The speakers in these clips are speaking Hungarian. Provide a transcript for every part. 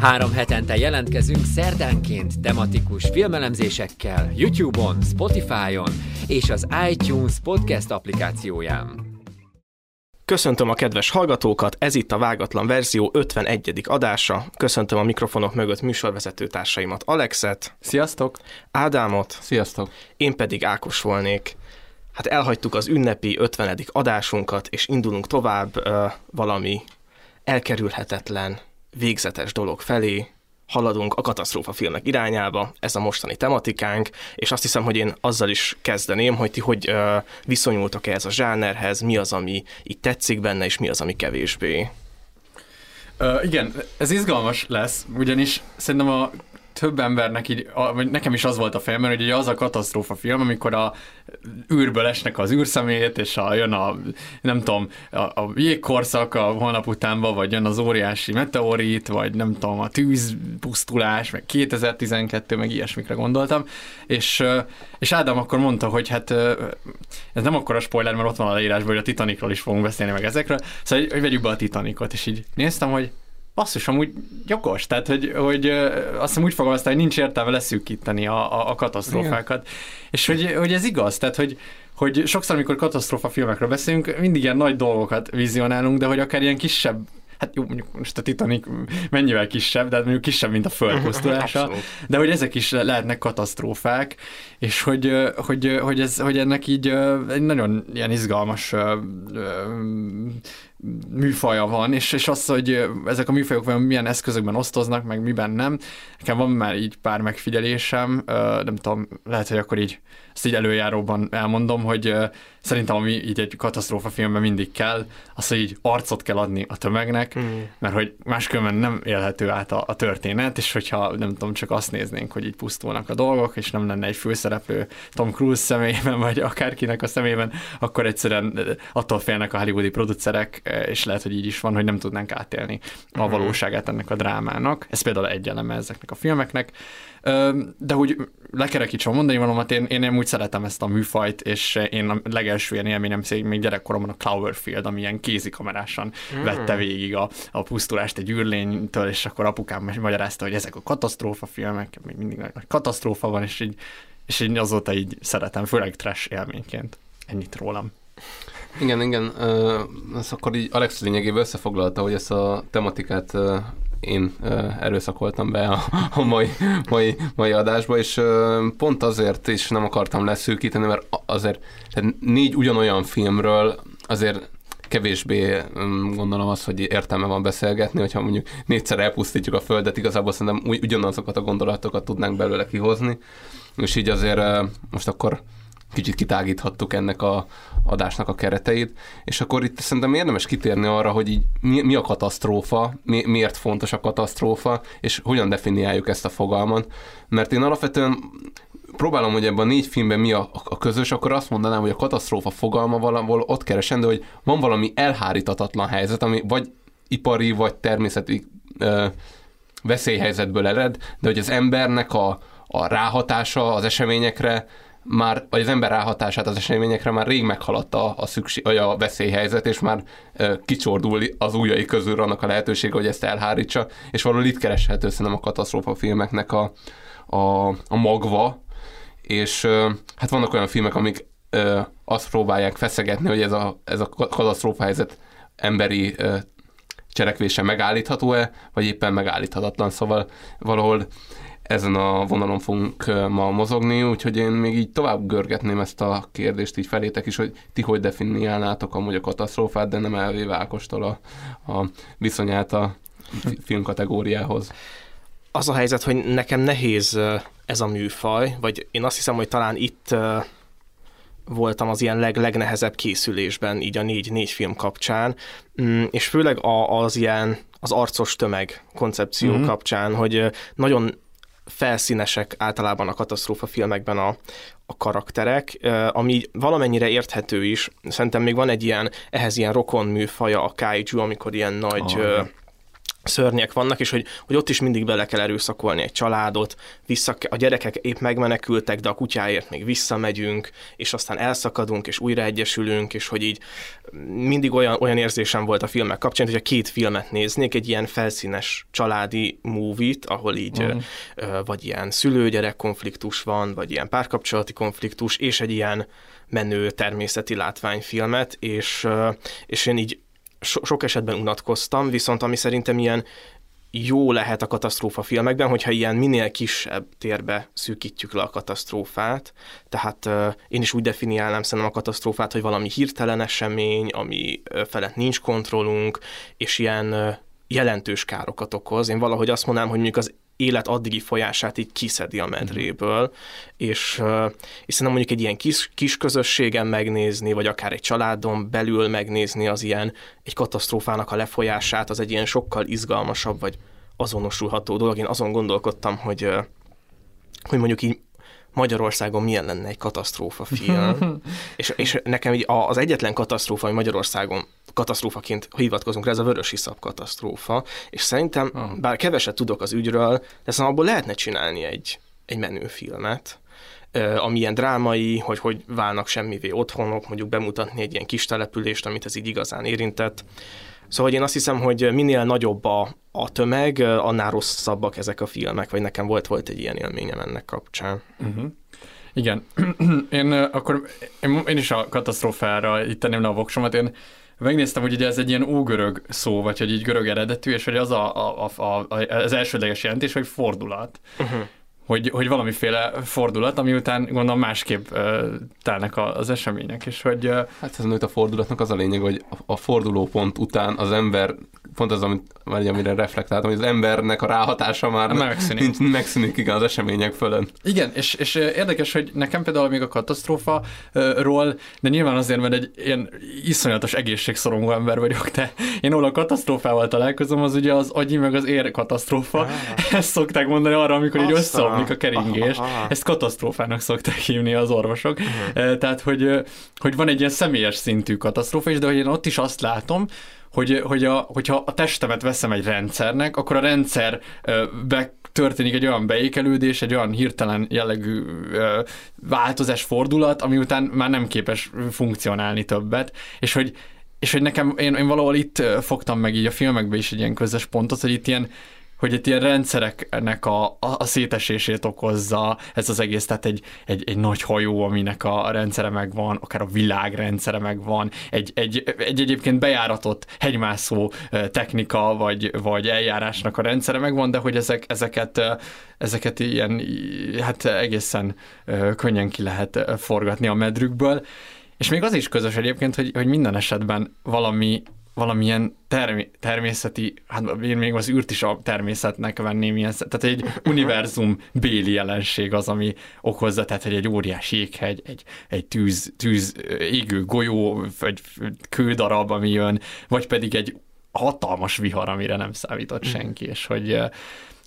Három hetente jelentkezünk szerdánként tematikus filmelemzésekkel YouTube-on, Spotify-on és az iTunes podcast applikációján. Köszöntöm a kedves hallgatókat, ez itt a Vágatlan Verzió 51. adása. Köszöntöm a mikrofonok mögött műsorvezető társaimat, Alexet. Sziasztok! Ádámot. Sziasztok! Én pedig Ákos volnék. Hát elhagytuk az ünnepi 50. adásunkat, és indulunk tovább ö, valami elkerülhetetlen, végzetes dolog felé, haladunk a katasztrófa filmek irányába, ez a mostani tematikánk, és azt hiszem, hogy én azzal is kezdeném, hogy ti hogy ö, viszonyultak ehhez a zsánerhez, mi az, ami így tetszik benne, és mi az, ami kevésbé. Uh, igen, ez izgalmas lesz, ugyanis szerintem a több embernek így, vagy nekem is az volt a fejemben, hogy ugye az a katasztrófa film, amikor a űrből esnek az űrszemét, és a, jön a, nem tudom, a, a jégkorszak a holnap utánba, vagy jön az óriási meteorit, vagy nem tudom, a tűzpusztulás, meg 2012, meg ilyesmikre gondoltam, és, és Ádám akkor mondta, hogy hát ez nem akkor a spoiler, mert ott van a leírásban, hogy a Titanicról is fogunk beszélni meg ezekről, szóval hogy, hogy vegyük be a Titanicot, és így néztem, hogy basszus, amúgy jogos, tehát hogy, hogy azt hiszem úgy fogalmazta, hogy nincs értelme leszűkíteni a, a, a katasztrófákat. Igen. És hogy, hogy ez igaz, tehát hogy, hogy sokszor, amikor katasztrófa filmekről beszélünk, mindig ilyen nagy dolgokat vizionálunk, de hogy akár ilyen kisebb hát jó, mondjuk most a Titanic mennyivel kisebb, de hát mondjuk kisebb, mint a föld pusztulása, de hogy ezek is lehetnek katasztrófák, és hogy, hogy, hogy, ez, hogy ennek így egy nagyon ilyen izgalmas műfaja van, és, és az, hogy ezek a műfajok milyen eszközökben osztoznak, meg miben nem. Nekem van már így pár megfigyelésem, nem tudom, lehet, hogy akkor így ezt így előjáróban elmondom, hogy szerintem ami így egy katasztrófa filmben mindig kell, az, hogy így arcot kell adni a tömegnek, mm. mert hogy máskülönben nem élhető át a, a történet, és hogyha nem tudom, csak azt néznénk, hogy így pusztulnak a dolgok, és nem lenne egy főszereplő Tom Cruise személyében, vagy akárkinek a személyében, akkor egyszerűen attól félnek a hollywoodi producerek, és lehet, hogy így is van, hogy nem tudnánk átélni a mm. valóságát ennek a drámának. Ez például egy eleme ezeknek a filmeknek. De hogy lekerekítsem mondani valamat, én, én úgy szeretem ezt a műfajt, és én a legelső ilyen élményem szerint még gyerekkoromban a Cloverfield, ami ilyen kézikamerásan mm. vette végig a, a pusztulást egy űrlénytől, és akkor apukám magyarázta, hogy ezek a katasztrófa filmek, még mindig nagy katasztrófa van, és így, és így azóta így szeretem, főleg trash élményként. Ennyit rólam. Igen, igen, ez akkor így Alex lényegében összefoglalta, hogy ezt a tematikát én erőszakoltam be a, a mai, mai, mai adásba, és pont azért is nem akartam leszűkíteni, mert azért négy ugyanolyan filmről azért kevésbé gondolom azt, hogy értelme van beszélgetni, hogyha mondjuk négyszer elpusztítjuk a Földet, igazából szerintem ugyanazokat a gondolatokat tudnánk belőle kihozni, és így azért most akkor kicsit kitágíthattuk ennek a adásnak a kereteit, és akkor itt szerintem érdemes kitérni arra, hogy így mi, mi a katasztrófa, mi, miért fontos a katasztrófa, és hogyan definiáljuk ezt a fogalmat, mert én alapvetően próbálom, hogy ebben a négy filmben mi a, a közös, akkor azt mondanám, hogy a katasztrófa fogalma valahol ott keresendő, hogy van valami elhárítatatlan helyzet, ami vagy ipari, vagy természeti ö, veszélyhelyzetből ered, de hogy az embernek a, a ráhatása az eseményekre már, vagy az ember ráhatását az eseményekre már rég meghaladta a, szükség, vagy a veszélyhelyzet, és már kicsordul az ujjai közül annak a lehetősége, hogy ezt elhárítsa, és valahol itt kereshető szerintem a katasztrófa filmeknek a, a, a magva, és hát vannak olyan filmek, amik e, azt próbálják feszegetni, hogy ez a, ez a katasztrófa helyzet emberi e, cselekvése megállítható-e, vagy éppen megállíthatatlan, szóval valahol ezen a vonalon fogunk ma mozogni, úgyhogy én még így tovább görgetném ezt a kérdést így felétek is, hogy ti hogy definiálnátok amúgy a katasztrófát, de nem elvéve Ákostól a, a viszonyát a film kategóriához. Az a helyzet, hogy nekem nehéz ez a műfaj, vagy én azt hiszem, hogy talán itt voltam az ilyen leg, legnehezebb készülésben, így a négy, négy film kapcsán, mm, és főleg a, az ilyen az arcos tömeg koncepció mm-hmm. kapcsán, hogy nagyon felszínesek általában a katasztrófa filmekben a, a karakterek, ami valamennyire érthető is. Szerintem még van egy ilyen, ehhez ilyen rokon műfaja a kaiju, amikor ilyen nagy oh, szörnyek vannak, és hogy, hogy ott is mindig bele kell erőszakolni egy családot, vissza, a gyerekek épp megmenekültek, de a kutyáért még visszamegyünk, és aztán elszakadunk, és újra egyesülünk, és hogy így mindig olyan, olyan érzésem volt a filmek kapcsán, hogy a két filmet néznék, egy ilyen felszínes családi movie-t, ahol így uh-huh. vagy ilyen szülő-gyerek konfliktus van, vagy ilyen párkapcsolati konfliktus, és egy ilyen menő természeti látványfilmet, és, és én így so- sok esetben unatkoztam, viszont ami szerintem ilyen jó lehet a katasztrófa filmekben, hogyha ilyen minél kisebb térbe szűkítjük le a katasztrófát. Tehát uh, én is úgy definiálnám szerintem a katasztrófát, hogy valami hirtelen esemény, ami felett nincs kontrollunk, és ilyen jelentős károkat okoz. Én valahogy azt mondanám, hogy mondjuk az élet addigi folyását így kiszedi a medréből, mm. és, és szerintem mondjuk egy ilyen kis, kis közösségen megnézni, vagy akár egy családon belül megnézni az ilyen egy katasztrófának a lefolyását, az egy ilyen sokkal izgalmasabb, vagy azonosulható dolog. Én azon gondolkodtam, hogy, hogy mondjuk így Magyarországon milyen lenne egy katasztrófa film. és, és nekem így az egyetlen katasztrófa, ami Magyarországon katasztrófaként hivatkozunk rá, ez a vörös iszap katasztrófa, és szerintem, oh. bár keveset tudok az ügyről, de szerintem abból lehetne csinálni egy, egy menő filmet, ami ilyen drámai, hogy hogy válnak semmivé otthonok, mondjuk bemutatni egy ilyen kis települést, amit ez így igazán érintett. Szóval én azt hiszem, hogy minél nagyobb a, a tömeg, annál rosszabbak ezek a filmek, vagy nekem volt, volt egy ilyen élményem ennek kapcsán. Uh-huh. Igen. én akkor én, én is a katasztrófára itt tenném le a voksomat. Én megnéztem, hogy ugye ez egy ilyen ógörög szó, vagy hogy így görög eredetű, és hogy az a, a, a, a, az elsődleges jelentés, hogy fordulat. Uh-huh hogy, hogy valamiféle fordulat, ami után gondolom másképp telnek az események, és hogy... Hát ez a fordulatnak az a lényeg, hogy a, fordulópont után az ember, pont az, amit, vagy amire reflektáltam, hogy az embernek a ráhatása már megszűnik. Nincs, megszűnik igen az események fölön. Igen, és, és érdekes, hogy nekem például még a katasztrófa ról, de nyilván azért, mert egy ilyen iszonyatos egészségszorongó ember vagyok, de én ahol a katasztrófával találkozom, az ugye az agyi meg az ér katasztrófa. Ah. Ezt szokták mondani arra, amikor így összeomlik a keringés. Ezt katasztrófának szokták hívni az orvosok. Uh-huh. Tehát, hogy, hogy van egy ilyen személyes szintű katasztrófa is, de hogy én ott is azt látom, hogy, hogy a, hogyha a testemet veszem egy rendszernek, akkor a rendszer be történik egy olyan beékelődés, egy olyan hirtelen jellegű ö, változás, fordulat, ami után már nem képes funkcionálni többet, és hogy és hogy nekem, én, én valahol itt fogtam meg így a filmekben is egy ilyen közös pontot, hogy itt ilyen hogy itt ilyen rendszereknek a, a, szétesését okozza ez az egész, tehát egy, egy, egy nagy hajó, aminek a rendszere megvan, akár a világ rendszere megvan, egy, egy, egy egyébként bejáratott hegymászó technika vagy, vagy eljárásnak a rendszere megvan, de hogy ezek, ezeket, ezeket ilyen hát egészen könnyen ki lehet forgatni a medrükből. És még az is közös egyébként, hogy, hogy minden esetben valami valamilyen termi- természeti, hát én még az űrt is a természetnek venném ilyen, tehát egy univerzum béli jelenség az, ami okozza, tehát hogy egy óriási jéghegy, egy, egy tűz, tűz égő golyó, vagy kődarab, ami jön, vagy pedig egy hatalmas vihar, amire nem számított mhm. senki, és hogy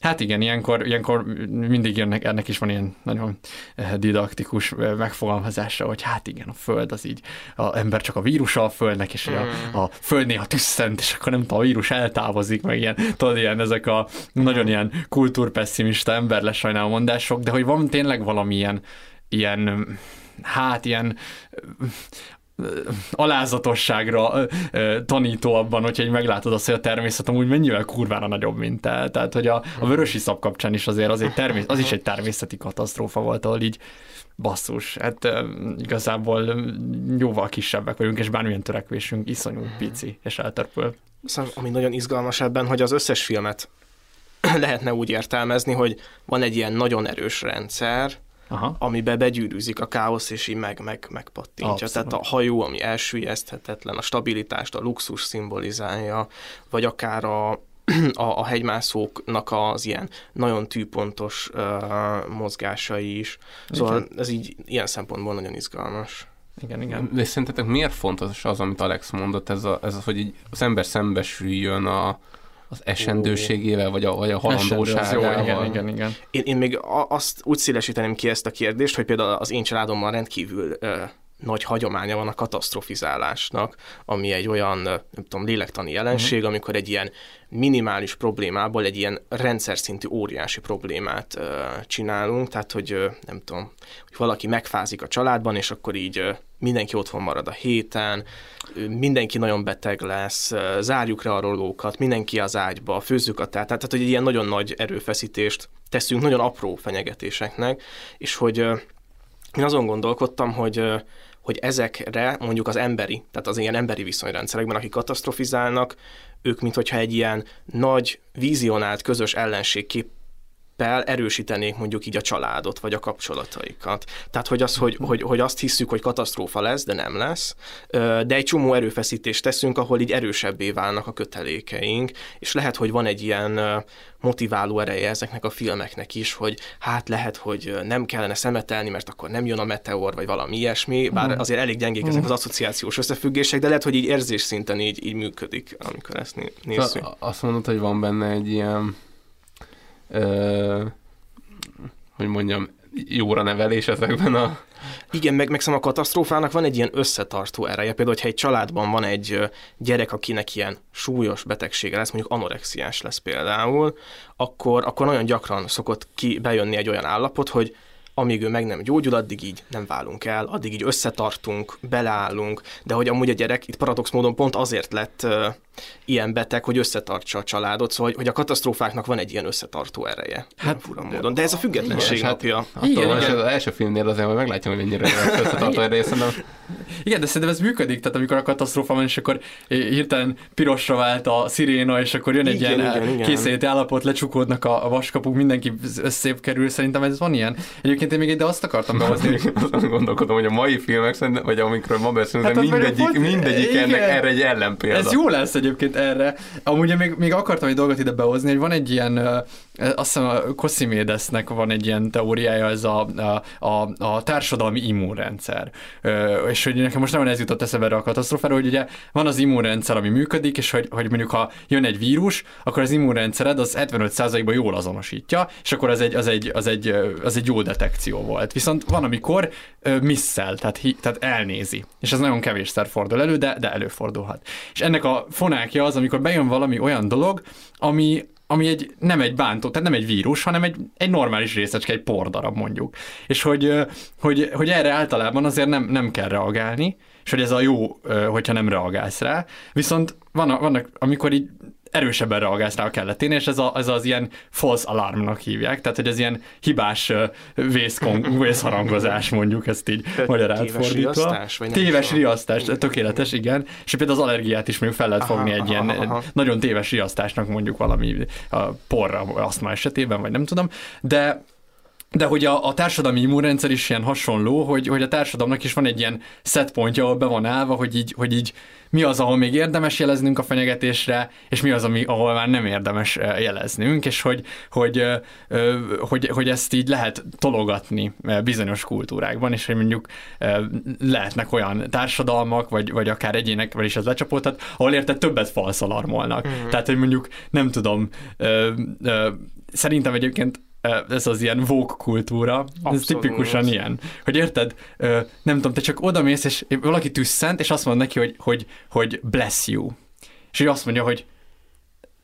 Hát igen, ilyenkor, ilyenkor mindig jönnek, ennek is van ilyen nagyon eh, didaktikus eh, megfogalmazása, hogy hát igen, a Föld az így, a ember csak a vírusa a Földnek, és mm. a, a Föld néha tüsszent, és akkor nem tudom, a vírus eltávozik, meg ilyen, tudod, ilyen ezek a nagyon ilyen kultúrpesszimista ember lesajnáló mondások, de hogy van tényleg valamilyen ilyen hát ilyen alázatosságra tanító abban, hogyha meglátod azt, hogy a természet amúgy mennyivel kurvára nagyobb, mint te. Tehát, hogy a, a vörösi szap kapcsán is azért az, egy természet, az is egy természeti katasztrófa volt, ahol így basszus, hát igazából jóval kisebbek vagyunk, és bármilyen törekvésünk iszonyú pici, és eltörpül. Szóval, ami nagyon izgalmas ebben, hogy az összes filmet lehetne úgy értelmezni, hogy van egy ilyen nagyon erős rendszer, Aha. amiben begyűrűzik a káosz, és így meg, meg, megpattintja. Abszolút. Tehát a hajó, ami elsüllyeszthetetlen, a stabilitást, a luxus szimbolizálja, vagy akár a, a, a hegymászóknak az ilyen nagyon tűpontos uh, mozgásai is. Szóval igen. ez így ilyen szempontból nagyon izgalmas. Igen, igen. De szerintetek miért fontos az, amit Alex mondott, ez, a, ez az, hogy így az ember szembesüljön a, az esendőségével, vagy a, vagy a jó, halandóságával. igen, igen, igen. Én, én még azt úgy szélesíteném ki ezt a kérdést, hogy például az én családommal rendkívül nagy hagyománya van a katasztrofizálásnak, ami egy olyan, nem tudom, lélektani jelenség, uh-huh. amikor egy ilyen minimális problémából egy ilyen rendszer szintű óriási problémát ö, csinálunk, tehát hogy ö, nem tudom, hogy valaki megfázik a családban, és akkor így ö, mindenki otthon marad a héten, ö, mindenki nagyon beteg lesz, ö, zárjuk le a rolókat, mindenki az ágyba, főzzük a teát, tehát, hogy egy ilyen nagyon nagy erőfeszítést teszünk nagyon apró fenyegetéseknek, és hogy ö, én azon gondolkodtam, hogy hogy ezekre mondjuk az emberi, tehát az ilyen emberi viszonyrendszerekben, akik katasztrofizálnak, ők mintha egy ilyen nagy, vizionált közös ellenség erősítenék mondjuk így a családot, vagy a kapcsolataikat. Tehát, hogy, az, hogy, hogy, hogy azt hiszük, hogy katasztrófa lesz, de nem lesz, de egy csomó erőfeszítést teszünk, ahol így erősebbé válnak a kötelékeink, és lehet, hogy van egy ilyen motiváló ereje ezeknek a filmeknek is, hogy hát lehet, hogy nem kellene szemetelni, mert akkor nem jön a meteor, vagy valami ilyesmi, bár azért elég gyengék ezek az asszociációs összefüggések, de lehet, hogy így érzés szinten így, így működik, amikor ezt né- nézzük. Szóval azt mondod, hogy van benne egy ilyen, hogy mondjam, jóra nevelés ezekben a... Igen, meg, meg szóval a katasztrófának van egy ilyen összetartó ereje. Például, hogyha egy családban van egy gyerek, akinek ilyen súlyos betegsége lesz, mondjuk anorexiás lesz például, akkor, akkor nagyon gyakran szokott ki bejönni egy olyan állapot, hogy amíg ő meg nem gyógyul, addig így nem válunk el, addig így összetartunk, beleállunk, de hogy amúgy a gyerek itt paradox módon pont azért lett ilyen beteg, hogy összetartsa a családot, szóval hogy, hogy a katasztrófáknak van egy ilyen összetartó ereje. Hát fura módon. De ez a függetlenség Igen, napja. Hát, igen, igen. az első filmnél azért majd meglátjuk, hogy mennyire összetartó erre, szerintem Igen, de szerintem ez működik, tehát amikor a katasztrófa van, és akkor hirtelen pirosra vált a sziréna, és akkor jön egy Igen, ilyen igen, igen. készíti állapot, lecsukódnak a, a vaskapuk, mindenki összép kerül, szerintem ez van ilyen. Egyébként én még ide azt akartam behozni, hogy azon gondolkodom, hogy a mai filmek, vagy amikről ma beszélünk, Hát mindegyik, mindegyik igen. ennek erre egy ellenpélda. Ez jó lesz egyébként erre. Amúgy még, még akartam egy dolgot ide behozni, hogy van egy ilyen, azt hiszem a Cosimédesnek van egy ilyen teóriája, ez a, a, a, a társadalmi immunrendszer. És hogy nekem most nagyon ez jutott eszembe erre a katasztrófára, hogy ugye van az immunrendszer, ami működik, és hogy, hogy mondjuk ha jön egy vírus, akkor az immunrendszered az 75%-ban jól azonosítja, és akkor az egy, az egy, az egy, az egy jó detekció volt. Viszont van, amikor misszel, tehát, tehát elnézi. És ez nagyon kevésszer fordul elő, de, de előfordulhat. És ennek a fonákja az, amikor bejön valami olyan dolog, ami, ami egy, nem egy bántó, tehát nem egy vírus, hanem egy, egy normális részecske, egy pordarab mondjuk. És hogy, hogy, hogy erre általában azért nem, nem kell reagálni, és hogy ez a jó, hogyha nem reagálsz rá. Viszont van, vannak, amikor így erősebben reagálsz rá a kelleténél, és ez, a, ez az ilyen false alarmnak hívják, tehát hogy ez ilyen hibás vészkon, vészharangozás mondjuk, ezt így magyarán téves fordítva. riasztás, vagy téves riasztás, tökéletes, igen. És például az allergiát is mondjuk fel lehet Aha, fogni egy aha, ilyen aha. nagyon téves riasztásnak mondjuk valami a porra, asztma esetében, vagy nem tudom, de de hogy a, a társadalmi immunrendszer is ilyen hasonló, hogy, hogy a társadalomnak is van egy ilyen setpontja, ahol be van állva, hogy így, hogy így mi az, ahol még érdemes jeleznünk a fenyegetésre, és mi az, ami, ahol már nem érdemes jeleznünk, és hogy, hogy, hogy, hogy ezt így lehet tologatni bizonyos kultúrákban, és hogy mondjuk eh, lehetnek olyan társadalmak, vagy, vagy akár egyének, is ez lecsapódhat, ahol érted többet falszalarmolnak. Mm. Tehát, hogy mondjuk nem tudom, szerintem egyébként ez az ilyen woke kultúra, ez Abszolút. tipikusan ilyen. Hogy érted, nem tudom, te csak odamész, és valaki tüsszent, és azt mond neki, hogy, hogy, hogy bless you. És ő azt mondja, hogy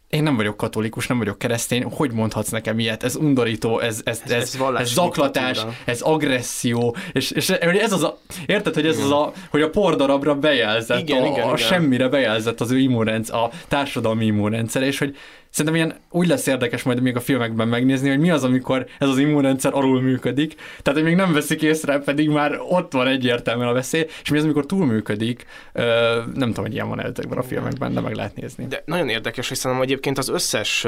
én nem vagyok katolikus, nem vagyok keresztény, hogy mondhatsz nekem ilyet? Ez undorító, ez, ez, ez, Ez ez, ez zaklatás, diktatúra. ez agresszió, és, és ez az a, érted, hogy ez az a, hogy a pordarabra bejelzett, Igen, a, igen, a igen. semmire bejelzett az ő immunrendszer, a társadalmi immunrendszer, és hogy szerintem ilyen úgy lesz érdekes majd még a filmekben megnézni, hogy mi az, amikor ez az immunrendszer alul működik, tehát hogy még nem veszik észre, pedig már ott van egyértelműen a veszély, és mi az, amikor túl működik, nem tudom, hogy ilyen van ezekben a filmekben, de meg lehet nézni. De nagyon érdekes, szerintem egyébként az összes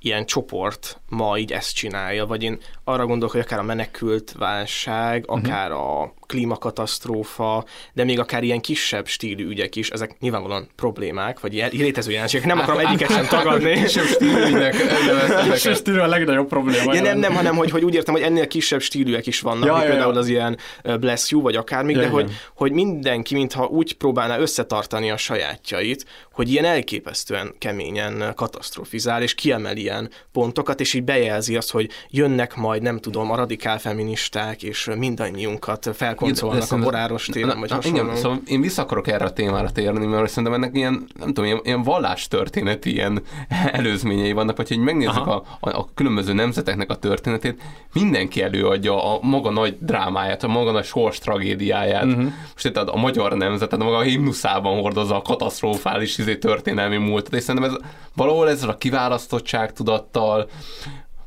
ilyen csoport ma így ezt csinálja, vagy én arra gondolok, hogy akár a menekült válság, Mhm. akár a klímakatasztrófa, de még akár ilyen kisebb stílű ügyek is, ezek nyilvánvalóan problémák, vagy ilyen létező jelenségek, nem akarom egyiket sem tagadni. Kisebb stílűnek És stílű a legnagyobb probléma. Ja, nem, nem, hanem hogy, hogy úgy értem, hogy ennél kisebb stílűek is vannak, Ja, ja, ja, ja. például az ilyen Bless You, vagy akármik, Ja, de hogy, igen. hogy mindenki, mintha úgy próbálná összetartani a sajátjait, hogy ilyen elképesztően keményen katasztrofizál, és kiemel ilyen pontokat, és így bejelzi azt, hogy jönnek majd, nem tudom, a radikál feministák, és mindannyiunkat felkoncolnak a boráros téren, vagy Na. Igen, szóval én vissza akarok erre a témára térni, mert szerintem ennek ilyen, nem tudom, ilyen, ilyen vallástörténeti ilyen előzményei vannak, vagy hogy megnézzük a, a, a, különböző nemzeteknek a történetét, mindenki előadja a maga nagy drámáját, a maga nagy sors tragédiáját. Uh-huh. Most itt a, a magyar nemzet, tehát maga a himnuszában hordozza a katasztrofális izé, történelmi múltat, és szerintem ez valahol ezzel a kiválasztottság tudattal,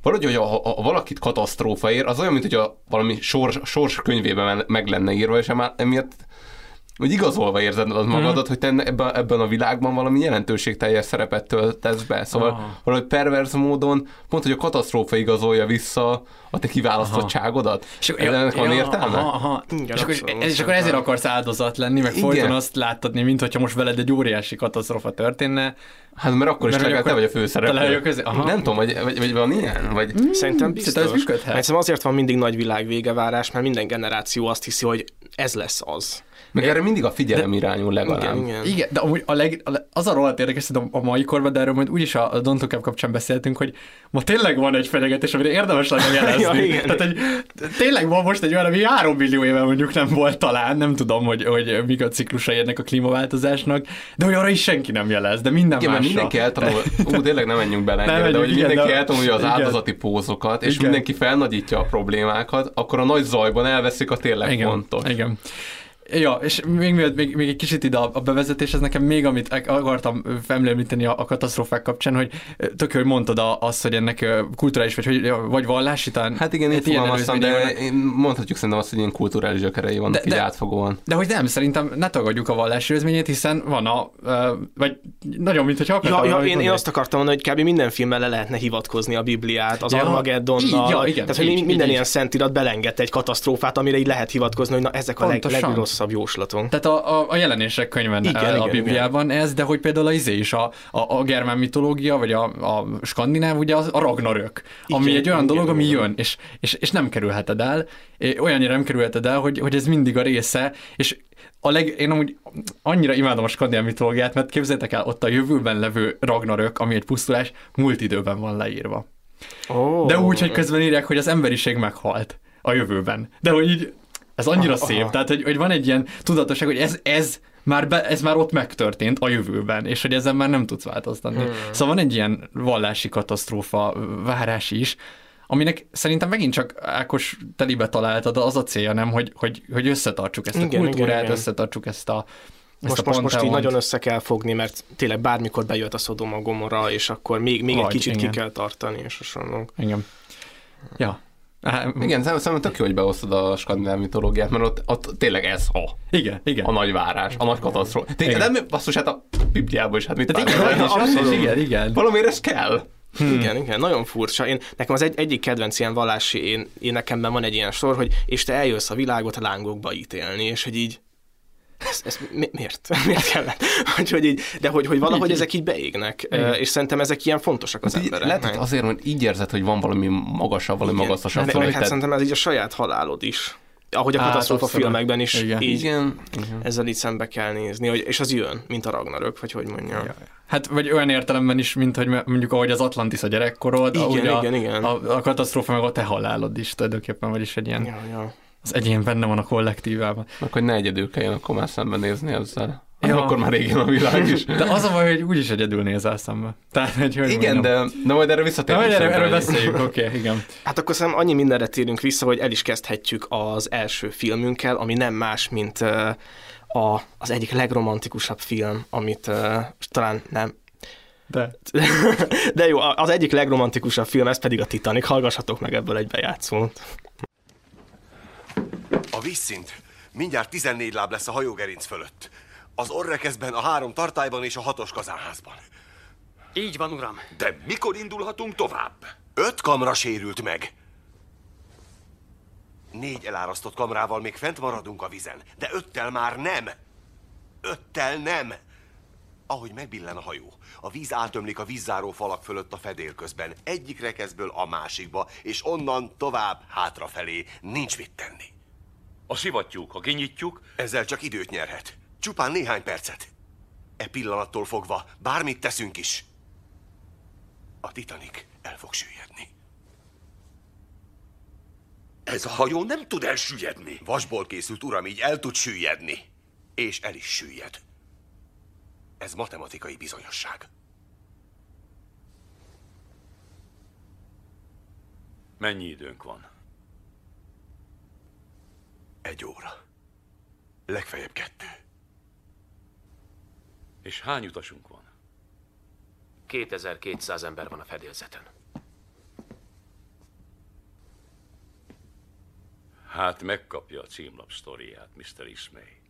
valahogy, hogy ha, ha valakit katasztrófa ér, az olyan, mint hogy a valami sors, sors könyvében meg lenne írva, és emiatt hogy igazolva érzed az magadat, hogy te ebben, ebben a világban valami jelentőségteljes szerepet töltesz be. Szóval Aha. valahogy perverz módon pont, hogy a katasztrófa igazolja vissza a te kiválasztottságodat. És ennek van értelme? Aha, aha. Igen, és, akkor, és akkor ezért akarsz áldozat lenni, meg folyton azt láttatni, mint hogyha most veled egy óriási katasztrofa történne. Hát mert akkor is Mert hogy legalább te akkor vagy a főszereplő. aha. Nem tudom, vagy, vagy, vagy van ilyen? Vagy... Szerintem biztos. Szerintem ez működhet. Mert azért van mindig nagy világvégevárás, mert minden generáció azt hiszi, hogy ez lesz az. Meg erre mindig a figyelem irányul legalább. Igen, igen. Igen, de amúgy a leg, az a rohadt érdekes, hogy a, a mai korban, de erről majd úgyis a, Don't Look Up kapcsán beszéltünk, hogy ma tényleg van egy fenyegetés, amire érdemes lenne jelezni. Ja, igen. Tehát, hogy tényleg van most egy olyan, ami három millió éve mondjuk nem volt talán, nem tudom, hogy, hogy mik a ciklusai ennek a klímaváltozásnak, de hogy arra is senki nem jelez, de minden Igen, másra. mindenki eltanul, ú, tényleg nem menjünk bele Nem ennyire, de hogy igen, mindenki de- eltanulja az igen. áldozati pózokat, és Igen. mindenki felnagyítja a problémákat, akkor a nagy zajban elveszik a tényleg Igen, fontos. Igen. Ja, és még, még, még, még egy kicsit ide a, a bevezetés, ez nekem még, amit ak- akartam említeni a, a katasztrófák kapcsán, hogy tök hogy mondtad a- azt, hogy ennek kulturális, vagy, hogy, vagy vallási, talán Hát igen, itt ilyen fogalmaztam, de én mondhatjuk szerintem azt, hogy ilyen kulturális gyökerei vannak De- így de- átfogóan. De hogy nem, szerintem ne tagadjuk a vallási őzményét, hiszen van a, vagy nagyon, mint hogyha akartam Ja, ja én, én mondani. azt akartam mondani, hogy kb. minden filmmel le lehetne hivatkozni a Bibliát, az Ja, Armageddonnal. így, ja, igen, tehát, hogy így, mi- így, minden így. ilyen szentirat belengedte egy katasztrófát, amire így lehet hivatkozni, hogy na ezek a leg. Legrosszabb jóslatunk. Tehát a, a, a jelenések könyven Igen, igen, a igen, Bibliában igen. ez, de hogy például az izé is, a, a, a germán mitológia, vagy a, a skandináv, ugye az, a Ragnarök, ami Igen, egy olyan igen, dolog, ami igen. jön, és, és, és nem kerülheted el, olyannyira nem kerülheted el, hogy, hogy ez mindig a része, és a leg, én amúgy annyira imádom a skandináv mitológiát, mert képzeljétek el, ott a jövőben levő Ragnarök, ami egy pusztulás, múlt időben van leírva. Oh. De úgy, hogy közben írják, hogy az emberiség meghalt a jövőben. De hogy így, ez annyira Aha. szép, tehát hogy, hogy van egy ilyen tudatosság, hogy ez, ez már, be, ez már ott megtörtént a jövőben, és hogy ezen már nem tudsz változtatni. Hmm. Szóval van egy ilyen vallási katasztrófa várás is, aminek szerintem megint csak Ákos telibe találtad, az a célja, nem, hogy, hogy, hogy összetartsuk ezt a Igen, kultúrát, igen, igen. összetartsuk ezt a ezt Most, a most, most így nagyon össze kell fogni, mert tényleg bármikor bejött a Szodoma Gomora, és akkor még, még egy Vagy, kicsit igen. ki kell tartani, és hasonlók. Igen. Ja. Á, Igen, szerintem tök jó, hogy beosztod a skandináv mitológiát, mert ott, ott tényleg ez a, Igen, igen. a nagy várás, a nagy katasztrófa. Tényleg, nem, basszus, hát a Bibliában is, hát mit Tehát igen, igen, abszolút, igen, igen. Valamiért ez kell. Hmm. Igen, igen, nagyon furcsa. Én, nekem az egy, egyik kedvenc ilyen vallási, én, én nekemben van egy ilyen sor, hogy és te eljössz a világot a lángokba ítélni, és hogy így ez, ez mi, miért? miért kellett? Hogy, hogy így, de hogy, hogy valahogy ezek így beégnek, Igen. és szerintem ezek ilyen fontosak az Hát így, embereknek. lehet, hogy azért, mert így érzed, hogy van valami magasabb, valami Igen. meg hát tehát- szerintem ez így a saját halálod is. Ahogy a Hát, katasztrófa filmekben is Igen. így Igen, igen. ezzel így szembe kell nézni, hogy, és az jön, mint a Ragnarök, vagy hogy mondjam. Ja. Hát, vagy olyan értelemben is, mint hogy mondjuk ahogy az Atlantis a gyerekkorod, Igen, ahogy a, igen, igen. A, a katasztrófa meg a te halálod is tulajdonképpen, vagyis egy ilyen, Ja, ja. Az egyén benne van a kollektívában. Hogy ne egyedül kelljen akkor már szembenézni ezzel. Ja. Akkor már régen a világ is. De az a baj, hogy úgyis egyedül nézel szembe. Tehát, hogy, hogy Igen, mondjam. de, de majd erre visszatérünk. majd erről, szerintem erről beszéljünk, oké, okay, igen. Hát akkor szerintem annyi mindenre térünk vissza, hogy el is kezdhetjük az első filmünkkel, ami nem más, mint uh, a, az egyik legromantikusabb film, amit uh, talán nem, De. de jó, az egyik legromantikusabb film, ez pedig a Titanic. Hallgassatok meg ebből egy bejátszót. Vízszint mindjárt 14 láb lesz a hajógerinc fölött. Az orrekeszben, a három tartályban és a hatos kazánházban. Így van, uram. De mikor indulhatunk tovább? Öt kamra sérült meg. Négy elárasztott kamrával még fent maradunk a vizen, de öttel már nem. Öttel nem. Ahogy megbillen a hajó, a víz átömlik a vízzáró falak fölött a fedél közben, egyik rekeszből a másikba, és onnan tovább hátrafelé. Nincs mit tenni. A szivattyúk, ha kinyitjuk, Ezzel csak időt nyerhet. Csupán néhány percet. E pillanattól fogva bármit teszünk is. A Titanic el fog süllyedni. ez a hajó nem tud elsüllyedni. Vasból készült, uram, így el tud süllyedni. És el is süllyed. Ez matematikai bizonyosság. Mennyi időnk van? Egy óra. Legfeljebb kettő. És hány utasunk van? 2200 ember van a fedélzeten. Hát megkapja a címlap sztoriát, Mr. Ismay.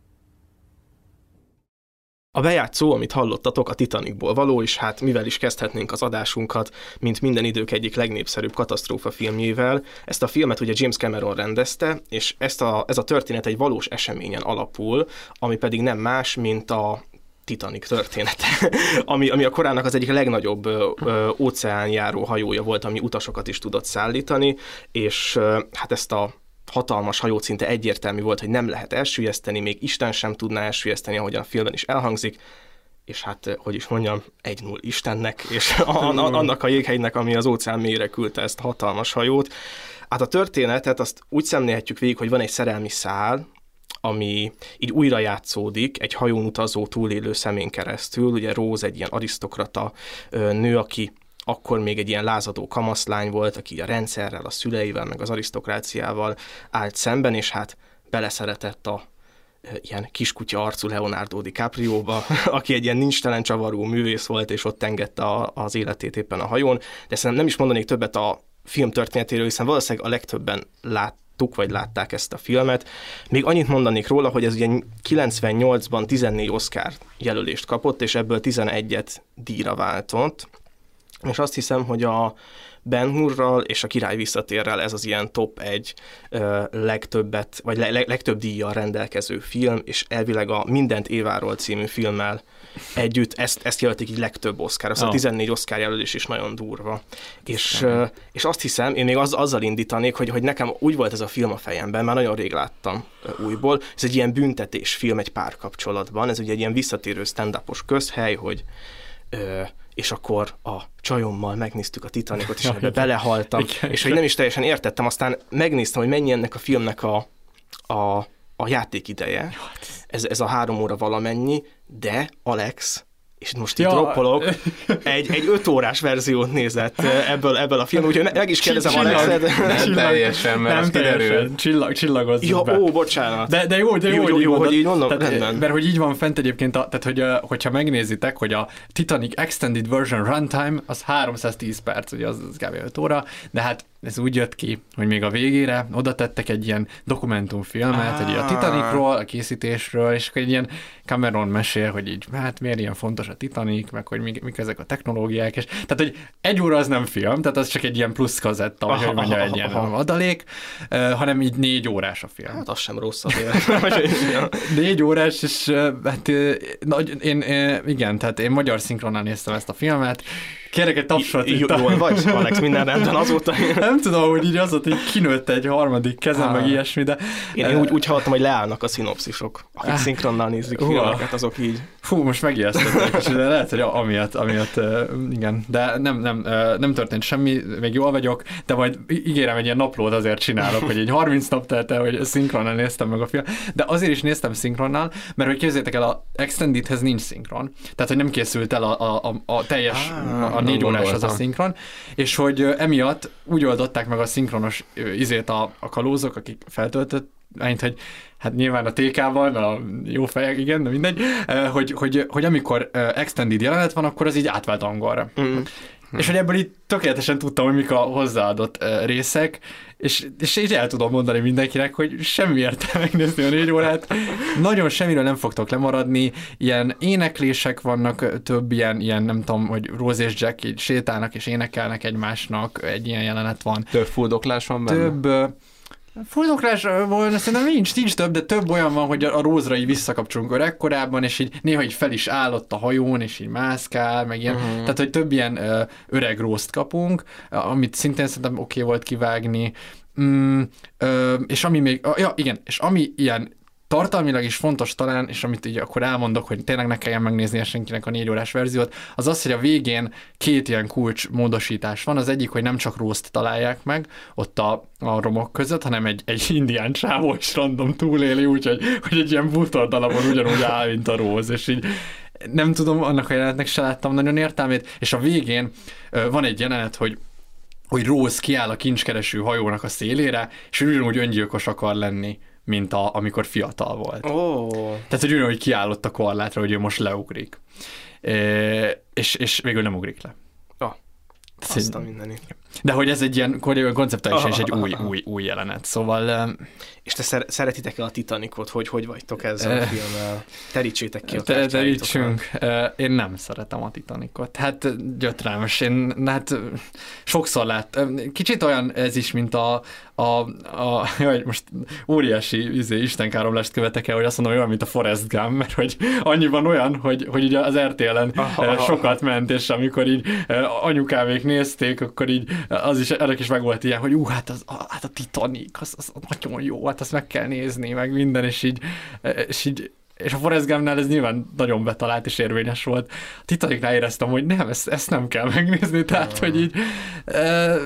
A bejátszó, amit hallottatok, a Titanicból való, és hát mivel is kezdhetnénk az adásunkat, mint minden idők egyik legnépszerűbb katasztrófa filmjével. Ezt a filmet ugye James Cameron rendezte, és ezt a, ez a történet egy valós eseményen alapul, ami pedig nem más, mint a Titanic története, ami, ami a korának az egyik legnagyobb ö, óceánjáró hajója volt, ami utasokat is tudott szállítani, és ö, hát ezt a hatalmas hajót szinte egyértelmű volt, hogy nem lehet elsüllyeszteni, még Isten sem tudná elsüllyeszteni, ahogy a filmben is elhangzik, és hát, hogy is mondjam, egy null Istennek, és annak a jéghegynek, ami az óceán mélyre küldte ezt a hatalmas hajót. Hát a történetet azt úgy szemlélhetjük végig, hogy van egy szerelmi szál, ami így újra játszódik egy hajón utazó túlélő szemén keresztül. Ugye Rose egy ilyen arisztokrata ö, nő, aki akkor még egy ilyen lázadó kamaszlány volt, aki a rendszerrel, a szüleivel, meg az arisztokráciával állt szemben, és hát beleszeretett a ilyen kiskutya arcú Leonardo DiCaprio-ba, aki egy ilyen nincstelen csavaró művész volt, és ott engedte a, az életét éppen a hajón, de szerintem nem is mondanék többet a film történetéről, hiszen valószínűleg a legtöbben láttuk, vagy látták ezt a filmet. Még annyit mondanék róla, hogy ez ugye 98-ban 14 Oscar jelölést kapott, és ebből 11-et díjra váltott, és azt hiszem, hogy a Ben Hurral és a Király visszatérrel ez az ilyen top egy ö, legtöbbet, vagy le, leg, legtöbb díjjal rendelkező film, és elvileg a Mindent Éváról című filmmel együtt ezt, ezt jelölték így legtöbb Oscar, az a Ah. 14 Oscar jelölés is nagyon durva. És, ö, és azt hiszem, én még az, azzal indítanék, hogy, hogy nekem úgy volt ez a film a fejemben, már nagyon rég láttam újból, ez egy ilyen büntetés film egy párkapcsolatban, ez ugye egy ilyen visszatérő stand közhely, hogy ö, és akkor a csajommal megnéztük a Titanicot, és ebbe belehaltam, Igen. és hogy nem is teljesen értettem, aztán megnéztem, hogy mennyi ennek a filmnek a, a, a játékideje. Ez, ez a három óra valamennyi, de Alex, és most itt Ja. droppolok, egy, egy öt órás verziót nézett eh, ebből, ebből a film, úgyhogy meg is kérdezem Alexet. Nem teljesen, mert nem teljesen. Csillag, csillagozzuk Ja, be. ó, bocsánat. De, de jó, de jó, Jó, hogy jó, így jó, mondod. hogy így mondom, tehát, rendben. Mert hogy így van fent egyébként, a, tehát hogy, hogyha megnézitek, hogy a Titanic Extended Version Runtime az 310 perc, ugye az, az kb. 5 óra, de hát ez úgy jött ki, hogy még a végére oda tettek egy ilyen dokumentumfilmet, hogy a Titanicról, a készítésről, és akkor egy ilyen Cameron mesél, hogy így, hát miért ilyen fontos a Titanic, meg hogy mik, mik ezek a technológiák, és tehát, hogy egy óra az nem film, tehát az csak egy ilyen plusz kazetta, vagy hogy mondja, egy ilyen aha. adalék, hanem így négy órás a film. Hát az sem rossz azért. Vagy- ja. Négy órás, és hát nagy, én, igen, tehát én magyar szinkronnal néztem ezt a filmet. Kérek egy tapsot a- Jól vagy, Alex, minden rendben azóta. Nem tudom, hogy így az volt, hogy kinőtt egy harmadik kezem, Ah. meg ilyesmi, de... Én, én úgy, úgy hallottam, hogy leállnak a szinopszisok. Akik szinkronnal nézik filmeket, azok így. Fú, most megijesztettek, és de lehet, hogy amiatt, amiatt igen, de nem, nem, nem történt semmi, még jól vagyok, de majd ígérem, egy ilyen naplót azért csinálok, hogy egy 30 nap telt el, hogy szinkronnal néztem meg a film, de azért is néztem szinkronnal, mert hogy képzeljétek el, a Extendedhez nincs szinkron, tehát hogy nem készült el a, a, a, a teljes, a négy órás az a szinkron, és hogy emiatt úgy oldották meg a szinkronos izét a, a kalózok, akik feltöltött, Mint, hogy hát nyilván a TK-ban, a jó fejek, igen, de mindegy, hogy, hogy, hogy amikor extended jelenet van, akkor az így átvált angolra. Mm. És hogy ebből így tökéletesen tudtam, hogy mik a hozzáadott részek, és, és így el tudom mondani mindenkinek, hogy semmi értelme megnézni a négy órát. Nagyon semmiről nem fogtok lemaradni, ilyen éneklések vannak, több ilyen, ilyen nem tudom, hogy Rose és Jack így sétálnak és énekelnek egymásnak, egy ilyen jelenet van. Több fuldoklás van benne? Több, volna, szerintem nincs, nincs több, de több olyan van, hogy a, a Rózra így visszakapcsolunk öregkorában, és így néha így fel is állott a hajón, és így mászkál, meg ilyen. Uh-huh. Tehát, hogy több ilyen ö, öreg rózt kapunk, amit szintén szerintem oké okay volt kivágni. Mm, ö, és ami még, ja igen, és ami ilyen tartalmilag is fontos talán, és amit így akkor elmondok, hogy tényleg ne kelljen megnézni senkinek a négy órás verziót, az az, hogy a végén két ilyen kulcs módosítás van. Az egyik, hogy nem csak rószt találják meg ott a, a romok között, hanem egy, egy indián csávó is random túléli, úgyhogy hogy egy ilyen bútordalabon ugyanúgy áll, mint a róz, és így nem tudom, annak a jelenetnek se láttam nagyon értelmét, és a végén van egy jelenet, hogy hogy Rose kiáll a kincskereső hajónak a szélére, és ugyanúgy öngyilkos akar lenni mint a, amikor fiatal volt. Oh. Tehát, hogy ugyanúgy kiállott a korlátra, hogy ő most leugrik. E, és, és végül nem ugrik le. Ah, azt a mindenit. De hogy ez egy ilyen konceptuálisan is egy új, új, új jelenet, szóval... És te szer- szeretitek-e a Titanicot, hogy hogy vagytok ezzel a filmmel? Terítsétek ki a te, Terítsünk. Én nem szeretem a Titanicot. Hát gyötrelmes. Én hát sokszor lát. Kicsit olyan ez is, mint a, a, a jaj, most óriási izé, istenkáromlást követek el, hogy azt mondom, olyan, mint a Forest Gump, mert hogy annyiban olyan, hogy, hogy ugye az RTL-en sokat ment, és amikor így anyukámék nézték, akkor így az is, ennek is meg volt ilyen, hogy ú, hát, az, hát a Titanic, az, az nagyon jó, hát azt meg kell nézni, meg minden, és így, és így és a Forrest Gumpnál ez nyilván nagyon betalált és érvényes volt. A Titanicnál éreztem, hogy nem, ezt, ezt nem kell megnézni, tehát, hogy így e,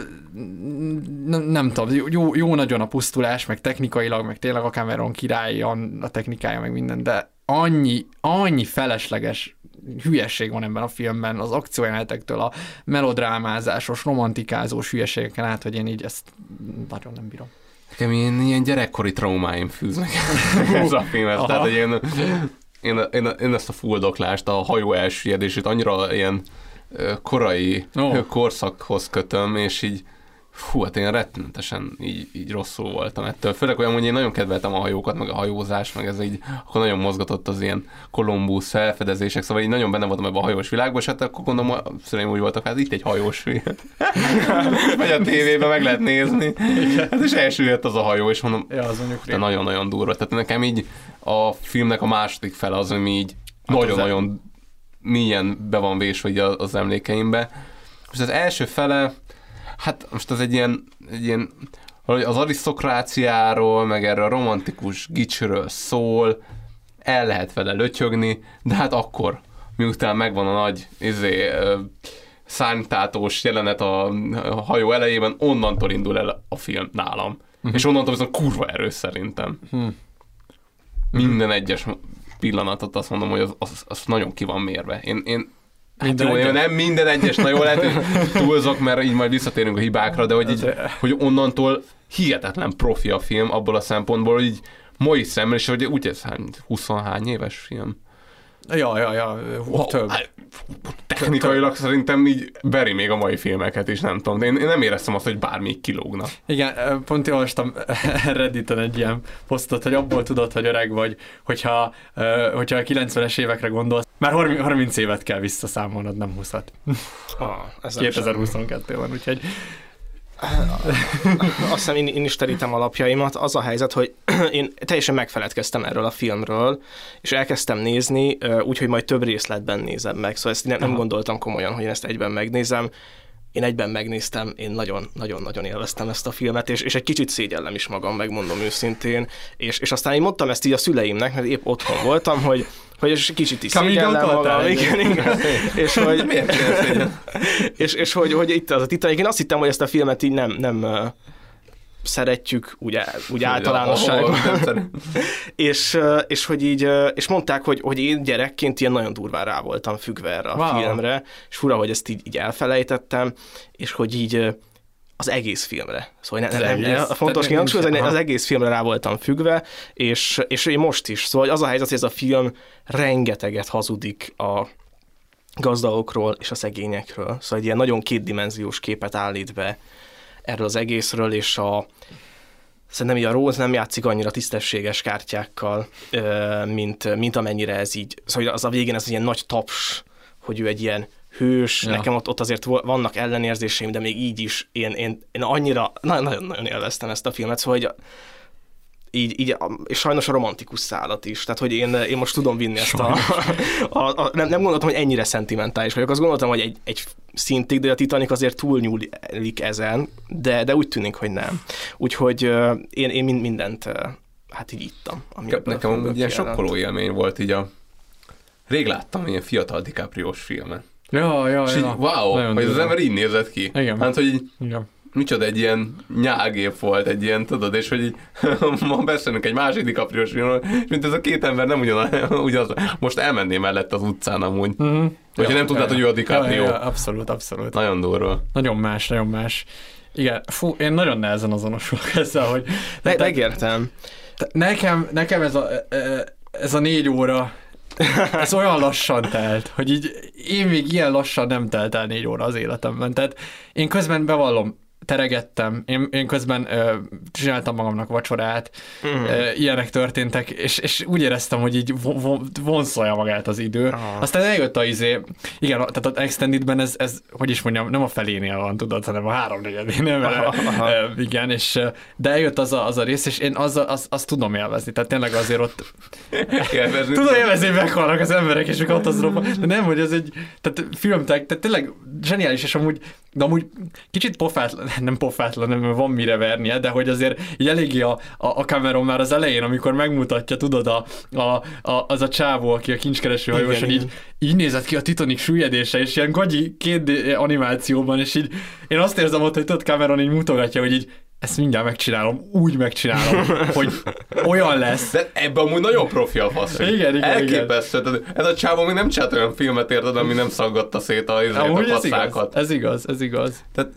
nem, nem tudom, jó, jó nagyon a pusztulás, meg technikailag, meg tényleg a Cameron király, a, technikája, meg minden, de annyi, annyi felesleges hülyeség van ebben a filmben, az akciójelenetektől a melodrámázásos, romantikázós hülyeségeken át, hogy én így ezt nagyon nem bírom. Nekem ilyen, ilyen gyerekkori traumáim fűznek ez a filmhez. Tehát, hogy én, én, én, én, ezt a fuldoklást, a hajó elsüllyedését annyira ilyen korai oh. korszakhoz kötöm, és így Fú, hát én rettenetesen így, így rosszul voltam ettől. Főleg olyan, hogy én nagyon kedveltem a hajókat, meg a hajózás, meg ez így, akkor nagyon mozgatott az ilyen Kolumbusz felfedezések, szóval így nagyon benne voltam ebben a hajós világban, és hát akkor gondolom, a szüleim úgy voltak, hát itt egy hajós Vagy a tévében meg lehet nézni. Hát és elsüllyedt az a hajó, és mondom, ja, az de nagyon-nagyon durva. Tehát nekem így a filmnek a második fele az, ami így hát nagyon-nagyon milyen be van vésve az emlékeimbe. És az első fele, hát most az egy ilyen, egy ilyen az arisztokráciáról, meg erre a romantikus gicsről szól, el lehet vele lötyögni, de hát akkor, miután megvan a nagy izé, szárnytátós jelenet a hajó elejében, onnantól indul el a film nálam. Uh-huh. És onnantól viszont kurva erős szerintem. Uh-huh. Minden egyes pillanatot azt mondom, hogy az, az, az nagyon ki van mérve. Én, én Hát jó, jó, nem minden egyes, na jó, lehet, hogy túlzok, mert így majd visszatérünk a hibákra, de hogy, így, hogy onnantól hihetetlen profi a film abból a szempontból, hogy így mai szemmel, és hogy úgy ez hány, 20 hány éves film. Ja, ja, ja, wow, több. Hát, technikailag szerintem így beri még a mai filmeket is, nem tudom. De én, én nem éreztem azt, hogy bármi kilógna. Igen, pont olvastam Redditen egy ilyen posztot, hogy abból tudod, hogy öreg vagy, hogyha, hogyha a 90-es évekre gondolsz, már 30, 30 évet kell visszaszámolnod, nem 20-at. Ah, 2022 van, úgyhogy azt hiszem én, én is terítem alapjaimat. Az a helyzet, hogy én teljesen megfeledkeztem erről a filmről, és elkezdtem nézni, úgyhogy majd több részletben nézem meg. Szóval ezt nem, nem gondoltam komolyan, hogy én ezt egyben megnézem én egyben megnéztem, én nagyon-nagyon-nagyon élveztem ezt a filmet, és, és egy kicsit szégyellem is magam, megmondom őszintén, és, és aztán én mondtam ezt így a szüleimnek, mert épp otthon voltam, hogy hogy és kicsit is szégyellem magam, igen, igen, és hogy, és, és hogy, hogy itt az a Titanic, én azt hittem, hogy ezt a filmet így nem, nem szeretjük, úgy, úgy általánosságban. és, és hogy így, és mondták, hogy, hogy én gyerekként ilyen nagyon durván rá voltam függve erre a wow. filmre, és fura, hogy ezt így, így elfelejtettem, és hogy így az egész filmre. Szóval nem, nem, nem, fontos kihangsúlyozni, hogy az egész filmre rá voltam függve, és, és én most is. Szóval az a helyzet, hogy ez a film rengeteget hazudik a gazdagokról és a szegényekről. Szóval egy ilyen nagyon kétdimenziós képet állít be erről az egészről, és a, szerintem így a Rose nem játszik annyira tisztességes kártyákkal, mint, mint amennyire ez így, szóval az a végén ez ilyen nagy taps, hogy ő egy ilyen hős, Ja. nekem ott, ott azért vannak ellenérzéseim, de még így is én, én, én annyira, nagyon-nagyon élveztem ezt a filmet, szóval hogy így, így, és sajnos a romantikus szállat is, tehát hogy én, én most tudom vinni ezt a, a, a nem, nem gondoltam, hogy ennyire szentimentális vagyok, azt gondoltam, hogy egy, egy szintig, de a Titanic azért túlnyúlik ezen, de, de úgy tűnik, hogy nem. Úgyhogy én, én mind- mindent hát így ittam. Nekem amúgy ilyen kijelent. sokkoló élmény volt így a... Rég láttam ilyen fiatal DiCaprio-s filmet. Ja, ja, És így, ja. wow, Nagyon hogy az ember így nézett ki. Igen. Hát, hogy így, Igen. Micsoda egy ilyen nyágép volt, egy ilyen, tudod, és hogy így ma beszélünk egy másik DiCaprio-s filmről, és mint ez a két ember nem ugyanaz, ugyanaz most elmenném mellett az utcán amúgy. Mhm. Hogyha nem tudnád, hogy ő a DiCaprio. Ja, ja, abszolút, abszolút. Nagyon durva. Nagyon más, nagyon más. Igen, fú, én nagyon nehezen azonosulok ezzel, hogy... Me- tehát- megértem. te- Nekem, nekem ez a, ez a négy óra, ez olyan lassan telt, hogy így én még ilyen lassan nem telt el négy óra az életemben. Tehát én közben bevallom, teregettem, én, én közben ö, csináltam magamnak vacsorát, Mhm. ö, ilyenek történtek, és, és úgy éreztem, hogy így vo- vo- vonszolja magát az idő. Aha. Aztán eljött a izé, igen, tehát az Extendedben ez, ez, hogy is mondjam, nem a felénél van, tudod, hanem a háromnegyedénél, mert, Aha. ö, igen, és de eljött az a, az a rész, és én az, azt, tudom élvezni, tehát tényleg azért ott Élvezni. Tudom élvezni, hogy meghalnak az emberek, és a katasztrófa, de nem, hogy ez egy tehát film, tehát tehát tényleg zseniális, és amúgy, de amúgy kicsit pofátlan, nem pofátlan, nem van mire vernie, de hogy azért így eléggé a, a, a Cameron már az elején, amikor megmutatja, tudod, a, a, a, az a csávó, aki a kincskereső hajós, Igen, hogy így, igen. így nézett ki a Titanic süllyedése, és ilyen gagyi két animációban, és így én azt érzem ott, hogy tudod, Cameron így mutogatja, hogy így ezt mindjárt megcsinálom, úgy megcsinálom, hogy olyan lesz. De ebben amúgy nagyon profi a fasz. Igen, igen, Elképesztő. Tehát Ez a csávó még nem csinált olyan filmet, érted, ami nem szaggatta szét a, izét, a Amúgy ez igaz, passzákat. ez igaz, ez igaz. Tehát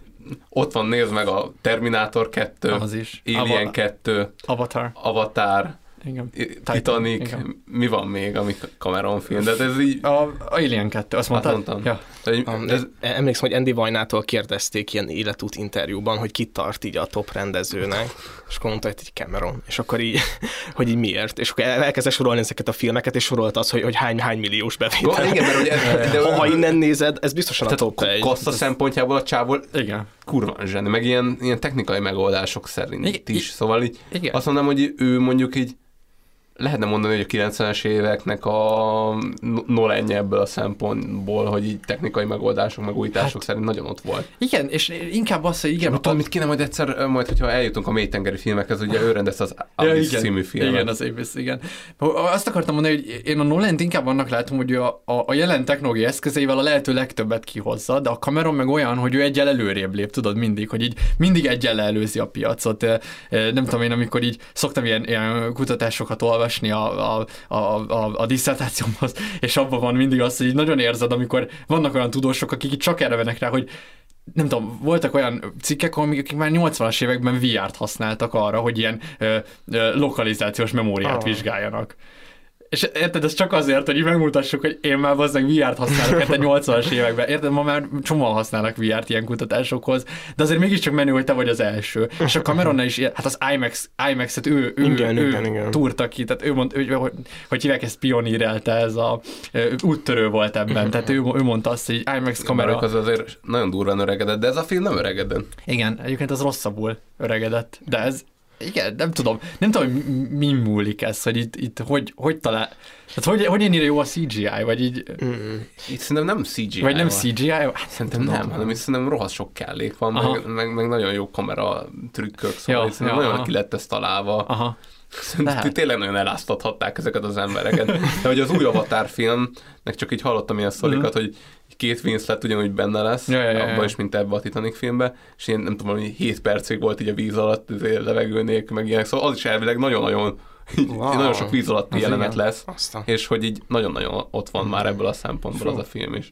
ott van, nézd meg a Terminator 2, Az is. Alien Ava- 2, Avatar. Avatar, Igen. Titanic, igen. mi van még, ami Cameron film, de ez így... A Alien 2, azt Hát mondtad? mondtam. Ja. Tehát Um, ez, ez... Emlékszem, hogy Andy Vajnától kérdezték ilyen életút interjúban, hogy ki tart így a top rendezőnek, és akkor mondta, hogy egy Cameron, és akkor így, hogy így miért, és akkor el- elkezdte sorolni ezeket a filmeket, és sorolta az, hogy, hogy hány, hány milliós bevétel. igen, mert hogy ez, de ha, innen nézed, ez biztosan a top tehát egy. kassza szempontjából a csávó Igen. Kurva zseni, meg ilyen, ilyen technikai megoldások szerint Igen, is. i- Szóval így igen. azt mondom, hogy ő mondjuk így lehetne mondani, hogy a 90-es éveknek a no- Nolan ebből a szempontból, hogy így technikai megoldások, meg újítások hát, szerint nagyon ott volt. Igen, és inkább az, hogy igen, Nem tudom, mit kéne majd egyszer, majd, hogyha eljutunk a mélytengeri filmekhez, ugye ő rendezte az Abyss című filmet. Igen, az Abyss, igen. Azt akartam mondani, hogy én a Nolan inkább annak látom, hogy a, a, a jelen technológiai eszközeivel a lehető legtöbbet kihozza, de a Cameron meg olyan, hogy ő egyel előrébb lép, tudod, mindig, hogy így mindig egyel előzi a piacot. Nem tudom én, amikor így szoktam ilyen, ilyen kutatásokat olvasni a, a, a, a, a diszertációmhoz, és abban van mindig az, hogy nagyon érzed, amikor vannak olyan tudósok, akik csak erre vennek rá, hogy nem tudom, voltak olyan cikkek, amik már 80-as években VR-t használtak arra, hogy ilyen ö, ö, lokalizációs memóriát Ah. vizsgáljanak. És érted, ez csak azért, hogy így megmutassuk, hogy én már bazdmeg VR-t használok, érted 80-as években. Érted, ma már csomóan használnak VR-t ilyen kutatásokhoz, de azért mégiscsak menő, hogy te vagy az első. És a Cameronnál is, hát az IMAX, IMAX-et ő, ő, Igen, ő igen, igen. túrta ki, tehát ő mond, ő, hogy, hogy hívják ezt pionírelte, ez a úttörő volt ebben, tehát ő, ő mondta azt, hogy IMAX kamera. Kamera. az azért nagyon durván öregedett, de ez a film nem öregedett. Igen, egyébként az rosszabbul öregedett, de ez, igen, nem tudom, nem tudom, hogy mi- múlik ez, hogy itt, itt hogy, hogy talál, tehát hogy, hogy ennyire jó a CGI, vagy így, Itt szerintem nem CGI vagy nem. CGI? Hát, Szerintem nem, hanem itt szerintem rohadt sok kellék van, Aha. meg, meg, meg, nagyon jó kamera trükkök, szóval Ja, itt ja, nagyon aha. ki lett ez találva. Aha. Szerintem tényleg nagyon eláztathatták ezeket az embereket. De hogy az új Avatar filmnek csak így hallottam ilyen szorikat, hogy két Winslet ugyanúgy benne lesz, Mhm. Ja, ja, ja, abban is, mint ebbe a Titanic filmbe, és én nem tudom, hogy 7 percig volt így a víz alatt, levegő nélkül, meg ilyenek, szóval az is elvileg nagyon-nagyon így, Wow. nagyon sok víz alatti Az jelenet igen. lesz, Aztán. és hogy így nagyon-nagyon ott van már ebből a szempontból az a film is.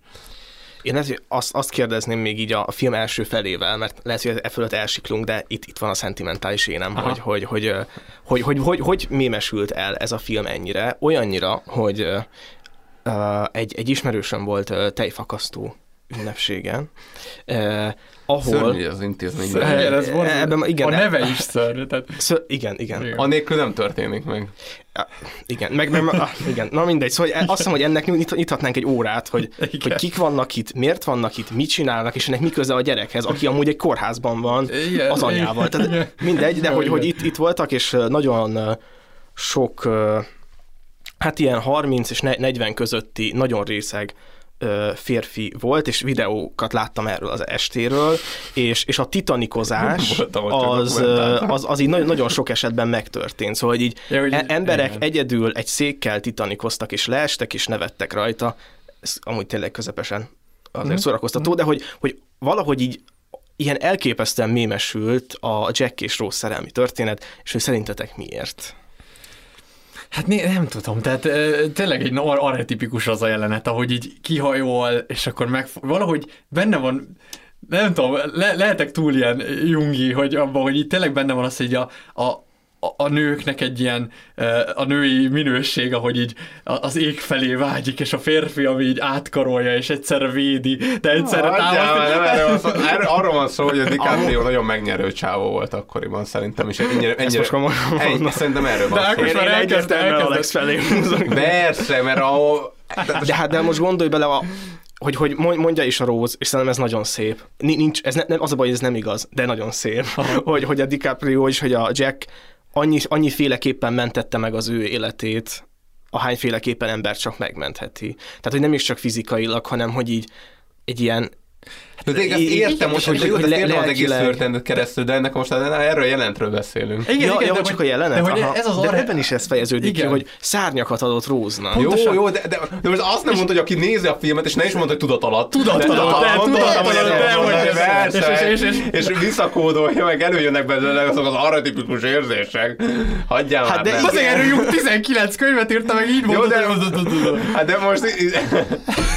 Én ezért azt, azt kérdezném még így a, a film első felével, mert lehet, hogy e fölött elsiklunk, de itt, itt van a szentimentális énem, Aha. hogy hogy, hogy, hogy, hogy, hogy, hogy mémesült el ez a film ennyire, olyannyira, hogy ö, egy, egy ismerősöm volt ö, tejfakasztó ünnepségen, eh, ahol... Szörnyű az intézmény. Igen, ez van, Ebben, igen, a neve is szörnyű. Tehát... Ször, igen, igen. Igen. Anélkül nem történik meg. Igen, meg, meg ah, igen, na mindegy, szóval azt hiszem, hogy ennek nyit- nyithatnánk egy órát, hogy, Igen. hogy kik vannak itt, miért vannak itt, mit csinálnak, és ennek mi köze a gyerekhez, aki amúgy egy kórházban van Igen, az anyával. igen. Tehát mindegy, de hogy, hogy itt, itt voltak, és nagyon sok, hát ilyen 30 és ne- 40 közötti nagyon részeg férfi volt, és videókat láttam erről az estéről, és, és a titanikozás az, az, az így nagyon, nagyon sok esetben megtörtént. Szóval hogy így Ja, hogy e- emberek igen. egyedül egy székkel titanikoztak, és leestek, és nevettek rajta. Ez amúgy tényleg közepesen azért Mhm. szórakoztató, de hogy, hogy valahogy így ilyen elképesztően mémesült a Jack és Rose szerelmi történet, és hogy szerintetek miért? Hát né, nem tudom, tehát ö, tényleg egy ar- archetipikus az a jelenet, ahogy így kihajol, és akkor meg valahogy benne van, nem tudom, le, lehetek túl ilyen jungi, hogy abban, hogy itt tényleg benne van az, hogy a, a, a- nőknek egy ilyen, a női minőség, ahogy így az ég felé vágyik, és a férfi, ami így átkarolja, és egyszerre védi, de egyszerre támaszt. Arról van szó, hogy a DiCaprio nagyon megnyerő csávó volt akkoriban szerintem, és ennyire, ennyire, most komolyan ennyi, szerintem erről van De szó. Ákos már elkezdte, egyértelműen elkezdte. Alex felé húzok. Persze, mert a... De hát de most gondolj bele, a, hogy, hogy mond- mondja is a Rose, és szerintem ez nagyon szép. Ni- Nincs, ez ne, nem, az a baj, hogy ez nem igaz, de nagyon szép, hogy, hogy a DiCaprio és hogy a Jack annyi, annyiféleképpen mentette meg az ő életét, ahányféleképpen ember csak megmentheti. Tehát, hogy nem is csak fizikailag, hanem hogy így egy ilyen De tényleg ezt Igen, értem most, hogy- hogy, le- értem az egész történetet keresztül, de ennek most erről a jelentről beszélünk. Igen, ja, igen, ja, de csak a jelenet. De hogy aha. ez az de ebben is ez fejeződik Igen. ki, hogy szárnyakat adott Róznak. Jó, Pontosan. jó, de, de, de most azt nem mondta, hogy aki nézi a filmet, és ne is mondta, hogy tudat alatt. Tudat alatt, de tudat alatt, de és- visszakódolja, meg előjönnek belőle azok az arretipikus érzések. Hagyjál Hát de. Azért erről Jung 19 könyvet írta, meg így Jó, mondta, de, hát de most...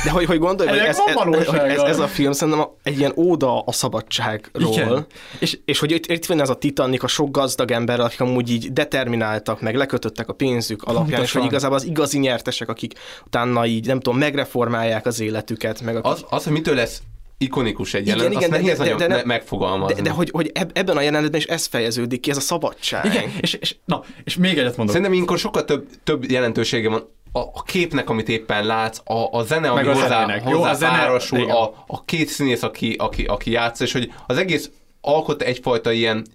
De hogy, hogy gondolj, ez, hogy ez, ez, a film szerintem egy ilyen óda a szabadságról. Igen. És, és hogy itt, itt van ez a Titanic, a sok gazdag ember, akik amúgy így determináltak, meg lekötöttek a pénzük alapján, és Pontosan. hogy igazából az igazi nyertesek, akik utána így, nem tudom, megreformálják az életüket, meg akik Az, az, hogy mitől lesz ikonikus egy Igen, jelenet, igen, azt de- nehéz de- nagyon de me- megfogalmazni. de, de hogy, hogy eb- ebben a jelenetben is ez fejeződik ki, ez a szabadság. Igen, és, és, na, és még egyet mondok. Szerintem ilyenkor sokkal több, több jelentősége van a, képnek, amit éppen látsz, a, a zene, ami Meg a hozzá, zenének. Jó, hozzá a zene- párosul, a, a két színész, aki, aki, aki játsz, és hogy az egész alkot egyfajta ilyen,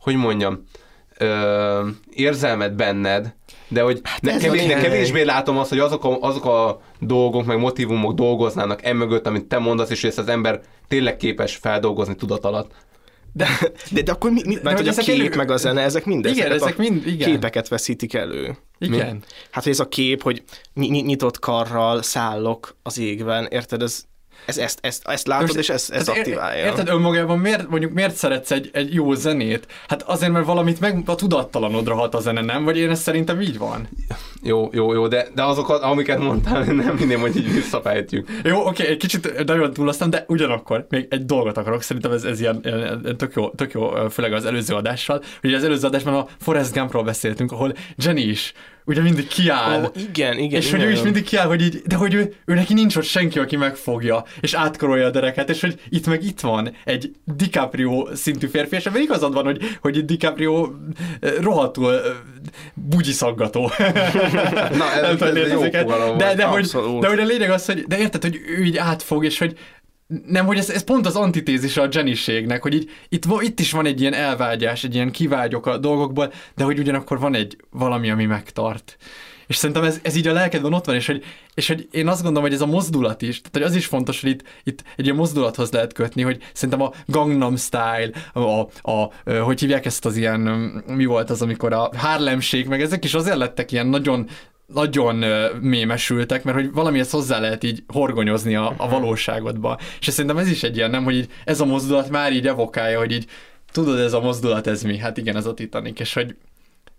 hogy mondjam, ö, érzelmet benned, de hogy ne, ez a kevés, lényeg. kevésbé látom azt, hogy azok a, azok a dolgok, meg motivumok dolgoznának emögött, amit te mondasz, és hogy ezt az ember tényleg képes feldolgozni tudat alatt. De, de, de akkor mi, mi, mert hogy a kép, elő- meg a zene, ezek mind Igen, ezek mind- igen. képeket veszítik elő. Igen. Hát, hogy ez a kép, hogy ny- ny- nyitott karral szállok az égben, érted? Ez, ez ezt, ezt, ezt látod, Most- és ezt, ezt ér- aktiválja. Érted, önmagában miért, mondjuk miért szeretsz egy, egy jó zenét? Hát azért, mert valamit meg a tudattalanodra hat a zene, nem? Vagy én ezt szerintem így van? Jó, jó, jó, de, de azokat, amiket mondtál, nem minném, hogy így visszafejtjük. Jó, oké, egy kicsit nagyon túloztam, de ugyanakkor még egy dolgot akarok, szerintem ez, ez ilyen, ilyen, ilyen tök, jó, tök jó, főleg az előző adással. Ugye az előző adásban a Forrest Gumpról beszéltünk, ahol Jenny is ugye mindig kiáll. Ó, igen, igen. és hogy ő igen. is mindig kiáll, hogy így, de hogy ő, ő neki nincs ott senki, aki megfogja, és átkorolja a dereket, és hogy itt meg itt van egy DiCaprio szintű férfi, és ebben igazad van, hogy, hogy itt DiCaprio rohadtul bugyisaggató. Na, ez, Nem ez, ez jó fogalom de, de, hogy, de hogy a lényeg az, hogy de érted, hogy ő így átfog, és hogy nem, hogy ez, ez pont az antitézis a Jennységnek, hogy így, itt, itt is van egy ilyen elvágyás, egy ilyen kivágyok a dolgokból, de hogy ugyanakkor van egy valami, ami megtart. És szerintem ez, ez így a lelkedben ott van, és hogy, és hogy én azt gondolom, hogy ez a mozdulat is, tehát hogy az is fontos, hogy itt, itt egy ilyen mozdulathoz lehet kötni, hogy szerintem a Gangnam Style, a, a, a hogy hívják ezt az ilyen, mi volt az, amikor a Harlemség, meg ezek is azért lettek ilyen nagyon nagyon mémesültek, mert hogy valamihez hozzá lehet így horgonyozni a, a valóságodba. És szerintem ez is egy ilyen, nem, hogy így ez a mozdulat már így evokálja, hogy így tudod, ez a mozdulat, ez mi? Hát igen, ez a Titanic, és hogy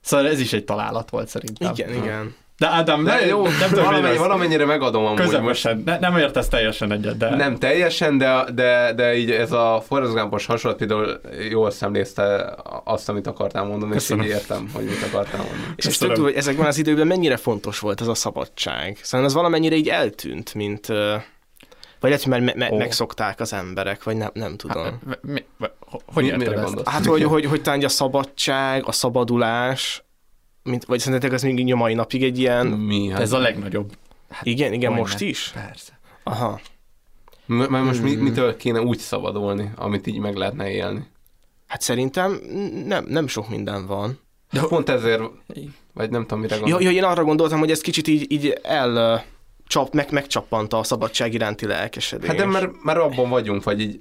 Szóval ez is egy találat volt szerintem. Igen, igen. De Ádám, De ne, jó, nem tudom, valamennyi, hogy valamennyire megadom amúgy most. Közepesen. Ne, nem értesz teljesen egyet, de... Nem teljesen, de, de, de így ez a Forrest Gumpos hasonlat például jól szemlézte azt, amit akartál mondani, Köszönöm. és így értem, hogy mit akartál mondani. És Köszönöm. tök, hogy ezekben az időben mennyire fontos volt ez a szabadság. Szerintem ez valamennyire így eltűnt, mint, Vagy lehet, hogy már me- me- Ó. megszokták az emberek, vagy nem, nem tudom. Hát, mi, mi, hogy Mi- érted ezt? Hát, hogy, hogy, hogy talán így a szabadság, a szabadulás, mint, vagy szerintetek ez még a mai napig egy ilyen... Mi? Hát, Ez a legnagyobb. Igen, igen, Majdnem. most is? Persze. Aha. M- Mert most Hmm. mi, mitől kéne úgy szabadulni, amit így meg lehetne élni? Hát szerintem nem, nem sok minden van. De pont ezért, vagy nem tudom, mire Ja, gondolsz. ja, én arra gondoltam, hogy ez kicsit így, így el csap, meg, megcsappanta a szabadság iránti lelkesedés. Hát de mert, mert abban vagyunk, vagy így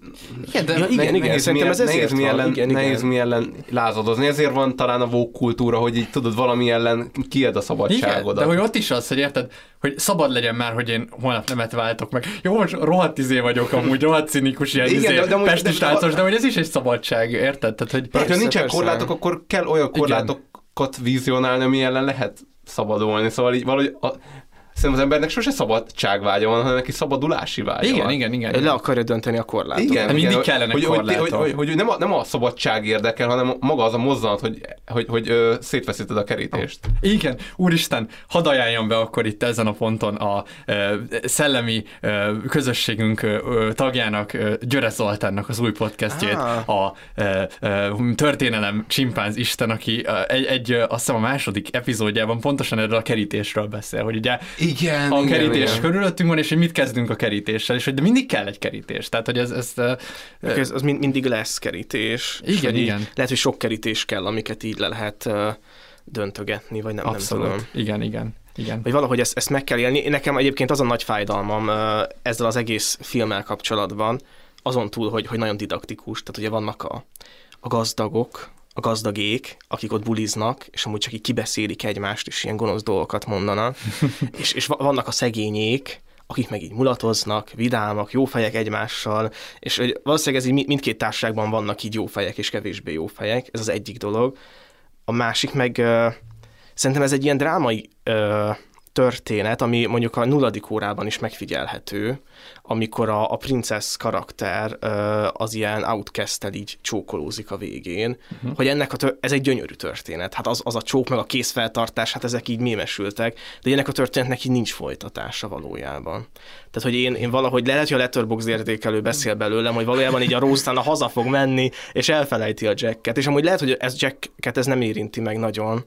Igen, de Ja, igen, igen, nehéz szerintem ez ezért nehéz mi van. ellen, Igen, igen. nehéz mi ellen lázadozni. Ezért van talán a woke kultúra, hogy így tudod, valami ellen kiad a Igen, szabadságodat. de hogy ott is az, hogy érted, hogy szabad legyen már, hogy én holnap nemet váltok meg. Jó, most rohadt izé vagyok amúgy, rohadt cinikus ilyen Igen, izé, de- de amúgy- pestis de- táncos, de hogy ez is egy szabadság, érted? Tehát, hogy Mert ha nincsen persze. korlátok, akkor kell olyan korlátokat vizionálni, ami ellen lehet szabadulni. Szóval így valahogy a, szerintem az embernek sose szabadságvágya van, hanem neki szabadulási vágya igen, van. igen, igen. Le akarja dönteni a korlátokat. Igen, Hát mindig igen, kellenek hogy, hogy, hogy, korlátok. hogy, hogy, hogy, nem, a, nem a szabadság érdekel, hanem maga az a mozzanat, hogy, hogy, hogy ö, szétveszíted a kerítést. Igen, úristen, hadd ajánljam be akkor itt ezen a ponton a ö, szellemi ö, közösségünk ö, tagjának, ö, Györe Zoltánnak az új podcastjét, Ah. a ö, ö, történelem csimpánz isten, aki ö, egy, egy azt hiszem a második epizódjában pontosan erről a kerítésről beszél, hogy ugye Igen, a kerítés körülöttünk van, és hogy mit kezdünk a kerítéssel, és hogy de mindig kell egy kerítés. Tehát, hogy ez, ez ö, Ez, az mind, mindig lesz kerítés. és Igen, így igen. Lehet, hogy sok kerítés kell, amiket így le lehet uh, döntögetni, vagy nem, nem tudom. abszolút. Igen, igen. Igen. Vagy valahogy ezt, ezt meg kell élni. Nekem egyébként az a nagy fájdalmam uh, ezzel az egész filmmel kapcsolatban, azon túl, hogy, hogy nagyon didaktikus, tehát ugye vannak a, a gazdagok, a gazdagék, akik ott buliznak, és amúgy csak így kibeszélik egymást, és ilyen gonosz dolgokat mondanak, és, és va- vannak a szegényék, akik meg így mulatoznak, vidámak, jó fejek egymással, és hogy valószínűleg ez így mi- mindkét társaságban vannak így jó fejek és kevésbé jó fejek, ez az egyik dolog. A másik meg szerintem ez egy ilyen drámai történet, ami mondjuk a nulladik órában is megfigyelhető, amikor a, a princesz karakter az ilyen outcast így csókolózik a végén, uh-huh. hogy ennek a tör- ez egy gyönyörű történet. Hát az, az a csók meg a kézfeltartás, hát ezek így mémesültek, de ennek a történetnek így nincs folytatása valójában. Tehát, hogy én, én valahogy lehet, hogy a Letterboxd értékelő beszél belőlem, hogy valójában így a Rose utána haza fog menni, és elfelejti a Jacket, és amúgy lehet, hogy ez Jacket ez nem érinti meg nagyon,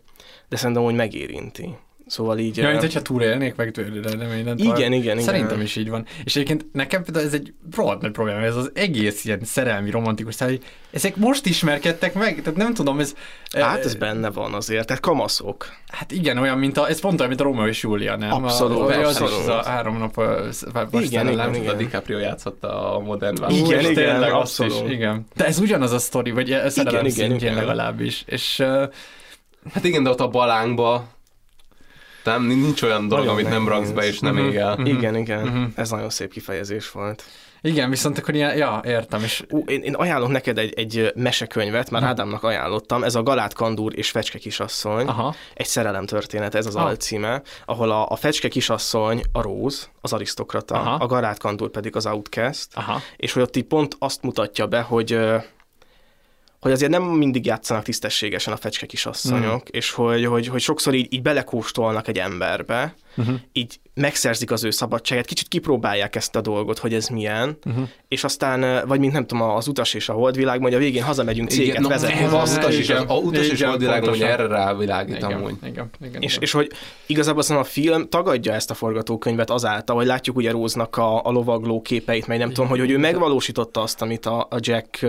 de szerintem hogy megérinti. Szóval így... Ja, mint hogyha túlélnék meg tőle, nem mindent. Igen, igen, igen. Szerintem is így van. És egyébként nekem például ez egy rohadt nagy probléma, ez az egész ilyen szerelmi, romantikus hogy ezek most ismerkedtek meg, tehát nem tudom, ez... Hát ez benne van azért, tehát kamaszok. Hát igen, olyan, mint a, ez pont olyan, mint a Romeo és Júlia, nem? Abszolút, a, az abszolút. is az a három nap a, a Igen, igen, A igen. DiCaprio játszotta a modern Igen, válogatást. igen, tényleg, azt abszolút. Is, igen. De ez ugyanaz a sztori, vagy a szerelem igen, szintjén igen. legalábbis. És uh, Hát igen, de ott a balánkba nem, nincs olyan dolog, Nagyon amit nem raksz be, és nem Mhm. ég el. Igen, igen. Mhm. Ez nagyon szép kifejezés volt. igen, viszont akkor ilyen, ja, értem, és Ú, én, én ajánlok neked egy, egy mesekönyvet, már Ádámnak ajánlottam, ez a Galát Kandúr és Fecske kisasszony, aha, egy szerelem történet, ez az Ah. alcíme, ahol a, a Fecske kisasszony a Rose, az arisztokrata, Aha. a Galát Kandúr pedig az outcast, aha, és hogy ott így pont azt mutatja be, hogy hogy azért nem mindig játszanak tisztességesen a fecske kisasszonyok, mm. és hogy, hogy, hogy sokszor így, így belekóstolnak egy emberbe, uh-huh. így megszerzik az ő szabadságát, kicsit kipróbálják ezt a dolgot, hogy ez milyen, uh-huh. és aztán, vagy mint nem tudom, az utas és a holdvilág, hogy a végén hazamegyünk céget no, vezetni. ez az utas is, igen, a utas és igen, a világon ugye pontosan. erre rávilágít igen, amúgy. igen, igen, És, igen. és hogy igazából szerintem a film tagadja ezt a forgatókönyvet azáltal, hogy látjuk ugye Róznak a, a lovagló képeit, meg nem tudom, hogy, hogy ő megvalósította azt, amit a, a Jack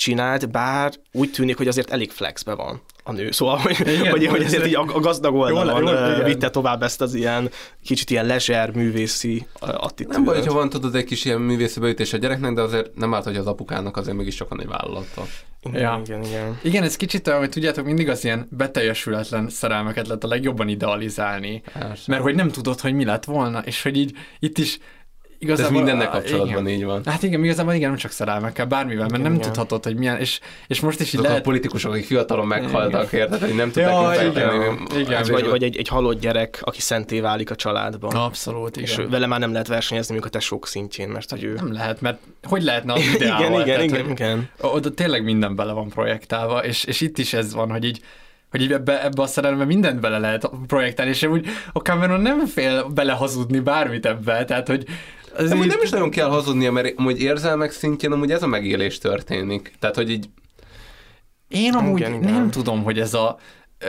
csinált, bár úgy tűnik, hogy azért elég flexbe van a nő. Szóval, hogy, Igen, hogy, hogy ezért ez- így a, a gazdag oldalon Jól- jól, vitte tovább ezt az ilyen kicsit ilyen lezser művészi attitűdöt. Nem baj, hogyha van tudod egy kis ilyen művészi beütés a gyereknek, de azért nem árt, hogy az apukának azért mégis sokan egy vállalata. Igen, Ja. igen, igen. Igen, ez kicsit olyan, hogy tudjátok, mindig az ilyen beteljesületlen szerelmeket lehet a legjobban idealizálni. Persze. Mert hogy nem tudod, hogy mi lett volna, és hogy így itt is Ez igazából... mindennel á, kapcsolatban igen. így van. Hát igen, igazából igen, nem csak szerelmekkel, bármivel, mert Igen, nem igen. tudhatod, hogy milyen, és, és most is így Azok a lehet... politikusok, akik fiatalon meghaltak, érted, hogy nem tudták Ja, igen. Igen. Vagy, vagy egy, egy halott gyerek, aki szenté válik a családban. Abszolút, igen. és vele már nem lehet versenyezni, mondjuk a tesók szintjén, mert hogy ő... Nem lehet, mert hogy lehetne az Igen, ideál? igen, Tehát, igen, hogy igen. Oda tényleg minden bele van projektálva, és, és itt is ez van, hogy így hogy így ebbe, ebbe a szerelembe mindent bele lehet projektálni, és úgy a Cameron nem fél belehazudni bármit ebbe, tehát hogy Ez De amúgy így- nem is nagyon kell hazudnia, mert amúgy érzelmek szintjén amúgy ez a megélés történik. Tehát, hogy így Én amúgy Igen, igen. nem tudom, hogy ez a,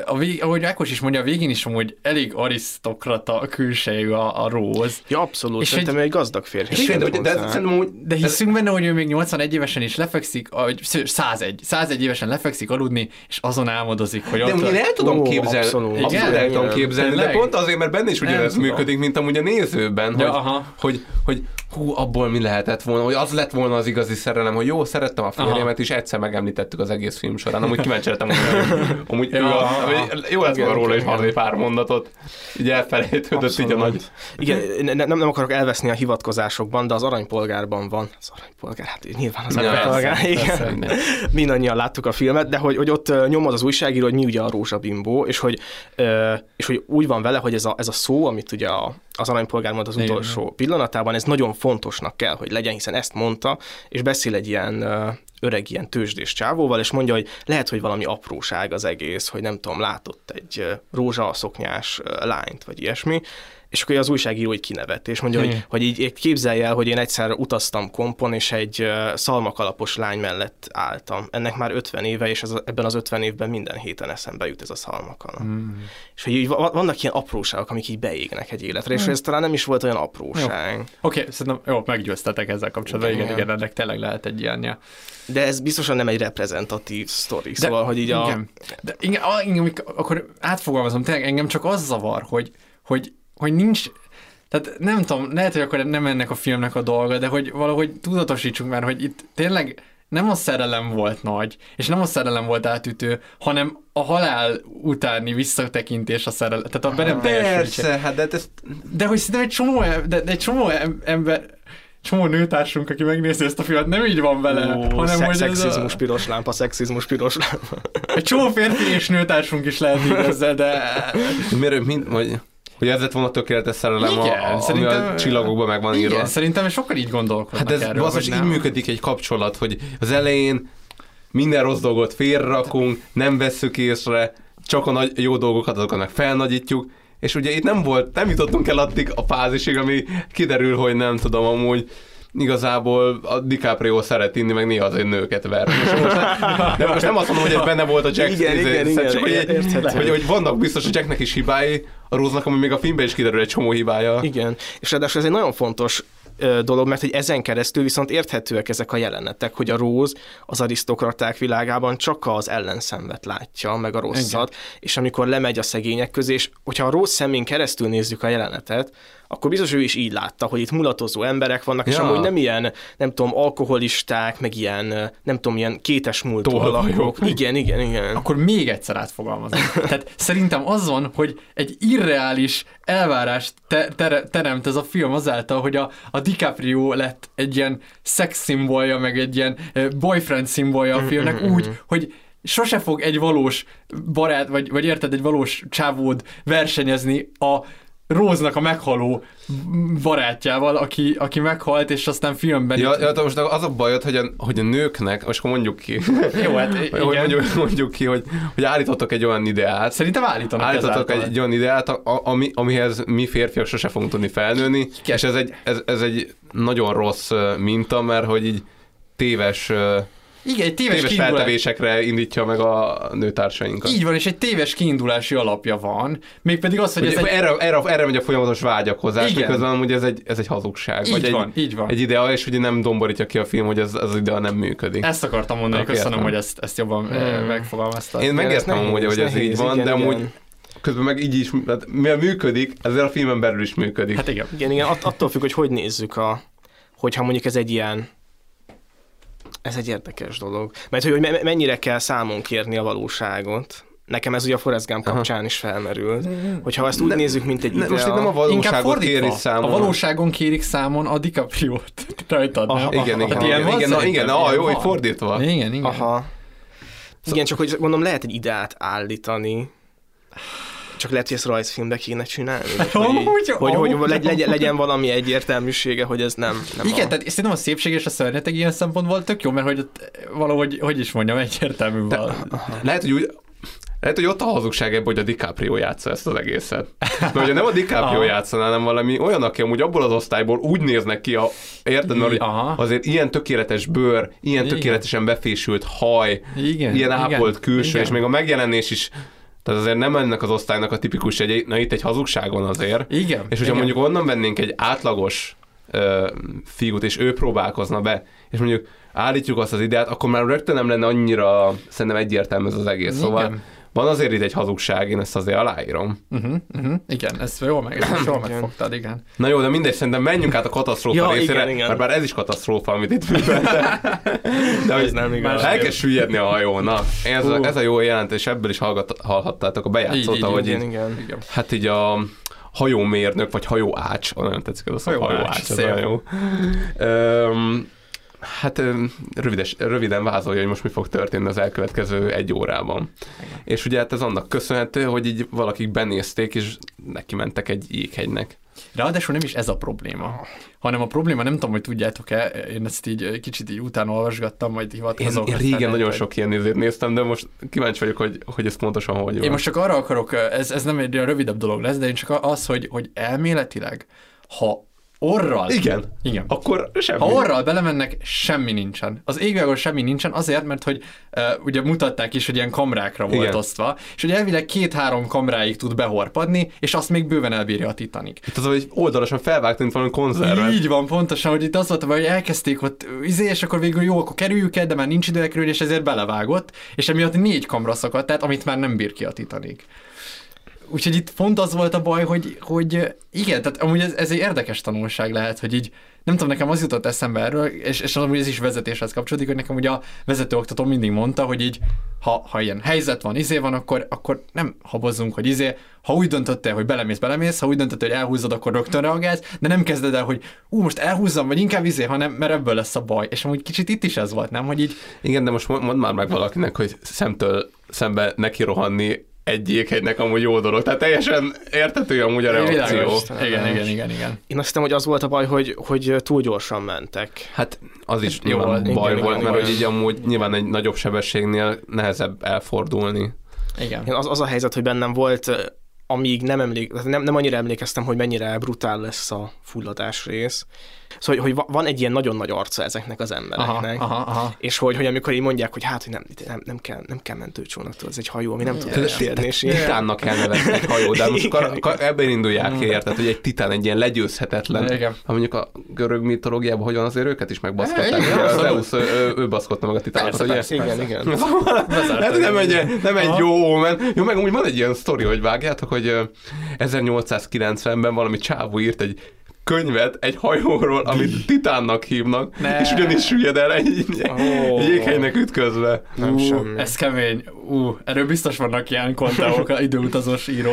a vég, ahogy Ákos is mondja, a végén is amúgy elég arisztokrata külsejű a, a Rose. Ja, abszolút. És Szerintem ő egy gazdag férfi. És de, de, de szerintem amúgy De hiszünk benne, hogy ő még 81 évesen is lefekszik, vagy 101, 101 évesen lefekszik aludni, és azon álmodozik, hogy De ott... én el tudom Ó, képzelni, abszolút. abszolút, Igen? el tudom képzelni, de pont azért, mert benne is ugyanez működik, mint amúgy a nézőben, Ja, hogy, aha. hogy, hogy hú, abból mi lehetett volna, hogy az lett volna az igazi szerelem, hogy jó, szerettem a férjemet, és egyszer megemlítettük az egész film során, amúgy kíváncsi lettem, hogy amúgy ő a, hogy jó lett volna róla is hallani pár mondatot, így elfelejtődött így a nagy... Igen, ne- nem, nem akarok elveszni a hivatkozásokban, de az aranypolgárban van. Az aranypolgár, hát nyilván az aranypolgár, persze, igen. persze, minden. Mindannyian láttuk a filmet, de hogy, hogy ott nyomod az újságíró, hogy mi ugye a rózsabimbó, és hogy, és hogy úgy van vele, hogy ez a, ez a szó, amit ugye a, az aranypolgár mond az Igen. utolsó pillanatában, ez nagyon fontosnak kell, hogy legyen, hiszen ezt mondta, és beszél egy ilyen öreg ilyen tőzsdés csávóval, és mondja, hogy lehet, hogy valami apróság az egész, hogy nem tudom, látott egy rózsaszoknyás lányt, vagy ilyesmi, és akkor az újságíró így kinevet, és mondja, hogy, hogy így, így képzelje el, hogy én egyszer utaztam kompon, és egy szalmakalapos lány mellett álltam. Ennek már 50 éve, és ez, ebben az 50 évben minden héten eszembe jut ez a szalmakalap. Mm. És hogy így va- vannak ilyen apróságok, amik így beégnek egy életre, és ez talán nem is volt olyan apróság. Oké, okay, szerintem jó, meggyőztetek ezzel kapcsolatban, igen, Igen. igen, ennek tényleg lehet egy ilyenje. De ez biztosan nem egy reprezentatív sztori, szóval, hogy így a... Igen. De igen, igen, akkor átfogalmazom, tényleg engem csak az zavar, hogy, hogy, hogy nincs, tehát nem tudom, lehet, hogy akkor nem ennek a filmnek a dolga, de hogy valahogy tudatosítsunk már, hogy itt tényleg nem a szerelem volt nagy, és nem a szerelem volt átütő, hanem a halál utáni visszatekintés a szerelem, tehát a be. Persze, hát de ezt De hogy szerintem egy csomó, de, de egy csomó em- ember, csomó nőtársunk, aki megnézi ezt a filmet, nem így van vele, Ó, hanem sze- hogy ez szexizmus, a, piros lámpa, szexizmus, piros lámpa. egy csomó férfi és nőtársunk is lehet így ezzel, de miért, mind, vagy, hogy ez lett volna tökéletes szerelem, Igen, a, szerintem- a csillagokban meg van írva. igen, szerintem sokkal így gondolkodnak Hát ez erről, hogy így működik egy kapcsolat, hogy az elején minden rossz dolgot félrakunk, nem vesszük észre, csak a nagy, jó dolgokat azokat meg felnagyítjuk, és ugye itt nem volt, nem jutottunk el addig a fázisig, ami kiderül, hogy nem tudom, amúgy igazából a DiCaprio szeret inni, meg néha azért nőket ver. Most, most, de most nem azt mondom, hogy ez benne volt a Jack, Igen, izé, igen, csak igen, hogy, érthető. hogy, hogy, vannak biztos, hogy Jacknek is hibái, a Róznak, ami még a filmben is kiderül egy csomó hibája. Igen, és ráadásul ez egy nagyon fontos dolog, mert hogy ezen keresztül viszont érthetőek ezek a jelenetek, hogy a Róz az arisztokraták világában csak az ellenszenvet látja, meg a rosszat, Igen. és amikor lemegy a szegények közé, és hogyha a Róz szemén keresztül nézzük a jelenetet, akkor biztos ő is így látta, hogy itt mulatozó emberek vannak, és Ja. amúgy nem ilyen, nem tudom, alkoholisták, meg ilyen, nem tudom, ilyen kétes múltú alakok. Igen, igen, igen. Akkor még egyszer átfogalmazom. Tehát szerintem az van, hogy egy irreális elvárást te- tere- teremt ez a film azáltal, hogy a, a DiCaprio lett egy ilyen szex szimbolja, meg egy ilyen boyfriend szimbolja a filmnek úgy, hogy sose fog egy valós barát, vagy, vagy érted, egy valós csávód versenyezni a Róznak a meghaló barátjával, aki, aki meghalt, és aztán filmben... Ja, itt- ja, de most az a bajod, hogy a, hogy a nőknek, most akkor mondjuk ki, Jó, hát hogy igen. mondjuk, mondjuk ki, hogy, hogy állítottak egy olyan ideát, Szerintem állítanak állítottak ezáltal. egy olyan ideát, a- ami, amihez mi férfiak sose fogunk tudni felnőni, és ez egy, ez, ez egy nagyon rossz minta, mert hogy így téves, Igen, egy téves, téves kiindulás. feltevésekre indítja meg a nőtársainkat. Így van, és egy téves kiindulási alapja van, mégpedig az, hogy Hogy ez egy... erre, erre, erre megy a folyamatos vágyakozás, Igen. miközben amúgy ez egy, ez egy hazugság. Így vagy van, egy, így van. Egy idea, és ugye nem domborítja ki a film, hogy ez, az idea nem működik. Ezt akartam mondani, Akkor köszönöm, értem. hogy ezt, ezt jobban hmm. megfogalmaztad. Én megértem amúgy, hogy ez nehéz, így van, igen, de amúgy igen. közben meg így is, hát mivel működik, ezért a filmen belül is működik. Hát igen. Igen, igen, att- attól függ, hogy hogy nézzük a, hogyha mondjuk ez egy ilyen, ez egy érdekes dolog. Mert hogy, hogy me- mennyire kell számon kérni a valóságot. Nekem ez ugye a Forrest Gump kapcsán is felmerült, hogyha ezt úgy Ne- nézzük, mint egy ne, most itt nem a idea, Inkább valóságot kéri fordítva. számon. A valóságon kérik számon a DiCaprio-t rajtad, nem? Aha, Igen, igen, ilyen igen, van igen, szerintem, igen, ah, ilyen jó, hogy fordítva. Igen, igen. aha. Igen, csak hogy mondom, lehet egy ideát állítani, csak lehet, hogy ezt rajzfilmbe kéne csinálni. Hogy, hogy, hogy, legy- legyen, legyen valami egyértelműsége, hogy ez nem, nem Igen, a... tehát szerintem a szépség és a szörnyeteg ilyen szempontból tök jó, mert hogy valahogy, hogy is mondjam, egyértelmű val. Lehet, hogy úgy, Lehet, hogy ott a hazugság ebben, hogy a DiCaprio játsza ezt az egészet. Mert hogyha nem a DiCaprio játszaná, hanem valami olyan, aki amúgy abból az osztályból úgy néznek ki, a, érted, mert hogy Aha. azért ilyen tökéletes bőr, ilyen Igen. tökéletesen befésült haj, Igen, ilyen igen, ápolt külső, igen. és még a megjelenés is tehát azért nem ennek az osztálynak a tipikus egy, na itt egy hazugságon azért. Igen, És hogyha igen. mondjuk onnan vennénk egy átlagos ö, fiút, és ő próbálkozna be, és mondjuk állítjuk azt az ideát, akkor már rögtön nem lenne annyira szerintem egyértelmű ez az egész. Szóval Igen. Van azért itt egy hazugság, én ezt azért aláírom. Uh-huh, uh-huh. Igen, ezt jól, meg, ezt jól megfogtad, igen. Na jó, de mindegy, szerintem menjünk át a katasztrófa Ja, részére, igen, igen. mert bár ez is katasztrófa, amit itt műveltek. De hogy nem igaz. El kell süllyedni a hajón. Na, ez, a, Hú. ez a jó jelentés, ebből is hallgat, hallhattátok a bejátszót, Így, Igen, így, igen. igen. hát így a hajómérnök, vagy hajóács, olyan tetszik ez a szó, Hajóács, hajóács, ez olyan jó. Öm, hát rövides, röviden vázolja, hogy most mi fog történni az elkövetkező egy órában. És ugye hát ez annak köszönhető, hogy így valakik benézték, és neki mentek egy jéghegynek. Ráadásul nem is ez a probléma, hanem a probléma, nem tudom, hogy tudjátok-e, én ezt így kicsit így utána olvasgattam, majd Én, hivatkozok. én aztán régen nagyon sok ilyen nézőt néztem, de most kíváncsi vagyok, hogy, hogy ez pontosan hogy van. Én most csak arra akarok, ez, ez nem egy olyan rövidebb dolog lesz, de én csak az, hogy, hogy elméletileg, ha orral... Igen. Igen. Akkor semmi. Ha orral belemennek, semmi nincsen. Az égvilágon semmi nincsen, azért, mert hogy uh, ugye mutatták is, hogy ilyen kamrákra volt Igen. osztva, és hogy elvileg két-három kamráig tud behorpadni, és azt még bőven elbírja a Titanic. Itt az, hogy oldalasan felvágt, mint valami konzervet. Így van, pontosan, hogy itt az volt, hogy elkezdték ott izé, és akkor végül jó, akkor kerüljük el, de már nincs idő elkerülni, és ezért belevágott, és emiatt négy kamra szakadt, tehát amit már nem bír ki a Titanic. Úgyhogy itt pont az volt a baj, hogy, hogy igen, tehát amúgy ez, ez egy érdekes tanulság lehet, hogy így nem tudom, nekem az jutott eszembe erről, és, és amúgy ez is vezetéshez kapcsolódik, hogy nekem ugye a vezetőoktató mindig mondta, hogy így, ha, ha ilyen helyzet van, izé van, akkor, akkor nem habozzunk, hogy izé, ha úgy döntöttél, hogy belemész, belemész, ha úgy döntöttél, hogy elhúzod, akkor rögtön reagálsz, de nem kezded el, hogy ú, most elhúzzam, vagy inkább izé, hanem mert ebből lesz a baj. És amúgy kicsit itt is ez volt, nem? Hogy így Igen, de most mond mondd már meg valakinek, hogy szemtől szembe neki rohanni egy jéghegynek amúgy jó dolog. Tehát teljesen értető amúgy a reakció. világos. Igen, igen, igen, igen. Én azt hiszem, hogy az volt a baj, hogy, hogy túl gyorsan mentek. Hát az is jó volt. baj Igen, volt, igen, mert igen. hogy így amúgy nyilván egy nagyobb sebességnél nehezebb elfordulni. Igen. Az, az a helyzet, hogy bennem volt, amíg nem, emlék, tehát nem, nem annyira emlékeztem, hogy mennyire brutál lesz a fulladás rész. Szóval, hogy va- van egy ilyen nagyon nagy arca ezeknek az Aha, embereknek. aha, aha. És hogy, hogy amikor így mondják, hogy hát, hogy nem, nem, nem, kell, nem kell mentőcsónaktól, ez egy hajó, ami nem tud. És így- Titánnak kell nevezni egy hajó, de most akkor, akkor ebben indulják ki, érted, hogy egy titán egy ilyen legyőzhetetlen. Igen. Ha mondjuk a görög mitológiában hogy van, azért őket is. Igen, Ugye, Az. Zeus, ő, ő meg a titánokat, Persze, persze, igen, igen. Hát nem egy, nem egy Aha. jó men. Jó, meg úgy van egy ilyen sztori, hogy vágjátok, hogy ö, 1890-ben valami csávó írt egy könyvet egy hajóról, amit Titánnak hívnak, Ne. és ugyanis süllyed el egy, egy jéghelynek ütközve. Nem Ú, semmi. ez kemény. Ú, erről biztos vannak ilyen konteók, időutazós író.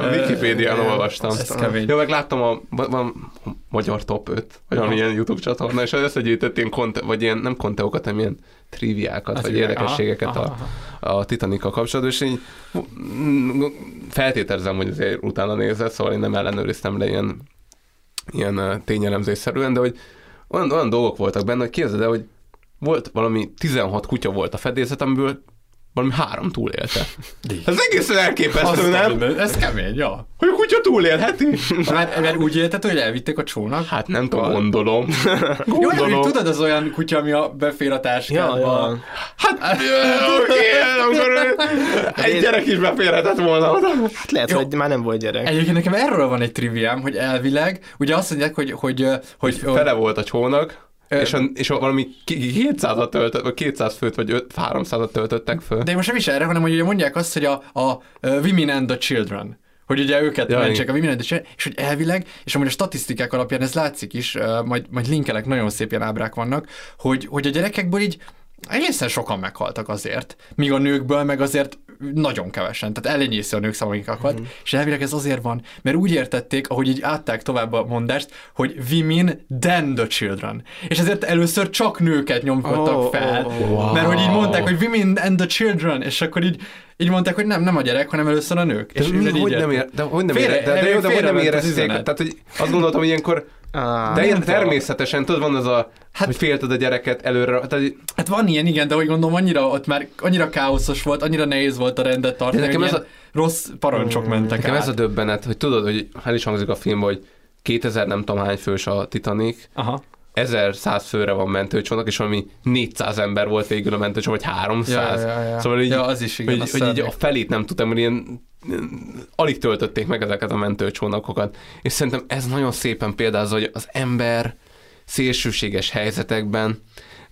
A Wikipédián Ö, olvastam. Ez kemény. Jó, meg láttam a van, van magyar top 5, vagy Aha. valamilyen YouTube csatorna, és összegyűjtött ilyen konte, vagy ilyen, nem konteókat, hanem ilyen triviákat, Az vagy ilyen- érdekességeket aha, a, a Titanikkal kapcsolatban, és így feltételezem, hogy azért utána nézett, szóval én nem ellenőriztem le ilyen, ilyen ö, tényelemzésszerűen, de hogy olyan, olyan dolgok voltak benne, hogy képzeld el, hogy volt valami 16 kutya volt a fedélzet, amiből valami három túlélte. Ez egészen elképesztő, nem? Ez kemény, ja. Hogy a kutya túlélheti? Mert, mert úgy élted, hogy elvitték a csónak? Hát nem tudom, gondolom. Jó, de gondolom. hogy tudod, az olyan kutya, ami a befér a táskádba. Ja, ja. Hát, oké, akkor egy gyerek is beférhetett volna oda. Hát lehet, Jó. hogy már nem volt gyerek. Egyébként nekem erről van egy triviám, hogy elvileg, ugye azt mondják, hogy, hogy, hogy, hogy Fele volt a csónak, és, a, és a valami 200-at töltött, vagy 200 főt, vagy 5, 300-at töltöttek föl. De most nem is erre, hanem hogy ugye mondják azt, hogy a, a Women and the Children, hogy ugye őket Ja, mentsék a Women and the Children, és hogy elvileg, és amúgy a statisztikák alapján ez látszik is, majd, majd linkelek, nagyon szép ilyen ábrák vannak, hogy, hogy a gyerekekből így egészen sokan meghaltak azért, míg a nőkből meg azért nagyon kevesen, tehát elenyésző a nők száma, akik meghalt, Mhm. és elvileg ez azért van, mert úgy értették, ahogy így átták tovább a mondást, hogy women then the children. És ezért először csak nőket nyomkodtak Oh, fel, oh, oh. mert hogy így mondták, hogy women and the children, és akkor így így mondták, hogy nem, nem a gyerek, hanem először a nők. De, mi, innen így hogy nem, ér, de, hogy nem Félre- ér, de, de, jó, de hogy nem érezték. Tehát, hogy azt gondoltam, hogy ilyenkor Á, de ilyen természetesen, tudod, van az a, hát, hogy félted a gyereket előre, tehát Hát van ilyen, igen, de hogy gondolom, annyira ott már annyira káoszos volt, annyira nehéz volt a rendet tartani, De nekem ez ilyen rossz parancsok mentek nekem át. ez a döbbenet, hogy tudod, hogy el is hangzik a film, hogy 2000 nem tudom hány fős a Titanic, Aha. 1100 főre van mentőcsónak, és valami 400 ember volt végül a mentőcsónak, vagy 300. Ja, ja, ja. Szóval így, Ja, az is igen, hogy, hogy így a felét nem tudtam, hogy ilyen alig töltötték meg ezeket a mentőcsónakokat. És szerintem ez nagyon szépen példázza, hogy az ember szélsőséges helyzetekben,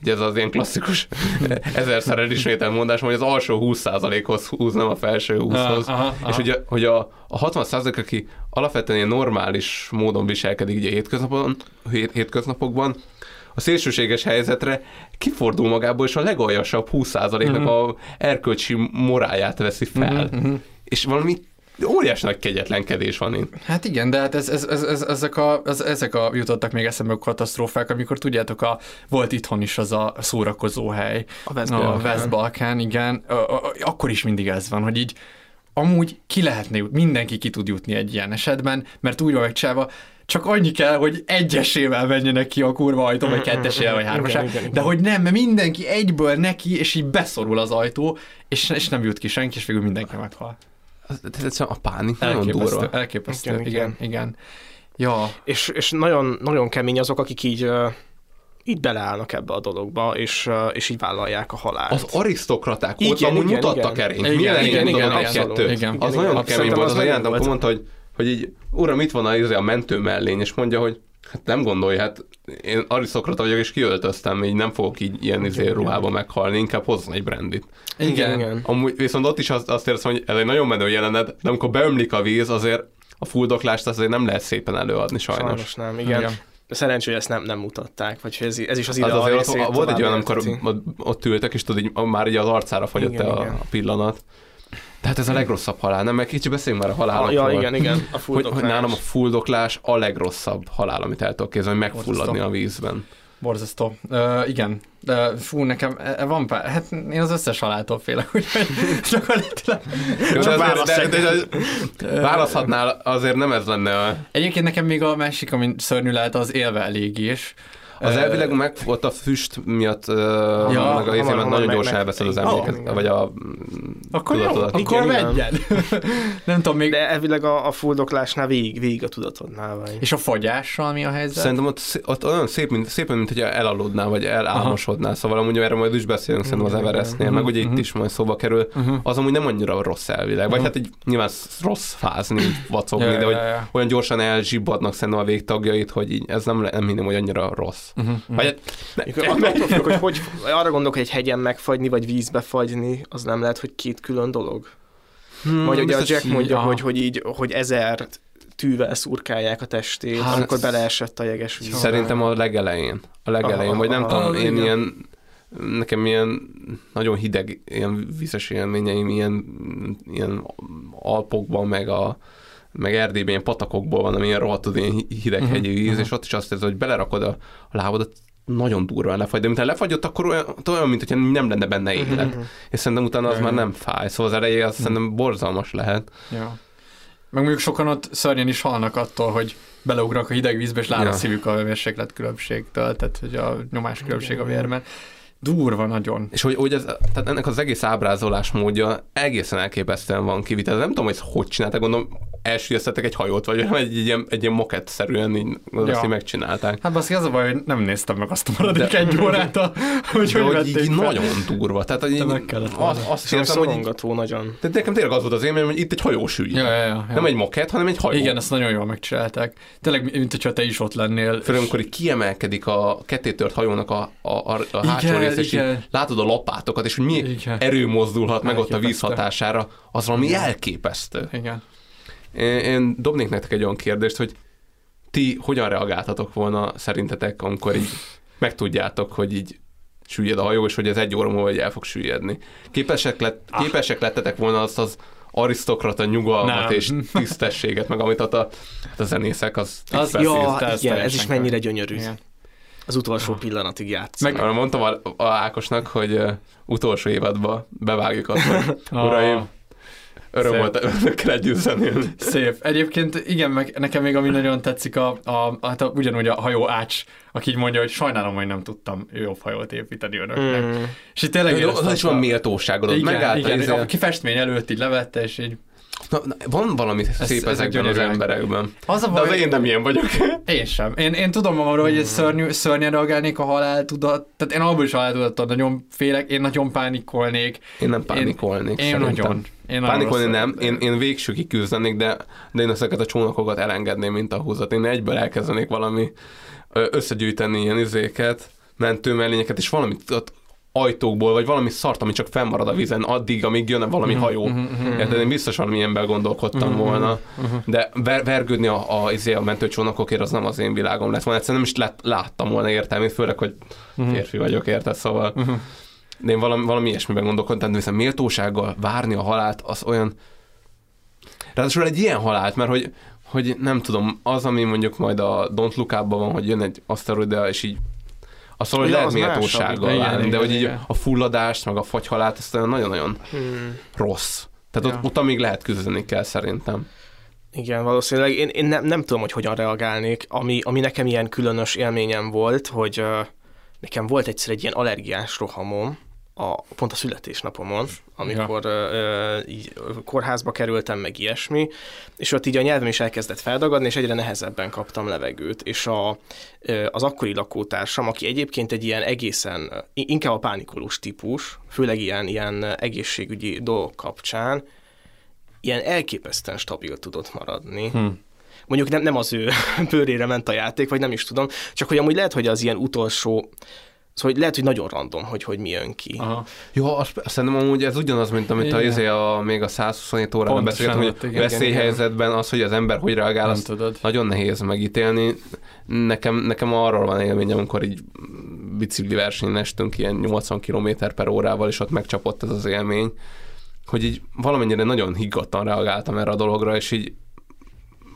ugye ez az ilyen klasszikus ezerszer elismételt mondás, hogy az alsó 20%-hoz húz, nem a felső 20-hoz. Aha, aha. És ugye, hogy a, a 60% aki alapvetően ilyen normális módon viselkedik ugye hétköznapon, hét, hétköznapokban, a szélsőséges helyzetre kifordul magából, és a legaljasabb 20%-nak Mhm. a erkölcsi moráját veszi fel. És valami óriási nagy kegyetlenkedés van itt. Hát igen, de hát ez, ez, ez, ez, ezek, a, ez, ezek a jutottak még eszembe a katasztrófák, amikor tudjátok, a, volt itthon is az a szórakozó hely. A West A Balkán. West Balkán, igen. A, a, a, akkor is mindig ez van, hogy így amúgy ki lehetne jut, mindenki ki tud jutni egy ilyen esetben, mert úgy van megcsinálva, csak annyi kell, hogy egyesével menjenek ki a kurva ajtó, vagy kettesével, vagy igen. de hogy nem, mert mindenki egyből neki, és így beszorul az ajtó, és, és nem jut ki senki, és végül mindenki meghal. Ez egyszerűen a pánik nagyon durva. elképesztő, Igen, igen, igen. igen. igen. Ja, És, és nagyon, nagyon kemény azok, akik így, így beleállnak ebbe a dologba, és, és így vállalják a halált. Az arisztokraták Igen, ott amúgy igen, mutattak igen. erényt. Igen, igen, igen, igen, igen, kettő. Igen, az igen, nagyon kemény volt, az a mondta, hogy, hogy így, uram, itt van a, izé, a mentő mellény, és mondja, hogy nem gondolj, hát én arisztokrata vagyok, és kiöltöztem, így nem fogok így ilyen izé ruhába meghalni, inkább hozzon egy brandit. igen. igen. Amúgy viszont ott is azt, azt érzem, hogy ez egy nagyon menő jelenet, de amikor beömlik a víz, azért a fuldoklást azért nem lehet szépen előadni sajnos. Sajnos nem, igen. Igen. Szerencsé, hogy ezt nem, nem mutatták, vagy ez, ez is az Az ide azért részét ott, volt egy olyan, amikor ott ültek, és tudod, így, már így az arcára fagyott Igen, a, igen. a pillanat. Tehát ez a legrosszabb halál, nem? Meg kicsit beszéljünk már a halálokról. ja, igen, igen, a Hogy, fuldoklás. hogy nálam a fuldoklás a legrosszabb halál, amit el tudok képzelni, hogy megfulladni a vízben. Borzasztó. Uh, igen, de fú, nekem e- van pár, hát én az összes haláltól félek, úgyhogy gyakorlatilag. Jó, Csak válasz de, de, de, de, választhatnál, azért nem ez lenne a... Egyébként nekem még a másik, ami szörnyű lehet, az élve elégés. Az elvileg meg ott a füst miatt, ja, Ja, meg a hamar nagyon meg- gyorsan elveszed az emléket, vagy a Akkor jó, tudatodat. akkor Igen, igen. vegyen. nem tudom, még... De elvileg a, a fuldoklásnál végig, végig a tudatodnál vagy. És a fogyással mi a helyzet? Szerintem ott, ott olyan szép, mint, szépen, mint hogyha elaludnál, vagy elálmosodnál, szóval amúgy erre majd is beszélünk szerintem az Everestnél, meg ugye itt is majd szóba kerül, az amúgy nem annyira rossz elvileg, vagy hát így nyilván rossz fázni, vacogni, de hogy olyan gyorsan elzsibbadnak szerintem a végtagjait, hogy így ez nem, le- nem hinném, hogy annyira rossz. Vagy hát, Mikor attól függ, hogy, hogy arra gondolok, hogy egy hegyen megfagyni, vagy vízbe fagyni, az nem lehet, hogy két külön dolog. hmm, Vagy ugye a Jack mondja, aha. hogy, hogy így, hogy ezer tűvel szurkálják a testét, Hát, amikor beleesett a jeges víz. Szerintem a legelején. A legelején, Aha, vagy nem aha, tudom, én igen. ilyen nekem ilyen nagyon hideg, ilyen vizes élményeim, ilyen, ilyen Alpokban, meg a meg Erdélyben ilyen patakokból van, ami ilyen rohadtul ilyen hi- hideghegyi Mhm, víz, és ott is azt érzed, hogy belerakod a, a lábadat, nagyon durván lefagy, de mintha lefagyott, akkor olyan, olyan mint hogyha nem lenne benne Mhm, élet. És szerintem utána az már nem fáj, szóval az elején az szerintem borzalmas lehet. Ja. Meg mondjuk sokan ott szörnyen is halnak attól, hogy beleugranak a hideg vízbe, és lát a Ja. szívük a hőmérséklet különbségtől, tehát hogy a nyomás különbség a vérben. Durva nagyon. És hogy, hogy ez, tehát ennek az egész ábrázolás módja egészen elképesztően van kivitelezve. Nem tudom, hogy ezt hogy csinálták, gondolom elsüllyesztettek egy hajót, vagy egy, egy, ilyen, egy ilyen mokett-szerűen így, ja. azt így megcsinálták. Hát baszki, az a baj, hogy nem néztem meg azt a maradék De- egy órát, a, hogy De hogy hogy így fel. nagyon durva. Tehát, hogy így, volna. azt, érzem, hogy így, nagyon. de nekem tényleg az volt az élmény, hogy itt egy hajó süllyed. Ja, ja, ja, ja. Nem egy mokett, hanem egy hajó. Igen, ezt nagyon jól megcsinálták. Tényleg, mint hogyha te is ott lennél. Főleg, amikor így kiemelkedik a kettétört hajónak a, a, a, a hátsó Igen, rész, és így igen. látod a lapátokat, és hogy mi Igen. erő mozdulhat meg ott a víz hatására, az valami elképesztő. Igen. Én, én dobnék nektek egy olyan kérdést, hogy ti hogyan reagáltatok volna szerintetek, amikor így megtudjátok, hogy így süllyed a hajó, és hogy ez egy óra múlva el fog süllyedni. Képesek, lett, Ah. képesek lettetek volna azt az arisztokrata nyugalmat Nem. és tisztességet, meg amit ott a, hát a zenészek, az, Az-. Ja, ez igen, ez is mennyire gyönyörű. Igen. Az utolsó pillanatig játszik. Meg mondtam a, a Ákosnak, hogy uh, utolsó évadba bevágjuk azt, hogy uraim, öröm Szép. volt önökkel együtt zenélni. Szép. Egyébként igen, meg nekem még ami nagyon tetszik, a, a, hát a, ugyanúgy a hajó ács, aki így mondja, hogy sajnálom, hogy nem tudtam jobb hajót építeni önöknek. Mm. És itt tényleg éreztem az is van méltóságod, ott igen, megállt igen, izé- a kifestmény előtt így levette, és így Na, na, van valami Ez- szép ezek ezekben az emberekben. Az a De baj, az én nem ilyen vagyok. Én sem. Én, én tudom magamról, hogy egy szörnyű, szörnyen reagálnék a haláltudat. Tehát én abból is haláltudattól nagyon félek, én nagyon pánikolnék. Én nem pánikolnék Én, én nagyon. Én Pánikolni nem, én, én végsőkig küzdenék, de, de én ezeket a csónakokat elengedném, mint a húzat. Én egyből elkezdenék valami összegyűjteni ilyen izéket, mentőmellényeket, és valamit ott ajtókból, vagy valami szart, ami csak fennmarad a vízen addig, amíg jön valami hajó. Érted? Én biztos valami ilyenben gondolkodtam volna. De ver, vergődni a, a, izé, a mentőcsónakokért az nem az én világom lett volna. Egyszerűen nem is lett, láttam volna értelmét, főleg, hogy férfi vagyok, érted? Szóval de én valami, valami ilyesmiben gondolkodtam, de viszont méltósággal várni a halált, az olyan... Ráadásul egy ilyen halált, mert hogy, hogy nem tudom, az, ami mondjuk majd a Don't Look van, hogy jön egy aszteroida, és így azt valahogy Ja, lehet méltósággal várni, de hogy így igen. a fulladást, meg a fagyhalált, azt nagyon-nagyon Hmm. rossz. Tehát Ja. ott, ott amíg lehet küzdeni kell szerintem. Igen, valószínűleg én, én nem, nem tudom, hogy hogyan reagálnék. Ami, ami nekem ilyen különös élményem volt, hogy uh, nekem volt egyszer egy ilyen allergiás rohamom, a, pont a születésnapomon, amikor ja. így kórházba kerültem, meg ilyesmi, és ott így a nyelvem is elkezdett feldagadni, és egyre nehezebben kaptam levegőt, és a, ö, az akkori lakótársam, aki egyébként egy ilyen egészen, inkább a pánikolós típus, főleg ilyen, ilyen egészségügyi dolgok kapcsán, ilyen elképesztően stabil tudott maradni. Hm. Mondjuk nem, nem az ő bőrére ment a játék, vagy nem is tudom, csak hogy amúgy lehet, hogy az ilyen utolsó, szóval hogy lehet, hogy nagyon random, hogy, hogy mi jön ki. Aha. Jó, azt, szerintem amúgy ez ugyanaz, mint amit a, Igen. izé a, még a 127 órában beszéltem, hogy igen, veszélyhelyzetben az, hogy az ember hogy reagál, azt tudod. nagyon nehéz megítélni. Nekem, nekem arról van élményem, amikor így bicikli versenyen estünk ilyen 80 km per órával, és ott megcsapott ez az élmény, hogy így valamennyire nagyon higgadtan reagáltam erre a dologra, és így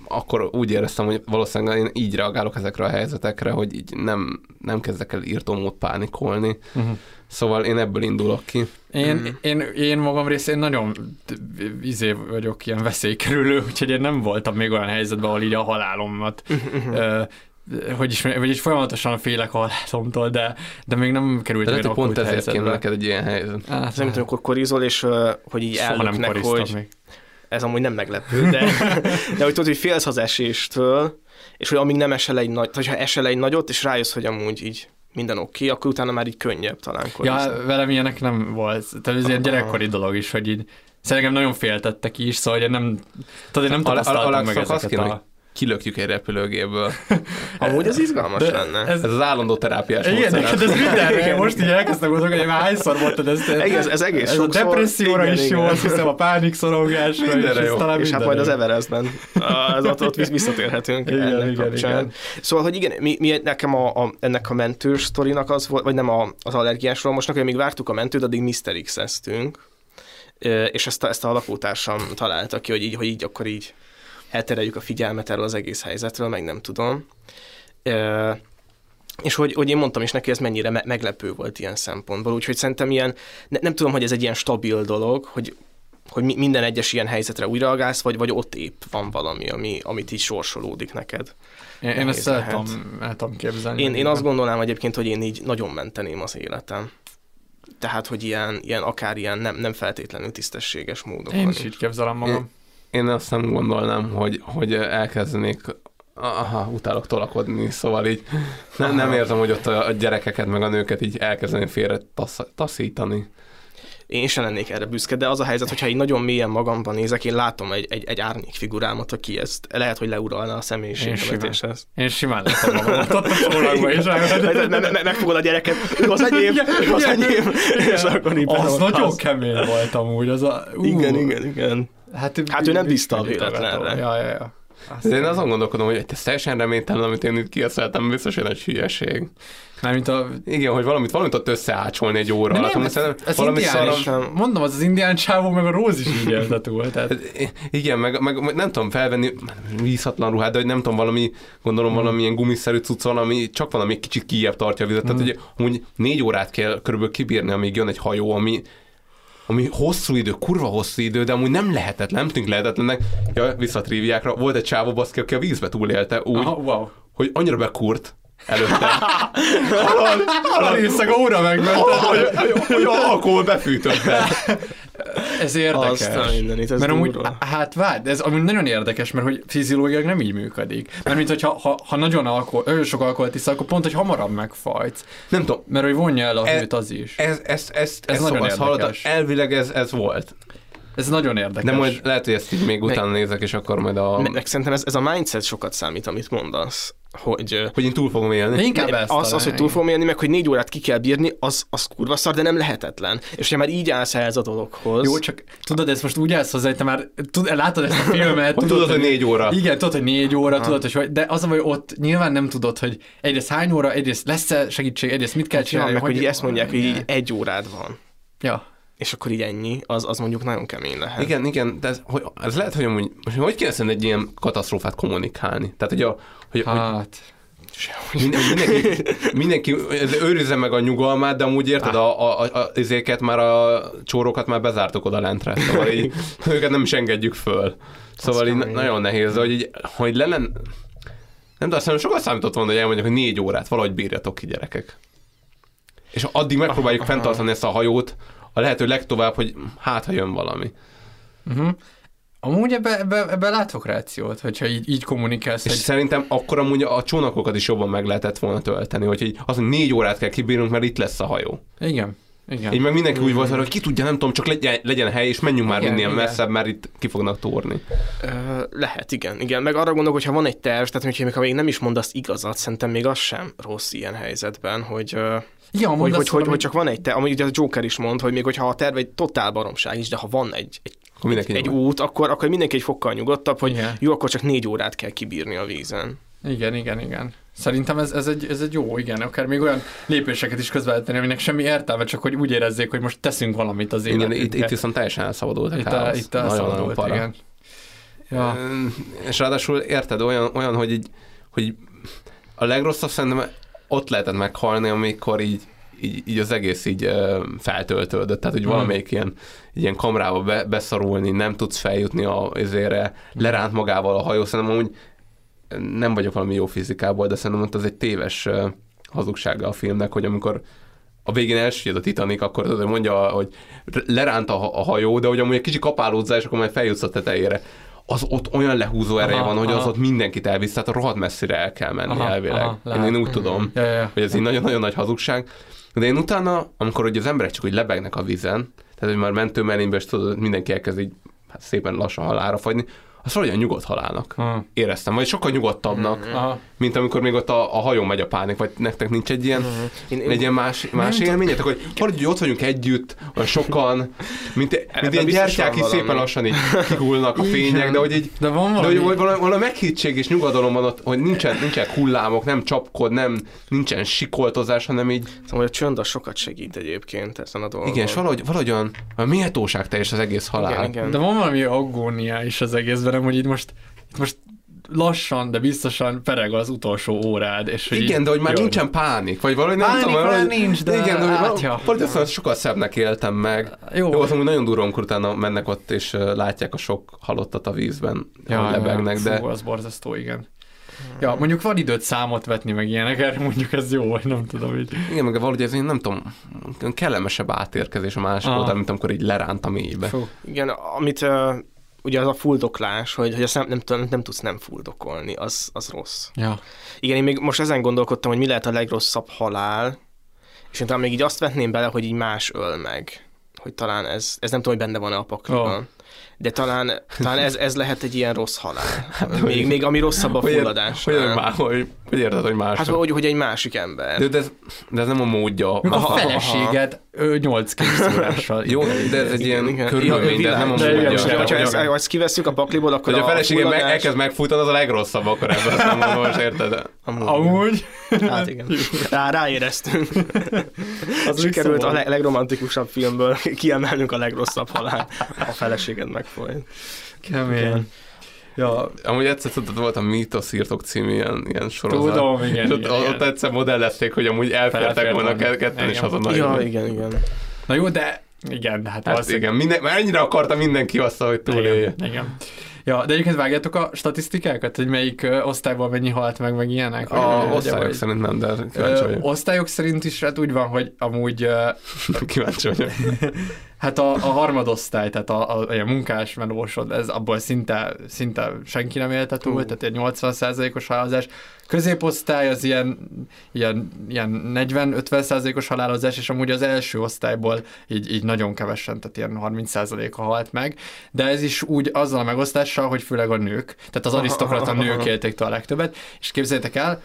akkor úgy éreztem, hogy valószínűleg én így reagálok ezekre a helyzetekre, hogy így nem, nem kezdek el írtómód pánikolni. Mhm. Szóval én ebből indulok ki. Én, én, én magam részén nagyon izé vagyok ilyen veszélykerülő, úgyhogy én nem voltam még olyan helyzetben, ahol így a halálomat ö, hogy is, vagy így folyamatosan félek a halálomtól, de, de még nem került De hogy pont ezért kéne neked egy ilyen helyzet. Hát, Nem tudom, amikor korizol, és hogy így soha koriztam hogy még. Ez amúgy nem meglepő, de, de hogy tudod, hogy félsz az eséstől, és hogy amíg nem esel egy nagy, vagy ha esel egy nagyot, és rájössz, hogy amúgy így minden oké, okay, akkor utána már így könnyebb talán korizni. Ja, velem ilyenek nem volt. Tehát ez ilyen gyerekkori dolog is, hogy így Szerintem nagyon féltettek is, szóval én nem, tudod, én nem Al- Al- tapasztaltam meg ezeket kéne, a... kilökjük egy repülőgéből. Amúgy ez izgalmas De lenne. ez- Ez az állandó terápiás Igen, módszer. neked ez mindenre, most így elkezdtem gondolni, hogy már hányszor mondtad ezt. Egész, ez egész Ez a sokszor. depresszióra Igen, is igen. jó, azt hiszem a pánikszorongásra is, Mindenre ez jó. talán És hát majd mindenre az jó. Everestben, az ott, ott visszatérhetünk Igen, ennek igen, kapcsán. igen. Szóval, hogy igen, mi, mi nekem a, a, ennek a mentős sztorinak az volt, vagy nem a, az allergiásról, most hogy még vártuk a mentőt, addig Mr. X-eztünk, és ezt a, ezt a lakótársam találta ki, hogy így, hogy így akkor így eltereljük a figyelmet erről az egész helyzetről, meg nem tudom. Ö, és hogy, hogy én mondtam is neki, ez mennyire me- meglepő volt ilyen szempontból, úgyhogy szerintem ilyen, ne, nem tudom, hogy ez egy ilyen stabil dolog, hogy hogy mi- minden egyes ilyen helyzetre úgy reagálsz, vagy, vagy ott épp van valami, ami, amit így sorsolódik neked. Én, én ezt el tudom, el tudom képzelni. Én, én azt gondolnám egyébként, hogy én így nagyon menteném az életem. Tehát, hogy ilyen, ilyen akár ilyen nem, nem feltétlenül tisztességes módokon. Én is így képzelem magam. Én azt nem gondolnám, hogy, hogy elkezdenék aha, utálok tolakodni, szóval így nem, nem érzem, hogy ott a, gyerekeket meg a nőket így elkezdeném félre tasz, taszítani. Én sem lennék erre büszke, de az a helyzet, hogyha így nagyon mélyen magamban nézek, én látom egy, egy, egy árnyék figurámat, aki ezt lehet, hogy leuralna a Én személyiségbevetéshez. Én simán lettem magamat ott a csólagba is. Me- me- me- Megfogod a gyereket, ő az enyém, ő az enyém, és akkor így Az nagyon kemény volt amúgy. Az a, Igen, igen, igen. Hát, Hát ő nem bízta a véletlenre. Ja, ja, ja. De én azon gondolkodom, hogy ez teljesen reménytelen, amit én itt kieszeltem, biztos, hogy egy hülyeség. Mármint a... Igen, hogy valamit, valamit ott összeácsolni egy óra De alatt. nem, ez, ez valami indián szarom- is, mondom, az az indián csávó, meg a Róz is így élte túl. Tehát... Igen, meg, meg, nem tudom felvenni vízhatlan ruhát, de hogy nem tudom, valami, gondolom Hmm. valamilyen gumiszerű cucc van, ami csak valami kicsit kijebb tartja a vizet. Tehát, Hmm. hogy amúgy négy órát kell körülbelül kibírni, amíg jön egy hajó, ami, ami hosszú idő, kurva hosszú idő, de amúgy nem lehetetlen, nem tűnik lehetetlennek. Ja, vissza a triviákra, volt egy csávó baszki, aki a vízbe túlélte úgy, Aha, wow. hogy annyira bekurt előtte, A részeg óra megment. hogy, hogy, hogy alkohol befűtötte. Ez érdekes. Aztán mindenit, ez mert amúgy, durva. hát várj, de ez amúgy nagyon érdekes, mert hogy fiziológiailag nem így működik. Mert mint hogyha ha, ha nagyon, alkohol, sok alkoholt iszol, akkor pont, hogy hamarabb megfajtsz. Nem tudom, Mert hogy vonja el a E- hőt az is. ez, ez, ez, Ez ez, nagyon ez érdekes. elvileg ez, ez volt. Ez nagyon érdekes. De majd lehet, hogy ezt így még utána nézek, és akkor majd a... Meg, meg szerintem ez, ez a mindset sokat számít, amit mondasz. Hogy, Hogy én túl fogom élni. inkább ezt az, az, hogy túl fogom élni, meg hogy négy órát ki kell bírni, az, az kurva szar, de nem lehetetlen. És ha már így állsz ehhez a dologhoz. Jó, csak tudod, ez most úgy állsz hozzá, hogy te már tud, látod ezt a filmet. Hogy tudod, hogy négy óra. Igen, tudod, hogy négy óra, tudod, hogy hogy, de az, hogy ott nyilván nem tudod, hogy egyrészt hány óra, egyrészt lesz-e segítség, egyrészt mit kell ja, csinálni. meg hogy így ezt mondják, hogy így egy órád van. Ja. És akkor így ennyi, az, az mondjuk nagyon kemény lehet. Igen, igen, de ez, hogy, ez lehet, hogy amúgy, most hogy kéne szerintem egy ilyen katasztrófát kommunikálni? Tehát, hogy, a, hogy, hogy Hát, minden- mindenki, mindenki őrizze meg a nyugalmát, de amúgy érted, a, a, a, a izéket már a csórokat már bezártuk oda lentre, szóval így, őket nem is engedjük föl. Szóval így kemény. nagyon nehéz, de hogy, így, hogy lellen, nem tudom, azt sokat számított volna, hogy elmondják, hogy négy órát valahogy bírjatok ki, gyerekek. És addig megpróbáljuk fenntartani ezt a hajót, a lehető legtovább, hogy hát, ha jön valami. uh-huh. Amúgy ebbe, ebbe, ebbe látok rációt, hogyha így, így kommunikálsz, És hogy szerintem akkor amúgy a csónakokat is jobban meg lehetett volna tölteni, hogy így az, hogy négy órát kell kibírnunk, mert itt lesz a hajó. igen, igen. Így meg mindenki úgy volt, hogy ki tudja, nem tudom, csak legyen, legyen hely, és menjünk már Igen, minél igen. messzebb, mert itt ki fognak tórni. Ö, lehet, igen. igen. Meg arra gondolok, hogy ha van egy terv, tehát hogyha még ha még nem is mondasz igazat, szerintem még az sem rossz ilyen helyzetben, hogy, ja, hogy, hogy, hogy, valami- hogy, csak van egy terv, amit ugye a Joker is mond, hogy még hogyha a terv egy totál baromság is, de ha van egy, egy, Akkor egy nyugodt. út, akkor, akkor mindenki egy fokkal nyugodtabb, hogy Igen. jó, akkor csak négy órát kell kibírni a vízen. Igen, igen, igen. Szerintem ez, ez, egy, ez egy jó, igen, akár még olyan lépéseket is közvetíteni, aminek semmi értelme, csak hogy úgy érezzék, hogy most teszünk valamit az Igen, életünkbe. itt, itt viszont teljesen elszabadult a itt, káosz. itt a Nagyon-nagyon szabadult, para. igen. Ja. És ráadásul érted, olyan, olyan hogy, így, hogy a legrosszabb szerintem ott lehetett meghalni, amikor így, így, így az egész így feltöltődött, tehát hogy Hmm. valamelyik ilyen, ilyen kamrába be, beszorulni, nem tudsz feljutni a izére, leránt magával a hajó, szerintem amúgy nem vagyok valami jó fizikából, de szerintem ott az egy téves hazugsága a filmnek, hogy amikor a végén elsüllyed a Titanic, akkor hogy mondja, hogy leránt a, hajó, de hogy amúgy egy kicsi kapálódzás, és akkor majd feljutsz a tetejére. Az ott olyan lehúzó ereje Aha, van, hogy az aha. ott mindenkit elvisz, tehát rohadt messzire el kell menni Aha, elvileg. aha, én, én úgy tudom, Ja, ja, hogy ez így nagyon-nagyon nagy hazugság. De én utána, amikor ugye az emberek csak úgy lebegnek a vízen, tehát hogy már mentő mellénybe, és tudod, mindenki elkezd így hát szépen lassan halára fagyni, az valahogy nyugodt halálnak. Ha. Éreztem, vagy sokkal nyugodtabbnak, Aha. mint amikor még ott a, a hajón megy a pánik, vagy nektek nincs egy ilyen, Én- én- egy ilyen más, más élményetek, hogy valahogy ott vagyunk együtt, olyan sokan, mint, mint ilyen gyertyák, így szépen lassan így kigullnak a fények, de hogy így De van de valami... hogy, hogy valami, valami meghittség és nyugodalom van ott, hogy nincsen, nincsen hullámok, nem csapkod, nem, nincsen sikoltozás, hanem így, Szóval a csönd az sokat segít egyébként ezen a dolgon. igen, és valahogy, valahogy olyan, olyan méltóság teljes az egész halál. igen, igen. De van valami aggónia is az egészben, nem, hogy itt most, itt most lassan, de biztosan pereg az utolsó órád. És hogy Igen, de hogy már jó. nincsen pánik, vagy valahogy nem Pánik tudom, valahogy, nincs, de igen, de hogy átja. valahogy, azt sokkal szebbnek éltem meg. Jó. Jó, az amúgy nagyon durva, amikor utána mennek ott, és látják a sok halottat a vízben, ja, lebegnek, de Fú, az borzasztó, igen. Ja, mondjuk van időt számot vetni, meg ilyenek, erre mondjuk ez jó, vagy nem tudom így. igen, meg valahogy ez én nem tudom, kellemesebb átérkezés a másik oldal, mint amikor így leránt a mélybe. Fú. Igen, amit uh, ugye az a fuldoklás, hogy, hogy azt nem, nem, nem, nem tudsz nem fuldokolni, az, az rossz. Ja. Igen, én még most ezen gondolkodtam, hogy mi lehet a legrosszabb halál, és én talán még így azt vetném bele, hogy így más öl meg. Hogy talán ez, ez nem tudom, hogy benne van-e a pakliban. Oh. De talán, talán ez, ez lehet egy ilyen rossz halál. Még, még ami rosszabb a fulladás. Hogy, hogy, má- hogy, hogy érted, hogy más? Hát hogy, hogy egy másik ember. de, de, ez, de ez nem a módja. Mikor a feleséged ő, nyolc kékszórással. Jó, de ez egy ilyen Igen. körülmény, de nem a igen, igen, hogyha igen. ezt, ha ezt kivesszük a pakliból, akkor Hogy a feleséged meg, fulladás- elkezd megfutani, az a legrosszabb akkor ebben a számomra, most érted? Amúgy. Hát igen. Rá, ráéreztünk. Az Sikerült a szóval. le- legromantikusabb filmből kiemelnünk a legrosszabb halál. A feleséged megfolyt. Kemény. Ja, Amúgy egyszer tudod, volt a Mítoszírtok című ilyen, ilyen sorozat. Tudom, igen, És ott, igen, ott igen. egyszer modellezték, hogy amúgy elfértek volna ketten, és azonnal Ja, igen, igen. na jó, de igen, hát, Hát valószínűleg- igen, minden, mert ennyire akarta mindenki azt, hogy túlélje. Igen, igen. Ja, de egyébként vágjátok a statisztikákat, hogy melyik ö, osztályból mennyi halt meg, meg ilyenek? A Vagy- osztályok vagy- szerint nem, de kíváncsi vagyok. osztályok szerint is hát úgy van, hogy amúgy ö, Kíváncsi vagyok. hát a, a harmadosztály, tehát a, a, a munkás melósod, ez abból szinte, szinte senki nem élte túl, tehát egy 80%-os halálozás. Középosztály az ilyen, ilyen, ilyen 40-50%-os halálozás, és amúgy az első osztályból így, így nagyon kevesen, tehát ilyen 30%-a halt meg, de ez is úgy azzal a megosztással, hogy főleg a nők, tehát az arisztokrata nők élték a legtöbbet, és képzeljétek el,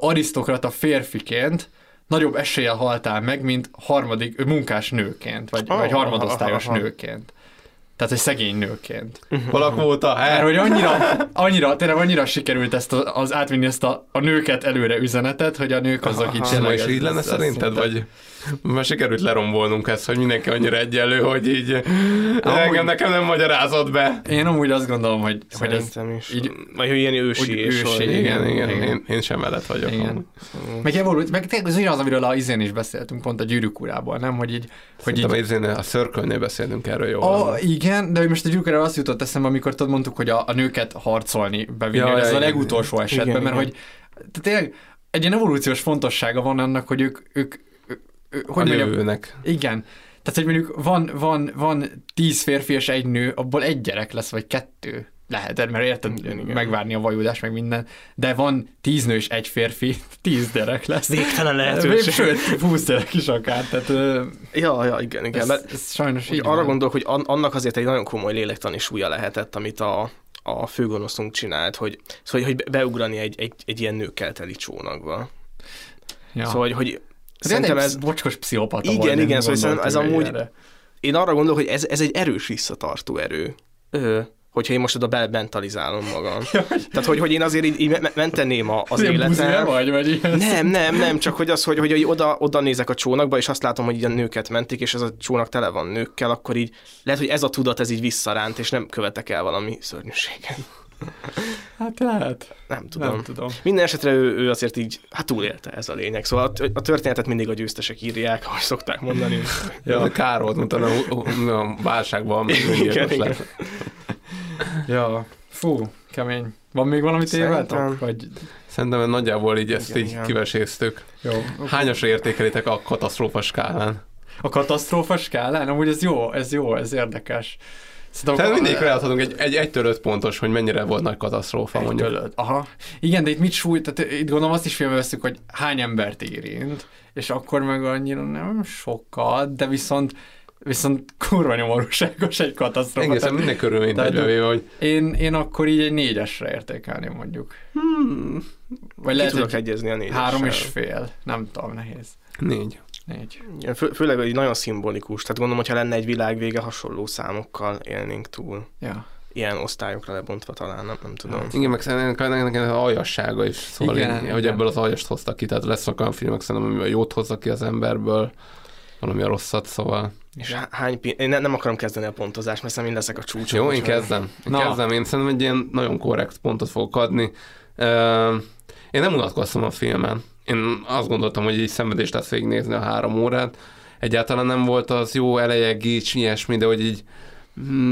arisztokrata férfiként nagyobb eséllyel haltál meg, mint harmadik munkás nőként, vagy, vagy harmadosztályos nőként. Tehát egy szegény nőként. Valakvóta, Mert hát. hogy annyira, annyira, tényleg annyira sikerült ezt a, az átvinni ezt a, a nőket előre üzenetet, hogy a nők azok így Ma tényleg... is ez- így lenne szerinted, szinte- vagy már sikerült lerombolnunk ezt, hogy mindenki annyira egyenlő, hogy így engem nekem nem magyarázott be. Én amúgy azt gondolom, hogy, hogy ez is. így- Vagy hogy ilyen ősi. úgy és ősi, hogy- Igen, igen, igen. Én, én sem mellett vagyok. Igen. amúgy. Meg evolút, meg tényleg az ugyanaz, amiről a izén is beszéltünk, pont a gyűrűk urából, nem? Hogy így, hogy így Szerintem így... a Circle-nél beszélünk erről jól. A, igen, de hogy most a gyűrűkről azt jutott eszembe, amikor tudod, mondtuk, hogy a, a nőket harcolni bevinni, Ja, ez ja, a igen. legutolsó esetben, Igen, mert igen. hogy tehát tényleg egy ilyen evolúciós fontossága van annak, hogy ők, ők, ők a hogy mondjam, jövőnek. igen, tehát hogy mondjuk van, van, van tíz férfi és egy nő, abból egy gyerek lesz, vagy kettő. Lehet, mert érted, Igen, igen. megvárni a vajódást, meg minden, de van tíz nő és egy férfi, tíz gyerek lesz. Végtelen lehetőség. Sőt, húsz gyerek is akár, tehát Ja, ja, igen, igen. ez, Mert ez sajnos Úgy így arra van. gondolok, hogy an- annak azért egy nagyon komoly lélektani súlya lehetett, amit a, a főgonoszunk csinált, hogy, szóval, hogy beugrani egy, egy, egy ilyen nőkkel teli csónakba. Ja. Szóval, hogy, hogy Szerintem szerintem ez bocskos pszichopata Igen, nem igen, szóval gondoltunk ez amúgy- erre. én arra gondolok, hogy ez, ez egy erős visszatartó erő. Ö, hogyha én most oda bementalizálom magam. Tehát, hogy, hogy én azért így, így me- menteném a, az életem. vagy, vagy ilyen? Nem, nem, nem, csak hogy az, hogy, hogy, hogy oda, oda nézek a csónakba, és azt látom, hogy ilyen nőket mentik, és ez a csónak tele van nőkkel, akkor így lehet, hogy ez a tudat, ez így visszaránt, és nem követek el valami szörnyűséget. Hát lehet. Nem tudom. Nem tudom. Minden esetre ő, ő azért így, hát túlélte ez a lényeg. Szóval a, a történetet mindig a győztesek írják, ahogy szokták mondani. Ja. Kár volt, mint a, a válságban, Igen, igen. Ja, fú, kemény. Van még valamit éveltek? Vagy... Szerintem nagyjából így ezt Igen, így igen. kiveséztük. Jó. Hányasra értékelitek a katasztrófa skálán? A katasztrófa skálán? Amúgy ez jó, ez jó, ez érdekes. Szerintem Tehát a- mindig leadhatunk egy, egy, egy törött pontos, hogy mennyire volt nagy katasztrófa, Egy mondjuk. tölöd. Aha. Igen, de itt mit sújt, tehát itt gondolom azt is filmbe veszük, hogy hány embert érint, és akkor meg annyira nem sokat, de viszont viszont kurva nyomorúságos egy katasztrófa. Egészen Tehát minden körülményt egybevéve, hogy Én, én akkor így egy négyesre értékelném mondjuk. Hmm. Vagy Ki lehet, tudok hogy egyezni a négyessel. három és fél. Nem tudom, nehéz. négy. Négy. Igen, fő, főleg, hogy nagyon szimbolikus. Tehát gondolom, hogyha lenne egy világvége, hasonló számokkal élnénk túl. Ja. Ilyen osztályokra lebontva talán, nem, nem tudom. Igen, meg szerintem ennek, az aljassága is, szóval Igen, igen, így, hogy igen. ebből az aljast hoztak ki, tehát lesznek olyan filmek szerintem, ami a jót hozza ki az emberből, valami a rosszat, szóval. És há- hány pi- Én ne, nem akarom kezdeni a pontozást, mert szerintem én leszek a csúcson. Jó, én kezdem. Én Na. kezdem, én szerintem egy ilyen nagyon korrekt pontot fogok adni. Én nem unatkoztam a filmen. Én azt gondoltam, hogy így szenvedés lesz végignézni a három órát. Egyáltalán nem volt az jó eleje, gics, ilyesmi, de hogy így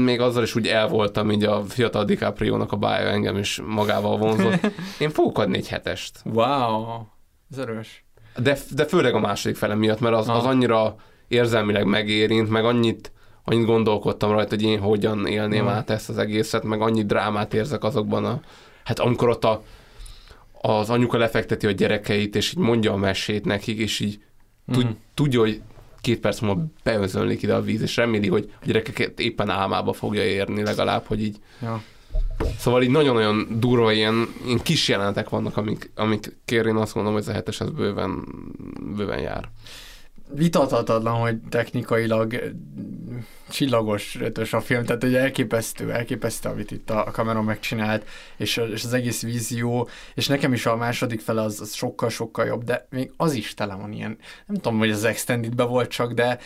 még azzal is úgy el voltam, így a fiatal DiCaprio-nak a bája engem is magával vonzott. Én fogok adni egy hetest. Wow. Ez erős. De, de főleg a második fele miatt, mert az, az annyira érzelmileg megérint, meg annyit, annyit gondolkodtam rajta, hogy én hogyan élném Aha. át ezt az egészet, meg annyi drámát érzek azokban a... Hát amikor ott a, az anyuka lefekteti a gyerekeit, és így mondja a mesét nekik, és így tud, Mhm. tudja, hogy két perc múlva beözönlik ide a víz, és reméli, hogy a gyerekeket éppen álmába fogja érni legalább, hogy így Ja. Szóval így nagyon-nagyon durva ilyen, ilyen kis jelenetek vannak, amik, amik kérén azt mondom, hogy ez a hetes ez bőven, bőven jár. Vitathatatlan, hogy technikailag eh, csillagos ötös a film, tehát hogy elképesztő, elképesztő, amit itt a kamera megcsinált, és, és az egész vízió, és nekem is a második fele az, az sokkal-sokkal jobb, de még az is tele van ilyen, nem tudom, hogy az extended volt csak, de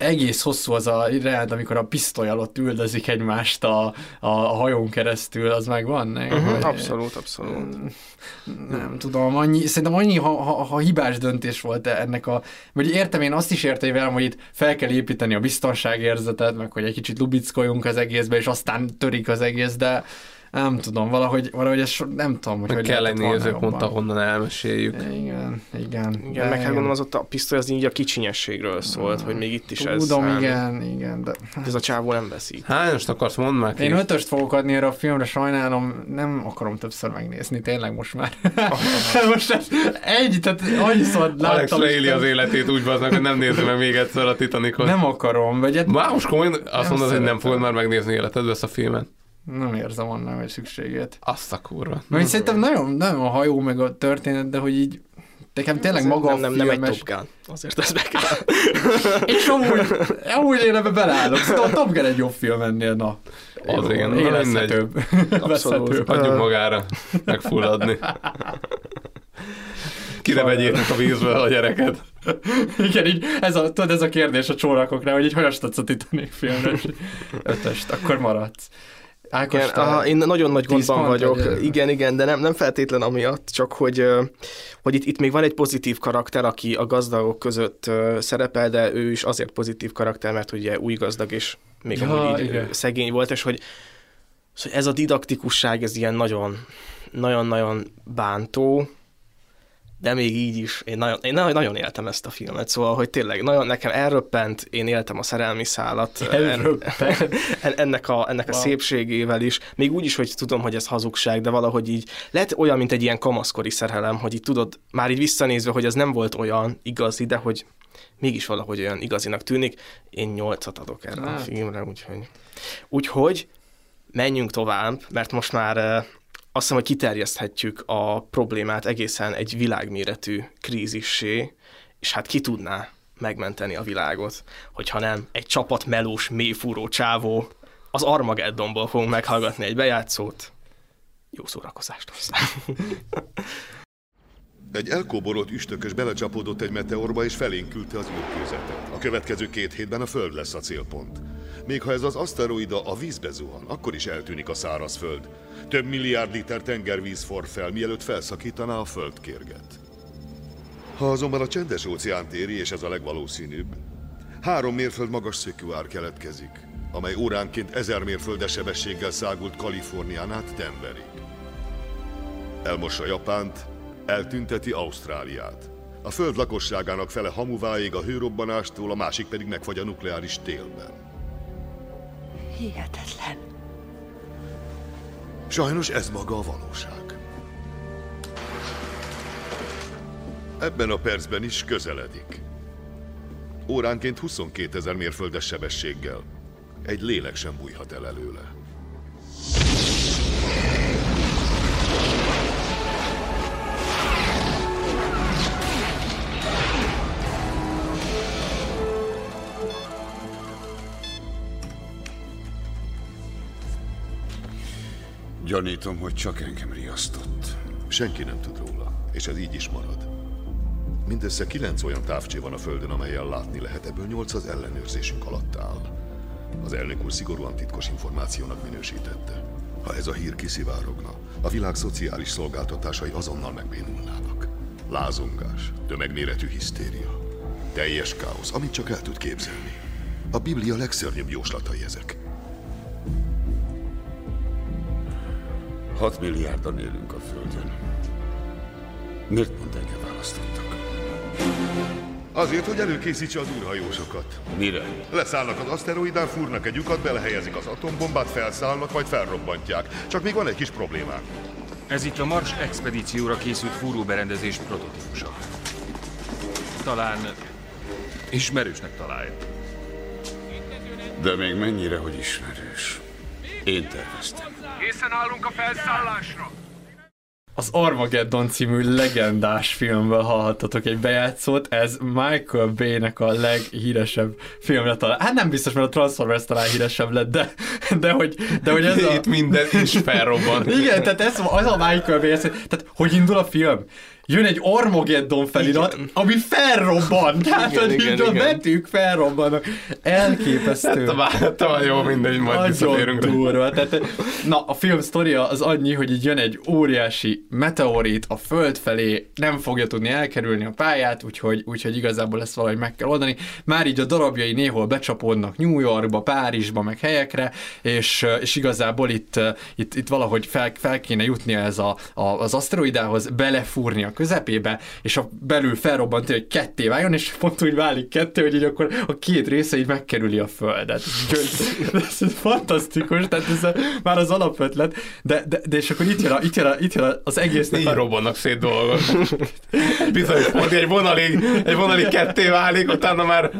egész hosszú az a reált, amikor a pisztoly alatt üldözik egymást a, a, a hajón keresztül, az meg van? Ne? Uh-huh, Vagy- abszolút, abszolút. nem tudom, annyi, szerintem annyi, ha, ha, ha hibás döntés volt ennek a... Vagy értem, én azt is értem velem, hogy itt fel kell építeni a biztonságérzetet, meg hogy egy kicsit lubickoljunk az egészbe, és aztán törik az egész, de nem tudom, valahogy, valahogy ez so, nem tudom, hogy Meg hogy kell volna nézőpont, ahonnan elmeséljük. Igen, igen. Igen, meg hát gondolom az ott a pisztoly az így a kicsinyességről szólt, hogy még itt is ez Tudom, igen, igen, de... Ez a csávó nem veszi. Hányost akarsz, mondd már ki. Én ötöst fogok adni erre a filmre, sajnálom, nem akarom többször megnézni, tényleg most már. most ez egy, tehát annyiszor láttam. Alex leéli az életét úgy baznak, hogy nem nézi meg még egyszer a Titanicot. Nem akarom, vagy Már most komolyan azt mondod, hogy nem fogod már megnézni életedbe ezt a filmet? Nem érzem annak, hogy szükségét. Azt a kurva. Mert szerintem nagyon, nagyon a hajó meg a történet, de hogy így nekem tényleg maga nem, nem, nem egy Top Gun. Azért ez meg kell. És amúgy, amúgy én ebbe beleállok. Szóval a Top Gun egy jobb film ennél, na. Az Jó, igen, élvezhetőbb. Abszolút. Hagyjuk magára megfulladni. Kire vegyétek a vízből a gyereket? Igen, így ez a, tudod, ez a kérdés a csórakokra, hogy így hogyan tudsz a Titanic filmre, ötöst, akkor maradsz. Ákos, Igen, aha, én nagyon nagy gondban vagyok. vagy- Igen, igen, de nem, nem feltétlen amiatt, csak hogy, hogy itt, itt még van egy pozitív karakter, aki a gazdagok között szerepel, de ő is azért pozitív karakter, mert ugye új gazdag, és még Ja, amúgy így igen. szegény volt, és hogy ez a didaktikusság, ez ilyen nagyon, nagyon-nagyon bántó, de még így is, én nagyon, én nagyon éltem ezt a filmet, szóval, hogy tényleg nagyon nekem elröppent, én éltem a szerelmi szállat en- Elröppent. en- ennek a, ennek a Wow. szépségével is, még úgy is, hogy tudom, hogy ez hazugság, de valahogy így lehet olyan, mint egy ilyen kamaszkori szerelem, hogy így tudod, már így visszanézve, hogy ez nem volt olyan igazi, de hogy mégis valahogy olyan igazinak tűnik. Én nyolcat adok erre a Hát. filmre, úgyhogy... Úgyhogy menjünk tovább, mert most már eh, azt hiszem, hogy kiterjeszthetjük a problémát egészen egy világméretű krízissé, és hát ki tudná megmenteni a világot, hogyha nem egy csapat melós, mélyfúró csávó, az Armageddonból fogunk meghallgatni egy bejátszót. Jó szórakozást hozzá. Egy elkóborolt üstökös belecsapódott egy meteorba és felénk az űrkőzetet. A következő két hétben a Föld lesz a célpont. Még ha ez az aszteroida a vízbe zuhan, akkor is eltűnik a szárazföld. Több milliárd liter tengervíz for fel, mielőtt felszakítaná a földkérget. Ha azonban a csendes óceánt éri, és ez a legvalószínűbb, három mérföld magas szökőár keletkezik, amely óránként ezer mérföldes sebességgel szágult Kalifornián át Denverig. Elmossa Japánt, eltünteti Ausztráliát. A föld lakosságának fele hamuvá ég a hőrobbanástól, a másik pedig megfagy a nukleáris télben. Hihetetlen. Sajnos ez maga a valóság. Ebben a percben is közeledik. Óránként 22 ezer mérföldes sebességgel. Egy lélek sem bújhat el előle. Gyanítom, hogy csak engem riasztott. Senki nem tud róla, és ez így is marad. Mindössze kilenc olyan távcső van a Földön, amelyen látni lehet, ebből nyolc az ellenőrzésünk alatt áll. Az elnök úr szigorúan titkos információnak minősítette. Ha ez a hír kiszivárogna, a világ szociális szolgáltatásai azonnal megbénulnának. Lázongás, tömegméretű hisztéria, teljes káosz, amit csak el tud képzelni. A Biblia legszörnyűbb jóslatai ezek. 6 milliárdan élünk a Földön. Miért pont engem választottak? Azért, hogy előkészítse az űrhajósokat. Mire? Leszállnak az aszteroidán, fúrnak egy lyukat, belehelyezik az atombombát, felszállnak, majd felrobbantják. Csak még van egy kis problémánk. Ez itt a Mars expedícióra készült fúróberendezés prototípusa. Talán Ismerősnek találja. De még mennyire, hogy ismerős. Én terveztem. Készen állunk a felszállásra. Az Armageddon című legendás filmből hallhattatok egy bejátszót, ez Michael Bay-nek a leghíresebb filmre talán. Hát nem biztos, mert a Transformers talán híresebb lett, de, de hogy, de hogy ez a... Itt minden is felrobban. Igen, tehát ez, az a Michael Bay, ez, tehát hogy indul a film? Jön egy Armageddon felirat, igen. ami felrobban. Tehát, igen, hogy igen, a betűk felrobbannak. Elképesztő. Hát, hát, jó, mindegy, majd visszatérünk. durva. Tehát, na, a film sztoria az annyi, hogy így jön egy óriási meteorit a föld felé, nem fogja tudni elkerülni a pályát, úgyhogy, úgyhogy igazából ezt valahogy meg kell oldani. Már így a darabjai néhol becsapódnak New Yorkba, Párizsba, meg helyekre, és, és igazából itt, itt, itt valahogy fel, fel kéne jutnia ez a, a, az aszteroidához, belefúrni a közepébe, és a belül felrobbant, hogy ketté váljon, és pont úgy válik ketté, hogy így akkor a két része így megkerüli a földet. Ez, fantasztikus, tehát ez a, már az alapötlet, de, de, de, és akkor itt jön, a, itt jön, a, itt jön az egész... Így a... robbannak szét dolgok. Bizony, hogy egy vonalig, egy vonalig ketté válik, utána már...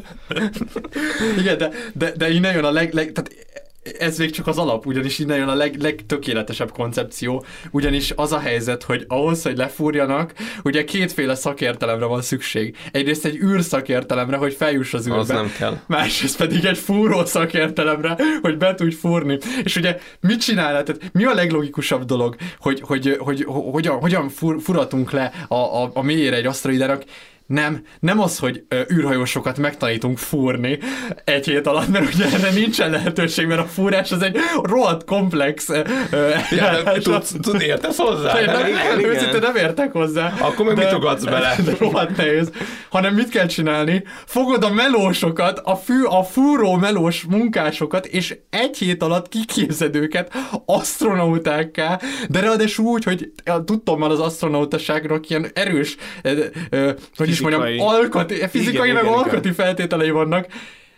Igen, de, de, de innen jön a leg, leg tehát ez még csak az alap, ugyanis innen jön a leg, legtökéletesebb koncepció, ugyanis az a helyzet, hogy ahhoz, hogy lefúrjanak, ugye kétféle szakértelemre van szükség. Egyrészt egy űrszakértelemre, hogy feljuss az űrbe. Az nem kell. Másrészt pedig egy fúró szakértelemre, hogy be tudj fúrni. És ugye mit csinál? Tehát mi a leglogikusabb dolog, hogy, hogy, hogy, hogy hogyan, hogyan fur, furatunk le a, a, a mélyére egy aszteroidának? Nem, nem az, hogy ö, űrhajósokat megtanítunk fúrni egy hét alatt, mert ugye erre nincsen lehetőség, mert a fúrás az egy rohadt komplex ö, ja, tudsz, tud, értesz hozzá? De, nem, igen, őszintén nem értek hozzá. Akkor meg de, mit ugatsz bele? De rohadt nehéz. Hanem mit kell csinálni? Fogod a melósokat, a, fű, a fúró melós munkásokat, és egy hét alatt kiképzed őket astronautákká, de ráadásul úgy, hogy tudtam már az astronautaságnak ilyen erős, ö, ö, hogy is mondjam, alkati, fizikai igen, meg igen, alkati igen. feltételei vannak.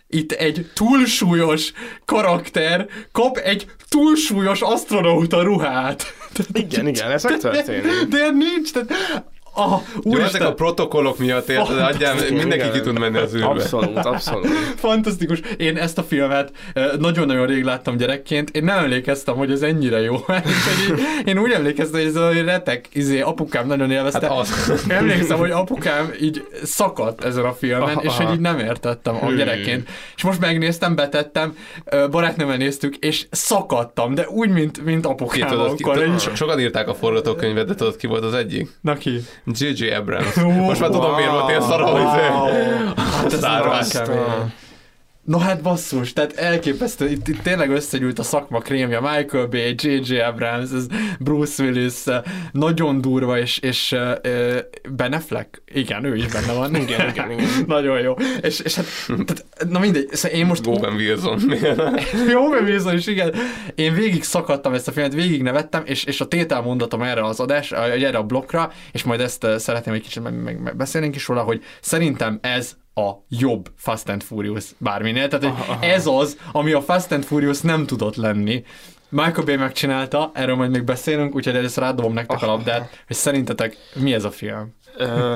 Itt egy túlsúlyos karakter kap egy túlsúlyos astronauta ruhát. Igen, igen, ez megtörténik. De, de nincs, tehát Ah, Jó, ezek a protokollok miatt érted, adjál, mindenki ki tud menni az űrbe. Abszolút, abszolút. Fantasztikus. Én ezt a filmet nagyon-nagyon rég láttam gyerekként, én nem emlékeztem, hogy ez ennyire jó. én úgy emlékeztem, hogy ez a retek, izé, apukám nagyon élvezte. Hát az. Emlékszem, hogy apukám így szakadt ezen a filmen, Aha. és hogy így nem értettem a gyerekként. És most megnéztem, betettem, barátnőmmel néztük, és szakadtam, de úgy, mint, mint apukám. Tudod, akkor, ki, sokan írták a forgatókönyvet, de tudod, ki volt az egyik? Na ki? J.J. Abrams. Most már tudom, miért volt ilyen szara, hogy hát No hát basszus, tehát elképesztő, itt, itt tényleg összegyűlt a szakma krémja, Michael Bay, J.J. Abrams, ez Bruce Willis, nagyon durva, és, és uh, Ben Affleck, igen, ő is benne van. igen, igen, igen. nagyon jó. És, és hát, tehát, na mindegy, szóval én most... Owen Wilson. Owen Wilson is, igen. Én végig szakadtam ezt a filmet, végig nevettem, és, és a tételmondatom erre az adás, erre a blokkra, és majd ezt szeretném egy kicsit meg, meg, meg beszélnénk is róla, hogy szerintem ez a jobb Fast and Furious bárminél. Tehát aha, ez az, ami a Fast and Furious nem tudott lenni. Michael Bay megcsinálta, erről majd még beszélünk, úgyhogy először rádobom nektek aha. a labdát, hogy szerintetek mi ez a film? Ö,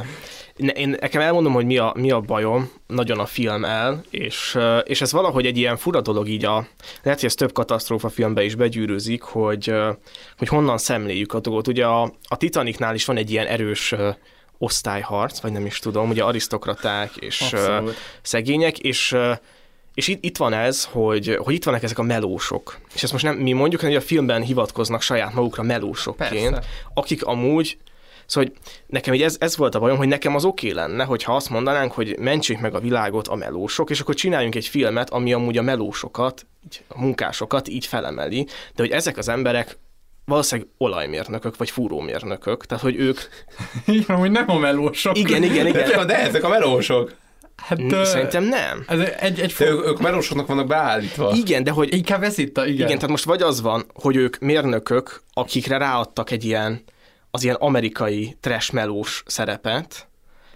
én nekem elmondom, hogy mi a, mi a bajom nagyon a film el, és, és ez valahogy egy ilyen fura dolog így a, lehet, hogy ez több katasztrófa filmbe is begyűrűzik, hogy, hogy honnan szemléljük a dolgot. Ugye a, a Titanicnál is van egy ilyen erős osztályharc, vagy nem is tudom, ugye arisztokraták és Abszolút. szegények, és és itt, itt van ez, hogy, hogy itt vannak ezek a melósok. És ezt most nem mi mondjuk, hanem hogy a filmben hivatkoznak saját magukra melósokként, Persze. akik amúgy Szóval hogy nekem így ez, ez volt a bajom, hogy nekem az oké okay lenne, hogyha azt mondanánk, hogy mentsék meg a világot a melósok, és akkor csináljunk egy filmet, ami amúgy a melósokat, a munkásokat így felemeli, de hogy ezek az emberek valószínűleg olajmérnökök, vagy fúrómérnökök, tehát hogy ők... Igen, hogy nem a melósok. Igen, igen, igen. De ezek a melósok. Hát, uh, Szerintem nem. Ez egy, egy de ők, ők melósoknak vannak beállítva. Igen, de hogy... Inkább ez itt a, igen. Igen, tehát most vagy az van, hogy ők mérnökök, akikre ráadtak egy ilyen, az ilyen amerikai trash melós szerepet,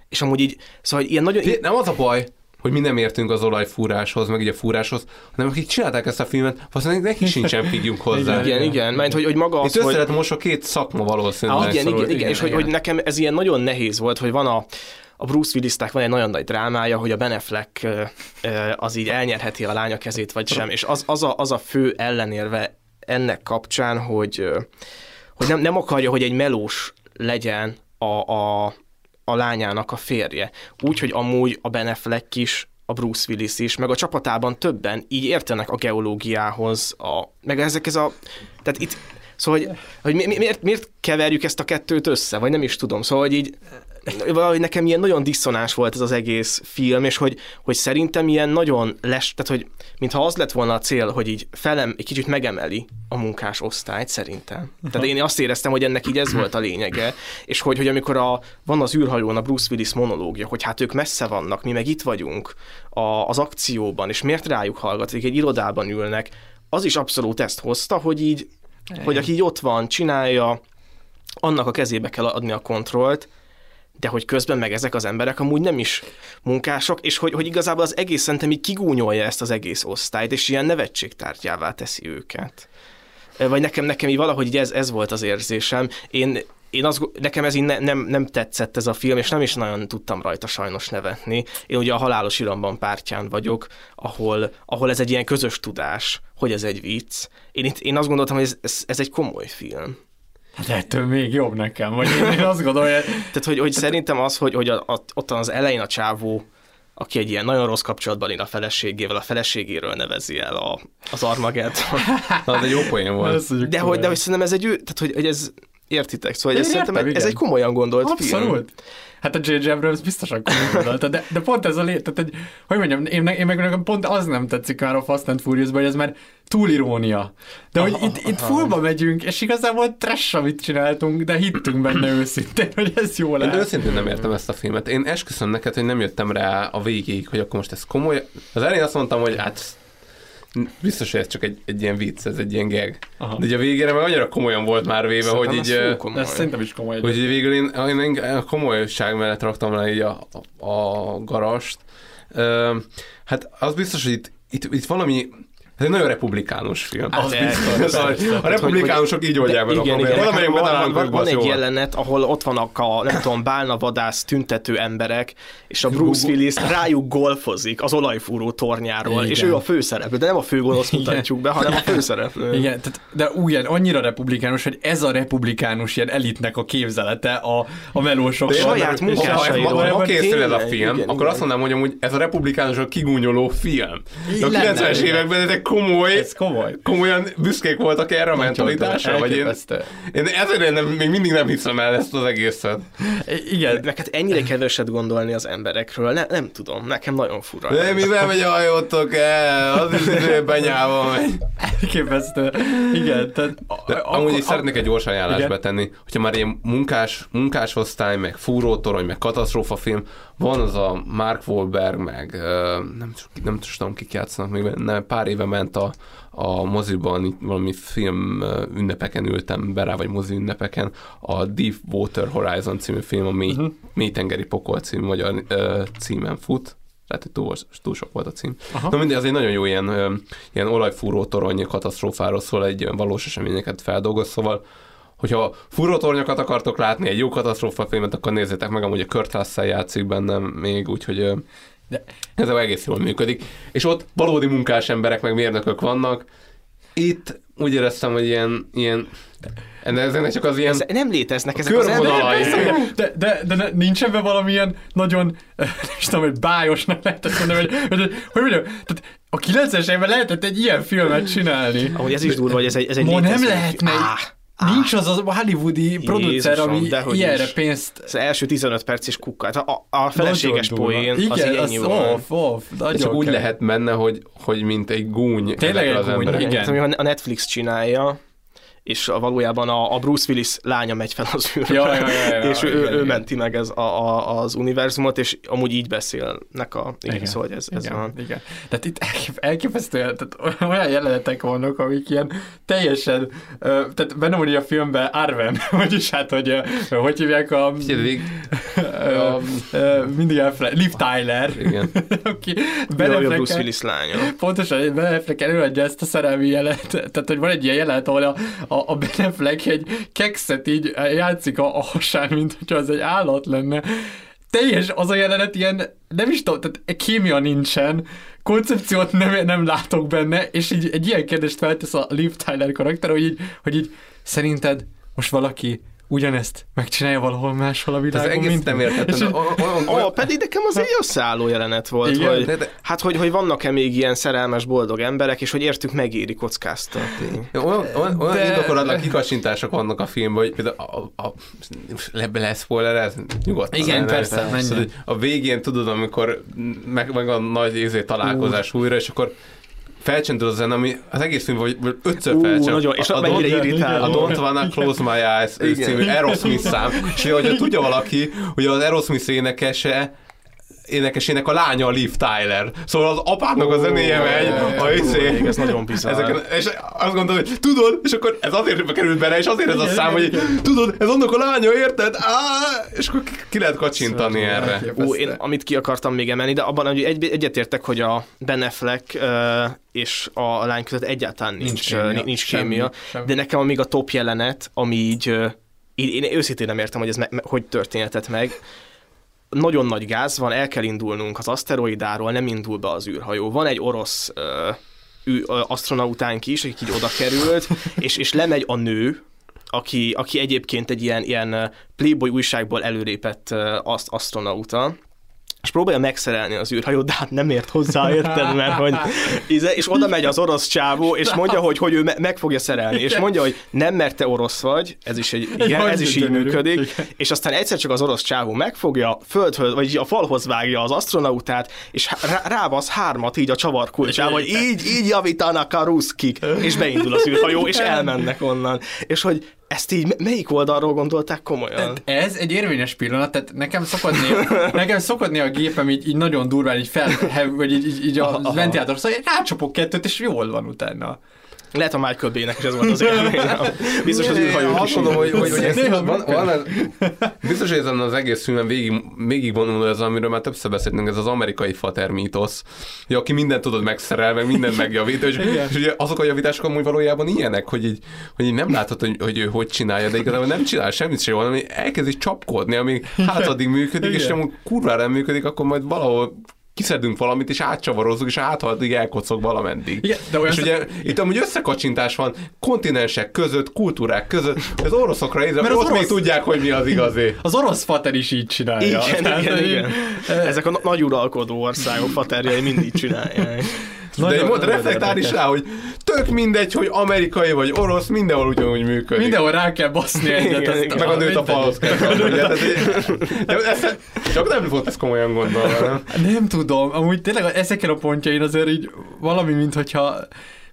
és amúgy így, szóval ilyen nagyon... Nem az a baj, hogy mi nem értünk az olajfúráshoz, meg így a fúráshoz, hanem akik csinálták ezt a filmet, valószínűleg neki sincsen figyünk hozzá. igen, igen, mert hogy, hogy maga az, Itt hogy... most a két szakma valószínűleg. Ah, igen, igen, igen, igen, és igen. Hogy, hogy nekem ez ilyen nagyon nehéz volt, hogy van a, a Bruce Willisnek van egy nagyon nagy drámája, hogy a Ben Affleck ö, ö, az így elnyerheti a lánya kezét, vagy sem, és az, az, a, az a fő ellenérve ennek kapcsán, hogy, hogy nem, nem akarja, hogy egy melós legyen a, a, a lányának a férje. Úgy, hogy amúgy a Ben Affleck is a Bruce Willis is, meg a csapatában többen így értenek a geológiához, a, meg ezek ez a... Tehát itt, szóval, hogy, hogy mi, mi, miért, miért keverjük ezt a kettőt össze, vagy nem is tudom. Szóval, hogy így valahogy nekem ilyen nagyon diszonás volt ez az egész film, és hogy, hogy szerintem ilyen nagyon les, tehát hogy mintha az lett volna a cél, hogy így felem, egy kicsit megemeli a munkás osztályt, szerintem. Tehát én azt éreztem, hogy ennek így ez volt a lényege, és hogy, hogy amikor a, van az űrhajón a Bruce Willis monológia, hogy hát ők messze vannak, mi meg itt vagyunk a, az akcióban, és miért rájuk hallgatik, egy irodában ülnek, az is abszolút ezt hozta, hogy így, hogy aki így ott van, csinálja, annak a kezébe kell adni a kontrollt, de hogy közben meg ezek az emberek amúgy nem is munkások, és hogy, hogy igazából az egész szerintem így kigúnyolja ezt az egész osztályt, és ilyen nevetségtárgyává teszi őket. Vagy nekem, nekem így valahogy így ez, ez volt az érzésem. Én, én az, nekem ez így ne, nem, nem tetszett ez a film, és nem is nagyon tudtam rajta sajnos nevetni. Én ugye a Halálos Iramban pártján vagyok, ahol, ahol ez egy ilyen közös tudás, hogy ez egy vicc. Én, itt, én azt gondoltam, hogy ez, ez, ez egy komoly film. Hát ettől még jobb nekem, vagy én, én azt gondolom, hogy... Tehát, hogy, hogy szerintem az, hogy, hogy a, a, ott az elején a csávó, aki egy ilyen nagyon rossz kapcsolatban él a feleségével, a feleségéről nevezi el a, az Armageddon. Az egy jó poén volt. De hogy, de hogy szerintem ez egy, tehát, hogy, hogy ez, értitek, szóval Én ez, szerintem értem, ez igen. egy komolyan gondolt film. Abszolút. Hát a J.J. Abrams biztosan komolyan gondolta, de, de pont ez a lé... Tehát, egy, hogy mondjam, én, én meg nekem pont az nem tetszik már a Fast and furious hogy ez már túl irónia. De hogy Aha, itt, itt fullba megyünk, és igazából trash, amit csináltunk, de hittünk benne őszintén, hogy ez jó Én lehet. őszintén nem értem ezt a filmet. Én esküszöm neked, hogy nem jöttem rá a végéig, hogy akkor most ez komoly. Az elején azt mondtam, hogy hát biztos, hogy ez csak egy, egy ilyen vicc, ez egy ilyen gag. Aha. De ugye a végére meg annyira komolyan volt már véve, Szerintem hogy ez így... ö, komoly. Ez szerintem is komoly. Hogy így végül én, én, én a komolyság mellett raktam le így a, a, a garast. Ö, hát az biztos, hogy itt, itt, itt valami ez egy nagyon republikánus film. Hát Az biztos. Tehát, A republikánusok így oldják meg a igen, Valamelyik van, van, van, egy jelenet, ahol ott vannak a, nem tudom, bálna vadász tüntető emberek, és a Bruce Willis rájuk golfozik az olajfúró tornyáról, Igen. és ő a főszereplő, de nem a főgonosz mutatjuk be, hanem a főszereplő. Igen, tehát, de ugyan annyira republikánus, hogy ez a republikánus ilyen elitnek a képzelete a, a melósok. Saját munkásairól. Ha, készül ez a film, igen, akkor igen. azt mondanám, hogy amúgy ez a republikánusok kigúnyoló film. De a Lenne, 90-es igen. években ezek komoly, Ez komoly. komolyan büszkék voltak erre a mentalitásra, vagy én, én ezért én nem, még mindig nem hiszem el ezt az egészet. Igen, Meg hát ennyire keveset gondolni az emberekről, ne, nem tudom, nekem nagyon fura. De mivel megy a hajótok el? Az is izé benyával megy. elképesztő. Igen, tehát... De amúgy is szeretnék egy gyors ajánlást betenni, hogyha már ilyen munkás, munkásosztály, meg fúrótorony, meg katasztrófafilm, van az a Mark Wahlberg, meg nem, nem tudom, kik játszanak még benne, pár éve ment a, a moziban, valami film ünnepeken ültem be rá, vagy mozi ünnepeken, a Deep Water Horizon című film, a mély, uh-huh. mélytengeri pokol című magyar ö, címen fut, lehet, hogy túl, túl sok volt a cím. Aha. Na mindegy, az egy nagyon jó ilyen, ilyen olajfúró torony katasztrófáról szól, egy olyan valós eseményeket feldolgoz, szóval hogyha fúrótornyokat akartok látni, egy jó katasztrófa filmet, akkor nézzétek meg, amúgy a Kurt Russell játszik benne még, úgyhogy De- ez egész jól működik. És ott valódi munkás emberek, meg mérnökök vannak. Itt úgy éreztem, hogy ilyen, ilyen de ezeknek csak az ilyen Ez, nem léteznek ezek az emberek. De, de, de, de nincs ebben valamilyen nagyon, nem is tudom, hogy bájosnak lehet ezt mondani, hogy, hogy, hogy, mondjam, tehát a 90-es évben lehetett egy ilyen filmet csinálni. Ahogy ez is durva, hogy ez egy, ez egy Ma nem lehetne. film. Á, Nincs az a hollywoodi producer, ami ilyenre is. pénzt az első 15 perc is kukkát. A, a feleséges poén, Igen, az az off, off, csak úgy kell. lehet menne, hogy, hogy mint egy gúny. Tényleg egy az gúny, emberekre. igen. Hogy a Netflix csinálja, és a, valójában a, a Bruce Willis lánya megy fel az űrbe, Ja, ja, ja, ja, és ő, igen, ő igen. menti meg ez a, a, az univerzumot, és amúgy így beszélnek a... Igen, igen szóval ez, ez igen, van. Igen. Tehát itt elkép- elképesztően, tehát olyan jelenetek vannak, amik ilyen teljesen, tehát benne van a filmben Arven, vagyis hát, hogy hogy hívják a... Figyelj, ö, mindig elfele, Liv Tyler. Igen. Aki Ben a Bruce Willis lánya. Pontosan, Ben Affleck előadja ezt a szerelmi jelenet, tehát hogy van egy ilyen jelenet, ahol a, a, a Ben Affleck egy kekszet így játszik a, a hasán, mint hogyha az egy állat lenne. teljes az a jelenet ilyen, nem is tudom, tehát kémia nincsen, koncepciót nem, nem látok benne, és így egy ilyen kérdést feltesz a Liv Tyler karakter, hogy így, hogy így szerinted most valaki ugyanezt megcsinálja valahol máshol a világon. Ez egész mint nem értettem. Ó, pedig nekem az egy összeálló jelenet volt, Igen, hogy, de- de- hát hogy, hogy vannak-e még ilyen szerelmes, boldog emberek, és hogy értük megéri kockáztatni. Olyan, olyan, olyan De- indokolatlan kikacsintások vannak a filmben, hogy például a, a, le, lesz spoiler, nyugodtan. Igen, ne- ne- persze. Szóval, hogy a végén tudod, amikor meg, meg a nagy izé, találkozás újra, és akkor felcsendül a zene, ami az egész film, vagy vagy ötször felcsendül. nagyon, és a, a, mennyire irritáló. a Don't Wanna Close My Eyes című Aerosmith szám, és hogyha tudja valaki, hogy az Aerosmith énekese énekesének a lánya a Liv Tyler. Szóval az apádnak a zenéje megy, a izé, Ez nagyon bizarr. Ezeken, és azt gondolom, hogy tudod, és akkor ez azért került bele, és azért ez a szám, hogy tudod, ez annak a lánya, érted? Á, és akkor ki- lehet kacsintani erre. Ó, én amit ki akartam még emelni, de abban hogy egy, egyetértek, hogy a Ben Affleck uh, és a lány között egyáltalán nincs, Nincs nincs kémia. nincs Semmi, kémia semmi. de nekem még a top jelenet, ami így, uh, én, én őszintén nem értem, hogy ez me, me, hogy történhetett meg. Nagyon nagy gáz van, el kell indulnunk az aszteroidáról, nem indul be az űrhajó. Van egy orosz uh, astronautánk is, aki így oda került, és, és lemegy a nő, aki, aki egyébként egy ilyen, ilyen Playboy újságból előrépett aszt, astronauta, és próbálja megszerelni az űrhajót, de hát nem ért hozzá, érted, mert hogy és oda megy az orosz csávó, és mondja, hogy, hogy ő me- meg fogja szerelni, és mondja, hogy nem, mert te orosz vagy, ez is, egy, igen, ez is így működik, és aztán egyszer csak az orosz csávó megfogja, földhöz, vagy a falhoz vágja az astronautát, és rá, rábasz hármat így a csavarkulcsába, hogy így, így javítanak a ruszkik, és beindul az űrhajó, és elmennek onnan. És hogy ezt így melyik oldalról gondolták komolyan? Tehát ez egy érvényes pillanat, tehát nekem szokott néha, nekem szokott néha a gépem így, így nagyon durván így fel, vagy így, így, így a ventilátor, szóval én rácsapok kettőt, és jól van utána. Lehet a Michael Bay-nek is ez volt az élmény. Biztos az űrhajók Azt mondom, hogy, hogy, hogy ez, van, van ez, biztos, hogy ezen az egész filmen végig, végig vonul ez, amiről már többször beszéltünk, ez az amerikai fater mítosz, hogy aki mindent tudod megszerel, meg mindent megjavít, és, és ugye azok a javítások amúgy valójában ilyenek, hogy így, hogy így nem látod, hogy, hogy ő hogy csinálja, de igazából nem csinál semmit sem, hanem elkezdi csapkodni, amíg hát addig működik, és nem kurvára nem működik, akkor majd valahol kiszedünk valamit, és átcsavarozzuk, és ha addig elkocog valameddig. Igen, de olyan és ugye itt amúgy összekacsintás van kontinensek között, kultúrák között, az oroszokra nézve, Mert az ott még orosz- tudják, hogy mi az igazi. Az orosz fater is így csinálja. Igen, Tehát, igen, igen. Ezek a na- nagy uralkodó országok faterjai mindig csinálják. De Nagyon- én mond, reflektál is rá, hogy tök mindegy, hogy amerikai vagy orosz, mindenhol ugyanúgy működik. Mindenhol rá kell baszni egyet. Meg a nőt a mindegy. falhoz kell de Csak nem volt ez komolyan gondolva, nem? Nem tudom, amúgy tényleg ezeken a pontjain azért így valami, mint hogyha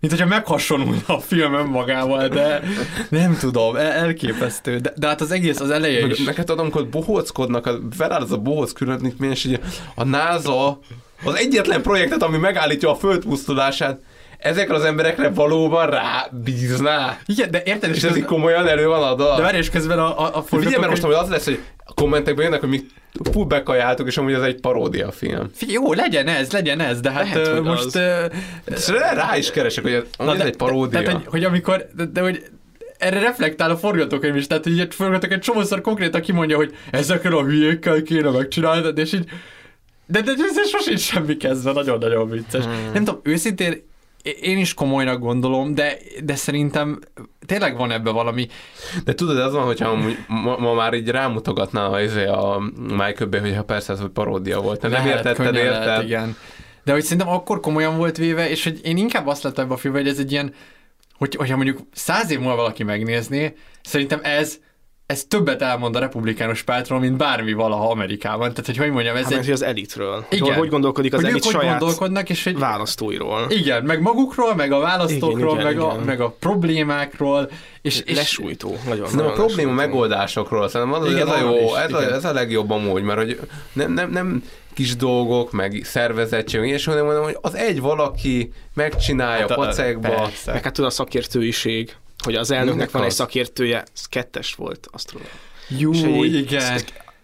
mint hogyha meghasonulna a film önmagával, de nem tudom, el- elképesztő. De, de hát az egész az eleje Meg is. neked adom, amikor bohóckodnak, a- feláll az a bohóc különítmény, és így a NASA az egyetlen projektet, ami megállítja a föld pusztulását, ezekre az emberekre valóban rá bízná. Igen, de érted, És ez így komolyan elő van adva. de várj, és közben a, a, a Figyelj, mert most amúgy az lesz, hogy a kommentekben jönnek, hogy mi full bekajáltuk, és amúgy ez egy paródia film. Jó, legyen ez, legyen ez, de hát Lehet, hogy most... az. És rá, is keresek, hogy Na, ez de- egy paródia. De, tehát, hogy, hogy amikor, de, de hogy erre reflektál a forgatókönyv is, tehát hogy egy forgatókönyv egy csomószor konkrétan kimondja, hogy ezekkel a hülyékkel kéne megcsinálni, és így de, de, de ez sosincs semmi kezdve, nagyon-nagyon vicces. Hmm. Nem tudom, őszintén én is komolynak gondolom, de, de szerintem tényleg van ebbe valami. De tudod, ez van, hogyha ma, ma már így rámutogatná a, izé a Michael Bay, hogyha persze ez hogy paródia volt. Nem Lehet, értetted, könnyen érted? Lehet, igen. De hogy szerintem akkor komolyan volt véve, és hogy én inkább azt láttam ebbe a filmben, hogy ez egy ilyen, hogy, hogyha mondjuk száz év múlva valaki megnézné, szerintem ez ez többet elmond a republikánus pártról, mint bármi valaha Amerikában. Tehát, hogy hogy mondjam, ez Hát, egy... az elitről. Hogy, Igen. hogy gondolkodik az hogy elit ők hogy saját gondolkodnak, és hogy... választóiról. Igen, meg magukról, meg a választókról, Igen, meg, igen, a, igen. meg a problémákról, és, és Lesújtó. Nagyon, Szerintem a nagyon probléma lesújtó. megoldásokról, szerintem az, Igen, ez, a jó, is, ez, a, ez a legjobb amúgy, mert hogy nem, nem, nem kis dolgok, meg szervezettség, és hanem mondom, hogy az egy valaki megcsinálja Hát a- pacekba. persze. Meg hát tudod a szakértőiség, hogy az elnöknek Minek van egy szakértője, ez kettes volt, asztronóm. Jó, És hogy igen.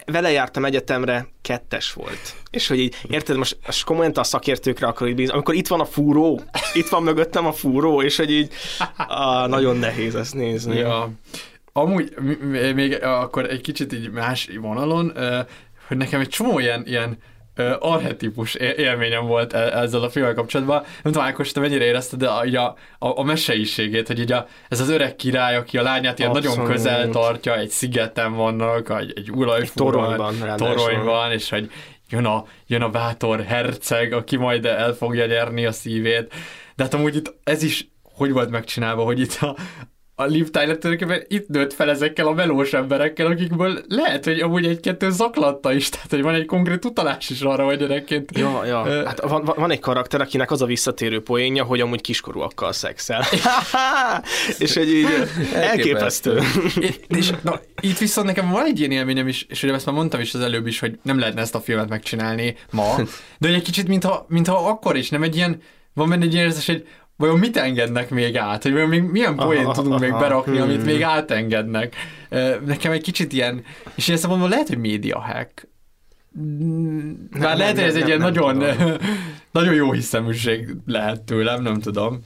Vele jártam egyetemre, kettes volt. És hogy így, érted, most, most komolyan a szakértőkre így bízni, amikor itt van a fúró, itt van mögöttem a fúró, és hogy így á, nagyon nehéz ezt nézni. Ja. Amúgy még akkor egy kicsit így más vonalon, hogy nekem egy csomó ilyen, ilyen arhetipus élményem volt e- ezzel a filmmel kapcsolatban. Nem tudom, Ákos, te mennyire érezted de a, a, a, meseiségét, hogy így a, ez az öreg király, aki a lányát ilyen Abszolút. nagyon közel tartja, egy szigeten vannak, egy, egy olajfúron, toronyban, és hogy jön a, jön a bátor herceg, aki majd el fogja nyerni a szívét. De hát amúgy itt ez is hogy volt megcsinálva, hogy itt a, a Liv Tyler tulajdonképpen itt nőtt fel ezekkel a melós emberekkel, akikből lehet, hogy amúgy egy-kettő zaklatta is, tehát hogy van egy konkrét utalás is arra, hogy gyerekként... Ja, ja. Uh, hát van, van, egy karakter, akinek az a visszatérő poénja, hogy amúgy kiskorúakkal szexel. és egy így elképesztő. és na, itt viszont nekem van egy ilyen élményem is, és ugye ezt már mondtam is az előbb is, hogy nem lehetne ezt a filmet megcsinálni ma, de hogy egy kicsit, mintha, mintha akkor is, nem egy ilyen, van benne egy érzés, hogy vajon mit engednek még át, hogy vajon még milyen poént tudunk még berakni, amit még átengednek. Nekem egy kicsit ilyen, és én ezt mondom, lehet, hogy média hack, már lehet, hogy ez egy ilyen nagyon, nagyon jó hiszeműség lehet tőlem, nem tudom.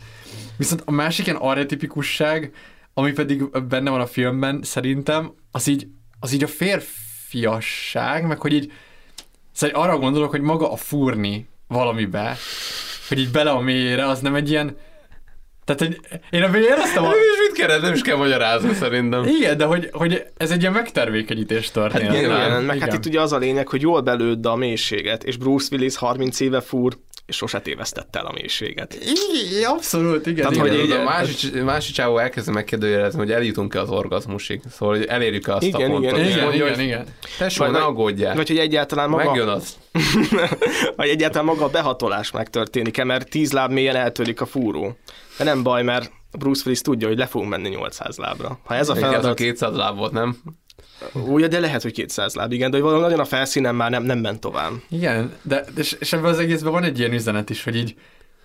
Viszont a másik ilyen arretipikusság, ami pedig benne van a filmben, szerintem, az így, az így a férfiasság, meg hogy így szóval arra gondolok, hogy maga a fúrni valamibe, hogy így bele a mélyére, az nem egy ilyen... Tehát, hogy én a éreztem a... Nem is mit kell, nem is kell magyarázni szerintem. Igen, de hogy, hogy ez egy ilyen megtermékenyítés történet. Hát, igen, igen, meg igen. hát itt ugye az a lényeg, hogy jól belőd a mélységet, és Bruce Willis 30 éve fúr, és sose tévesztette el a mélységet. Igen, abszolút, igen. Tehát, igen, hogy így, a másik, másik csávó elkezdve megkérdőjelezni, hogy eljutunk-e az orgazmusig. Szóval, hogy elérjük-e azt igen, a pontot. Igen, igen, igen, igen, igen. Tesó, ne aggódjál. Vagy hogy egyáltalán maga... Megjön az. vagy egyáltalán maga a behatolás megtörténik-e, mert tíz láb mélyen eltörik a fúró. De nem baj, mert Bruce Willis tudja, hogy le fogunk menni 800 lábra. Ha ez a feladat... Ez a 200 láb volt, nem? Úgy, de lehet, hogy 200 láb, igen, de hogy valami nagyon a felszínen már nem, nem ment tovább. Igen, de és, és ebben az egészben van egy ilyen üzenet is, hogy így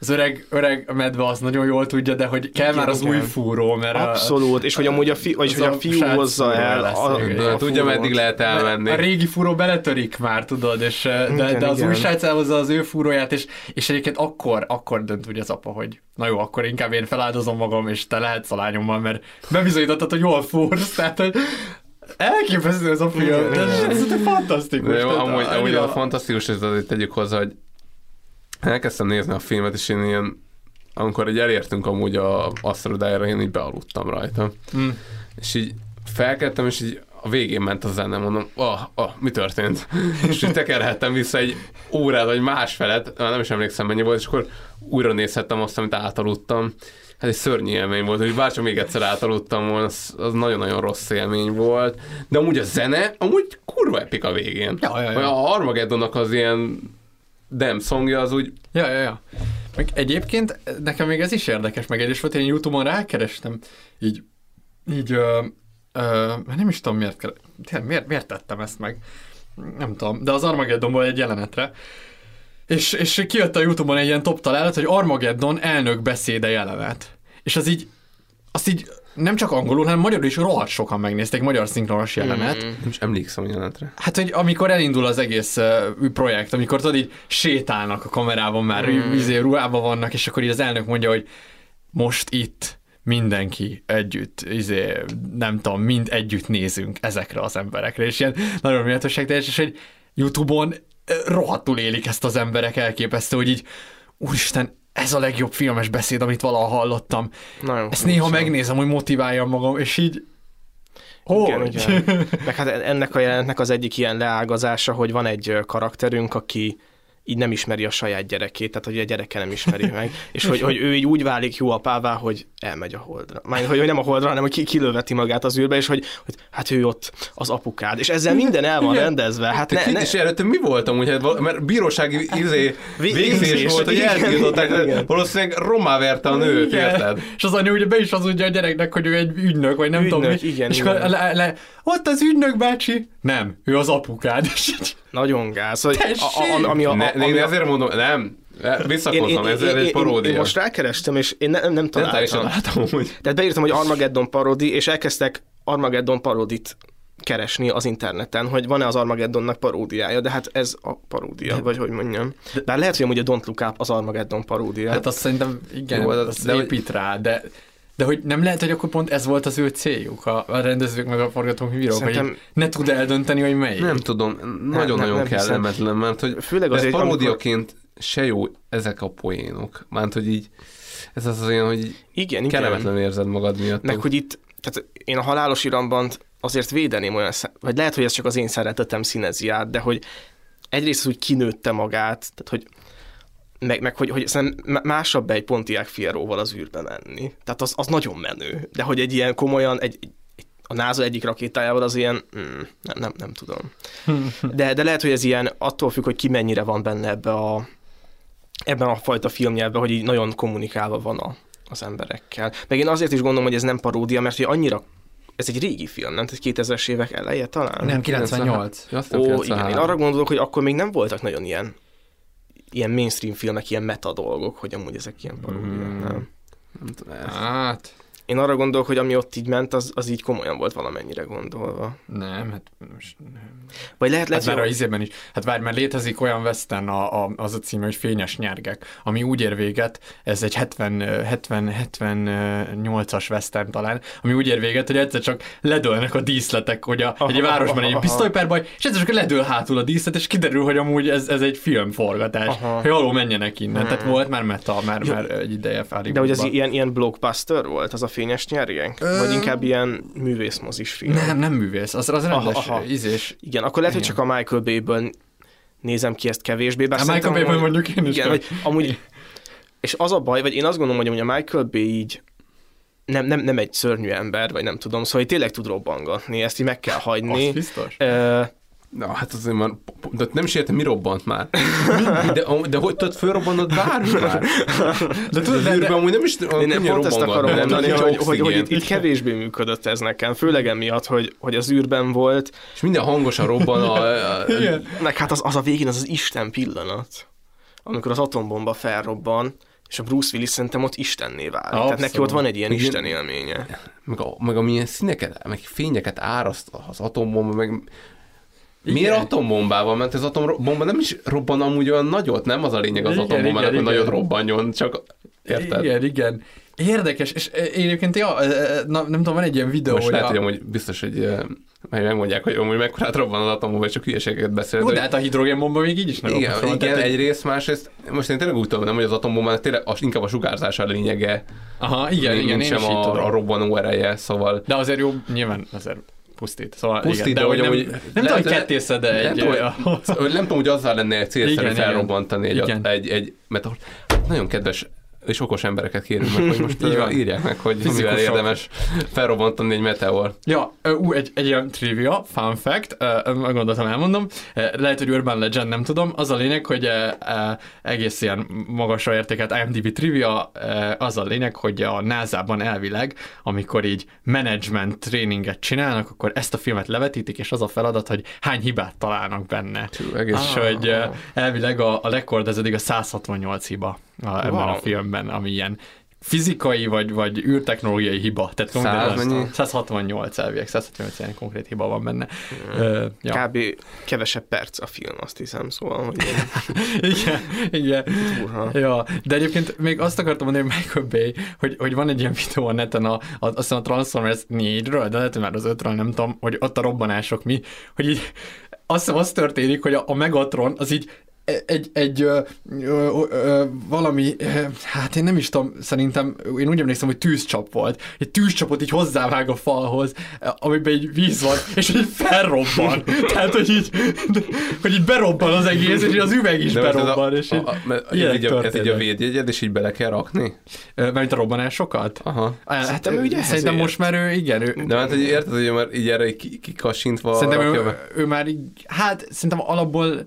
az öreg, öreg medve az nagyon jól tudja, de hogy kell igen, már az igen. új fúró, mert Abszolút, a, és hogy amúgy a, fi, vagy hogy a fiú hozza el. Lesz, a, a, a tudja, meddig lehet elmenni. A régi fúró beletörik már, tudod, és, de, igen, de az igen. új srác elhozza az ő fúróját, és, és egyébként akkor, akkor dönt ugye az apa, hogy na jó, akkor inkább én feláldozom magam, és te lehetsz a lányommal, mert bebizonyítottad, hogy jól fúrsz, tehát hogy elképesztő ez a film, de ez, fantasztikus. De jó, amúgy, amúgy a fantasztikus, ez azért tegyük hozzá, hogy elkezdtem nézni a filmet, és én ilyen, amikor egy elértünk amúgy a asztrodájára, én így bealudtam rajta. Mm. És így felkeltem, és így a végén ment a zene, mondom, ah, ah mi történt? és így tekerhettem vissza egy órát, vagy másfelet, nem is emlékszem mennyi volt, és akkor újra nézhettem azt, amit átaludtam. Hát egy szörnyű élmény volt, hogy bárcsak még egyszer átaludtam volna, az, az nagyon-nagyon rossz élmény volt. De amúgy a zene, amúgy kurva epik a végén. Ja, ja, ja. A Armageddonnak az ilyen Dem szongja az úgy... Ja, ja, ja. Meg egyébként nekem még ez is érdekes, meg is volt, én Youtube-on rákerestem, így, így, ö, ö, nem is tudom miért, miért, miért tettem ezt meg, nem tudom, de az Armageddonból egy jelenetre, és, és kijött a Youtube-on egy ilyen top találat, hogy Armageddon elnök beszéde jelenet. És az így, azt így nem csak angolul, hanem magyarul is rohadt sokan megnézték magyar szinkronos jelenet. Mm, nem is emlékszem jelenetre. Hát, hogy amikor elindul az egész uh, projekt, amikor tudod, így sétálnak a kamerában, már mm. izé, ruhában vannak, és akkor így az elnök mondja, hogy most itt mindenki együtt, izé, nem tudom, mind együtt nézünk ezekre az emberekre, és ilyen nagyon méltóság teljes, és hogy Youtube-on rohadtul élik ezt az emberek elképesztő, hogy így úristen, ez a legjobb filmes beszéd, amit valaha hallottam. Nagyon Ezt néha megnézem, hogy motiváljam magam, és így hogy? Igen, igen. Meg hát ennek a jelentnek az egyik ilyen leágazása, hogy van egy karakterünk, aki így nem ismeri a saját gyerekét, tehát hogy a gyereke nem ismeri meg, és hogy, hogy ő így úgy válik jó apává, hogy elmegy a holdra. Már, hogy, hogy nem a holdra, hanem hogy kilöveti magát az űrbe, és hogy, hogy hát ő ott az apukád, és ezzel minden el van rendezve. Hát ne, ne... És előtte mi voltam, úgy, hát, mert bírósági izé, végzés volt, hogy eltiltották, valószínűleg romá verte a nőt, érted? És az anya ugye be is hazudja a gyereknek, hogy ő egy ügynök, vagy nem ügynök, tudom mi. Igen, és igen. Le, le, ott az ügynök bácsi, nem, ő az apukád. Nagyon gáz. Hogy a, a, ami a, ne, ami én ezért mondom, nem, Visszakozom, ez egy paródia. Én, én most rákerestem, és én nem, nem találtam. Nem látom, hogy... Tehát beírtam, hogy Armageddon parodi, és elkezdtek Armageddon parodit keresni az interneten, hogy van-e az Armageddonnak paródiája, de hát ez a paródia, de, vagy hogy mondjam. Bár lehet, hogy amúgy a Don't Look Up az Armageddon paródia. Hát azt szerintem igen, Jó, az de épít rá, de De hogy nem lehet, hogy akkor pont ez volt az ő céljuk, a, a rendezők meg a forgatókönyvírók, Szerintem- hogy ne tud eldönteni, hogy melyik. Nem tudom, nagyon-nagyon kellemetlen, mert hogy Főleg ez azért, paródiaként se jó ezek a poénok. Mert hogy így, ez az olyan, hogy Igen, igen. kellemetlen érzed magad miatt. Meg hogy itt, tehát én a halálos iramban azért védeném olyan, szem- vagy lehet, hogy ez csak az én szeretetem színezi át, de hogy egyrészt az úgy kinőtte magát, tehát hogy meg, meg hogy, hogy szerintem másabb egy Pontiac Fieróval az űrbe menni. Tehát az, az nagyon menő. De hogy egy ilyen komolyan, egy, egy a NASA egyik rakétájával az ilyen, mm, nem, nem, nem tudom. De, de lehet, hogy ez ilyen attól függ, hogy ki mennyire van benne ebbe a, ebben a fajta filmnyelvben, hogy így nagyon kommunikálva van a, az emberekkel. Meg én azért is gondolom, hogy ez nem paródia, mert hogy annyira ez egy régi film, nem? Tehát 2000-es évek eleje talán? Nem, 98. Ja, azt hiszem, Ó, 93. igen, én arra gondolok, hogy akkor még nem voltak nagyon ilyen ilyen mainstream filmek, ilyen meta dolgok, hogy amúgy ezek ilyen paródiák, Hmm. nem? Nem tudom, ez- Hát, Én arra gondolok, hogy ami ott így ment, az, az így komolyan volt valamennyire gondolva. nem, hát most Vagy lehet, Hát lehet, már a izében is. Hát várj, mert létezik olyan western, a, a, az a címe, hogy Fényes nyergek, ami úgy ér véget, ez egy 70, 70, 78-as western talán, ami úgy ér véget, hogy egyszer csak ledőlnek a díszletek, hogy a, egy városban egy pisztolyperbaj, és egyszer csak ledől hátul a díszlet, és kiderül, hogy amúgy ez, ez egy filmforgatás. Aha. Hogy alul menjenek innen. Tehát volt már meta, már, Jó. már egy ideje de hogy ez ilyen, ilyen blockbuster volt, az a fényes nyergénk? Vagy inkább ilyen művészmozis film? Nem, nem művész, az, az rendes Aha, aha. ízés. Igen, akkor lehet, hogy csak a Michael Bay-ből nézem ki ezt kevésbé. Bár A Michael Bay-ből mondjuk én is Igen, vagy. amúgy, és az a baj, vagy én azt gondolom, hogy a Michael Bay így nem, nem, nem egy szörnyű ember, vagy nem tudom, szóval hogy tényleg tud robbangatni, ezt így meg kell hagyni. Az biztos. Ö, Na, hát azért már, de nem is értem, mi robbant már. De, de hogy tudod, fölrobbantod bármi már? De tudod, az űrben amúgy nem is Én nem pont ezt akarom robbangat, mondani, hogy, hogy, hogy itt, itt kevésbé működött ez nekem, főleg emiatt, hogy, hogy az űrben volt. És minden hangosan robban a... a Meg hát az, az a végén az az Isten pillanat, amikor az atombomba felrobban, és a Bruce Willis szerintem ott istenné válik. Tehát neki Abszolút. ott van egy ilyen Igen. isten élménye. meg, a, meg amilyen színeket, meg fényeket áraszt az atombomba, meg Miért Igen. atombombával? Mert az atombomba nem is robban amúgy olyan nagyot, nem az a lényeg az Igen, atombombának, igen, hogy igen. nagyot robbanjon, csak érted? Igen, igen. Érdekes, és eh, egyébként, ja, eh, na, nem tudom, van egy ilyen videó, Most hogy lehet, a... hogy amúgy biztos, hogy majd megmondják, hogy amúgy mekkorát robban az atombomba, csak hülyeségeket beszél. Jó, de- hát a hidrogénbomba még így is nem igen, robban, igen, tehát, egyrészt, másrészt, most én tényleg úgy tudom, nem, hogy az atombomba tényleg az, inkább a sugárzása a lényege, Aha, igen, igen, én sem a, a robbanó ereje, szóval De azért jó, nyilván azért pusztít. Szóval Pusztít, igen, de, de hogy nem, amúgy- nem tudom, hogy kettészed de nem egy... tudom, eh, hogy- nem tudom, hogy azzal lenne célszerű Igen, felrobbantani egy, igen. egy, egy, mert nagyon kedves és okos embereket kérünk meg, hogy most Így van. írják meg, hogy mivel Fizikusok. érdemes felrobbantani egy meteor. Ja, ú, egy, egy ilyen trivia, fun fact, ö, ö, gondoltam elmondom, lehet, hogy Urban Legend, nem tudom, az a lényeg, hogy egész ilyen magasra értékelt IMDb trivia, az a lényeg, hogy a NASA-ban elvileg, amikor így management tréninget csinálnak, akkor ezt a filmet levetítik, és az a feladat, hogy hány hibát találnak benne. Hú, egész- És hogy ö, elvileg a, a rekord ez eddig a 168 hiba a, ebben Wow. a filmben, ami ilyen fizikai vagy, vagy űrtechnológiai hiba. Tehát konkrétan Száz az- mennyi? 168 elvileg, 168 ilyen konkrét hiba van benne. Ö, ja. Kb. kevesebb perc a film, azt hiszem, szóval, hogy én igen, igen. Ja, de egyébként még azt akartam mondani, hogy Michael Bay, hogy, hogy van egy ilyen videó a neten, a, a, azt hiszem a Transformers 4-ről, de lehet, hogy már az 5-ről, nem tudom, hogy ott a robbanások mi, hogy így azt hiszem az történik, hogy a, a Megatron az így egy, egy ö, ö, ö, valami, ö, hát én nem is tudom, szerintem, én úgy emlékszem, hogy tűzcsap volt. Egy tűzcsapot így hozzávág a falhoz, amiben egy víz van, és így felrobban. Tehát, hogy így, hogy így berobban az egész, és az üveg is De a, berobban, és így, a, a, ilyenek így a, ez így a védjegyed, és így bele kell rakni? Mert a robbanásokat? Aha. Hát, Szerintem ugye szerintem most már ő, igen, ő, De hát, hogy érted, hogy már így erre így ki- kikassintva szerintem ő, ő, már így, hát szerintem alapból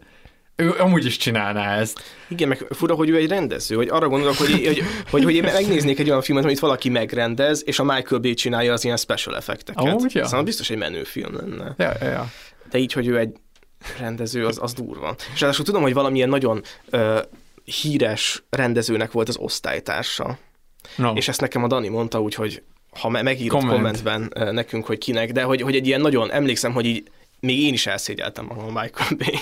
ő amúgy is csinálná ezt. Igen, meg fura, hogy ő egy rendező, hogy arra gondolok, hogy, hogy, hogy, hogy én megnéznék egy olyan filmet, amit valaki megrendez, és a Michael Bay csinálja az ilyen special effekteket. Amúgy, ja. Szóval biztos egy menő film lenne. Ja, ja, ja. De így, hogy ő egy rendező, az, az durva. És ráadásul tudom, hogy valamilyen nagyon ö, híres rendezőnek volt az osztálytársa. No. És ezt nekem a Dani mondta, úgyhogy ha me- megírod Komment. kommentben nekünk, hogy kinek, de hogy, hogy egy ilyen nagyon, emlékszem, hogy így még én is elszégyeltem magam Michael Bay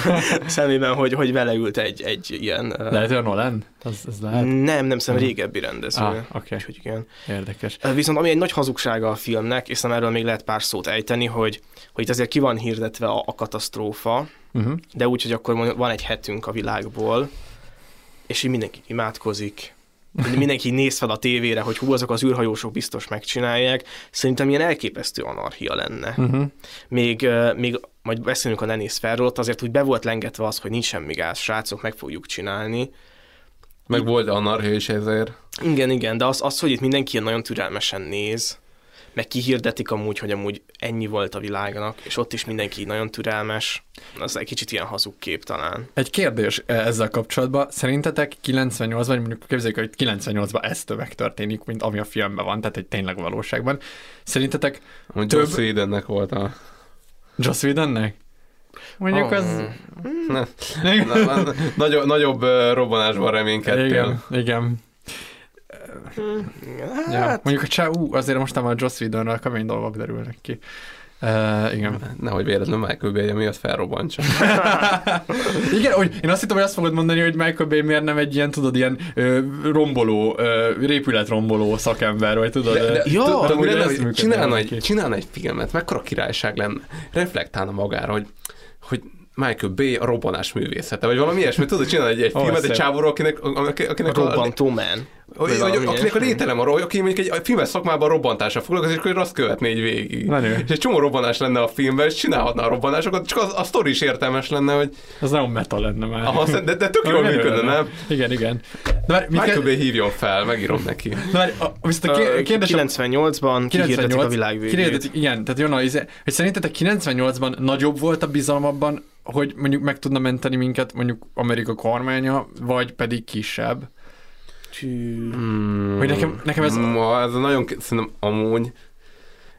szemében, hogy, hogy vele ült egy, egy ilyen... Lehet, hogy a Nolan? Az, az lehet? Nem, nem, szerintem régebbi rendező. Ah, oké. Úgyhogy igen. Érdekes. Viszont ami egy nagy hazugsága a filmnek, és erről még lehet pár szót ejteni, hogy, hogy itt azért ki van hirdetve a, a katasztrófa, Uh-huh. de úgy, hogy akkor van egy hetünk a világból, és így mindenki imádkozik, mindenki néz fel a tévére, hogy hú, azok az űrhajósok biztos megcsinálják. Szerintem ilyen elképesztő anarchia lenne. Uh-huh. Még, még majd beszélünk a Nenész Ferről, ott azért úgy be volt lengetve az, hogy nincs semmi gáz, srácok, meg fogjuk csinálni. Meg volt anarchia is ezért. Igen, igen, de az, az hogy itt mindenki nagyon türelmesen néz, meg kihirdetik amúgy, hogy amúgy ennyi volt a világnak, és ott is mindenki nagyon türelmes, az egy kicsit ilyen hazug kép talán. Egy kérdés eh, ezzel kapcsolatban. Szerintetek 98 vagy mondjuk képzeljük, hogy 98-ban ez többek történik, mint ami a filmben van, tehát egy tényleg valóságban. Szerintetek Hogy több... Joss Whedonnek volt a... Joss Whedonnek? Mondjuk az... Ne, na, na, nagyobb, nagyobb ö, robbanásban reménykedtél. Igen, igen. Ja, Hát, mondjuk a csá, ú, azért most már a Joss Whedonral kemény dolgok derülnek ki. Uh, igen. Nehogy véletlenül Michael Bay miatt felrobbantsa. Igen, hogy én azt hittem, hogy azt fogod mondani, hogy Michael Bay miért nem egy ilyen, tudod, ilyen ö, romboló, ö, répületromboló szakember, vagy tudod. De, de, Ja, ja, lenne, hogy működne csinálna, egy, csinálna egy filmet, mekkora királyság lenne, reflektálna magára, hogy, hogy Michael Bay a robbanás művészete, vagy valami ilyesmi, tudod, csinálni egy, egy filmet egy csávóról, akinek, akinek, a akinek a, robbantó man. Hogy, hogy, akinek a lételem arról, hogy aki mondjuk egy filmes szakmában robbantásra foglalkozik, és akkor azt követné egy végig. Menő. És egy csomó robbanás lenne a filmben, és csinálhatna a robbanásokat, csak az, a sztori is értelmes lenne, hogy Az nagyon meta lenne már. Aha, de, de tök jól működne, nem? Igen, igen. De már, Michael Bay hívjon fel, megírom neki. de már, a, viszont a kérdés, 98-ban kihirdetik a világ végét. Kihirdetik, igen, tehát jön a, izé- hogy szerintetek 98-ban nagyobb volt a bizalom abban, hogy mondjuk meg tudna menteni minket mondjuk Amerika kormánya, vagy pedig kisebb? Hmm, Hogy nekem- nekem ez- Ma, ez nagyon, szerintem amúgy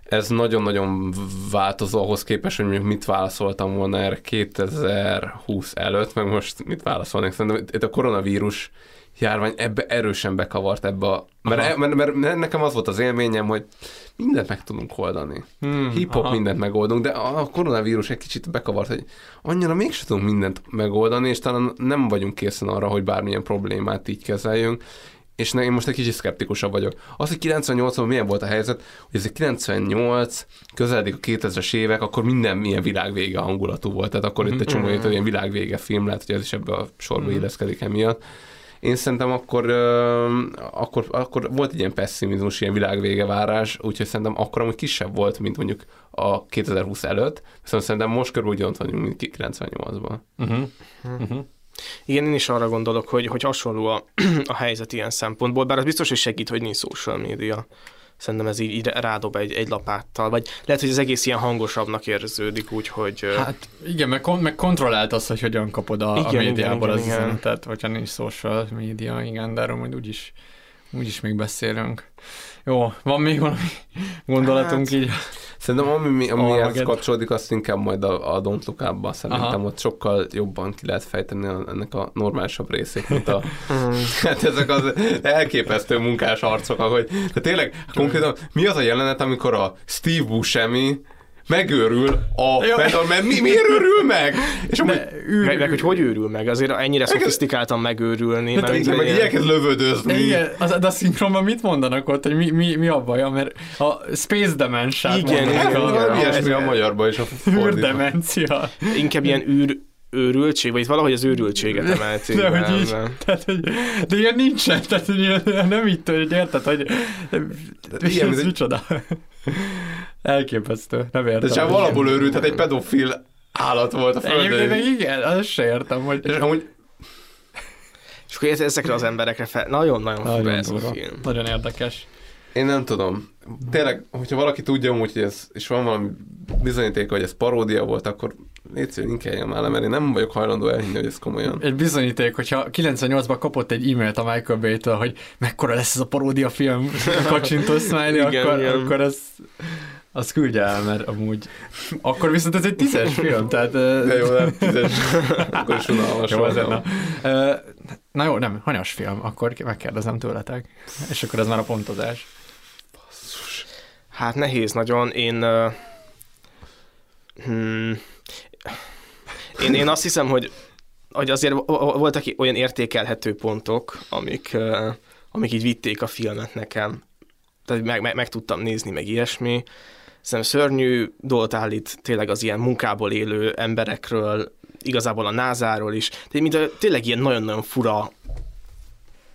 ez nagyon-nagyon változó ahhoz képest, hogy mondjuk mit válaszoltam volna erre 2020 előtt, meg most mit válaszolnék. Szerintem itt a koronavírus járvány ebbe erősen bekavart ebbe a... Mert, e- mert, mert, mert nekem az volt az élményem, hogy mindent meg tudunk oldani. Hmm, Hip-hop aha. mindent megoldunk, de a koronavírus egy kicsit bekavart, hogy annyira mégsem tudunk mindent megoldani, és talán nem vagyunk készen arra, hogy bármilyen problémát így kezeljünk, és én most egy kicsit szkeptikusabb vagyok. Az, hogy 98-ban milyen volt a helyzet, hogy ez 98, közeledik a 2000-es évek, akkor minden milyen világvége hangulatú volt, tehát akkor itt egy csomó mm ilyen világvége film, lehet, hogy ez is ebbe a sorba illeszkedik emiatt. Én szerintem akkor, akkor, akkor volt egy ilyen pessimizmus, ilyen világvége várás, úgyhogy szerintem akkor amúgy kisebb volt, mint mondjuk a 2020 előtt, viszont szerintem most körülbelül ugyanott vagyunk, mint 98-ban. Uh-huh. Uh-huh. Igen, én is arra gondolok, hogy, hogy hasonló a, a helyzet ilyen szempontból, bár az biztos, hogy segít, hogy nincs social média. Szerintem ez így, így rádob egy, egy lapáttal, vagy lehet, hogy az egész ilyen hangosabbnak érződik, úgyhogy... Hát igen, meg, kon- meg kontrollált az, hogy hogyan kapod a, Igen, a médiából igen, az igen. üzenetet, hogyha nincs social média, igen, de erről majd úgyis, úgyis még beszélünk. Jó, van még valami gondolatunk Hát, így? Szerintem ami, ami ehhez kapcsolódik, azt inkább majd a, a Don't Look Up-ban szerintem Aha. ott sokkal jobban ki lehet fejteni ennek a normálisabb részét, mint a... hát ezek az elképesztő munkás arcok, ahogy... De tényleg, konkrétan mi az a jelenet, amikor a Steve Buscemi megőrül a... Jó. Mert, mert mi, miért őrül meg? És amúgy, meg, meg, hogy hogy őrül meg, azért ennyire szofisztikáltan megőrülni. meg, mert meg így ilyen- elkezd lövöldözni. Igen, az, de a szinkronban mit mondanak ott, hogy mi, mi, mi a baj, mert a space dementia Igen, Hát, igen, igen. ilyesmi a magyarban is a űrdemencia. Inkább ilyen űr, őrültség, vagy itt valahogy az őrültséget emelték. De be, hogy így, nem? tehát, hogy, de ilyen nincsen, tehát hogy ilyen, nem így hogy érted, hogy ilyen, ilyen, ez micsoda. Elképesztő, nem értem. De csak valahol őrült, tehát egy pedofil állat volt a Egyébként földön. meg igen, azt se értem, hogy... És amúgy És akkor ez- ezekre az emberekre fel... Nagyon-nagyon fura Nagyon, ez a film. nagyon érdekes. Én nem tudom. Tényleg, hogyha valaki tudja amúgy, hogy ez, és van valami bizonyítéka, hogy ez paródia volt, akkor légy szíves, inkább el, mert én nem vagyok hajlandó elhinni, hogy ez komolyan. Egy bizonyíték, hogyha 98-ban kapott egy e-mailt a Michael Bay-től, hogy mekkora lesz ez a paródia film, kacsintó smiley, akkor, igen. akkor az, az küldje el, mert amúgy... Akkor viszont ez egy tízes film, tehát... De jó, nem tízes. Akkor is unalmas Jó, azért na. Na jó, nem, hanyas film, akkor megkérdezem tőletek. És akkor ez már a pontozás. Hát nehéz nagyon. Én... ö, Hmm. Én, én azt hiszem, hogy, hogy azért voltak olyan értékelhető pontok, amik, uh, amik így vitték a filmet nekem. Tehát meg, meg, meg tudtam nézni, meg ilyesmi. Szerintem szörnyű dolgot állít tényleg az ilyen munkából élő emberekről, igazából a názáról is. De mint a, tényleg ilyen nagyon-nagyon fura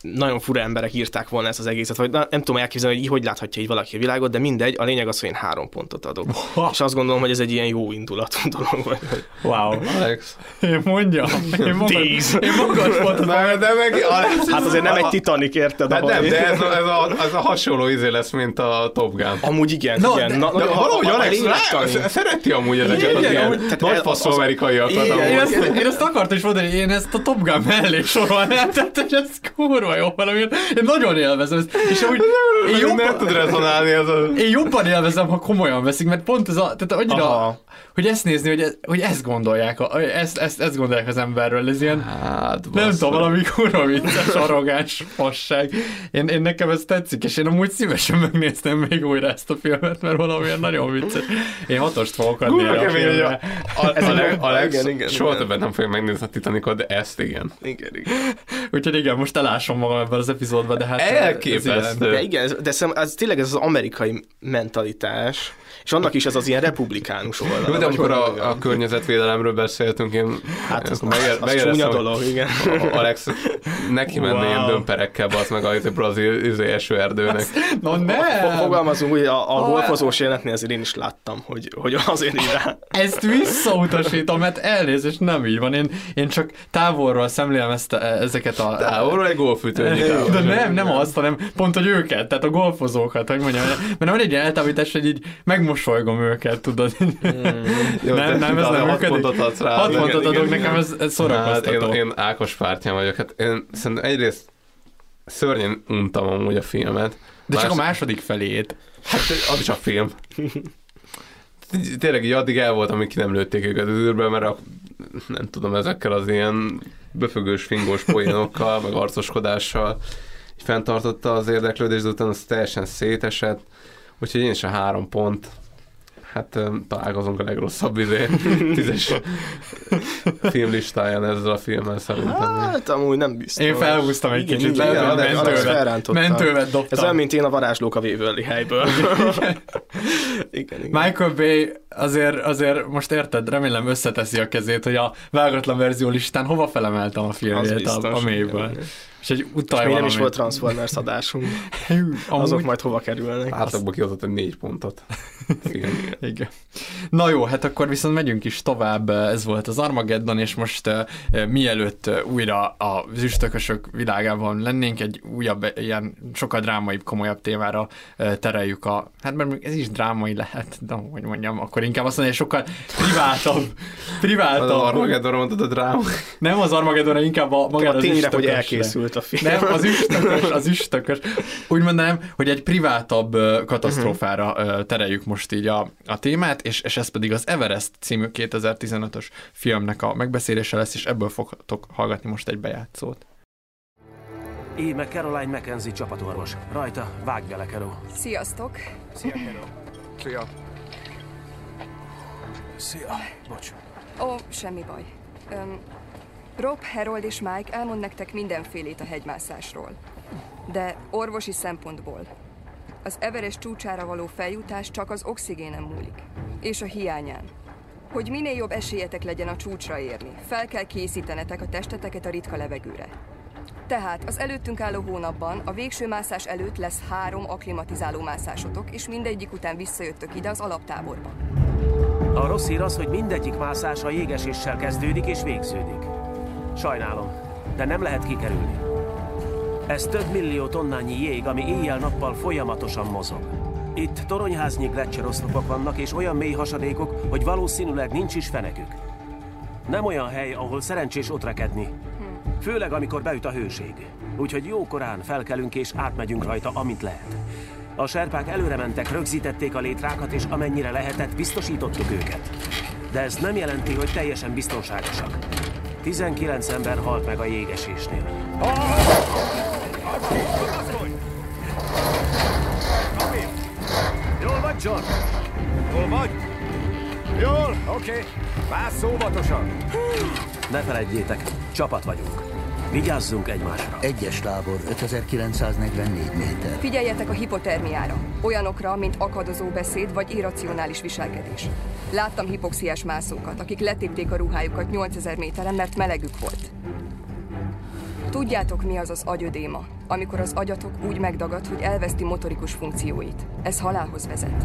nagyon fura emberek írták volna ezt az egészet, vagy nem tudom elképzelni, hogy így hogy láthatja így valaki a világot, de mindegy, a lényeg az, hogy én három pontot adok. És azt gondolom, hogy ez egy ilyen jó indulatú dolog. Vagy. Wow. Alex. Én mondja. Én magad, Tíz. Én magas pontot. De, de meg Alex, Hát azért nem egy Titanic, érted? Hát ahol- nem, de ez a, ez, a, ez a hasonló izé lesz, mint a Top Gun. Amúgy igen, No, igen. de- Na, De nagyon- valahogy a- a Alex rá, szereti amúgy ezeket az Igen, ilyen amúgy- tehát nagy az- faszú az- amerikaiakat. Én ezt, akartam is mondani, én ezt a Top Gun mellé sorolnám, tehát ez kurva jó valami. Én nagyon élvezem ezt. És amúgy én Én nem jobban, tud rezonálni ez a... én jobban élvezem, ha komolyan veszik, mert pont ez a, tehát annyira, Aha. hogy ezt nézni, hogy, ez, hogy ezt gondolják, a- ezt, ezt, ezt gondolják az emberről, ez ilyen, Hát, nem tudom, valami kurva vicces, arrogáns fasság. Én, én nekem ez tetszik, és én amúgy szívesen megnéztem még újra ezt a filmet, mert valamilyen nagyon vicces. Én hatost fogok adni Kurva erre a kemény, a, a, Ez egy Alex, jó- Alex igen, igen, soha igen. többet nem fogja megnézni a Titanicot, de ezt igen. Igen, igen. Úgyhogy igen, most elásom magam ebben az epizódban, de hát... ez Elképesztő. De igen, ez- de szerintem ez tényleg ez az amerikai mentalitás, és annak is ez az ilyen republikánus oldal. Jó, de amikor a, a környezetvédelemről beszéltünk, én Hát az, akkor megér- az csúnya hogy dolog, igen. Alex neki menne Wow. ilyen dömperekkel, az meg a brazil izé esőerdőnek. Na nem! Fo- Fogalmazunk úgy, a, a Ah. golfozós jelenetnél azért én is láttam, hogy, hogy azért így rá. Ezt visszautasítom, mert elnézést nem így van. Én, én csak távolról szemlélem ezt, ezeket a... Távolról egy golfütő. De nem, nem azt, hanem pont, hogy őket, tehát a golfozókat, hogy mondjam, mert van egy ilyen eltávolítás, hogy így megmosolygom őket, tudod. Jó, nem, nem, ez nem működik. pontot adsz rá. Hat pontot adok, igen. nekem ez, ez Hát szórakoztató. én, én Ákos pártján vagyok. Hát én szerintem egyrészt szörnyen untam amúgy a filmet. De csak a Más- második felét. Hát az is a film. Tényleg így addig el volt, amíg ki nem lőtték őket az űrbe, mert a, nem tudom, ezekkel az ilyen böfögős, fingós poénokkal, meg arcoskodással fenntartotta az érdeklődést, de utána az teljesen szétesett. Úgyhogy én is a három pont. Hát találkozunk a legrosszabb izé, tízes filmlistáján ezzel a filmmel szerintem. Hát amúgy nem biztos. Én felhúztam egy Igen, kicsit, igen, Alex mentővet, dobtam. Ez olyan, mint én a varázslók a Waverly helyből. igen, igen. Michael Bay azért, azért most érted, remélem összeteszi a kezét, hogy a vágatlan verzió listán hova felemeltem a filmjét a, a mélyből. igen. És egy utalj még nem is volt Transformers adásunk. Hű, Azok amúgy- majd hova kerülnek. Átlagban kihozott egy négy pontot. Igen. Igen. Na jó, hát akkor viszont megyünk is tovább, ez volt az Armageddon, és most uh, mielőtt uh, újra a üstökösök világában lennénk, egy újabb, ilyen sokkal drámaibb, komolyabb témára uh, tereljük a, hát mert ez is drámai lehet, de hogy mondjam, akkor inkább azt mondja, hogy sokkal privátabb, Az privátabb. Armageddon mondtad a dráma. Nem az Armageddonra, inkább a magára A az tényre, hogy üstökösre. Elkészült a film. Nem, az üstökös, az üstökös. Úgy mondanám, hogy egy privátabb katasztrófára ö, tereljük most így a, a témát, és, és ez pedig az Everest című 2015-ös filmnek a megbeszélése lesz, és ebből fogtok hallgatni most egy bejátszót. Íme Caroline McKenzie csapatorvos. Rajta, vágj bele, Kero. Sziasztok! Szia, Kero. Szia. Szia. Bocs. Ó, semmi baj. Öm, Rob, Harold és Mike elmond nektek mindenfélét a hegymászásról. De orvosi szempontból. Az Everest csúcsára való feljutás csak az oxigénen múlik. És a hiányán. Hogy minél jobb esélyetek legyen a csúcsra érni, fel kell készítenetek a testeteket a ritka levegőre. Tehát az előttünk álló hónapban a végső mászás előtt lesz három aklimatizáló mászásotok, és mindegyik után visszajöttök ide az alaptáborba. A rossz hír az, hogy mindegyik mászás a jégeséssel kezdődik és végződik. Sajnálom, de nem lehet kikerülni. Ez több millió tonnányi jég, ami éjjel-nappal folyamatosan mozog. Itt toronyháznyi gletszeroszlopok vannak, és olyan mély hasadékok, hogy valószínűleg nincs is fenekük. Nem olyan hely, ahol szerencsés ott rekedni. Főleg, amikor beüt a hőség. Úgyhogy jó korán felkelünk és átmegyünk rajta, amint lehet. A serpák előre mentek, rögzítették a létrákat, és amennyire lehetett, biztosítottuk őket. De ez nem jelenti, hogy teljesen biztonságosak. 19 ember halt meg a jégesésnél. Jól vagy, John? Hol vagy? Jól, oké. Okay. Vász óvatosan. Ne feledjétek, csapat vagyunk. Vigyázzunk egymásra. Egyes tábor, 5944 méter. Figyeljetek a hipotermiára. Olyanokra, mint akadozó beszéd vagy irracionális viselkedés. Láttam hipoxiás mászókat, akik letépték a ruhájukat 8000 méteren, mert melegük volt. Tudjátok, mi az az agyödéma, amikor az agyatok úgy megdagad, hogy elveszti motorikus funkcióit. Ez halálhoz vezet.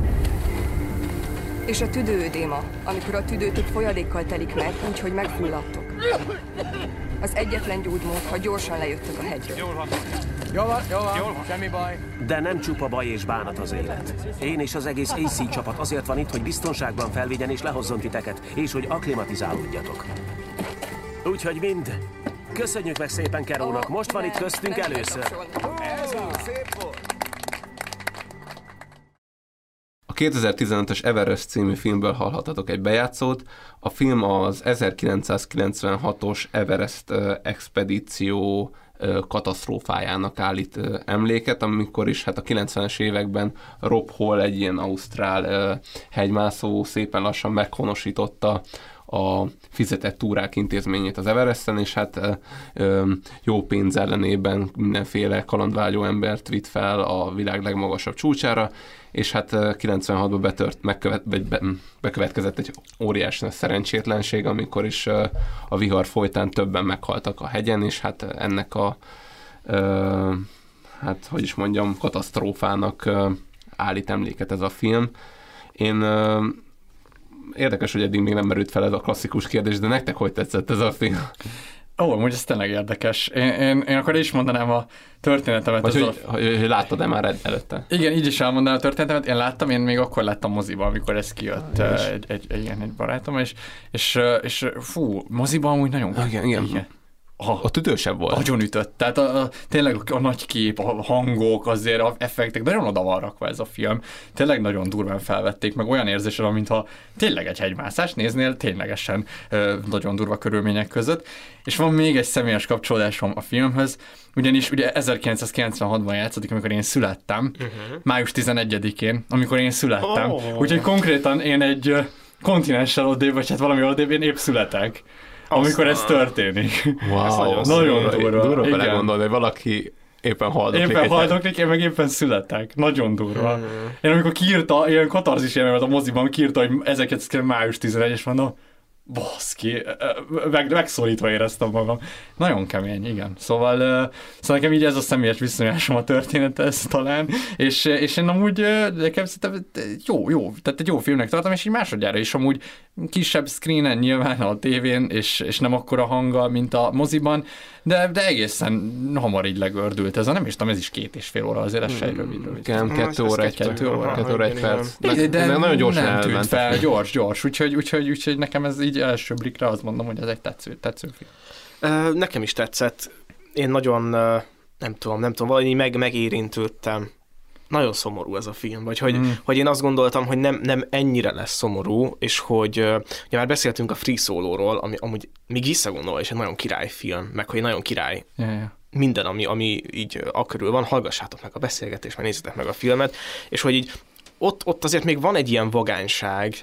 És a tüdőödéma, amikor a tüdőtök folyadékkal telik meg, úgyhogy megfulladtok. Az egyetlen gyógymód, ha gyorsan lejöttök a hegyről. Jól van. Jól van, jól van, jól van. semmi baj. De nem csupa baj és bánat az élet. Én és az egész AC csapat azért van itt, hogy biztonságban felvigyen és lehozzon titeket, és hogy aklimatizálódjatok. Úgyhogy mind. Köszönjük meg szépen Kerónak, most van itt köztünk először. Ez a szép volt. A 2015-ös Everest című filmből hallhatatok egy bejátszót. A film az 1996-os Everest expedíció katasztrófájának állít emléket, amikor is hát a 90-es években Rob Hall, egy ilyen ausztrál hegymászó szépen lassan meghonosította a fizetett túrák intézményét az Everesten, és hát jó pénz ellenében mindenféle kalandvágyó embert vitt fel a világ legmagasabb csúcsára, és hát 96-ban betört, megkövet, be, be, bekövetkezett egy óriási szerencsétlenség, amikor is a vihar folytán többen meghaltak a hegyen, és hát ennek a hát hogy is mondjam, katasztrófának állít emléket ez a film. Én érdekes, hogy eddig még nem merült fel ez a klasszikus kérdés, de nektek hogy tetszett ez a film? Ó, amúgy ez tényleg érdekes. Én, én, én akkor is mondanám a történetemet. Vagy hogy, a... hogy, hogy láttad-e már előtte? Igen, így is elmondanám a történetemet. Én láttam, én még akkor láttam moziban, amikor ez kijött ah, egy, egy, egy, egy, egy barátom, és, és, és fú, moziban amúgy nagyon... Igen, igen. igen a, ott ütősebb volt. Nagyon ütött. Tehát a, a, tényleg a, a nagy kép, a hangok, azért a effektek, nagyon oda van rakva ez a film. Tényleg nagyon durván felvették, meg olyan érzésre, mintha tényleg egy hegymászás néznél, ténylegesen ö, nagyon durva körülmények között. És van még egy személyes kapcsolódásom a filmhöz, ugyanis ugye 1996-ban játszódik, amikor én születtem, uh-huh. május 11-én, amikor én születtem. Oh. Úgyhogy konkrétan én egy kontinenssel odébb, vagy hát valami odébb, én épp születek amikor ez történik. Wow, ez nagyon, nagyon durva. Durva belegondolni, hogy valaki éppen haldoklik. Éppen haldoklik, én meg éppen születek. Nagyon durva. Hmm. Én amikor kiírta, ilyen katarzis élményt a moziban, kiírta, hogy ezeket május 11, és mondom, baszki, meg, megszólítva éreztem magam. Nagyon kemény, igen. Szóval, szóval nekem így ez a személyes viszonyásom a történethez talán, és, és én amúgy nekem szerintem jó, jó, tehát egy jó filmnek tartom, és így másodjára is amúgy kisebb screenen nyilván a tévén, és, és nem akkora hanggal, mint a moziban, de, de egészen hamar így legördült ez a, nem is tudom, ez is két és fél óra, azért ez se egy rövid, rövid. Igen, kettő óra, egy, kettő óra, kettő óra, egy perc. De, de nagyon gyorsan nem tűnt fel, gyors, gyors, úgyhogy, úgyhogy, úgyhogy nekem ez így első blikre azt mondom, hogy ez egy tetsző, tetsző film. Nekem is tetszett. Én nagyon, nem tudom, nem tudom, valahogy meg, megérintődtem nagyon szomorú ez a film, vagy hogy, mm. hogy én azt gondoltam, hogy nem, nem ennyire lesz szomorú, és hogy ugye már beszéltünk a Free Solo-ról, ami amúgy még visszagondolva is egy nagyon király film, meg hogy nagyon király yeah, yeah. minden, ami, ami így akörül van, hallgassátok meg a beszélgetést, meg nézzétek meg a filmet, és hogy így ott, ott azért még van egy ilyen vagányság,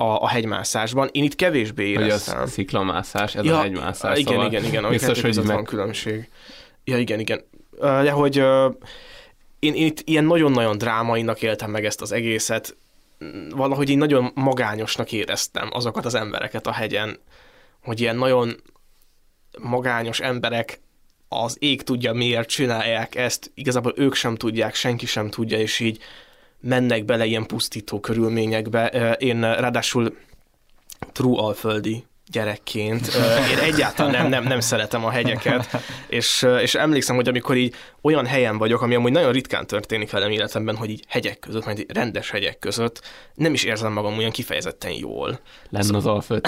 a, a hegymászásban. Én itt kevésbé éreztem. Hogy a sziklamászás, ez ja, a hegymászás. Igen, szóval igen, igen, igen. Biztos, hogy meg... van különbség. Ja, igen, igen. De hogy én, én itt ilyen nagyon-nagyon drámainak éltem meg ezt az egészet, valahogy én nagyon magányosnak éreztem azokat az embereket a hegyen, hogy ilyen nagyon magányos emberek az ég tudja miért csinálják ezt, igazából ők sem tudják, senki sem tudja, és így mennek bele ilyen pusztító körülményekbe. Én ráadásul true alföldi gyerekként. Én egyáltalán nem, nem, nem szeretem a hegyeket, és, és emlékszem, hogy amikor így olyan helyen vagyok, ami amúgy nagyon ritkán történik velem életemben, hogy így hegyek között, majd rendes hegyek között, nem is érzem magam olyan kifejezetten jól. Lenne az Alföld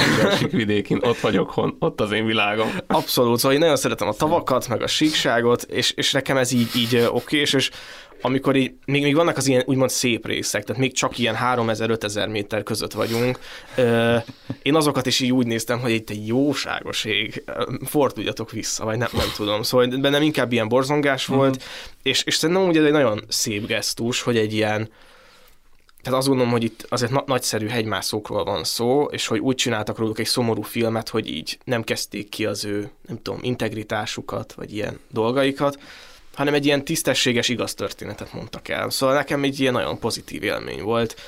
vidékén, ott vagyok, hon, ott az én világom. Abszolút, szóval én nagyon szeretem a tavakat, meg a síkságot, és, és nekem ez így, így oké, és, és amikor így, még, még vannak az ilyen úgymond szép részek, tehát még csak ilyen 3000-5000 méter között vagyunk, én azokat is így úgy néztem, hogy itt egy jóságos ég, forduljatok vissza, vagy nem, nem tudom. Szóval bennem inkább ilyen borzongás volt, uh-huh. és, és szerintem ugye egy nagyon szép gesztus, hogy egy ilyen tehát azt gondolom, hogy itt azért na- nagyszerű hegymászókról van szó, és hogy úgy csináltak róluk egy szomorú filmet, hogy így nem kezdték ki az ő, nem tudom, integritásukat, vagy ilyen dolgaikat, hanem egy ilyen tisztességes, igaz történetet mondtak el. Szóval nekem egy ilyen nagyon pozitív élmény volt,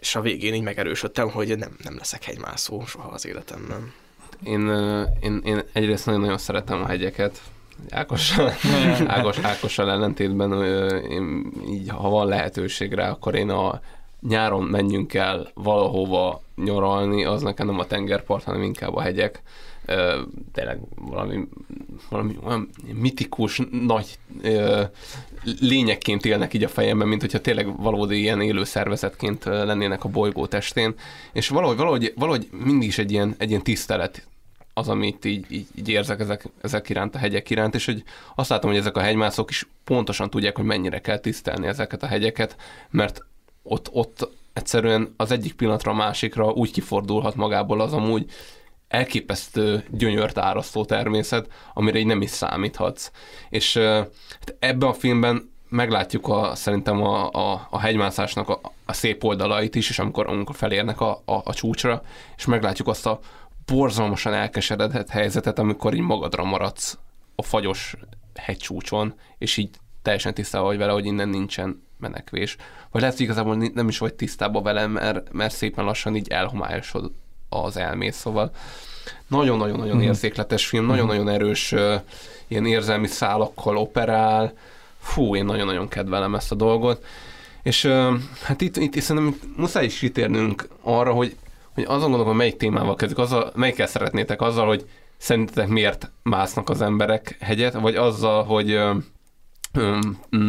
és a végén így megerősödtem, hogy nem, nem leszek hegymászó soha az életemben. Én, én, én egyrészt nagyon-nagyon szeretem a hegyeket, Ákossal, Ákos, Ákossal ellentétben én így, ha van lehetőség rá, akkor én a nyáron menjünk el valahova nyaralni, az nekem nem a tengerpart, hanem inkább a hegyek. Ö, tényleg valami, valami olyan mitikus, nagy ö, lényekként élnek így a fejemben, mint hogyha tényleg valódi ilyen élő szervezetként lennének a bolygó testén, és valahogy, valahogy, valahogy mindig is egy ilyen, egy ilyen tisztelet az, amit így, így, így érzek ezek, ezek iránt, a hegyek iránt, és hogy azt látom, hogy ezek a hegymászók is pontosan tudják, hogy mennyire kell tisztelni ezeket a hegyeket, mert ott, ott egyszerűen az egyik pillanatra a másikra úgy kifordulhat magából az amúgy elképesztő gyönyört árasztó természet, amire így nem is számíthatsz. És uh, ebben a filmben meglátjuk a, szerintem a, a, a hegymászásnak a, a szép oldalait is, és amikor, amikor felérnek a, a, a csúcsra, és meglátjuk azt a borzalmasan elkeseredett helyzetet, amikor így magadra maradsz a fagyos hegycsúcson, és így teljesen tisztában vagy vele, hogy innen nincsen menekvés. Vagy lehet, hogy igazából nem is vagy tisztában vele, mert, mert szépen lassan így elhomályosod az elmész, szóval nagyon-nagyon-nagyon Mhm. érzékletes film, nagyon-nagyon erős ilyen érzelmi szálakkal operál, fú, én nagyon-nagyon kedvelem ezt a dolgot, és hát itt, itt szerintem muszáj is kitérnünk arra, hogy, hogy azon gondolom, melyik témával kezdjük, azzal, melyikkel szeretnétek? Azzal, hogy szerintetek miért másznak az emberek hegyet, vagy azzal, hogy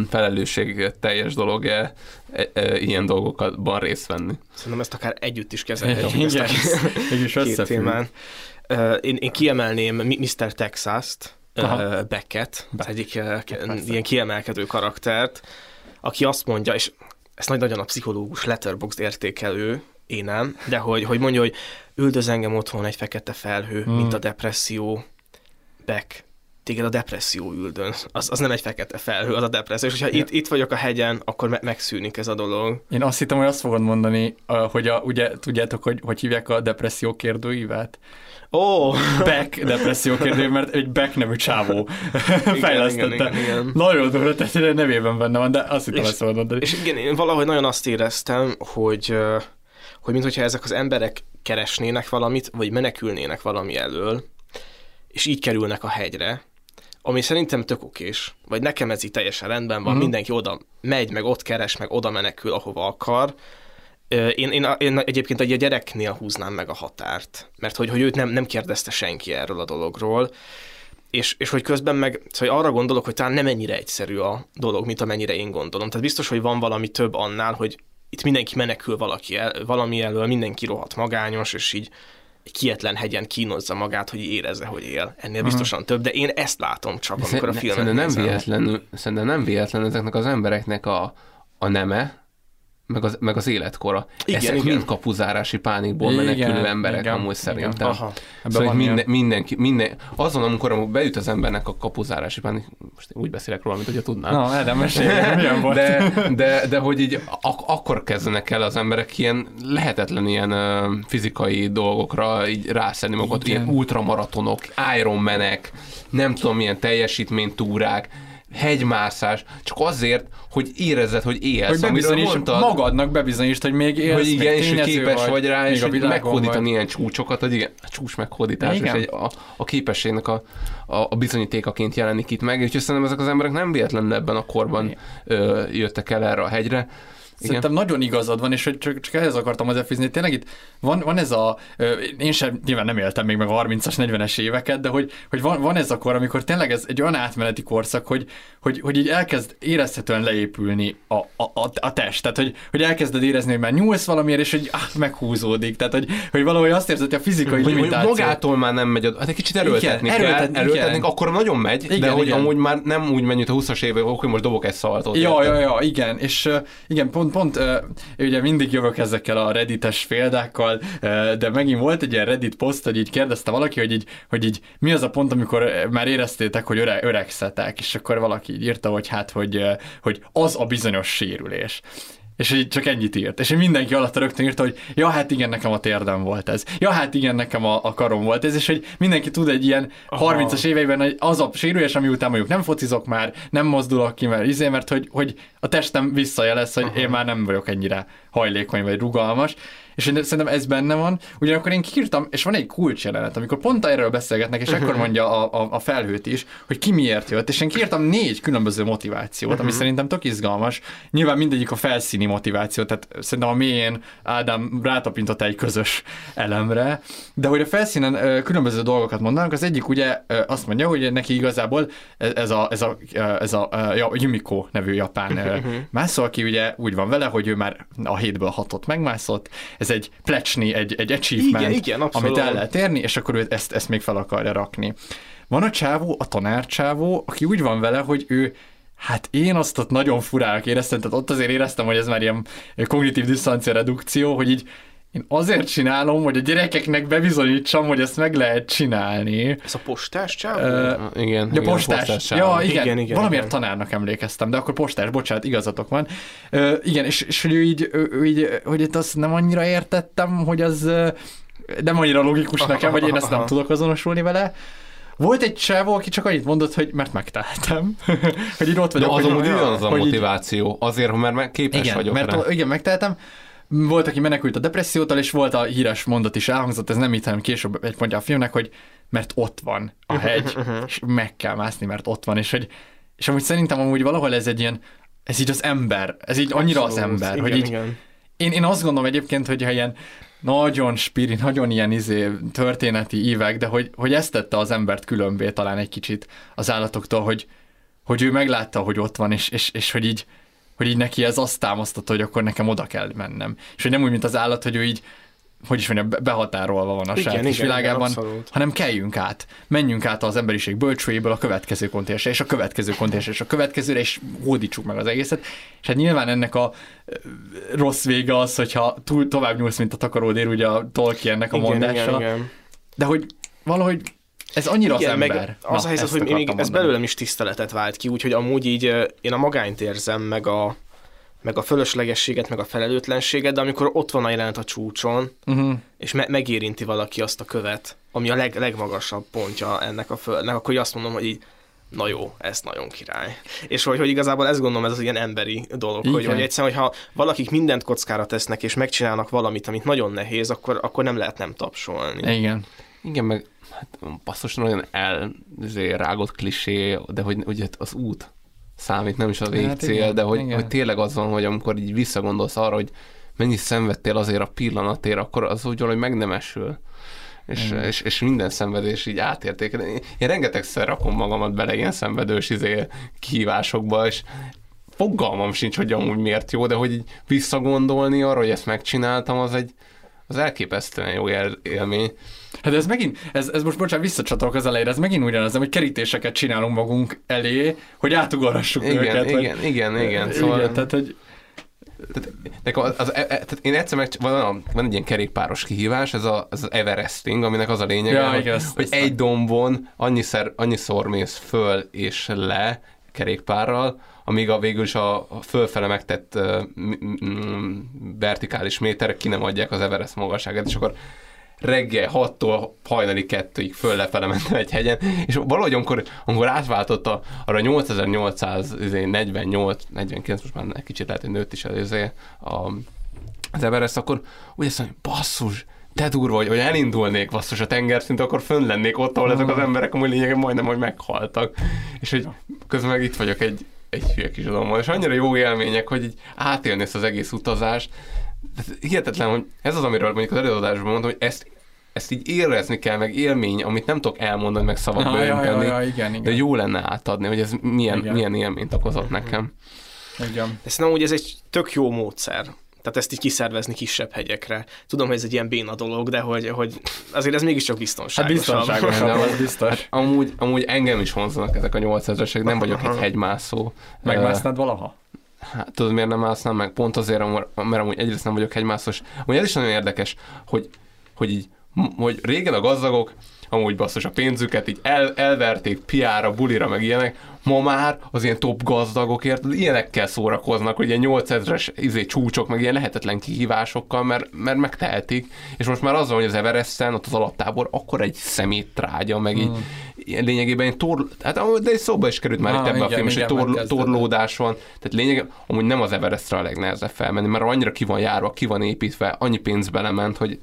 felelősség teljes dolog -e, e, e, ilyen dolgokban részt venni. Szerintem ezt akár együtt is kezelhetjük. Igen, mégis összefügg. Én, én kiemelném Mr. Texas-t, Aha. Becket, az egyik ke- ilyen kiemelkedő karaktert, aki azt mondja, és ezt nagy nagyon a pszichológus Letterboxd értékelő, én nem, de hogy, hogy mondja, hogy üldöz engem otthon egy fekete felhő, Hmm. mint a depresszió, Beck, téged a depresszió üldön. Az, az nem egy fekete felhő, az a depresszió. És hogyha itt, itt vagyok a hegyen, akkor me- megszűnik ez a dolog. Én azt hittem, hogy azt fogod mondani, hogy a, ugye tudjátok, hogy hogy hívják a depresszió kérdőívet? Ó! Oh. Beck depresszió kérdőív, mert egy Beck nevű csávó fejlesztette. igen, igen. Nagyon durva, tehát hogy a nevében benne van, de azt hittem, És- ezt fogod mondani. És igen, én valahogy nagyon azt éreztem, hogy, hogy mintha ezek az emberek keresnének valamit, vagy menekülnének valami elől, és így kerülnek a hegyre, ami szerintem tök okés, vagy nekem ez így teljesen rendben van, Mhm. uh-huh. mindenki oda megy, meg ott keres, meg oda menekül, ahova akar. Én, én, én egyébként egy gyereknél húznám meg a határt, mert hogy, hogy őt nem, nem kérdezte senki erről a dologról, és, és hogy közben meg, szóval arra gondolok, hogy talán nem ennyire egyszerű a dolog, mint amennyire én gondolom. Tehát biztos, hogy van valami több annál, hogy itt mindenki menekül valaki el, valami elől, mindenki rohadt magányos, és így kietlen hegyen kínozza magát, hogy érezze, hogy él. Ennél biztosan több, de én ezt látom csak, amikor a filmet Szerintem nem véletlenül, szerintem nem véletlen ezeknek az embereknek a, a neme, meg az, meg az életkora. Igen, Ezek igen. mind kapuzárási pánikból Igen, menekülő emberek igen, amúgy szerintem. Aha. Szóval van minden, mindenki, minden, azon, amikor amúgy beüt az embernek a kapuzárási pánik, most én úgy beszélek róla, mint hogyha tudnám. Na, Ádám, mesélj, milyen volt? De, de, de hogy így ak- akkor kezdenek el az emberek ilyen lehetetlen ilyen ö, fizikai dolgokra így rászedni magukat, ilyen ultramaratonog, Ironmanek, nem tudom milyen teljesítménytúrák, hegymászás, csak azért, hogy érezzed, hogy élsz. hogy amiről mondtad, magadnak bebizonyítsd, hogy még élsz, hogy igen, és hogy képes vagy, rá, még és hogy meghódítani vagy. ilyen csúcsokat, hogy igen, a csúcs meghódítás, és egy, a, a képességnek a, a, a bizonyítékaként jelenik itt meg, és szerintem ezek az emberek nem véletlenül ebben a korban ö, jöttek el erre a hegyre. Igen. Szerintem nagyon igazad van, és hogy csak, csak ehhez akartam hozzáfűzni, hogy tényleg itt van, van ez a, én sem nyilván nem éltem még meg a 30-as, 40-es éveket, de hogy, hogy van, van ez a kor, amikor tényleg ez egy olyan átmeneti korszak, hogy, hogy, hogy így elkezd érezhetően leépülni a, a, a, a test, tehát hogy, hogy elkezded érezni, hogy már nyúlsz valamiért, és hogy ah, meghúzódik, tehát hogy, hogy valahogy azt érzed, hogy a fizikai hogy, hogy limitáció. magától már nem megy, hát egy kicsit erőltetni Igen, kell, erőltetni erőltetni, akkor nagyon megy, de Igen, hogy igen. amúgy már nem úgy megy, mint a 20-as évek, hogy most dobok egy szaltot. Ja, ja, ja, igen, és igen, pont, pont uh, ugye mindig jövök ezekkel a reddites példákkal, uh, de megint volt egy ilyen reddit poszt, hogy így kérdezte valaki, hogy így, hogy így mi az a pont, amikor már éreztétek, hogy öre, öregszetek, és akkor valaki így írta, hogy hát, hogy, hogy az a bizonyos sérülés. És így csak ennyit írt. És mindenki alatt rögtön írta, hogy ja, hát igen, nekem a térdem volt ez. Ja, hát igen, nekem a, a karom volt ez. És hogy mindenki tud egy ilyen Aha. 30-as éveiben, hogy az a sérülés, ami után mondjuk nem focizok már, nem mozdulok ki, mert izé, mert hogy, hogy a testem visszajelez, hogy én már nem vagyok ennyire hajlékony vagy rugalmas. És én szerintem ez benne van. Ugyanakkor én kiírtam, és van egy kulcsjelenet, amikor pont erről beszélgetnek, és akkor mondja a, a, a felhőt is, hogy ki miért jött, és én kiírtam négy különböző motivációt, ami Mhm. szerintem tök izgalmas. Nyilván mindegyik a felszíni motiváció, tehát szerintem a mélyén Ádám rátapintott egy közös elemre, de hogy a felszínen különböző dolgokat mondanak, az egyik ugye azt mondja, hogy neki igazából ez ez a, ez a, ö, ez a, ö, ja, Yumiko nevű japán Mhm. mászó, aki ugye úgy van vele, hogy ő már a hétből hatot megmászott, ez egy plecsni, egy, egy achievement, Igen, igen, abszolút. amit el lehet érni, és akkor ő ezt, ezt még fel akarja rakni. Van a csávó, a tanárcsávó, aki úgy van vele, hogy ő Hát én azt ott nagyon furának éreztem, tehát ott azért éreztem, hogy ez már ilyen kognitív diszonancia redukció, hogy így én azért csinálom, hogy a gyerekeknek bebizonyítsam, hogy ezt meg lehet csinálni. Ez a postás csávó? Ö, igen, ja, igen, postás. postás ja, igen, Igen, igen, valamiért igen. tanárnak emlékeztem, de akkor postás, bocsánat, igazatok van. Ö, igen, és, és hogy ő így, ő, így, hogy itt azt nem annyira értettem, hogy az nem annyira logikus nekem, hogy én ezt nem tudok azonosulni vele. Volt egy csávó, aki csak annyit mondott, hogy mert megteltem. hogy így ott De vagyok. az hogy- amúgy ugyanaz a hogy így- motiváció, azért, mert képes igen, vagyok mert rá. igen, megteltem. Volt, aki menekült a depressziótól, és volt a híres mondat is elhangzott, ez nem itt, hanem később egy pontja a filmnek, hogy mert ott van a hegy, és meg kell mászni, mert ott van, és hogy és amúgy szerintem amúgy valahol ez egy ilyen, ez így az ember, ez így annyira az Abszolút, ember, igen, hogy így, igen. én, én azt gondolom egyébként, hogy ha ilyen nagyon spiri, nagyon ilyen izé, történeti ívek, de hogy, hogy ezt tette az embert különbé talán egy kicsit az állatoktól, hogy, hogy ő meglátta, hogy ott van, és, és, és hogy így hogy így neki ez azt támasztotta, hogy akkor nekem oda kell mennem. És hogy nem úgy, mint az állat, hogy ő így hogy is mondja, be- behatárolva van a kis világában, igen, hanem keljünk át, menjünk át az emberiség bölcsőjéből a következő kontinensre, és a következő kontinensre, és a következőre, és hódítsuk meg az egészet. És hát nyilván ennek a rossz vége az, hogyha túl, tovább nyúlsz, mint a takaródér, ugye a Tolkiennek a Igen, mondása. igen, igen. De hogy valahogy ez annyira Igen, az meg ember. Az a helyzet, hogy még ez belőlem is tiszteletet vált ki, úgyhogy amúgy így én a magányt érzem, meg a, meg a fölöslegességet, meg a felelőtlenséget, de amikor ott van a jelenet a csúcson, Uh-huh. és me- megérinti valaki azt a követ, ami a leg- legmagasabb pontja ennek a földnek, akkor azt mondom, hogy így, na jó, ez nagyon király. És hogy, hogy igazából ezt gondolom, ez az ilyen emberi dolog, hogy, Igen. hogy egyszerűen, hogyha valakik mindent kockára tesznek, és megcsinálnak valamit, amit nagyon nehéz, akkor, akkor nem lehet nem tapsolni. Igen. Igen, meg hát basszus nagyon elrágott klisé, de hogy ugye az út számít, nem is a végcél, Hát igen, de hogy, igen. hogy tényleg az van, hogy amikor így visszagondolsz arra, hogy mennyit szenvedtél azért a pillanatért, akkor az úgy valahogy meg nem esül. És, és, és minden szenvedés így átértékel. Én, én rengetegszer rakom magamat bele ilyen szenvedős izé, kihívásokba, és fogalmam sincs, hogy amúgy miért jó, de hogy így visszagondolni arra, hogy ezt megcsináltam, az egy az elképesztően jó él- élmény. Hát ez megint, ez, ez most bocsánat, visszacsatolok az elejére, ez megint ugyanaz, hogy kerítéseket csinálunk magunk elé, hogy átugorhassuk Igen, őket. igen, vagy- igen, igen, szóval- igen, tehát, hogy Nekem az, az, az, tehát én egyszer meg, van, van egy ilyen kerékpáros kihívás, ez, a, az Everesting, aminek az a lényege, Ja, hogy, ezt- hogy egy dombon annyiszer, annyiszor mész föl és le kerékpárral, amíg a végül is a, a fölfele megtett uh, m- m- vertikális méterek ki nem adják az Everest magasságát, és akkor reggel 6-tól hajnali 2-ig föl lefele mentem egy hegyen, és valahogy amikor, amikor átváltott a, arra 8848, 49, most már egy kicsit lehet, hogy nőtt is előző a, az Everest, akkor úgy azt hogy basszus, de durva, hogy, hogy elindulnék basszus a tengerszint, akkor fönn lennék ott, ahol ezek az emberek amúgy lényegében majdnem, hogy meghaltak. És hogy közben meg itt vagyok egy, egy hülye kis adommal, és annyira jó élmények, hogy így átélni ezt az egész utazást. Ez hihetetlen, hogy ez az, amiről mondjuk az előadásban mondtam, hogy ezt ezt így érezni kell, meg élmény, amit nem tudok elmondani, meg szavakba Ja, ja, önteni, ja, ja, igen, igen. de jó lenne átadni, hogy ez milyen, Igen. milyen élményt okozott nekem. Igen. De szerintem úgy ez egy tök jó módszer. Tehát ezt így kiszervezni kisebb hegyekre. Tudom, hogy ez egy ilyen béna dolog, de hogy, hogy azért ez mégiscsak biztonságosabb. De az biztos. Hát amúgy, amúgy engem is vonzanak ezek a 800-esek, nem vagyok egy hegymászó. Megmásznád valaha? Hát tudod, miért nem másznám meg? Pont azért, mert amúgy egyrészt nem vagyok hegymászós. Amúgy ez is nagyon érdekes, hogy, hogy így hogy régen a gazdagok amúgy basszus a pénzüket így el, elverték piára, bulira, meg ilyenek, ma már az ilyen top gazdagokért ilyenekkel szórakoznak, hogy ilyen 8000-es izé, csúcsok, meg ilyen lehetetlen kihívásokkal, mert, mert megtehetik, és most már az van, hogy az Everesten, ott az alaptábor, akkor egy szemét trágya, meg így, ilyen lényegében egy tor, hát de egy szóba is került már Na, itt ebben a film, és egy igen, tor, megkezdődött. torlódás van, tehát lényegében amúgy nem az Everestre a legnehezebb felmenni, mert annyira ki van járva, ki van építve, annyi pénz belement, hogy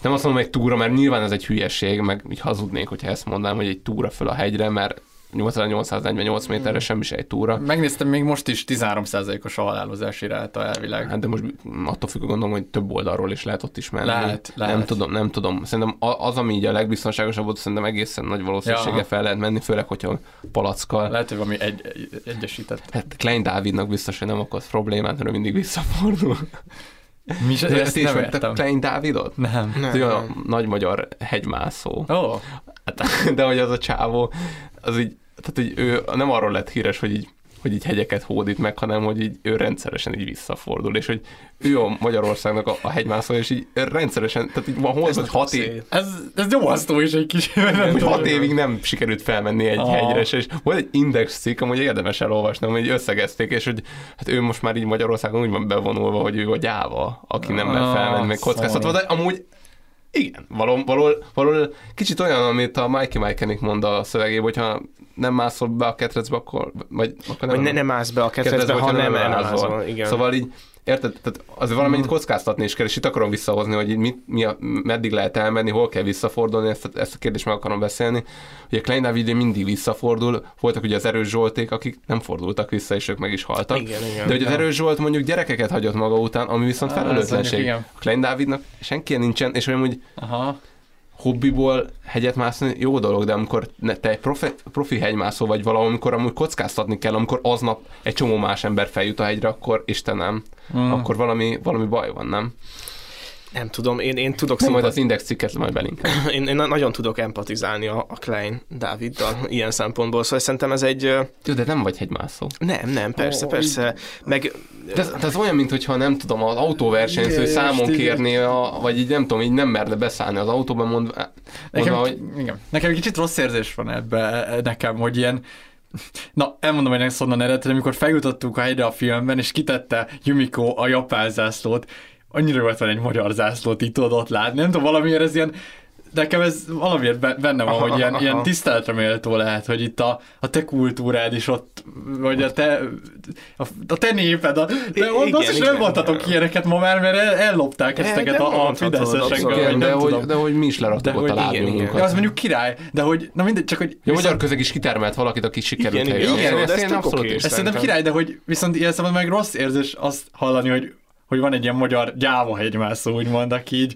és nem azt mondom, hogy egy túra, mert nyilván ez egy hülyeség, meg így hazudnék, hogyha ezt mondanám, hogy egy túra föl a hegyre, mert 8848 méterre semmi se egy túra. Megnéztem, még most is 13%-os a halálozási ráta elvileg. Hát de most attól függ, gondolom, hogy több oldalról is lehet ott is menni. Lehet, Nem lehet. tudom, nem tudom. Szerintem az, ami így a legbiztonságosabb volt, szerintem egészen nagy valószínűséggel Ja. fel lehet menni, főleg, hogyha palackkal. Lehet, hogy valami egy, egy, egyesített. Hát Klein Dávidnak biztos, hogy nem okoz problémát, ő mindig visszafordul. Mi is, ezt nem ismertek. Klein Dávidot? Nem. Ez egy olyan nagy magyar hegymászó. Ó. Hát, de hogy az a csávó, az így, tehát így ő nem arról lett híres, hogy így hogy így hegyeket hódít meg, hanem hogy így ő rendszeresen így visszafordul, és hogy ő a Magyarországnak a, a hegymászó, és így rendszeresen, tehát így van hol, hogy hat év, Ez, ez nyomasztó is egy kicsit. hogy hat évig nem sikerült felmenni egy Aha. hegyre, és volt egy index cikk, amúgy érdemes elolvasni, hogy így összegezték, és hogy hát ő most már így Magyarországon úgy van bevonulva, hogy ő a gyáva, aki nem mer Ah, felmenni, meg kockáztatva, de amúgy igen, való, való, való, kicsit olyan, amit a Mikey Mikenik mond a szövegében, hogyha nem mászol be a ketrecbe, akkor, vagy, akkor Vagy ne- nem állsz be a ketrecbe, ha hogyha nem elmázol, igen. Szóval így, érted, tehát azért valamennyit kockáztatni is kell, és itt akarom visszahozni, hogy mit, mi a, meddig lehet elmenni, hol kell visszafordulni, ezt, a- ezt a kérdést meg akarom beszélni. Ugye Klein ugye mindig visszafordul, voltak ugye az erős Zsolték, akik nem fordultak vissza, és ők meg is haltak. Igen, igen. De hogy az erős Zsolt mondjuk gyerekeket hagyott maga után, ami viszont felelőtlenség. A Klein Dávidnak senki nincsen, és hogy Aha. Hobbiból hegyet mászni jó dolog, de amikor te egy profi, profi hegymászó vagy valahol, amikor amúgy kockáztatni kell, amikor aznap egy csomó más ember feljut a hegyre, akkor Istenem, mm. akkor valami, valami baj van, nem? Nem tudom, én, én tudok Nem, majd az index cikket majd belinkem. én, én na- nagyon tudok empatizálni a, a Klein Dáviddal ilyen szempontból, szóval szerintem ez egy... Jó, de nem vagy hegymászó. Nem, nem, persze, Ó, persze. Meg De ez, de ez olyan, mintha nem tudom, az autóversenyző számon kérné, a, vagy így nem tudom, így nem merne beszállni az autóba, mondva, Nekem, mondva hogy igen. nekem egy kicsit rossz érzés van ebbe nekem, hogy ilyen Na, elmondom, hogy ezt onnan eredet, amikor feljutottunk a helyre a filmben, és kitette Yumiko a japán zászlót, annyira volt van egy magyar zászlót itt tudod ott látni. Nem tudom, valamiért ez ilyen, nekem ez valamiért be- benne van, Aha, hogy ilyen, aha. ilyen tiszteletre méltó lehet, hogy itt a, a te kultúrád is ott, vagy a te, a, a te néped, a, de I- ott igen, azt is igen. nem mondhatok ilyeneket ma már, mert el, ellopták De- ezteket de a, a mondhatod, fideszesek, abszolút. vagy igen, de, nem hogy, tudom. de hogy mi is leraktuk ott a lábnyugunkat. Ja, az mondjuk király, de hogy, na mindegy, csak hogy... Jó, magyarközeg is kitermelt valakit, aki sikerült Igen, helyre. igen, de ez tök abszolút Ez szerintem király, de hogy viszont ilyen szemben meg rossz érzés azt hallani, hogy, hogy van egy ilyen magyar gyáva hegymászó, úgymond, aki így,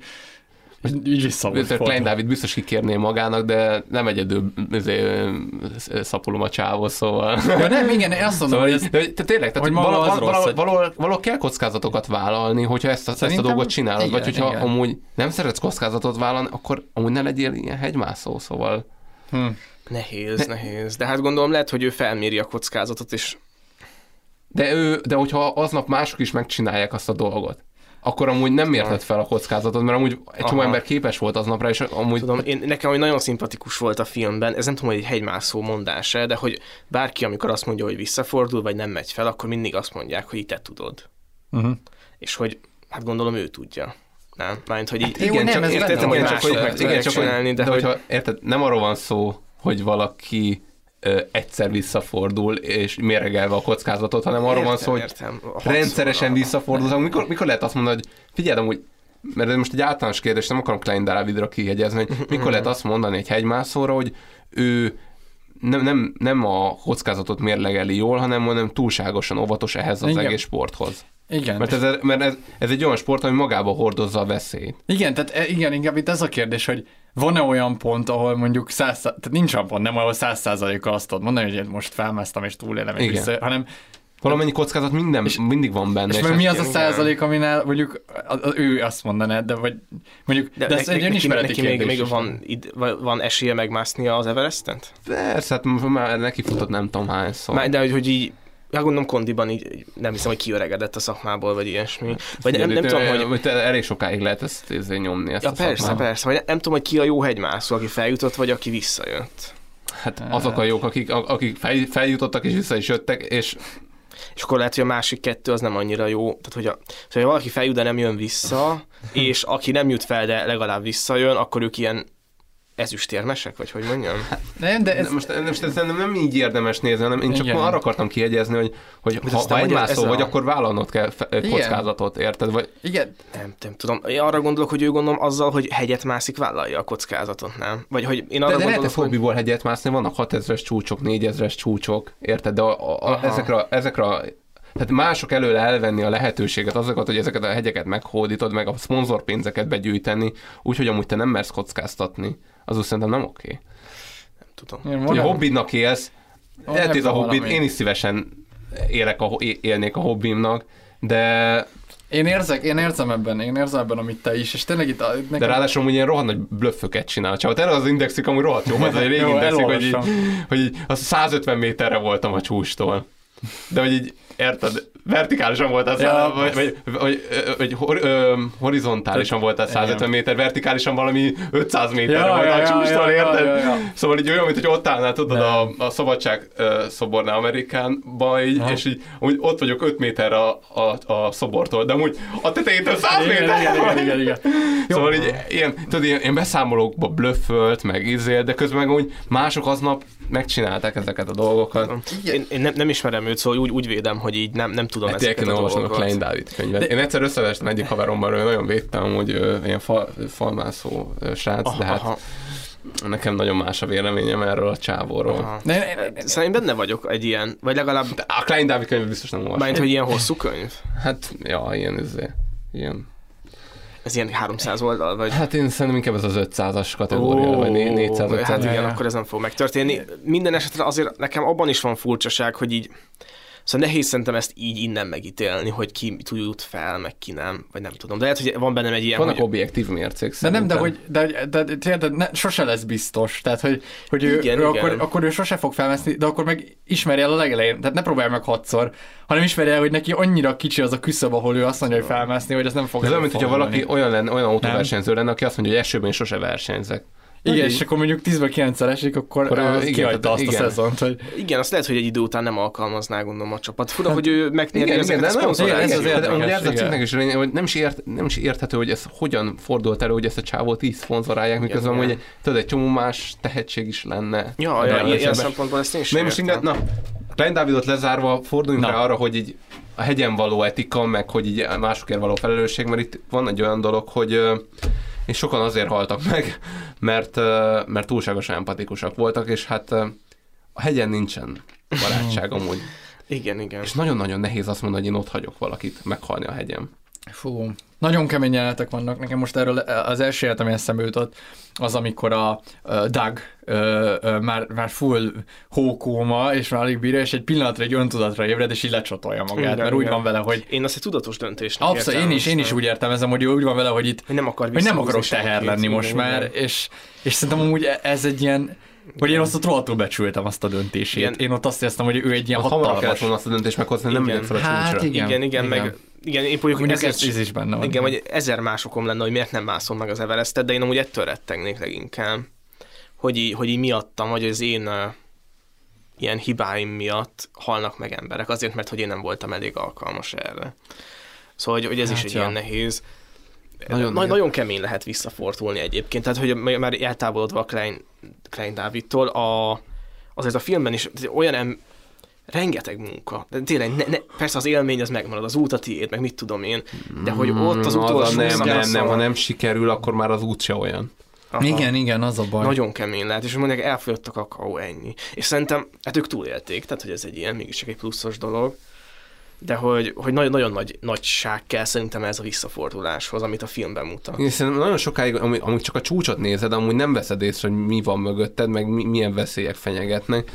így vissza volt Klein. Dávid biztos kikérné magának, de nem egyedül izé, szapulom a csávó, szóval... Ja, nem, igen, én azt mondom, Szóval, hogy ez, de, de tényleg, tehát hogy valahol, az rossz, valahol, hogy- valahol, valahol kell kockázatokat vállalni, hogyha ezt a, ezt a Szerintem dolgot csinálod, igen, vagy hogyha igen. amúgy nem szeretsz kockázatot vállalni, akkor amúgy ne legyél ilyen hegymászó, szóval... hm. nehéz, nehéz. De hát gondolom lehet, hogy ő felméri a kockázatot, és De, ő, de hogyha aznap mások is megcsinálják azt a dolgot, akkor amúgy nem mérted fel a kockázatot, mert amúgy egy csomó Aha. ember képes volt aznapra, és amúgy... tudom, én, nekem hogy nagyon szimpatikus volt a filmben, ez nem tudom, hogy egy hegymászó mondása, de hogy bárki, amikor azt mondja, hogy visszafordul, vagy nem megy fel, akkor mindig azt mondják, hogy te tudod. Uh-huh. És hogy, hát gondolom ő tudja. Nem? Mármint, hogy így, Hát jó, nem, ez értettem, hogy csak mások hogy, meg igen, tudják csak hogy, csinálni, de, de hogy hogyha, érted, nem arról van szó, hogy valaki egyszer visszafordul, és méregelve a kockázatot, hanem arról van szó, hogy értem. rendszeresen visszafordul. Mikor, mikor lehet azt mondani, hogy figyelj, amúgy, mert ez most egy általános kérdés, nem akarom Klein Dávidra kihegyezni, hogy mikor lehet azt mondani egy hegymászóra, hogy ő nem, nem, nem a kockázatot mérlegeli jól, hanem, hanem túlságosan óvatos ehhez az Igen. egész sporthoz. Igen. Mert, ez, mert ez, ez egy olyan sport, ami magába hordozza a veszélyt. Igen, tehát e, igen, inkább itt ez a kérdés, hogy van-e olyan pont, ahol mondjuk száz, tehát nincs olyan pont, nem ahol száz százalékkal azt tudod mondani, hogy most felmásztam és túlélem, és Igen. vissza, hanem Valamennyi kockázat minden, és, mindig van benne. és meg mi az a százalék, aminál mondjuk a, a, ő azt mondaná, de vagy mondjuk, de, de ez egy önismereti neki még, még van, id, van esélye megmásznia az Everestent? Persze, hát most már neki futott nem tudom hányszor. Már, de hogy, hogy így Ja, gondolom kondiban így nem hiszem, hogy kiöregedett a szakmából, vagy ilyesmi. Vagy nem, nem tudom, hogy... hogy elég sokáig lehet ezt, ezt nyomni. Ezt Ja, a persze, szakmát. persze. Vagy nem tudom, hogy ki a jó hegymászó, aki feljutott, vagy aki visszajött. Hát azok a jók, akik, akik fel, feljutottak és vissza is jöttek, és És akkor lehet, hogy a másik kettő az nem annyira jó. Tehát, hogy a, szóval, ha valaki feljut, de nem jön vissza, és aki nem jut fel, de legalább visszajön, akkor ők ilyen ezüstérmesek, vagy hogy mondjam? Nem, de ez... most, most ez nem, nem így érdemes nézni, hanem én csak Igen. arra akartam kiegyezni, hogy, hogy Mit ha, mondja, egymászó ez a- vagy, akkor vállalnod kell fe- kockázatot, érted? Vagy, Igen. Nem, nem tudom. Én arra gondolok, hogy ő gondolom azzal, hogy hegyet mászik, vállalja a kockázatot, nem? Vagy hogy én de, arra de lehet gondolok, ez hobbiból hegyet mászni, vannak 6000-es csúcsok, 4000-es csúcsok, érted? De a, a, a, ezekre, ezekre a tehát mások elől elvenni a lehetőséget, azokat, hogy ezeket a hegyeket meghódítod, meg a szponzorpénzeket begyűjteni, úgyhogy amúgy te nem mersz kockáztatni, az úgy szerintem nem oké. Nem tudom. Én van- hobbidnak élsz, lehet ez a valami. én is szívesen élek a, élnék a hobbimnak, de, Én érzek, én érzem ebben, én érzem ebben, amit te is, és tényleg itt a, nekem... de ráadásul amúgy ilyen rohadt nagy blöfföket csinál a csapat. Erre az indexük amúgy rohadt jó, az egy régi indexük, hogy így, hogy így az 150 méterre voltam a csústól. De hogy így, érted, vertikálisan volt az, Ja, vagy, vagy, vagy, vagy hor, ö, horizontálisan volt az 150 méter, vertikálisan valami 500 méterre Ja, volt ja, a ja, csústól, ja, érted? ja, ja. Szóval így olyan, mint hogy ott állnál, tudod, a, a szabadság ö, szobornál Amerikánban, így, és így úgy ott vagyok 5 méterre a, a, a szobortól, de amúgy a tetejétől 100 Igen, méter. igen, igen, igen, igen. Szóval így, ilyen, tudod, ilyen, ilyen beszámolókba blöffölt, meg izél, de közben meg úgy mások aznap megcsinálták ezeket a dolgokat. Én, én nem, nem ismerem őt, szóval úgy, úgy védem, hogy így nem, nem tudom Hát ezeket a olvasnom a dolgokat. Klein Dávid könyvet. Én egyszer összevestem egyik haverommal, ő nagyon védtem, hogy ö, ilyen fal, falmászó srác, Aha, de hát aha. nekem nagyon más a véleményem erről a csávóról. Aha. Szóval én benne vagyok egy ilyen, vagy legalább... A Klein Dávid könyvet biztos nem olvastam. Mármint, hogy ilyen hosszú könyv? Hát, ja, ilyen, izé, ilyen. Ez ilyen 300 oldal, vagy? Hát én szerintem inkább ez az 500-as kategória, Ó, vagy 400 Hát igen, akkor ez nem fog megtörténni. Minden esetre azért nekem abban is van furcsaság, hogy így Szóval nehéz szerintem ezt így innen megítélni, hogy ki jut fel, meg ki nem, vagy nem tudom. De lehet, hogy van bennem egy ilyen, Vannak hogy... objektív mércék De nem, de hogy de, de, de, de, de ne, sose lesz biztos. Tehát, hogy, hogy ő, Igen, ő igen. Akkor, akkor ő sose fog felmeszni, de akkor meg ismeri el a legelején. Tehát ne próbálj meg hatszor, hanem ismeri el, hogy neki annyira kicsi az a küszöb, ahol ő azt mondja, hogy felmeszni, hogy ez nem fog Ez olyan, mint hogyha valaki olyan, lenne, olyan autóversenyző lenne, aki azt mondja, hogy esőben sose versenyzek. Igen, és akkor mondjuk 10-ből 9-szer esik, akkor, Akkor, akkor igen, kihagyta azt a igen. szezont. Hogy... Igen, azt lehet, hogy egy idő után nem alkalmazná, gondolom a csapat. Fura, hogy ő megnyeri Igen, igen, ezeket de a az szponzorákat. ez az érdekes, a igen. cikknek is a lényeg, hogy nem is, ért, nem is érthető, hogy ez hogyan fordult elő, hogy ezt a csávót így szponzorálják, miközben igen. hogy tudod, egy csomó más tehetség is lenne. Ja, ja, a ilyen, szempontból ezt én is Na, inkább, Klein Dávidot lezárva forduljunk rá arra, hogy így a hegyen való etika, meg hogy így másokért való felelősség, mert itt van egy olyan dolog, hogy és sokan azért haltak meg, mert, mert túlságosan empatikusak voltak, és hát a hegyen nincsen barátság amúgy. Igen, igen. És nagyon-nagyon nehéz azt mondani, hogy én ott hagyok valakit meghalni a hegyen. Fú, nagyon kemény jelenetek vannak. Nekem most erről az első jelenet, ami eszembe jutott, az, amikor a Doug már, már full hókóma, és már alig bírja, és egy pillanatra egy öntudatra ébred, és így lecsatolja magát, Igen, mert úgy igen. van vele, hogy Én azt egy tudatos döntésnek Abszolút, én is, én is úgy értelmezem, hogy ő úgy van vele, hogy itt Hogy nem akar hogy nem akarok teher lenni most Igen, már, igen. és, és szerintem amúgy ez egy ilyen, hogy én azt ott rohadtul becsültem azt a döntését. Igen. Én ott azt éreztem, hogy ő egy ilyen Ott hamarabb kellett hatalmas... volna azt a döntést meghozni, nem Igen. megyek fel a Hát csúcsra. igen. Igen, igen, igen. meg igen, én mondjuk, Mondjuk ezer, ez, is benne van. igen, vagy ezer más okom lenne, hogy miért nem mászom meg az Everestet, de én amúgy ettől rettegnék leginkább, hogy így, hogy így miattam, vagy az én uh, ilyen hibáim miatt halnak meg emberek, azért, mert hogy én nem voltam elég alkalmas erre. Szóval, hogy, hogy ez Hát is egy ja. ilyen nehéz. Nagyon nehéz. nagyon kemény lehet visszafordulni egyébként, tehát hogy már eltávolodva a Klein, Klein Dávidtól, a, azért a filmben is olyan em, rengeteg munka. De tényleg, ne, ne, persze az élmény az megmarad, az út a tiéd, meg mit tudom én, de hogy ott az Mm, utolsó nem, nem, szakasz- nem, ha nem sikerül, akkor már az út se olyan. Aha. Igen, igen, az a baj. Nagyon kemény lehet, és mondják, elfogyott a kakaó, ennyi. És szerintem, hát ők túlélték, tehát hogy ez egy ilyen, mégiscsak egy pluszos dolog. De hogy, hogy nagyon, nagyon nagy nagyság kell szerintem ez a visszaforduláshoz, amit a filmben mutat. Én szerintem nagyon sokáig, amúgy, amúgy csak a csúcsot nézed, amúgy nem veszed észre, hogy mi van mögötted, meg mi, milyen veszélyek fenyegetnek.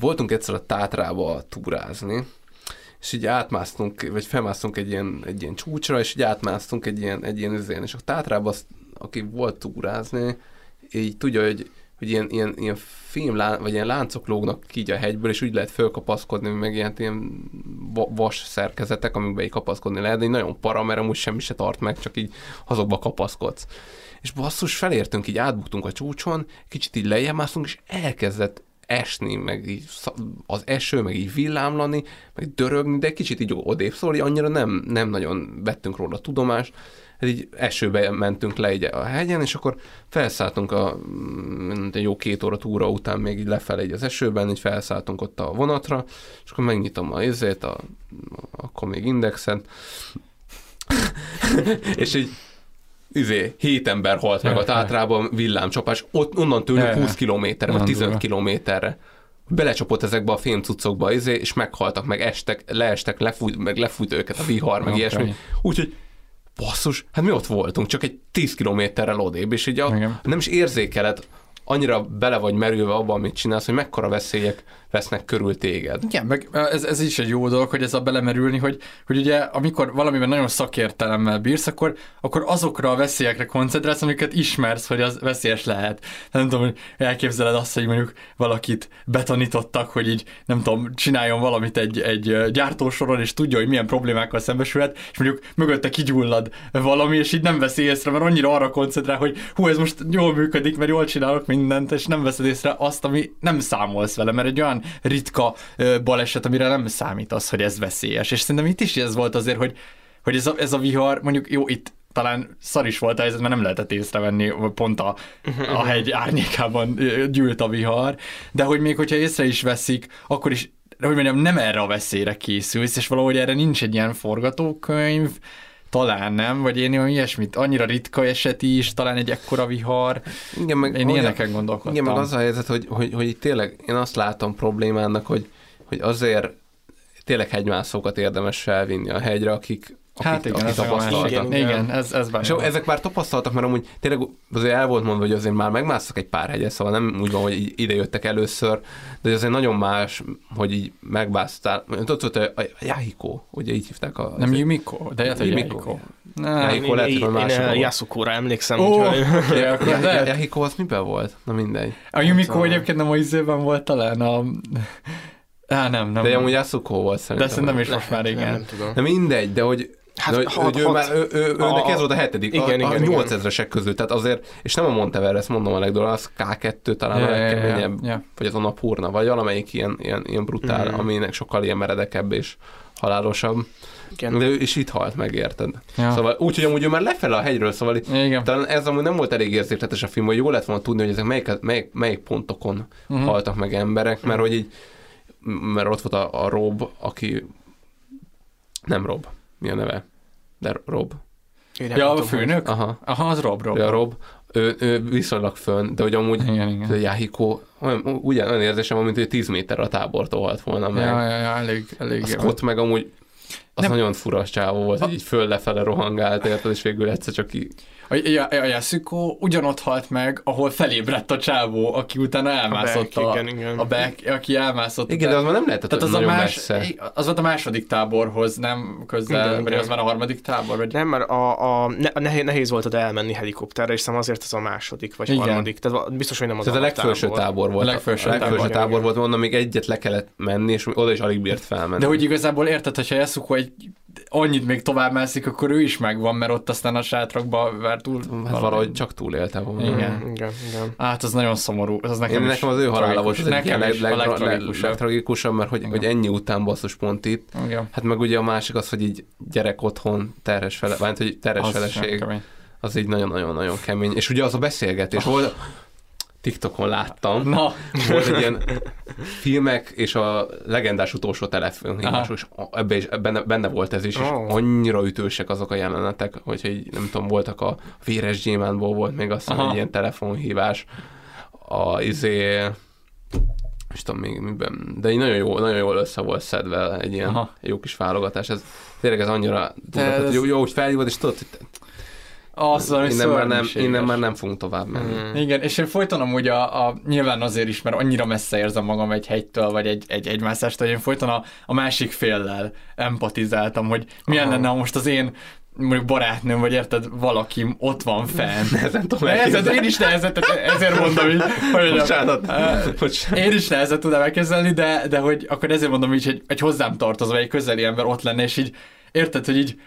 Voltunk egyszer a Tátrába túrázni, és így átmásztunk, vagy felmásztunk egy ilyen, egy ilyen csúcsra, és így átmásztunk egy ilyen, egy ilyen üzén, és a Tátrába, azt, aki volt túrázni, így tudja, hogy, hogy ilyen, ilyen, ilyen fémlán, vagy ilyen láncok lógnak ki a hegyből, és úgy lehet fölkapaszkodni, meg ilyen, ilyen vas szerkezetek, amikbe így kapaszkodni lehet, de így nagyon para, mert amúgy semmi se tart meg, csak így azokba kapaszkodsz. És basszus, felértünk, így átbuktunk a csúcson, kicsit így lejjebb és elkezdett esni, meg így az eső, meg így villámlani, meg dörögni, de kicsit így odébb szól, annyira nem, nem nagyon vettünk róla tudomást, hát így esőbe mentünk le így a hegyen, és akkor felszálltunk a mm, jó két óra túra után még így lefelé így az esőben, így felszálltunk ott a vonatra, és akkor megnyitom a izét, a, akkor még indexet, és így izé, hét ember halt meg a Tátrában villámcsapás, ott onnan tőlük 20 kilométerre, vagy 15 kilométerre. Belecsapott ezekbe a fémcucokba, izé, és meghaltak, meg estek, leestek, lefújt, meg lefújt őket a vihar, meg okay. ilyesmi. Úgyhogy basszus, hát mi ott voltunk, csak egy 10 kilométerrel odébb, és így a, nem is érzékeled, annyira bele vagy merülve abban, amit csinálsz, hogy mekkora veszélyek vesznek körül téged. Igen, meg ez, ez is egy jó dolog, hogy ez a belemerülni, hogy, hogy ugye amikor valamiben nagyon szakértelemmel bírsz, akkor, akkor azokra a veszélyekre koncentrálsz, amiket ismersz, hogy az veszélyes lehet. Nem tudom, hogy elképzeled azt, hogy mondjuk valakit betanítottak, hogy így nem tudom, csináljon valamit egy, egy gyártósoron, és tudja, hogy milyen problémákkal szembesülhet, és mondjuk mögötte kigyullad valami, és így nem veszi észre, mert annyira arra koncentrál, hogy hú, ez most jól működik, mert jól csinálok mindent, és nem veszed észre azt, ami nem számolsz vele, mert egy olyan ritka baleset, amire nem számít az, hogy ez veszélyes. És szerintem itt is ez volt azért, hogy, hogy ez, a, ez a vihar, mondjuk jó, itt talán szar is volt a helyzet, mert nem lehetett észrevenni, pont a, a hegy árnyékában gyűlt a vihar, de hogy még hogyha észre is veszik, akkor is, hogy mondjam, nem erre a veszélyre készülsz, és valahogy erre nincs egy ilyen forgatókönyv, talán nem, vagy én olyan ilyesmit, annyira ritka eset is, talán egy ekkora vihar. Igen, meg, én ilyeneken gondolkodtam. Igen, meg az a helyzet, hogy, hogy, hogy tényleg én azt látom problémának, hogy, hogy azért tényleg hegymászókat érdemes felvinni a hegyre, akik, Hát igen, akik tapasztaltak. Igen, igen, ez, ez És ezek már tapasztaltak, mert amúgy tényleg azért el volt mondva, hogy azért már megmásztak egy pár hegyet, szóval nem úgy van, hogy ide jöttek először, de azért nagyon más, hogy így megbásztál. Ott volt a, Yahiko, ugye így hívták a... Nem Yumiko, de lehet, hogy Yahiko. Yahiko lehet, hogy másik Én Yasukóra emlékszem. Akkor Yahiko az miben volt? Na mindegy. A Yumiko egyébként nem a izében volt talán a... Á, nem, nem. De amúgy Yasuko volt szerintem. De szerintem is most már igen. Nem, nem tudom. De mindegy, de hogy Hát, de, hat, ő, hat, már, ő, ő, a, őnek ez volt a hetedik, igen, a, igen, a 8000-esek közül, tehát azért, és nem a Monteverest mondom a legdolgosabb, az K2 talán yeah, a legkeményebb, yeah, yeah. vagy az a Napurna, vagy valamelyik ilyen, ilyen, ilyen brutál, mm. aminek sokkal ilyen meredekebb és halálosabb. Igen. De ő is itt halt meg, érted? Ja. Szóval úgy, hogy amúgy ő már lefele a hegyről, szóval Igen. talán ez amúgy nem volt elég érzékletes a film, hogy jó lett volna tudni, hogy ezek melyik, melyik, melyik pontokon uh-huh. haltak meg emberek, mert hogy így, mert ott volt a, a Rob, aki nem Rob, mi a neve? De Rob. Ja, a főnök? Aha. Aha, az Rob, Rob. Ja, Rob. Ő, ő viszonylag fönn, de hogy amúgy igen, igen. Yahiko, olyan, ugyan olyan érzésem, mint hogy 10 méter a tábortól halt volna meg. Ja, ja, ja, elég, elég. A Scott meg amúgy az nem. nagyon furas csávó volt, hogy így föl lefele rohangált, érted, és végül egyszer csak így a, a, a Yasuko ugyanott halt meg, ahol felébredt a csávó, aki utána elmászott a, back, a, igen, igen. a back, aki elmászott. Igen, de az már nem lehetett Tehát az a más, messze. Az volt a második táborhoz, nem közel, igen, vagy igen. az már a harmadik tábor? Vagy... Nem, mert a, a, a nehéz, nehéz volt oda elmenni helikopterre, és szerintem azért az a második, vagy igen. harmadik. Tehát biztos, hogy nem az Tehát a legfelső tábor, tábor volt. A legfelső, a legfelső tábor, tábor volt, mondom, még egyet le kellett menni, és oda is alig bírt felmenni. De hogy igazából érted, hogyha Yasuko egy annyit még tovább mászik, akkor ő is megvan, mert ott aztán a sátrakba vár túl. Hát valahogy csak túlélte volna. Igen. Mm, igen, igen. Hát az nagyon szomorú. Az nekem, Én, nekem az ő halála volt nekem leg, leg, leg, legtragikusabb, mert hogy, hogy ennyi után basszus pont itt. Igen. Hát meg ugye a másik az, hogy így gyerek otthon, terhes fele, vagy hogy terhes az feleség. Az így nagyon-nagyon-nagyon kemény. És ugye az a beszélgetés oh. volt, TikTokon láttam. Na. Volt egy ilyen filmek és a legendás utolsó telefonhívás, és ebbe is, benne, benne volt ez is, oh. és annyira ütősek azok a jelenetek, így, nem tudom, voltak a Véres Gyémántból volt még azt egy ilyen telefonhívás, a izé, és tudom még miben, de így nagyon jó, nagyon jól össze volt szedve egy ilyen Aha. jó kis válogatás. Ez tényleg ez annyira, tudod, ez... jó, jó, hogy felhívod, és tudod, hogy az valami innen, már nem, innen már nem fogunk tovább menni. Mm. Igen, és én folyton ugye a, a, nyilván azért is, mert annyira messze érzem magam egy hegytől, vagy egy, egy egymászástól, hogy én folyton a, a másik féllel empatizáltam, hogy milyen Aha. lenne, ha most az én mondjuk barátnőm, vagy érted, valaki ott van fenn. Nehezen tudom elképzelni. én is nehezen, ezért mondom így, hogy Bocsánat. Eh, Bocsánat. Én is nehezen tudom elképzelni, de, de hogy akkor ezért mondom így, hogy egy hozzám tartozó, egy közeli ember ott lenne, és így érted, hogy így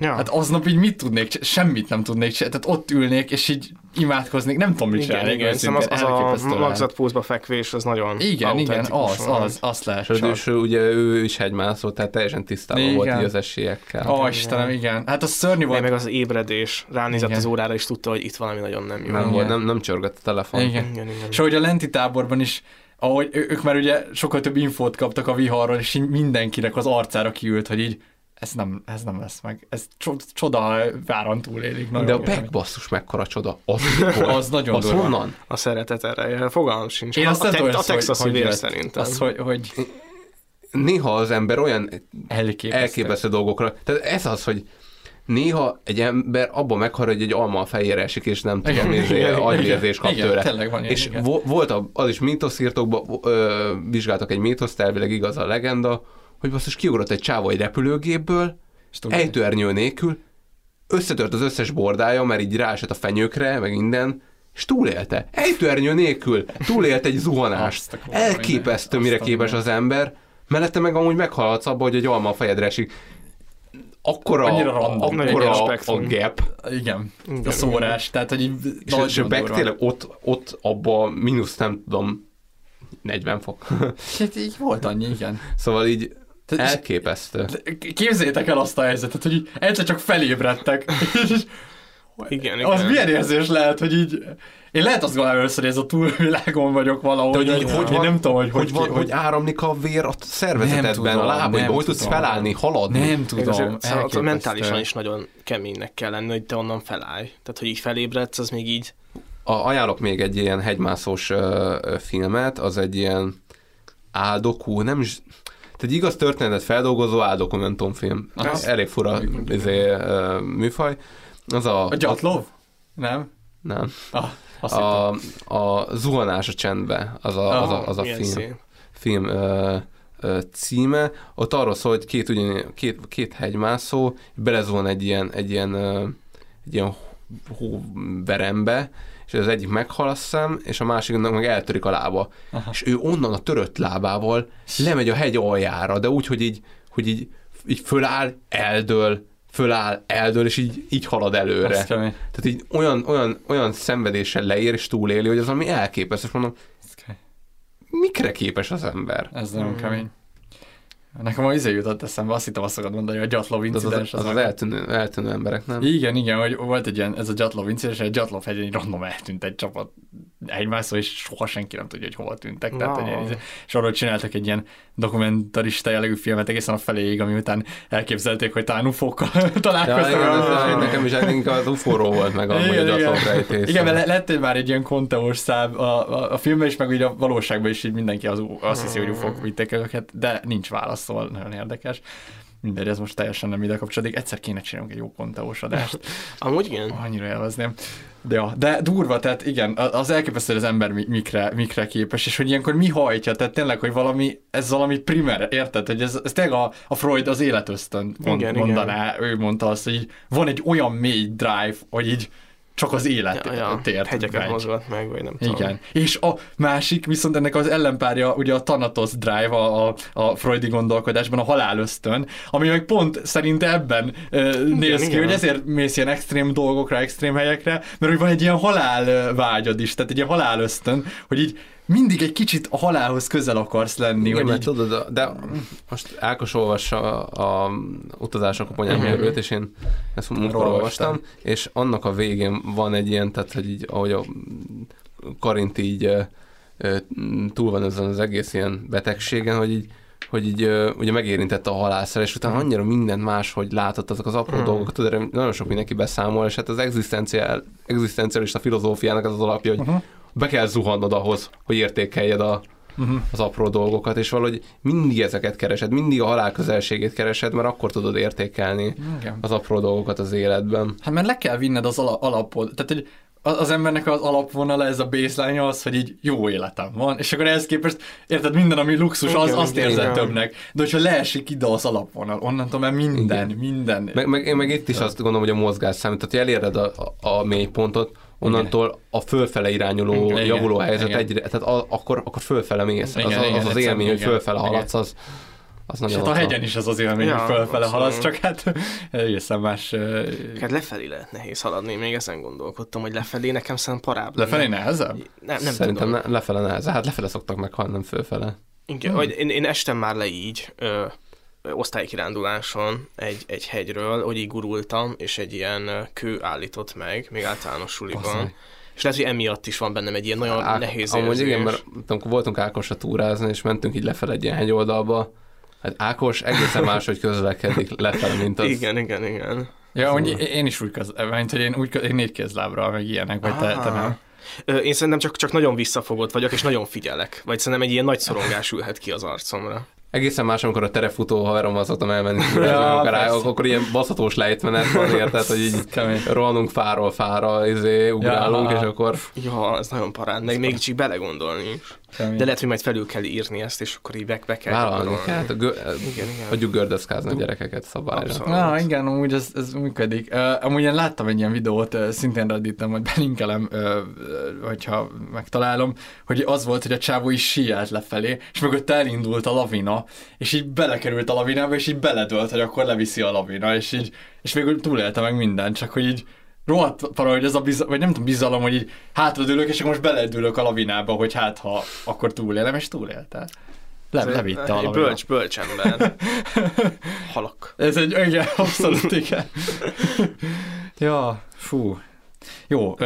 Ja. Hát aznap így mit tudnék, semmit nem tudnék csinálni, tehát ott ülnék, és így imádkoznék, nem tudom mit Igen, csinálni. igen, szerintem az, az a magzatpózba fekvés, az nagyon Igen, igen, az, az, azt lehet És ugye ő is hegymászó, tehát teljesen tisztában volt Igen. így az esélyekkel. Ó, Istenem, igen. Hát az szörnyű Meg, volt. meg az ébredés, ránézett Igen. az órára, és tudta, hogy itt valami nagyon nem jó. Nem, volt, nem, nem csörgött a telefon. Igen. Igen, igen. És ahogy a lenti táborban is, ahogy ők már ugye sokkal több infót kaptak a viharról, és így mindenkinek az arcára kiült, hogy így ez nem, ez nem lesz meg. Ez cso- csoda, váron túlélik. De a. Beck basszus mekkora csoda. Az, Az nagyon az durva. honnan? A szeretet erre, fogalmam sincs. Én azt a, te, a hogy- texasi hogy vér szerintem. Az, hogy, hogy Néha az ember olyan elképesztő. elképesztő dolgokra. Tehát ez az, hogy néha egy ember abban meghal, hogy egy alma a fejére esik, és nem tudom, Igen, izé, igen, agyvérzés kap igen, tőle. tényleg van ilyen, és igen. vo- volt a, az is mítoszírtókban, ö, vizsgáltak egy mítoszt, elvileg igaz a legenda, hogy basszus kiugrott egy csávó egy repülőgépből, ejtőernyő nélkül, összetört az összes bordája, mert így ráesett a fenyőkre, meg minden, és túlélte. Ejtőernyő nélkül túlélt egy zuhanást. Elképesztő, mire képes az ember. Mellette meg amúgy meghalhatsz abba, hogy egy alma a fejedre esik. Akkora, Annyira random. Akkora a, a gap. Igen, Igen, a szórás, tehát hogy így És, és a Beck tényleg ott, ott abba mínusz nem tudom, 40 fok. Hát így volt annyi, igen. szóval így elképesztő. Képzeljétek el azt a helyzetet, hogy így egyszer csak felébredtek. És Igen, igen. az milyen érzés lehet, hogy így... Én lehet azt gondolom először, hogy ez a túlvilágon vagyok valahol. De hogy, így, hogy, én van, nem tudom, hogy hogy, van, ki- hogy áramlik a vér a szervezetedben, a lábaidban, hogy tudsz felállni, haladni. Nem tudom, azért szóval elképesztő. mentálisan is nagyon keménynek kell lenni, hogy te onnan felállj. Tehát, hogy így felébredsz, az még így... A, ajánlok még egy ilyen hegymászós ö, ö, filmet, az egy ilyen áldokú, nem is, egy igaz történetet feldolgozó áldokumentumfilm. Aha. Elég fura izé, műfaj. Az a... A gyatlov? Nem? Nem. Ah, A, a Zuhanás a csendbe, az a, az a, az a film, szép. film ö, ö, címe. Ott arról szól, hogy két, ugyan, két, két hegymászó belezuhan egy ilyen, egy ilyen, ö, egy ilyen hóverembe, és az egyik meghal a szem, és a másiknak meg eltörik a lába. Aha. És ő onnan a törött lábával lemegy a hegy aljára, de úgy, hogy így, hogy így, így föláll, eldől, föláll, eldől, és így, így halad előre. Azt. Tehát így olyan, olyan, olyan szenvedéssel leér és túléli, hogy az ami elképesztő, és mondom, mikre képes az ember? Ez nagyon kemény. Nekem az izé jutott eszembe, azt hittem azt szokott mondani, hogy a Gyatlov Az az, incidens. az, az eltűnő, eltűnő emberek, nem? Igen, igen, hogy volt egy ilyen, ez a Gyatlov incidens, egy Gyatlov hegyen egy random eltűnt egy csapat egymászó, és soha senki nem tudja, hogy hova tűntek. Tehát, Wow. hogy ilyen, és arról csináltak egy ilyen dokumentarista jellegű filmet egészen a feléig, ami után elképzelték, hogy talán ufókkal Ja, találkoztak. igen, valami. ez, nekem is inkább az UFO-ról volt meg amúgy a gyatlókrejtés. Igen, mert le- lett egy már egy ilyen konteós szám a, a, a filmben is, meg ugye a valóságban is így mindenki az, azt hiszi, hogy ufók vitték őket, de nincs válasz, szóval nagyon érdekes. Mindegy, ez most teljesen nem ide kapcsolódik. Egyszer kéne csinálnunk egy jó konteós adást. Amúgy igen. Annyira élvezném. De, ja, de durva, tehát igen, az elképesztő, az ember mi- mikre, mikre képes, és hogy ilyenkor mi hajtja, tehát tényleg, hogy valami, ez valami primer, érted, hogy ez, ez tényleg a, a Freud az életösztön mond, Igen, mondaná, ő mondta azt, hogy így van egy olyan mély drive, hogy így csak az élet Ja, ja, tért hegyeket megy. mozgat meg, vagy nem tudom. Igen. És a másik, viszont ennek az ellenpárja ugye a Thanatos Drive a, a, a Freudi gondolkodásban, a halálösztön, ami meg pont szerint ebben ö, néz ki, igen. hogy ezért mész ilyen extrém dolgokra, extrém helyekre, mert hogy van egy ilyen halál vágyad is, tehát egy ilyen halálösztön, hogy így mindig egy kicsit a halálhoz közel akarsz lenni. Igen, mert így, tudod, de most Ákos olvassa a, a utazások a ponyányőrült, és én ezt múltkor Olvastam. és annak a végén van egy ilyen, tehát hogy így, ahogy a Karint így túl van ezen az egész ilyen betegségen, hogy így hogy így ugye megérintette a halálszer, és utána annyira minden más, hogy látott azok az apró Mhm. dolgokat, tudod, nagyon sok mindenki beszámol, és hát az egzisztenciál, egzisztencialista filozófiának az az alapja, hogy Mhm. Be kell zuhannod ahhoz, hogy értékeljed a, Mhm. az apró dolgokat, és valahogy mindig ezeket keresed, mindig a halál közelségét keresed, mert akkor tudod értékelni Igen. az apró dolgokat az életben. Hát mert le kell vinned az ala- alapod. Tehát, hogy az, embernek az alapvonala, ez a baseline az, hogy így jó életem van, és akkor ehhez képest, érted, minden, ami luxus, az, Igen, azt igen, érzed igen. többnek. De hogyha leesik ide az alapvonal, onnantól már minden, minden. Meg, meg, én meg itt is azt gondolom, hogy a mozgás számít. Tehát, hogy eléred a, a, a mélypontot, onnantól a fölfele irányuló, Igen, javuló igen, helyzet igen. egyre, tehát a, akkor, akkor fölfele mész. Igen, az, az, igen, az, az élmény, hogy fölfele haladsz, az, az És nagyon hát a hegyen is az az élmény, Ja, hogy fölfele haladsz, csak hát egészen más... Hát lefelé lehet nehéz haladni, még ezen gondolkodtam, hogy lefelé nekem szerintem parább. Lefelé nehezebb? Nem, nem Szerintem tudom. ne, lefele neheze. Hát lefele szoktak meghalni, nem fölfele. Igen, vagy én, én estem már le így, ö, osztálykiránduláson egy, egy hegyről, hogy így gurultam, és egy ilyen kő állított meg, még általános suliban. Bazzeg. És lehet, hogy emiatt is van bennem egy ilyen nagyon Á- nehéz Amúgy érzés. igen, mert amikor voltunk Ákosra túrázni, és mentünk így lefelé egy ilyen hegyoldalba, hát Ákos egészen máshogy közlekedik lefelé, mint az. Igen, igen, igen. Ja, hogy én is úgy köz, mert hogy én, úgy, én négy kézlábra, meg ilyenek, vagy te, te nem. Én szerintem csak, csak nagyon visszafogott vagyok, és nagyon figyelek. Vagy szerintem egy ilyen nagy szorongás ülhet ki az arcomra. Egészen más, amikor a terefutó haverommal szoktam elmenni, Ja, akkor, rá, persze. akkor ilyen baszhatós lejtmenet van, érted, hogy így rohanunk fáról fára, izé, ugrálunk, Ja. és akkor... Ja, ez nagyon parán, meg még csak belegondolni is. De lehet, hogy majd felül kell írni ezt, és akkor így be, be kell Vállalni hát, gö- igen, igen. hagyjuk gördeszkázni a gyerekeket szabályra. Abszolút. Na, igen, amúgy ez, ez működik. Uh, amúgy én láttam egy ilyen videót, uh, szintén redditen, majd belinkelem, uh, uh, hogyha megtalálom, hogy az volt, hogy a csávó is sielt lefelé, és mögött elindult a lavina, és így belekerült a lavinába, és így beledölt, hogy akkor leviszi a lavina, és így, és végül túlélte meg mindent, csak hogy így rohadt valahogy ez a bizalom, vagy nem tudom, bizalom, hogy így hátradőlök, és akkor most beledőlök a lavinába, hogy hát ha akkor túlélem, és túlélte. Le, levitte a lavina. bölcs, bölcs ember. Halak. Ez egy, igen, abszolút igen. ja, fú. Jó,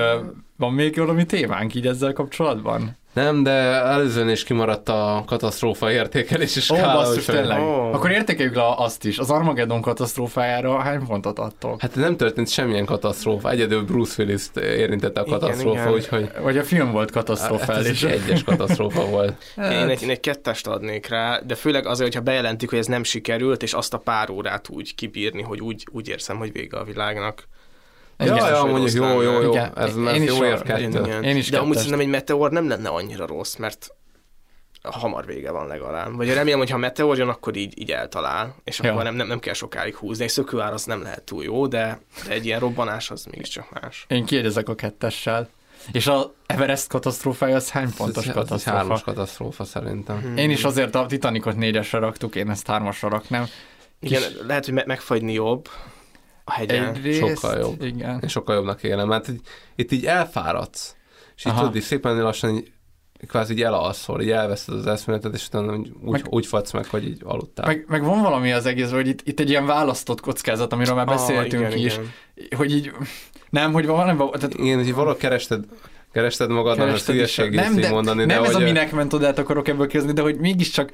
van még valami témánk így ezzel kapcsolatban? Nem, de előzőn is kimaradt a katasztrófa értékelés, és Ó, basszus, úgyhogy- tényleg. Akkor értékeljük le azt is. Az Armageddon katasztrófájára hány pontot adtok? Hát nem történt semmilyen katasztrófa, egyedül Bruce Willis-t érintette a Igen, katasztrófa, igen. úgyhogy... Vagy a film volt katasztrofális. Hát ez egy egyes katasztrófa volt. Én egy, én egy kettest adnék rá, de főleg azért, hogyha bejelentik, hogy ez nem sikerült, és azt a pár órát úgy kibírni, hogy úgy, úgy érzem, hogy vége a világnak. Ja, ja, mondjuk jó, jó, jó. Igen. Ez Én már is jó ér kettő. igen. Én is De amúgy szerintem egy meteor nem lenne annyira rossz, mert hamar vége van legalább. Vagy remélem, hogy ha meteor jön, akkor így, így eltalál, és Ja. akkor nem, nem, nem kell sokáig húzni. Egy szökőár az nem lehet túl jó, de, de egy ilyen robbanás az mégiscsak más. Én kiegyezek a kettessel. És a Everest katasztrófája az hány pontos Ez- ez katasztrófa? hármas katasztrófa szerintem. Hmm. Én is azért a Titanicot négyesre raktuk, én ezt hármasra raknám. Igen, lehet, hogy me- megfagyni jobb a hegyen. Egyrészt, Sokkal jobb. Igen. Én sokkal jobbnak élem, mert így, itt így elfáradsz, és így Aha. tudod, így szépen lassan így, kvázi így elalszol, így elveszed az eszméletet, és utána úgy, Meg- úgy fagysz meg, hogy így aludtál. Meg, meg van valami az egészben, hogy itt, itt egy ilyen választott kockázat, amiről már Ah, beszéltünk igen, is, igen. hogy így, nem, hogy van, nem, tehát Igen, hogy valahogy kerested, kerested magad, nem ez kerested hülyeség nem, így de, mondani, nem de ez hogy a minek metodát akarok ebből kezdeni, de hogy mégiscsak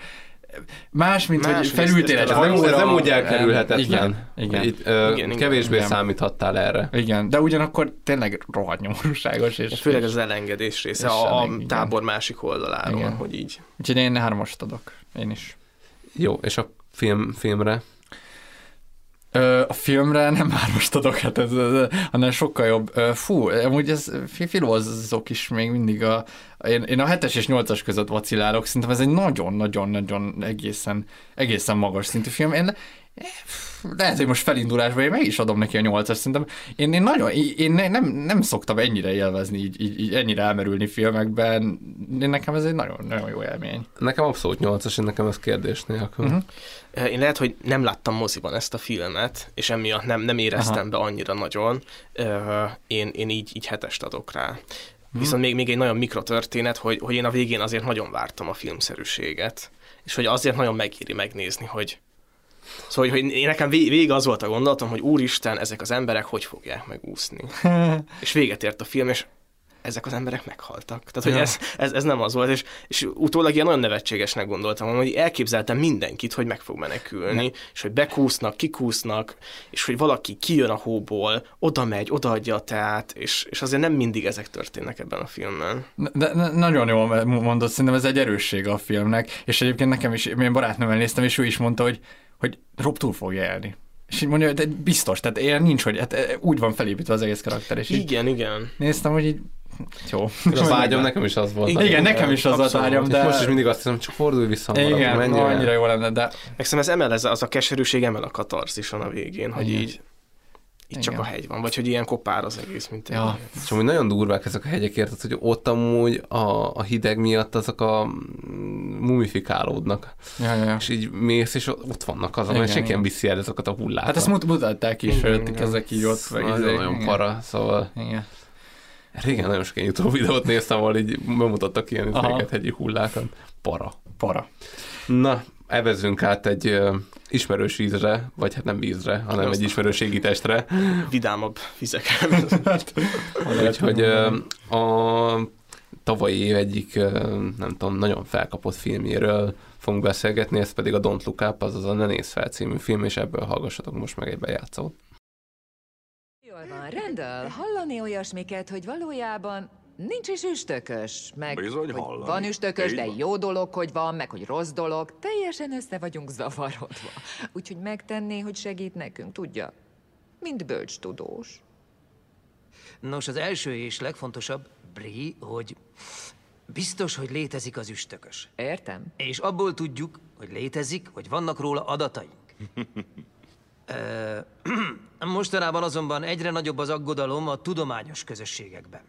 más, mint Más, hogy felültél egy ez, nem, ez hajóra. nem úgy elkerülhetetlen. Igen, igen. Itt, ö, Igen, igen. kevésbé Igen. számíthattál erre. Igen, de ugyanakkor tényleg rohadt nyomorúságos. És, Főleg az elengedés része, és a, a igen. tábor másik oldaláról, Igen. hogy így. Úgyhogy én hármast adok. Én is. Jó, és a film, filmre? Ö, a filmre nem hármast adok, hát ez, ez, hanem sokkal jobb. Ö, fú, amúgy ez fi- filozok is még mindig a... Én, én a 7-es és 8-as között vacilálok, szerintem ez egy nagyon-nagyon-nagyon egészen, egészen magas szintű film. Én, lehet, hogy most felindulásban én meg is adom neki a 8-as, szerintem én, én nagyon, én ne- nem, nem szoktam ennyire élvezni, így, így, így ennyire elmerülni filmekben, én nekem ez egy nagyon, nagyon jó élmény. Nekem abszolút 8-as, én nekem ez kérdés nélkül. Mhm. Én lehet, hogy nem láttam moziban ezt a filmet, és emiatt nem, nem éreztem Aha. be annyira nagyon. Én, én így, így hetest adok rá. Viszont még, még egy nagyon mikrotörténet, hogy, hogy én a végén azért nagyon vártam a filmszerűséget, és hogy azért nagyon megéri megnézni, hogy Szóval, hogy én nekem vég- végig az volt a gondolatom, hogy úristen, ezek az emberek hogy fogják megúszni. és véget ért a film, és ezek az emberek meghaltak. Tehát, hogy Ja. ez, ez, ez, nem az volt, és, és utólag ilyen nagyon nevetségesnek gondoltam, hogy elképzeltem mindenkit, hogy meg fog menekülni, és hogy bekúsznak, kikúsznak, és hogy valaki kijön a hóból, oda megy, odaadja a teát, és, és azért nem mindig ezek történnek ebben a filmben. De, de nagyon jól mondod, szerintem ez egy erőssége a filmnek, és egyébként nekem is, én barátnőmmel néztem, és ő is mondta, hogy, hogy Rob túl fogja élni. És így mondja, hogy de biztos, tehát ilyen nincs, hogy hát eh, úgy van felépítve az egész karakter, és Igen, igen. néztem, hogy így jó. A vágyam nekem is az volt. Igen, igen nekem is az Abszolút. vágyam, És de... most is mindig azt hiszem, csak fordulj vissza Igen, no, el. annyira jó lenne, de Meg ez emel, ez az a keserűség emel a katarzison a végén, hogy Igen. így, csak Igen. a hegy van, vagy hogy ilyen kopár az egész, mint egy Ja. És amúgy nagyon durvák ezek a hegyek, érted, hogy ott amúgy a, a hideg miatt azok a mm, mumifikálódnak. Ja, ja, ja. És így mész, és ott vannak azok, Igen, mert senki nem viszi el ezeket a hullákat. Hát ezt mut- mutatták is, hogy ezek így ott. meg Nagyon, nagyon igen. para, szóval Igen. régen nagyon sok ilyen YouTube videót néztem, ahol így bemutattak ilyen hegyi hullákat. Para. Para. Na, evezünk át egy ismerős vízre, vagy hát nem vízre, hanem egy ismerőségi testre. vidámabb vizeken. Úgyhogy ö, a tavalyi év egyik, nem tudom, nagyon felkapott filmjéről fogunk beszélgetni, ez pedig a Don't Look Up, azaz a Ne Nézz Fel című film, és ebből hallgassatok most meg egy bejátszót. Jól van, Rendel, hallani olyasmiket, hogy valójában nincs is üstökös, meg Bizony hogy hallani. van üstökös, Így de van. jó dolog, hogy van, meg hogy rossz dolog. Teljesen össze vagyunk zavarodva. Úgyhogy megtenné, hogy segít nekünk, tudja? Mint bölcs tudós. Nos, az első és legfontosabb, Bri, hogy biztos, hogy létezik az üstökös. Értem. És abból tudjuk, hogy létezik, hogy vannak róla adataink. Ö, Mostanában azonban egyre nagyobb az aggodalom a tudományos közösségekben.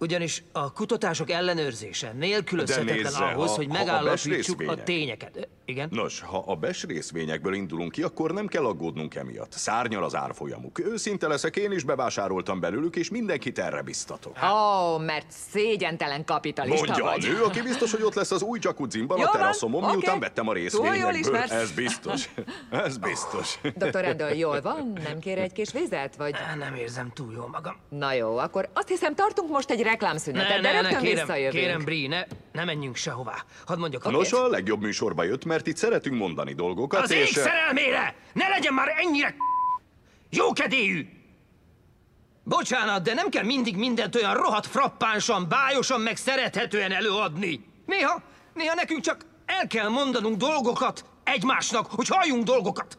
Ugyanis a kutatások ellenőrzése nélkülözhetetlen nézze, ahhoz, ha- hogy ha a megállapítsuk a tényeket. Ö, Igen? Nos, ha a BES részvényekből indulunk ki, akkor nem kell aggódnunk emiatt. Szárnyal az árfolyamuk. Őszinte leszek, én is bevásároltam belőlük, és mindenkit erre biztatok. Ó, oh, mert szégyentelen kapitalista Mondja a vagy. nő, aki biztos, hogy ott lesz az új jacuzzimban Jó a van, teraszomon, oké. miután vettem a Túl jól részvényekből. ismersz. Ez biztos. Ez biztos. Dr. Rendel, jól van? Nem kér egy kis vizet, vagy? Nem érzem túl jól magam. Na jó, akkor azt hiszem tartunk most egy reklámszünetet, Ne, de ne, ne, rögtön kérem, visszajövünk. kérem, Bri, ne, ne menjünk sehová. Hadd mondjak Nos, valamit. a legjobb műsorba jött, mert itt szeretünk mondani dolgokat, Az ég és... szerelmére! Ne legyen már ennyire jókedélyű! Bocsánat, de nem kell mindig mindent olyan rohadt frappánsan, bájosan, meg szerethetően előadni. Néha, néha nekünk csak el kell mondanunk dolgokat egymásnak, hogy halljunk dolgokat.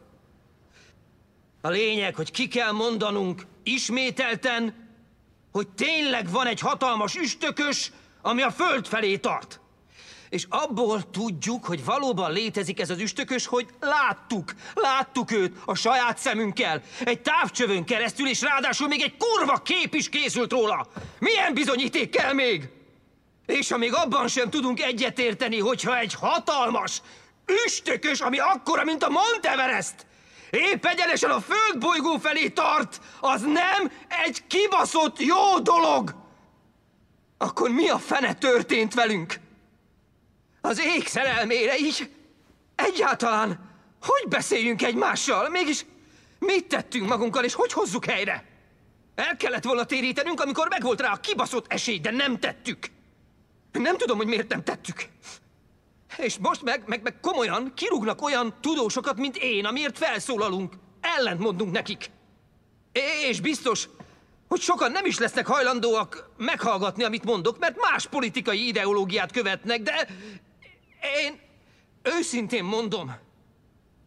A lényeg, hogy ki kell mondanunk ismételten, hogy tényleg van egy hatalmas üstökös, ami a föld felé tart. És abból tudjuk, hogy valóban létezik ez az üstökös, hogy láttuk, láttuk őt a saját szemünkkel, egy távcsövön keresztül, és ráadásul még egy kurva kép is készült róla. Milyen bizonyíték kell még? És amíg abban sem tudunk egyetérteni, hogyha egy hatalmas üstökös, ami akkora, mint a Mount Everest, épp egyenesen a földbolygó felé tart, az nem egy kibaszott jó dolog. Akkor mi a fene történt velünk? Az ég szerelmére így egyáltalán hogy beszéljünk egymással? Mégis mit tettünk magunkkal, és hogy hozzuk helyre? El kellett volna térítenünk, amikor megvolt rá a kibaszott esély, de nem tettük. Nem tudom, hogy miért nem tettük. És most meg, meg, meg komolyan kirúgnak olyan tudósokat, mint én, amiért felszólalunk. Ellent mondunk nekik. És biztos, hogy sokan nem is lesznek hajlandóak meghallgatni, amit mondok, mert más politikai ideológiát követnek, de én őszintén mondom,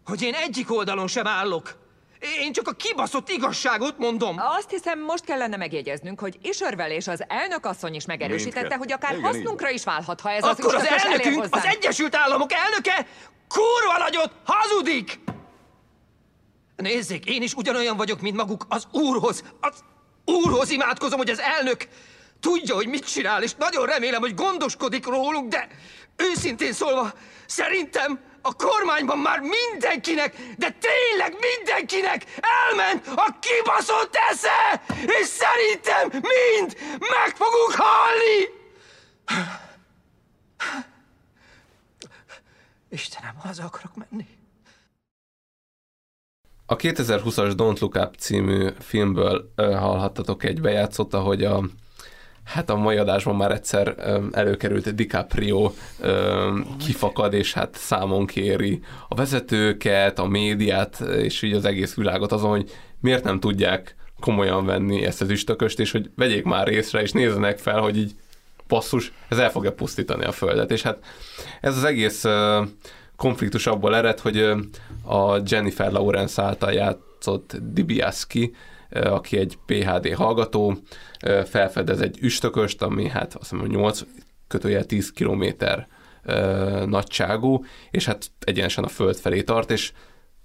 hogy én egyik oldalon sem állok. Én csak a kibaszott igazságot mondom. Azt hiszem, most kellene megjegyeznünk, hogy Isörvel és az elnök asszony is megerősítette, Mindkettő. hogy akár Igen, hasznunkra is válhat, ha ez az Akkor az elér elnökünk, az. Egyesült Államok elnöke kurva nagyot hazudik! Nézzék, én is ugyanolyan vagyok, mint maguk az úrhoz. Az úrhoz imádkozom, hogy az elnök tudja, hogy mit csinál, és nagyon remélem, hogy gondoskodik rólunk, de őszintén szólva, szerintem a kormányban már mindenkinek, de tényleg mindenkinek elment a kibaszott esze, és szerintem mind meg fogunk halni! Istenem, haza akarok menni. A 2020-as Don't Look Up című filmből hallhattatok egy bejátszót, ahogy a Hát a mai adásban már egyszer előkerült DiCaprio kifakad, és hát számon kéri a vezetőket, a médiát, és így az egész világot azon, hogy miért nem tudják komolyan venni ezt az üstököst, és hogy vegyék már észre, és nézzenek fel, hogy így basszus, ez el fogja pusztítani a Földet. És hát ez az egész konfliktus abból ered, hogy a Jennifer Lawrence által játszott Dibiaski, aki egy PHD hallgató, ö, felfedez egy üstököst, ami hát azt mondom, 8 kötőjel 10 kilométer ö, nagyságú, és hát egyenesen a föld felé tart, és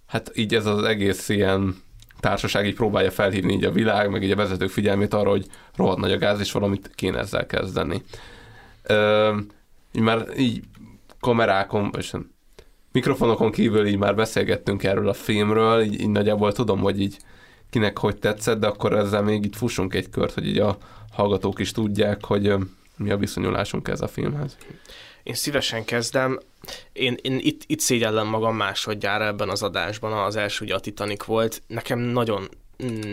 hát így ez az egész ilyen társaság így próbálja felhívni így a világ, meg így a vezetők figyelmét arra, hogy rohadt nagy a gáz, és valamit kéne ezzel kezdeni. Így már így kamerákon, sem, mikrofonokon kívül így már beszélgettünk erről a filmről, így, így nagyjából tudom, hogy így kinek hogy tetszett, de akkor ezzel még így fussunk egy kört, hogy így a hallgatók is tudják, hogy mi a viszonyulásunk ez a filmhez. Én szívesen kezdem. Én, én itt, itt szégyellem magam másodjára ebben az adásban. Az első ugye a Titanic volt. Nekem nagyon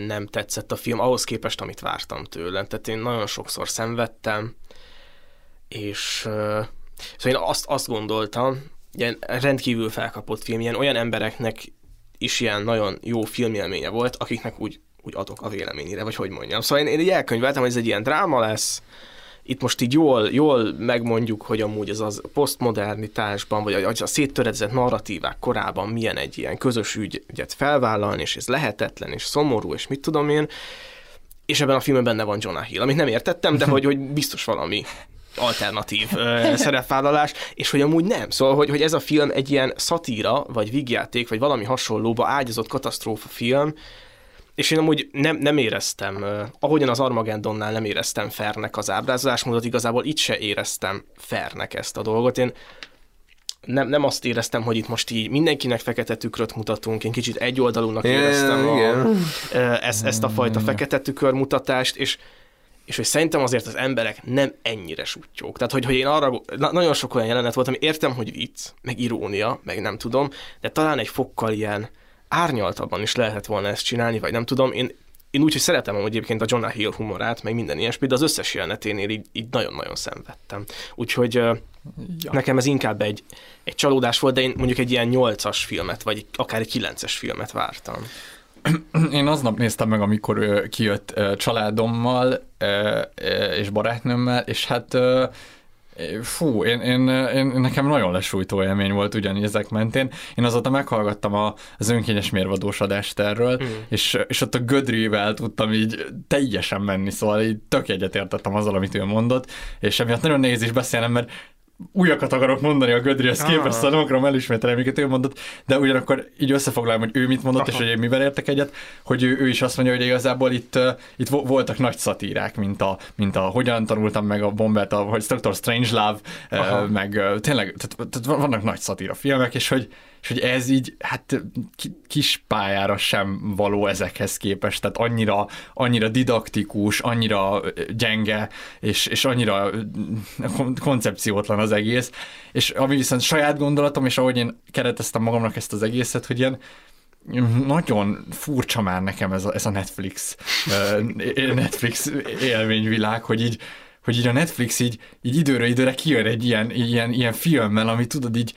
nem tetszett a film, ahhoz képest, amit vártam tőle. Tehát én nagyon sokszor szenvedtem, és uh, szóval én azt, azt gondoltam, ilyen rendkívül felkapott film, ilyen olyan embereknek is ilyen nagyon jó filmélménye volt, akiknek úgy, úgy adok a véleményére, vagy hogy mondjam. Szóval én, én így elkönyveltem, hogy ez egy ilyen dráma lesz, itt most így jól, jól megmondjuk, hogy amúgy ez az posztmodernitásban, vagy a, a széttöredezett narratívák korában milyen egy ilyen közös ügyet felvállalni, és ez lehetetlen, és szomorú, és mit tudom én. És ebben a filmben benne van Jonah Hill, amit nem értettem, de hogy, hogy biztos valami alternatív ö, szerepvállalás, és hogy amúgy nem. Szóval, hogy, hogy ez a film egy ilyen szatíra, vagy vígjáték, vagy valami hasonlóba ágyazott katasztrófa film, és én amúgy nem, nem éreztem, uh, ahogyan az Armageddonnál nem éreztem fernek az ábrázolásmódot, igazából itt se éreztem fernek ezt a dolgot. Én nem, nem azt éreztem, hogy itt most így mindenkinek fekete tükröt mutatunk, én kicsit egyoldalúnak éreztem a, igen. ezt, ezt a fajta fekete tükörmutatást, és és hogy szerintem azért az emberek nem ennyire sutyók. Tehát, hogy, hogy én arra, na, nagyon sok olyan jelenet volt, ami értem, hogy vicc, meg irónia, meg nem tudom, de talán egy fokkal ilyen, árnyaltabban is lehetett volna ezt csinálni, vagy nem tudom. Én, én úgy, hogy szeretem hogy egyébként a Jonah Hill humorát, meg minden ilyesmit, de az összes jeleneténél így, így nagyon-nagyon szenvedtem. Úgyhogy ja. nekem ez inkább egy, egy csalódás volt, de én mondjuk egy ilyen nyolcas filmet, vagy akár egy kilences filmet vártam. Én aznap néztem meg, amikor kijött családommal és barátnőmmel, és hát Fú, én, én, én, nekem nagyon lesújtó élmény volt ugyanígy ezek mentén. Én azóta meghallgattam a, az önkényes mérvadós adást erről, mm. és, és ott a Gödrivel tudtam így teljesen menni, szóval így tök egyetértettem azzal, amit ő mondott, és emiatt nagyon nehéz is beszélnem, mert újakat akarok mondani a Gödrihez ah. képest, szóval nem akarom elismételni, amiket ő mondott, de ugyanakkor így összefoglalom, hogy ő mit mondott, Aha. és hogy én mivel értek egyet, hogy ő, ő is azt mondja, hogy igazából itt, itt voltak nagy szatírák, mint a, mint a hogyan tanultam meg a bombát, a, hogy Dr. Strangelove, uh, meg tényleg, tehát, tehát vannak nagy szatíra filmek, és hogy, és hogy ez így, hát kis pályára sem való ezekhez képest, tehát annyira, annyira didaktikus, annyira gyenge, és, és annyira koncepciótlan az egész, és ami viszont saját gondolatom, és ahogy én kereteztem magamnak ezt az egészet, hogy ilyen nagyon furcsa már nekem ez a, ez a Netflix, Netflix élményvilág, hogy így, hogy így a Netflix így, így időre időre kijön egy ilyen, ilyen, ilyen filmmel, ami tudod így,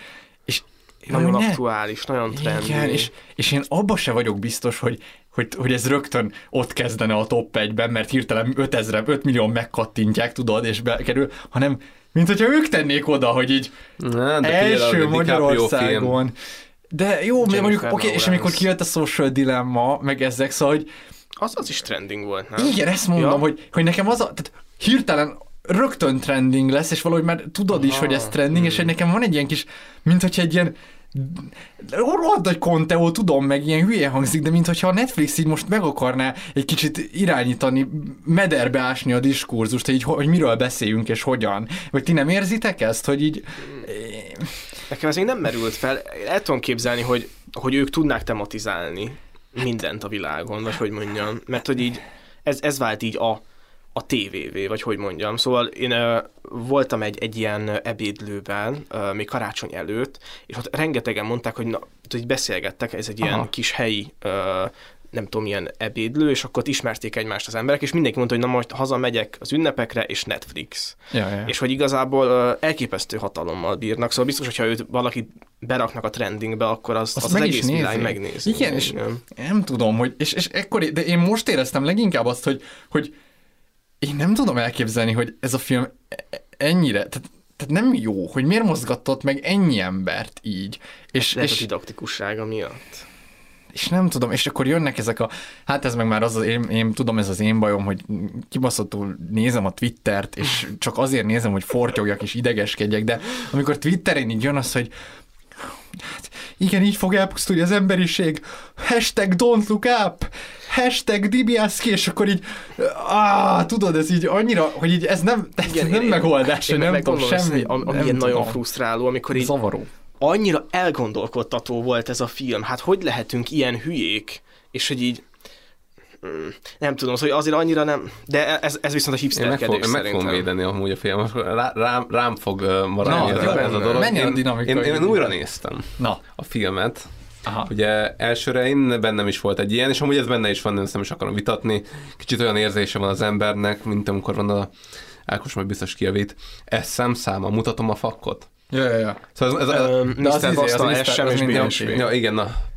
nagyon ne. aktuális, nagyon trendi. Igen, és, és én abba se vagyok biztos, hogy, hogy, hogy ez rögtön ott kezdene a top 1-ben, mert hirtelen 5000, 5 millió megkattintják, tudod, és bekerül, hanem mint hogyha ők tennék oda, hogy így Na, de első Magyarországon. De jó, Jennifer mondjuk, oké, okay, és amikor kijött a Social Dilemma, meg ezek, szóval, hogy az, az is trending volt, nem? Igen, ezt mondom, ja. hogy, hogy nekem az a, tehát hirtelen rögtön trending lesz, és valahogy már tudod is, hogy ez trending, hmm. és hogy nekem van egy ilyen kis, mint hogy egy ilyen rohadt nagy konteó, tudom, meg ilyen hülye hangzik, de mintha a Netflix így most meg akarná egy kicsit irányítani, mederbe ásni a diskurzust, hogy, így, hogy miről beszéljünk és hogyan. Vagy ti nem érzitek ezt, hogy így... Nekem ez még nem merült fel. El tudom képzelni, hogy, hogy ők tudnák tematizálni mindent a világon, vagy hogy mondjam. Mert hogy így ez, ez vált így a a tévévé, vagy hogy mondjam. Szóval én uh, voltam egy, egy ilyen ebédlőben, uh, még karácsony előtt, és ott rengetegen mondták, hogy, na, hogy beszélgettek, ez egy Aha. ilyen kis helyi uh, nem tudom, milyen ebédlő, és akkor ismerték egymást az emberek, és mindenki mondta, hogy na most hazamegyek az ünnepekre, és Netflix. Ja, ja. És hogy igazából elképesztő hatalommal bírnak, szóval biztos, hogyha őt valaki beraknak a trendingbe, akkor az, az, az meg egész világ megnézi. Igen, és nem, nem tudom, hogy, és, és ekkor, de én most éreztem leginkább azt, hogy, hogy én nem tudom elképzelni, hogy ez a film ennyire, tehát tehát nem jó, hogy miért mozgatott meg ennyi embert így. És, Lehet és, a didaktikussága miatt. és nem tudom, és akkor jönnek ezek a, hát ez meg már az, az én, én tudom, ez az én bajom, hogy kibaszottul nézem a Twittert, és csak azért nézem, hogy fortyogjak és idegeskedjek, de amikor Twitteren így jön az, hogy hát igen, így fog elpusztulni az emberiség, hashtag don't look up, hashtag Dibiaszki, és akkor így, áh, tudod, ez így annyira, hogy így ez nem, ez Igen, nem én- megoldás, én nem meg tudom semmi. Ami, ami nem nagyon frusztráló, amikor így Zavaró. annyira elgondolkodtató volt ez a film. Hát hogy lehetünk ilyen hülyék? És hogy így nem tudom, hogy azért annyira nem, de ez, ez viszont a Én meg, fog, hipsterkedés meg fogom védeni amúgy a film, rá, rám, rám fog maradni Na, ez, jó, a- ez a dolog. menjen a Én, dinamika, én, én, újra néztem Na. a filmet. Aha. Ugye elsőre én bennem is volt egy ilyen, és amúgy ez benne is van, nem is akarom vitatni. Kicsit olyan érzése van az embernek, mint amikor van a Ákos majd biztos kijavít. Eszem száma, mutatom a fakkot. Ja, ja, ja. Szóval ez, ez, Öm, de az Mr. izé, Basta, az S Mr. sem az és minden- BSV. Ja, igen, na. Szóval itt, itt a All net, Stars. itt, Az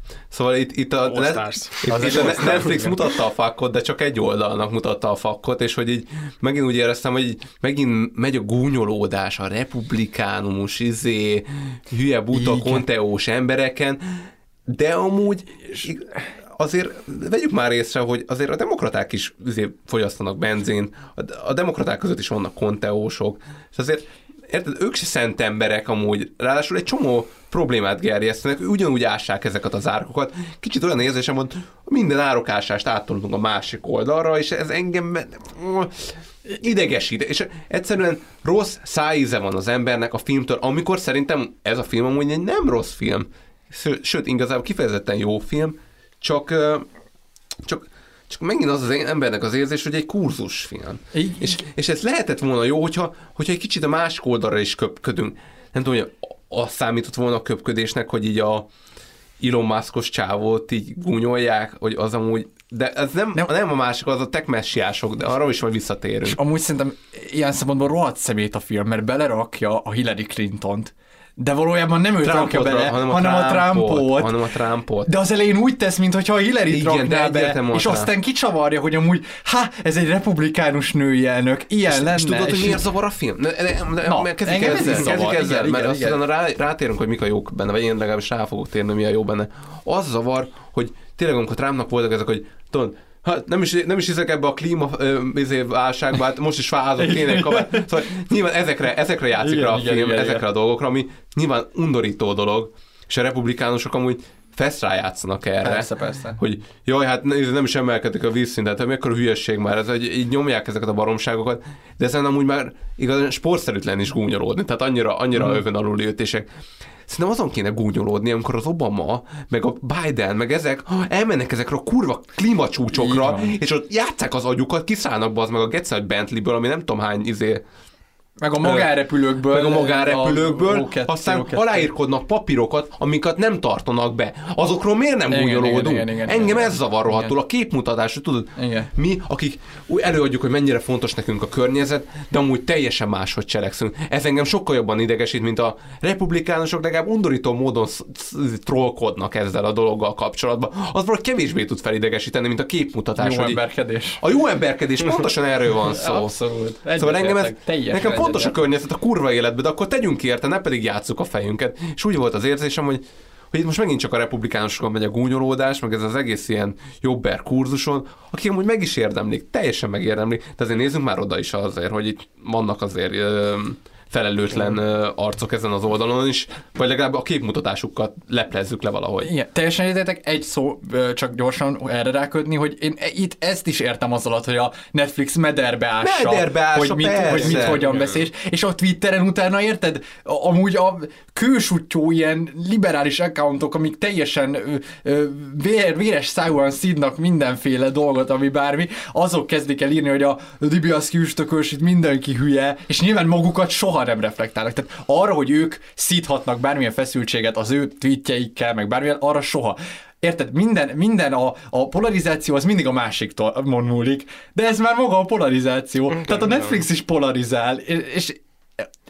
itt is a All Stars, Netflix igen. mutatta a fakkot, de csak egy oldalnak mutatta a fakkot, és hogy így megint úgy éreztem, hogy így megint megy a gúnyolódás a republikánus, izé, hülye, buta, konteós embereken, de amúgy azért vegyük már észre, hogy azért a demokraták is izé, fogyasztanak benzint, a, a demokraták között is vannak konteósok, és azért érted, ők se szent emberek amúgy, ráadásul egy csomó problémát gerjesztenek, ugyanúgy ássák ezeket az árkokat. Kicsit olyan érzésem volt, minden árokásást áttolunk a másik oldalra, és ez engem idegesít, és egyszerűen rossz szájíze van az embernek a filmtől, amikor szerintem ez a film amúgy egy nem rossz film, sőt, igazából kifejezetten jó film, csak, ö, csak, csak megint az az embernek az érzés, hogy egy kurzusfilm. És, és ez lehetett volna jó, hogyha, hogyha egy kicsit a másik oldalra is köpködünk. Nem tudom, hogy azt számított volna a köpködésnek, hogy így a Elon Muskos csávót így gúnyolják, hogy az amúgy de ez nem, nem, nem a másik, az a tech messiások, de arra is majd visszatérünk. És amúgy szerintem ilyen szempontból rohadt szemét a film, mert belerakja a Hillary Clintont, de valójában nem őt rakja Trumpot, bele, hanem a hanem a Trumpot, hanem a Trumpot. De az elején úgy tesz, mintha a Hillary rakná be, és aztán kicsavarja, hogy amúgy, ha, ez egy republikánus női elnök, ilyen és, lenne. és tudod, hogy miért zavar a film? Ne, ne, Na, engem ez ezzel, zavar. kezdjük ezzel Igen, mert igen, azt igen. utána rá, rátérünk, hogy mik a jók benne, vagy én legalábbis rá fogok térni, mi a jó benne. Az zavar, hogy tényleg amikor Trumpnak voltak ezek, hogy tudod, Hát nem is, nem is hiszek ebbe a klíma izé, válságba, hát most is fázok, kéne egy kabát. Szóval nyilván ezekre, ezekre játszik Igen, rá a igen, film, igen, ezekre igen. a dolgokra, ami nyilván undorító dolog, és a republikánusok amúgy fest rájátszanak erre. Persze, persze. Hogy jaj, hát ne- nem is emelkedik a vízszint, hát mekkora hülyesség már, ez, hogy így nyomják ezeket a baromságokat, de ezen amúgy már igazán sportszerűtlen is gúnyolódni, tehát annyira, annyira mm. övön alul ütések. Szerintem azon kéne gúnyolódni, amikor az Obama, meg a Biden, meg ezek elmennek ezekre a kurva klímacsúcsokra, van. és ott játszák az agyukat, kiszállnak be az meg a Getszel Bentley-ből, ami nem tudom hány izé, Meg a magánrepülőkből. meg a magánrepülőkből, a O2, aztán O2. aláírkodnak papírokat, amiket nem tartanak be. Azokról miért nem gúnyolódunk? Engem igen. ez zavar rohadtul, a képmutatás, tudod, Igen. mi, akik úgy előadjuk, hogy mennyire fontos nekünk a környezet, de amúgy teljesen máshogy cselekszünk. Ez engem sokkal jobban idegesít, mint a republikánusok legalább undorító módon trollkodnak ezzel a dologgal kapcsolatban. Az valahogy kevésbé tud felidegesíteni, mint a képmutatás. Jó emberkedés. A jó emberkedés pontosan erről van szó. Abszolút. Szóval engem ez, nekem fontos a környezet a kurva életben, de akkor tegyünk ki érte, ne pedig játsszuk a fejünket. És úgy volt az érzésem, hogy hogy itt most megint csak a republikánusokon megy a gúnyolódás, meg ez az egész ilyen jobber kurzuson, akik amúgy meg is érdemlik, teljesen megérdemlik, de azért nézzünk már oda is azért, hogy itt vannak azért ö, felelőtlen arcok ezen az oldalon is, vagy legalább a képmutatásukat leplezzük le valahogy. Igen, teljesen egyetek egy szó, csak gyorsan erre ráködni, hogy én e- itt ezt is értem az alatt, hogy a Netflix mederbe ássa, Mederbe ássa, hogy, mit, persze. hogy mit hogyan beszél, és a Twitteren utána érted, A- amúgy a kősutyó ilyen liberális accountok, amik teljesen vér, véres szájúan szídnak mindenféle dolgot, ami bármi, azok kezdik el írni, hogy a Dibiaszki üstökös, itt mindenki hülye, és nyilván magukat soha nem reflektálnak. Tehát arra, hogy ők szíthatnak bármilyen feszültséget az ő tweetjeikkel, meg bármilyen, arra soha. Érted? Minden, minden a, a polarizáció az mindig a másiktól múlik, de ez már maga a polarizáció. Tehát a Netflix is polarizál, és,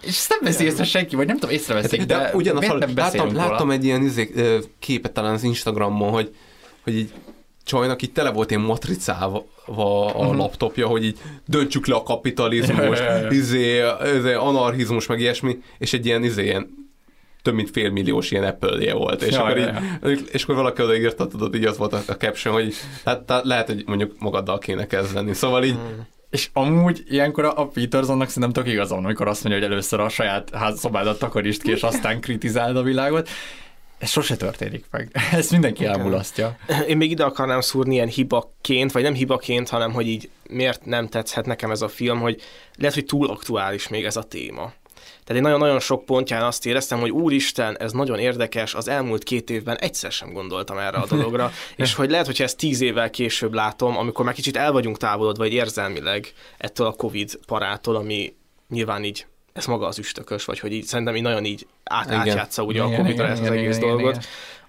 és ezt nem veszi észre senki, vagy nem tudom, észreveszik, de, Hát, de ugyanaz, miért nem láttam, róla? láttam egy ilyen izé, képet talán az Instagramon, hogy, hogy így csajnak így tele volt ilyen matricával a Mhm. laptopja, hogy így döntsük le a kapitalizmus, izé, izé, anarchizmus, meg ilyesmi, és egy ilyen, izé, ilyen több mint félmilliós ilyen apple volt, és, Ja, akkor ja, így, és akkor valaki odaírta, tudod, így az volt a, caption, hogy hát, tehát lehet, hogy mondjuk magaddal kéne kezdeni. Szóval így, És amúgy ilyenkor a Petersonnak szerintem tök igazon, amikor azt mondja, hogy először a saját ház szobádat takarítsd ki, és aztán kritizáld a világot. Ez sose történik meg. Ezt mindenki elmulasztja. Én még ide akarnám szúrni ilyen hibaként, vagy nem hibaként, hanem hogy így miért nem tetszhet nekem ez a film, hogy lehet, hogy túl aktuális még ez a téma. Tehát én nagyon-nagyon sok pontján azt éreztem, hogy úristen, ez nagyon érdekes, az elmúlt két évben egyszer sem gondoltam erre a dologra, és hogy lehet, hogyha ezt tíz évvel később látom, amikor már kicsit el vagyunk távolodva, vagy érzelmileg ettől a Covid parától, ami nyilván így ez maga az üstökös, vagy hogy így szerintem így nagyon így át, átjátsza ugye a Igen, Covid-ra igen, ezt az igen, egész igen, dolgot, igen.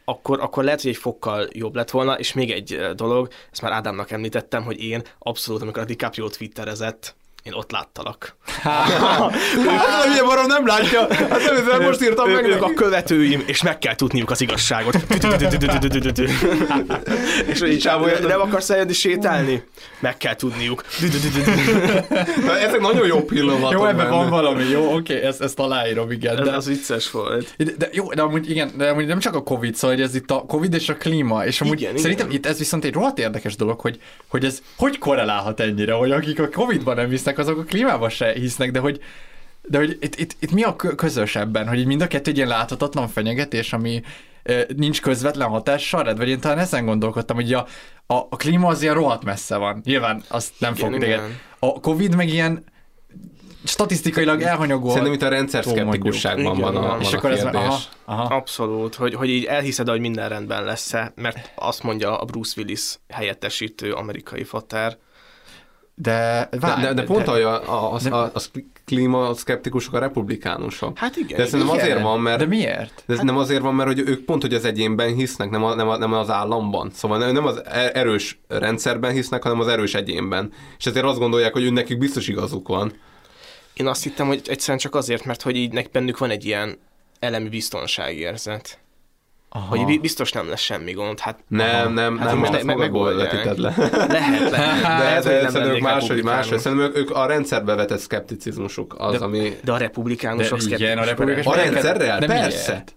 akkor, akkor lehet, hogy egy fokkal jobb lett volna, és még egy eh, dolog, ezt már Ádámnak említettem, hogy én abszolút, amikor a DiCaprio twitterezett, én ott láttalak. Hát, ugye barom nem látja, hát nem, ezzel most írtam meg Ők a követőim, és meg kell tudniuk az igazságot. és hogy így nem akarsz eljönni sétálni? Meg kell tudniuk. Ezek nagyon jó pillanatok Jó, ebben benne. van valami, jó, oké, ezt, ezt aláírom, igen. De az vicces volt. De, de jó, de amúgy igen, de amúgy nem csak a Covid, szóval hogy ez itt a Covid és a klíma, és amúgy Igen, szerintem igen. itt ez viszont egy rohadt érdekes dolog, hogy, hogy ez hogy korrelálhat ennyire, hogy akik a Covid-ban nem hisznek, azok a klímában se hisznek, de hogy de hogy itt, itt, itt mi a kö- közös ebben, hogy mind a kettő egy ilyen láthatatlan fenyegetés, ami nincs közvetlen hatással rád, vagy én talán ezen gondolkodtam, hogy a, a, a klíma az ilyen rohadt messze van. Nyilván azt nem Igen, fog téged. A Covid meg ilyen statisztikailag elhanyagol. Szerintem itt a rendszer szkeptikusságban van a, van és a akkor ez kérdés. aha, aha. Abszolút, hogy, hogy így elhiszed, hogy minden rendben lesz-e, mert azt mondja a Bruce Willis helyettesítő amerikai fater. De, De, de, de pont a, a, a, a, a klímaszkeptikusok a republikánusok. Hát igen, De szerintem igen. azért van, mert... De miért? De ez nem azért van, mert hogy ők pont, hogy az egyénben hisznek, nem, a, nem, a, nem az államban. Szóval nem- nem az e- erős rendszerben hisznek, hanem az erős egyénben. És ezért azt gondolják, hogy nekik biztos igazuk van. Én azt hittem, hogy egyszerűen csak azért, mert hogy így nek bennük van egy ilyen elemi biztonságérzet. Aha. Hogy bi- biztos nem lesz semmi gond. Hát, Nem, nem, hát nem, most azt me- magadból vetíted le. Lehet, lehet. De, lehet, de, hogy de nem szerintem ők máshogy, republikánus. máshogy. Szerintem ők, ők a rendszerbe vetett szkepticizmusuk az, De- ami... De a republikánusok De igen, a szkeptikusok. republikánusok- A rendszerrel? De Persze. miért?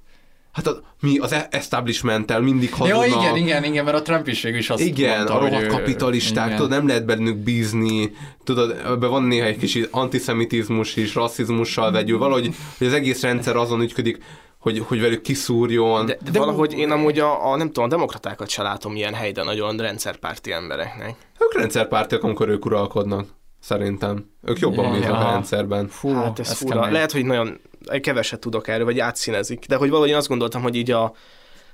Hát a, mi az e- establishmenttel mindig Ja, hazudnak. igen, igen, igen, mert a Trump is végül is azt Igen, mondta, a rohadt kapitalisták, igen. tudod, nem lehet bennük bízni, tudod, ebben van néha egy kis antiszemitizmus is, rasszizmussal vegyül, valahogy hogy az egész rendszer azon ügyködik, hogy, hogy velük kiszúrjon. De, de valahogy én amúgy a, a, nem tudom, a demokratákat se látom ilyen helyben nagyon rendszerpárti embereknek. Ők rendszerpártiak, amikor ők uralkodnak, szerintem. Ők jobban Ja. bíznak a Ja. rendszerben. Fú, hát ez, ez fura. kemény. Lehet, hogy nagyon keveset tudok erről, vagy átszínezik. De hogy valahogy én azt gondoltam, hogy így a,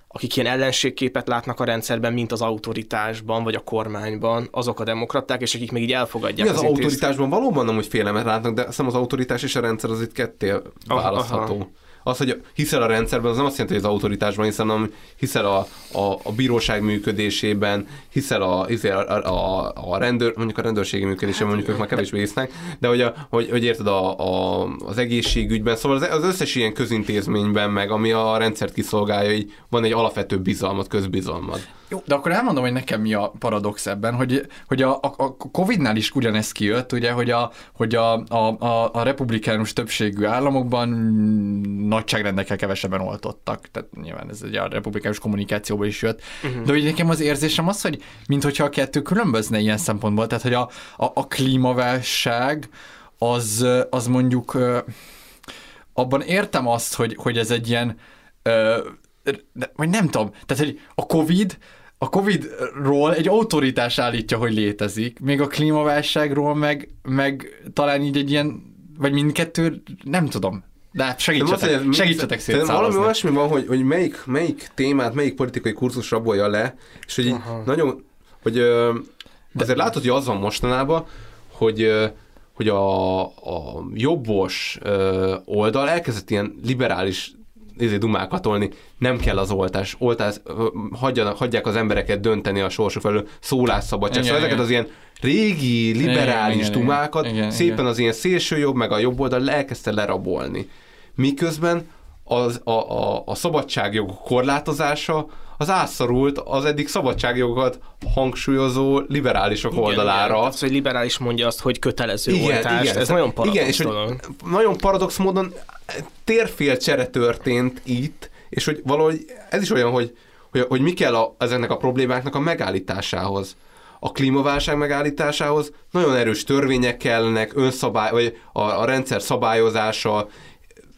akik ilyen ellenségképet látnak a rendszerben, mint az autoritásban, vagy a kormányban, azok a demokraták, és akik még így elfogadják Mi az, az autoritásban valóban nem, hogy félemet látnak, de azt hiszem az autoritás és a rendszer az itt ketté választható. aha. Az, hogy hiszel a rendszerben, az nem azt jelenti, hogy az autoritásban hiszel, hanem hiszel a, a, a bíróság működésében, hiszel a, hiszel a, a, a rendőr, mondjuk a rendőrségi működésében, mondjuk ők már kevésbé hisznek, de hogy, a, hogy, hogy érted a, a, az egészségügyben, szóval az, az összes ilyen közintézményben, meg ami a rendszert kiszolgálja, hogy van egy alapvető bizalmat, közbizalmat. Jó, de akkor elmondom, hogy nekem mi a paradox ebben, hogy, hogy a, a, a Covid-nál is ugyanez kijött, ugye, hogy a, hogy a, a, a, republikánus többségű államokban nagyságrendekkel kevesebben oltottak. Tehát nyilván ez ugye a republikánus kommunikációból is jött. Uh-huh. De hogy nekem az érzésem az, hogy minthogyha a kettő különbözne ilyen szempontból, tehát hogy a, a, a klímaválság az, az mondjuk abban értem azt, hogy, hogy ez egy ilyen ö, vagy nem tudom, tehát hogy a Covid a Covid-ról egy autoritás állítja, hogy létezik, még a klímaválságról meg, meg talán így egy ilyen, vagy mindkettő, nem tudom. De hát segítsetek, hogy ez- segítsetek Szerintem Valami olyasmi van, hogy, hogy melyik, melyik témát, melyik politikai kurzus rabolja le, és hogy Aha. nagyon, hogy ö, azért látod, hogy az van mostanában, hogy ö, hogy a, a jobbos ö, oldal elkezdett ilyen liberális izé, dumákatolni, nem kell az oltás, oltás, hagyjanak, hagyják az embereket dönteni a sorsuk felől, szólásszabadság, Igen, szóval ezeket az ilyen régi liberális Igen, igen, dumákat igen, igen, szépen igen. az ilyen szélső jobb, meg a jobb oldal elkezdte lerabolni. Miközben az, a, a, a szabadságjogok korlátozása az átszorult az eddig szabadságjogokat hangsúlyozó liberálisok Igen, oldalára. Igen, az, hogy liberális mondja azt, hogy kötelező igen, oltást, igen, ez nagyon paradox igen, és dolog. Nagyon paradox módon térfélcsere történt itt, és hogy valahogy ez is olyan, hogy, hogy, hogy mi kell a, ezeknek a problémáknak a megállításához a klímaválság megállításához nagyon erős törvények kellenek, önszabály, vagy a, a rendszer szabályozása,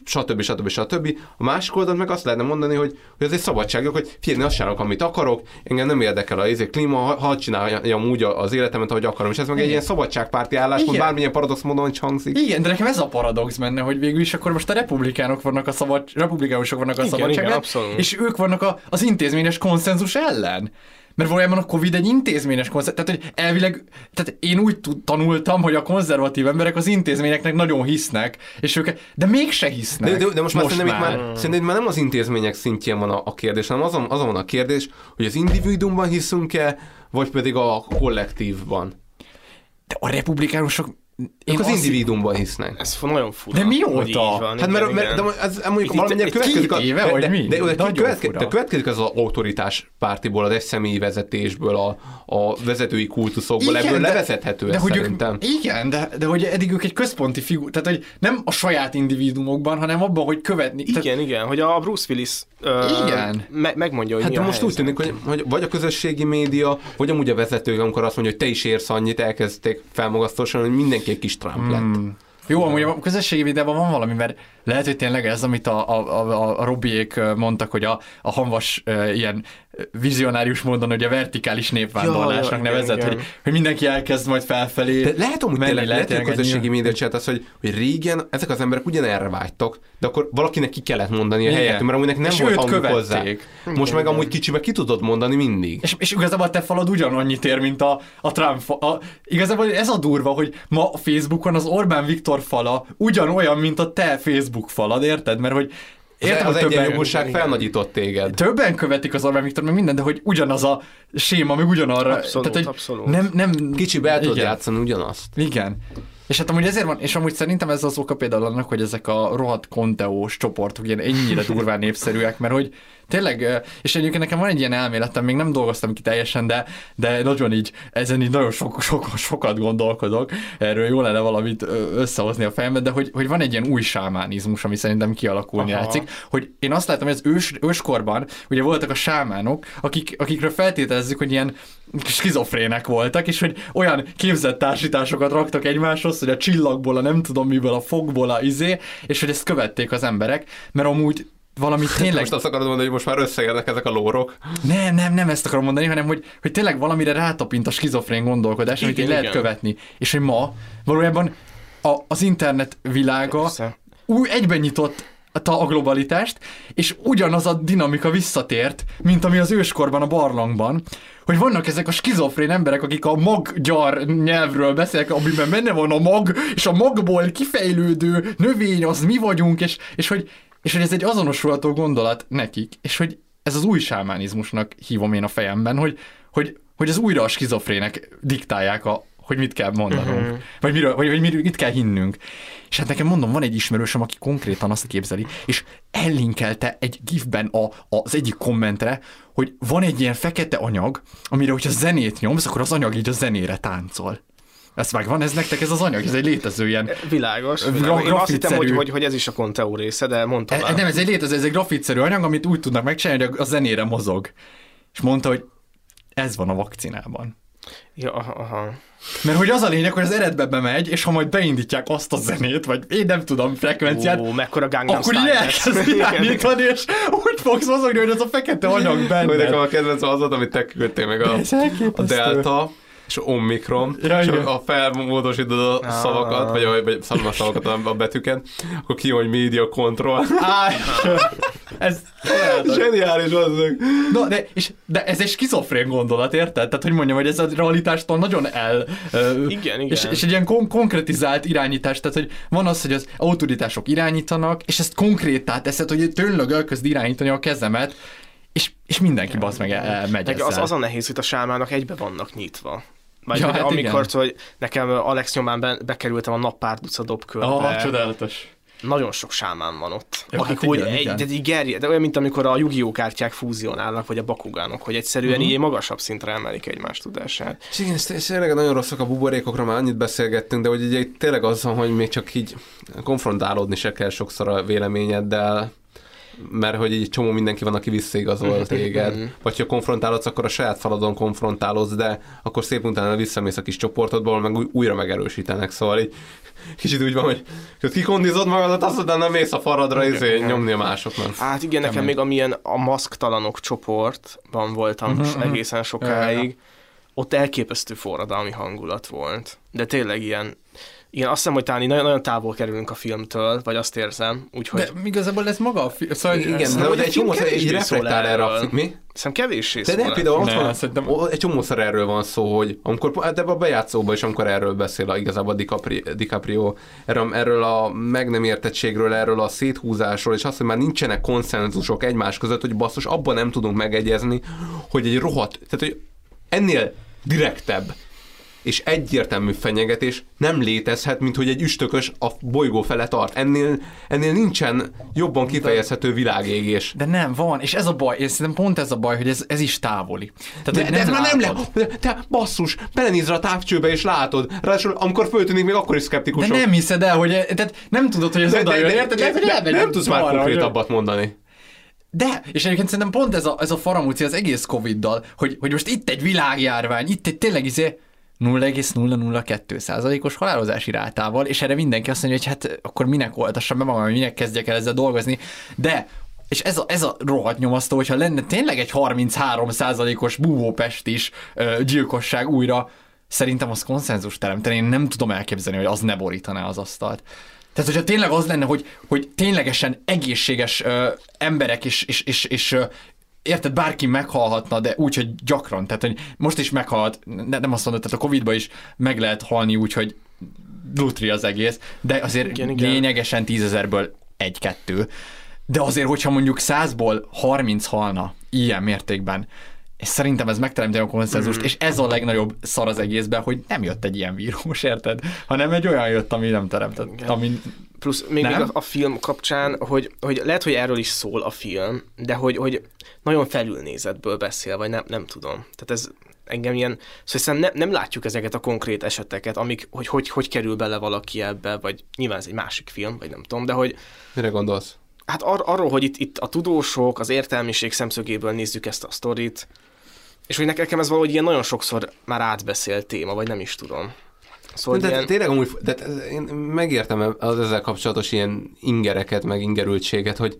stb. stb. stb. A másik oldalt meg azt lehetne mondani, hogy, hogy ez egy szabadságjog, hogy figyelni azt csinálok, amit akarok, engem nem érdekel a izé, klíma, ha csináljam úgy az életemet, ahogy akarom. És ez meg Igen. egy ilyen szabadságpárti álláspont, bármilyen paradox módon hangzik. Igen, de nekem ez a paradox benne, hogy végül is akkor most a republikánok vannak a szabad, republikánusok vannak a szabadságban, és ők vannak a, az intézményes konszenzus ellen. Mert valójában a Covid egy intézményes konzerv, tehát hogy elvileg, tehát én úgy tanultam, hogy a konzervatív emberek az intézményeknek nagyon hisznek, és ők, de mégse hisznek. De, de, de most, most már, már. Szerintem, már, szerintem már nem az intézmények szintjén van a, a kérdés, hanem azon, azon van a kérdés, hogy az individuumban hiszünk-e, vagy pedig a kollektívban. De a republikánusok én az individuumban hisznek. Ez nagyon fura. De mióta? Van, hát mert, mert de ez, mondjuk valamennyire következik a, éve, de, mi? De, de, de, következik, de következik az autoritás pártiból, az egyszemélyi vezetésből, a, a vezetői kultuszokból, igen, ebből de, levezethető de, ez hogy szerintem. Ők, igen, de, de hogy eddig ők egy központi figura, tehát hogy nem a saját individuumokban, hanem abban, hogy követni. Igen, tehát, igen, hogy a Bruce Willis uh, igen. Me- megmondja, hogy hát mi de most helyzet. úgy tűnik, hogy, hogy vagy a közösségi média, vagy amúgy a vezetők, amikor azt mondja, hogy te is érsz annyit, elkezdték felmagasztósan, hogy mindenki egy kis Trump lett. Hmm. Jó, amúgy a közösségi videóban van valami, mert lehet, hogy tényleg ez, amit a, a, a, a Robiék mondtak, hogy a, a hanvas uh, ilyen vizionárius módon, hogy a vertikális népvándorlásnak ja, nevezett, igen, hogy, igen. hogy mindenki elkezd majd felfelé. De lehet hogy tényleg, lehet, hogy a közösségi média az, hogy, hogy régen ezek az emberek ugyanerre vágytak, de akkor valakinek ki kellett mondani a helyet, mert amúgy nem és volt hangjuk hozzá. Most meg amúgy kicsibe ki tudod mondani mindig. És, és igazából te falad ugyanannyit ér, mint a, a Trump a, Igazából ez a durva, hogy ma a Facebookon az Orbán Viktor fala ugyanolyan, mint a te Facebook falad, érted? Mert hogy Értem, az egyenjogúság felnagyított téged. Többen követik az Orbán Viktor, meg minden, de hogy ugyanaz a séma, meg ugyanarra. Abszolút, tehát, hogy abszolút. Nem, nem... Kicsi el tudod játszani ugyanazt. Igen. És hát amúgy ezért van, és amúgy szerintem ez az oka például annak, hogy ezek a rohadt konteós csoportok ilyen ennyire durván népszerűek, mert hogy tényleg, és egyébként nekem van egy ilyen elméletem, még nem dolgoztam ki teljesen, de, de nagyon így, ezen így nagyon sok, sok, sokat gondolkodok, erről jó lenne valamit összehozni a fejembe, de hogy, hogy van egy ilyen új sámánizmus, ami szerintem kialakulni Aha. látszik, hogy én azt látom, hogy az ős, őskorban ugye voltak a sámánok, akik, akikről feltételezzük, hogy ilyen skizofrének voltak, és hogy olyan képzett társításokat raktak egymáshoz, hogy a csillagból, a nem tudom miből, a fogból, a izé, és hogy ezt követték az emberek, mert amúgy valami tényleg... Most azt akarod mondani, hogy most már összeérnek ezek a lórok? Nem, nem, nem ezt akarom mondani, hanem hogy, hogy tényleg valamire rátapint a skizofrén gondolkodás, igen, amit így lehet követni. És hogy ma valójában a, az internet világa új egyben nyitott a globalitást, és ugyanaz a dinamika visszatért, mint ami az őskorban a barlangban, hogy vannak ezek a skizofrén emberek, akik a maggyar nyelvről beszélnek, amiben benne van a mag, és a magból kifejlődő növény, az mi vagyunk, és, és hogy és hogy ez egy azonosulható gondolat nekik, és hogy ez az új sámánizmusnak hívom én a fejemben, hogy, hogy, hogy az újra a skizofrének diktálják a, hogy mit kell mondanunk, uh-huh. vagy, miről, vagy, vagy mit kell hinnünk. És hát nekem mondom, van egy ismerősöm, aki konkrétan azt képzeli, és ellinkelte egy gifben a, az egyik kommentre, hogy van egy ilyen fekete anyag, amire, hogyha zenét nyomsz, akkor az anyag így a zenére táncol. Ez megvan, ez nektek ez az anyag, ez egy létező ilyen... Világos. Gra- Én azt hittem, hogy, hogy, hogy, ez is a Conteo része, de mondtam e, Nem, ez egy létező, ez egy grafitszerű anyag, amit úgy tudnak megcsinálni, hogy a zenére mozog. És mondta, hogy ez van a vakcinában. Ja, aha. Mert hogy az a lényeg, hogy az eredbe bemegy, és ha majd beindítják azt a zenét, vagy én nem tudom, frekvenciát, Ó, mekkora Gangnam akkor így elkezd irányítani, és úgy fogsz mozogni, hogy az a fekete anyag benne. Hogy nekem a kedvenc az, amit te küldtél meg a, a Delta, és Omikron, ja, és a felmódosítod a szavakat, vagy a, vagy a szavakat, a betűket, akkor ki, hogy média kontroll. ez zseniális az. No, de, és, de ez egy skizofrén gondolat, érted? Tehát, hogy mondjam, hogy ez a realitástól nagyon el... Igen, igen. És, és egy ilyen kon- konkretizált irányítás, tehát, hogy van az, hogy az autoritások irányítanak, és ezt konkrétá teszed, hogy tényleg elkezd irányítani a kezemet, és, és mindenki basz meg el, megy ezzel. Az, az a nehéz, hogy a sámának egybe vannak nyitva. Majd ja, hát amikor, igen. hogy nekem Alex nyomán be, bekerültem a nappárduca dobkörbe. Ah, csodálatos. nagyon sok sámán van ott. Ja, akik hát úgy igen, egy, igen. de így gerjed, de olyan, mint amikor a Yu-Gi-Oh kártyák fúzionálnak, vagy a Bakugánok, hogy egyszerűen Mhm. így magasabb szintre emelik egymás tudását. És igen, és tényleg nagyon rosszak a buborékokra, már annyit beszélgettünk, de hogy ugye tényleg az van, hogy még csak így konfrontálódni se kell sokszor a véleményeddel, mert hogy így csomó mindenki van, aki visszaigazol téged. Vagy ha konfrontálodsz, akkor a saját faladon konfrontálodsz, de akkor szép utána visszamész a kis csoportodból, meg új- újra megerősítenek. Szóval így kicsit úgy van, hogy hogy kikondizod magadat, azt utána mész a faradra izé, nyomni a másoknak. Hát igen, nekem még amilyen a maszktalanok csoportban voltam Mhm, uh-huh, mhm. egészen sokáig, ott elképesztő forradalmi hangulat volt. De tényleg ilyen, igen, azt hiszem, hogy talán nagyon, nagyon távol kerülünk a filmtől, vagy azt érzem, úgyhogy... De igazából ez maga a film, szóval Igen, ez- de hogy egy csomó kevésbé így reflektál erre a erről. mi? Szerintem kevéssé De nem, például ott van, szerintem... egy csomószor erről van szó, hogy amikor, hát ebben a bejátszóban is, amikor erről beszél a, igazából DiCaprio, DiCaprio erről, erről a meg nem értettségről, erről a széthúzásról, és azt, hogy már nincsenek konszenzusok egymás között, hogy basszus, abban nem tudunk megegyezni, hogy egy rohadt, tehát hogy ennél direktebb és egyértelmű fenyegetés nem létezhet, mint hogy egy üstökös a bolygó fele tart. Ennél, ennél nincsen jobban kifejezhető világégés. De nem, van, és ez a baj, és szerintem pont ez a baj, hogy ez, ez is távoli. Tehát, De, de ez már nem látod. lehet. Te basszus, belenézz a távcsőbe és látod. Ráadásul amikor föltűnik, még akkor is De szkeptikusok. nem hiszed el, hogy tehát nem tudod, hogy ez de, oda de, jön, de, érted? de, hogy de, elmegy nem tudsz már konkrétabbat mondani. De, és egyébként szerintem pont ez a, ez a faramúci az egész Covid-dal, hogy, hogy most itt egy világjárvány, itt egy tényleg izé 0,002 százalékos halálozási rátával, és erre mindenki azt mondja, hogy hát akkor minek oltassam be magam, minek kezdjek el ezzel dolgozni, de és ez a, ez a rohadt nyomasztó, hogyha lenne tényleg egy 33 százalékos búvópest is ö, gyilkosság újra, szerintem az konszenzus teremteni, én nem tudom elképzelni, hogy az ne borítaná az asztalt. Tehát, hogyha tényleg az lenne, hogy, hogy ténylegesen egészséges ö, emberek és, és, és, és érted, bárki meghalhatna, de úgy, hogy gyakran, tehát, hogy most is meghalt, ne, nem azt mondod, tehát a Covid-ba is meg lehet halni úgy, hogy lutri az egész, de azért Igen, igen, lényegesen tízezerből egy-kettő. De azért, hogyha mondjuk százból 30 halna ilyen mértékben, és szerintem ez megteremti a konszenzust, Mhm. és ez a legnagyobb szar az egészben, hogy nem jött egy ilyen vírus, érted? Hanem egy olyan jött, ami nem teremtett. Ami... Plusz még, Nem? még a, a film kapcsán, hogy, hogy lehet, hogy erről is szól a film, de hogy, hogy nagyon felülnézetből beszél, vagy nem, nem tudom. Tehát ez engem ilyen, szóval nem, nem látjuk ezeket a konkrét eseteket, amik, hogy, hogy hogy kerül bele valaki ebbe, vagy nyilván ez egy másik film, vagy nem tudom, de hogy Mire gondolsz? hát ar- arról, hogy itt, itt a tudósok, az értelmiség szemszögéből nézzük ezt a sztorit, és hogy nekem ez valahogy ilyen nagyon sokszor már átbeszélt téma, vagy nem is tudom. Szóval de, ilyen... tényleg amúgy, de én megértem az ezzel kapcsolatos ilyen ingereket, meg ingerültséget, hogy,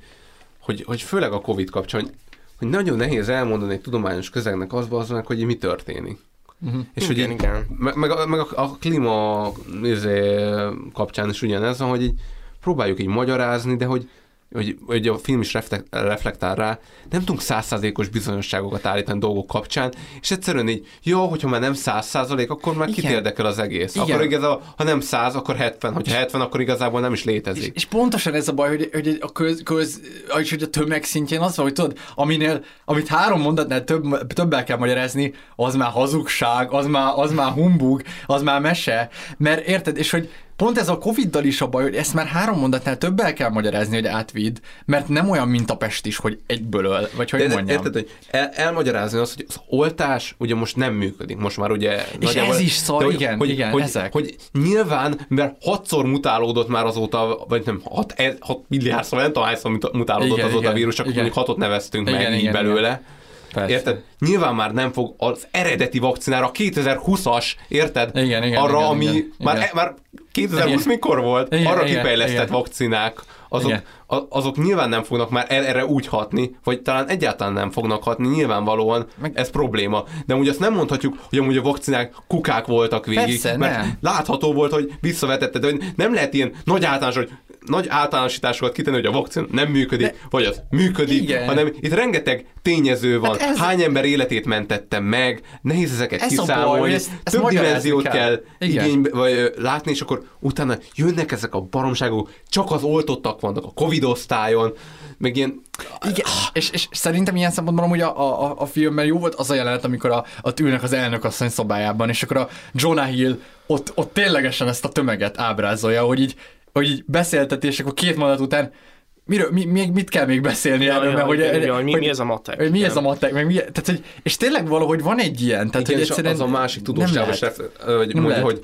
hogy, hogy főleg a Covid kapcsán, hogy, hogy nagyon nehéz elmondani egy tudományos közegnek az meg, hogy mi történik. Mhm. És hogy Igen, így, igen. Meg, meg, a, meg a, a klíma izé, kapcsán is ugyanez hogy így próbáljuk így magyarázni, de hogy, hogy, hogy a film is reflekt, reflektál rá, nem tudunk százszázalékos bizonyosságokat állítani dolgok kapcsán, és egyszerűen így, jó, hogyha már nem száz százalék, akkor már kit Igen. érdekel az egész. Igen. Akkor igazából, ha nem száz, akkor 70, hogyha 70, akkor igazából nem is létezik. És pontosan ez a baj, hogy, hogy a köz, köz és hogy a tömeg szintjén az van, hogy tudod, aminél, amit három mondatnál több, többel kell magyarázni, az már hazugság, az már, az már humbug, az már mese, mert érted, és hogy pont ez a Covid-dal is a baj, hogy ezt már három mondatnál többel kell magyarázni, hogy átvidd, mert nem olyan, mint a Pest is, hogy egyből öl, vagy hogy De- mondjam. Érted, hogy el, elmagyarázni azt, hogy az oltás ugye most nem működik. Most már ugye... És ez is szar, de hogy, igen, hogy, igen, hogy, ezek. Hogy nyilván, mert hatszor mutálódott már azóta, vagy nem, hat, e- hat milliárd, szóval nem tudom hányszor mutálódott Igen, azóta igen, a vírus, csak igen. mondjuk hatot neveztünk Igen, meg így igen, belőle. igen. Persze. Érted? Nyilván már nem fog az eredeti vakcinára, a 2020-as, érted? Igen, igen, Arra, igen, ami igen, már, igen. már 2020 Igen. mikor volt? Igen, Arra igen, kifejlesztett igen. vakcinák, azok, Igen. a- azok nyilván nem fognak már er- erre úgy hatni, vagy talán egyáltalán nem fognak hatni, nyilvánvalóan ez probléma. De amúgy azt nem mondhatjuk, hogy amúgy a vakcinák kukák voltak végig, Persze, mert nem. látható volt, hogy visszavetette, de nem lehet ilyen nagy általános, hogy nagy általánosításokat kitenni, hogy a vakcina nem működik, de, vagy az működik, Igen. hanem itt rengeteg tényező van. Hát ez- Hány ember életét mentettem meg, nehéz ezeket Ez baj, kiszámolni, hogy ezt- ezt több dimenziót kell. kell, Igen. igénybe, vagy látni, és akkor utána jönnek ezek a baromságok, csak az oltottak vannak a Covid osztályon, meg ilyen... Igen, és, és szerintem ilyen szempontból amúgy a, a, a filmben jó volt az a jelenet, amikor a, a ülnek az elnök asszony szobájában, és akkor a Jonah Hill ott, ott ténylegesen ezt a tömeget ábrázolja, hogy így hogy így beszéltetés, és akkor két mondat után miről, mi, még mit kell még beszélni Ja, erről, ja, mert hogy, igen, hogy mi- mi ez a matek? Hogy mi ez a matek, meg mi, tehát, hogy, és tényleg valahogy van egy ilyen, tehát Igen, hogy és az a másik ref, hogy Nem lehet. hogy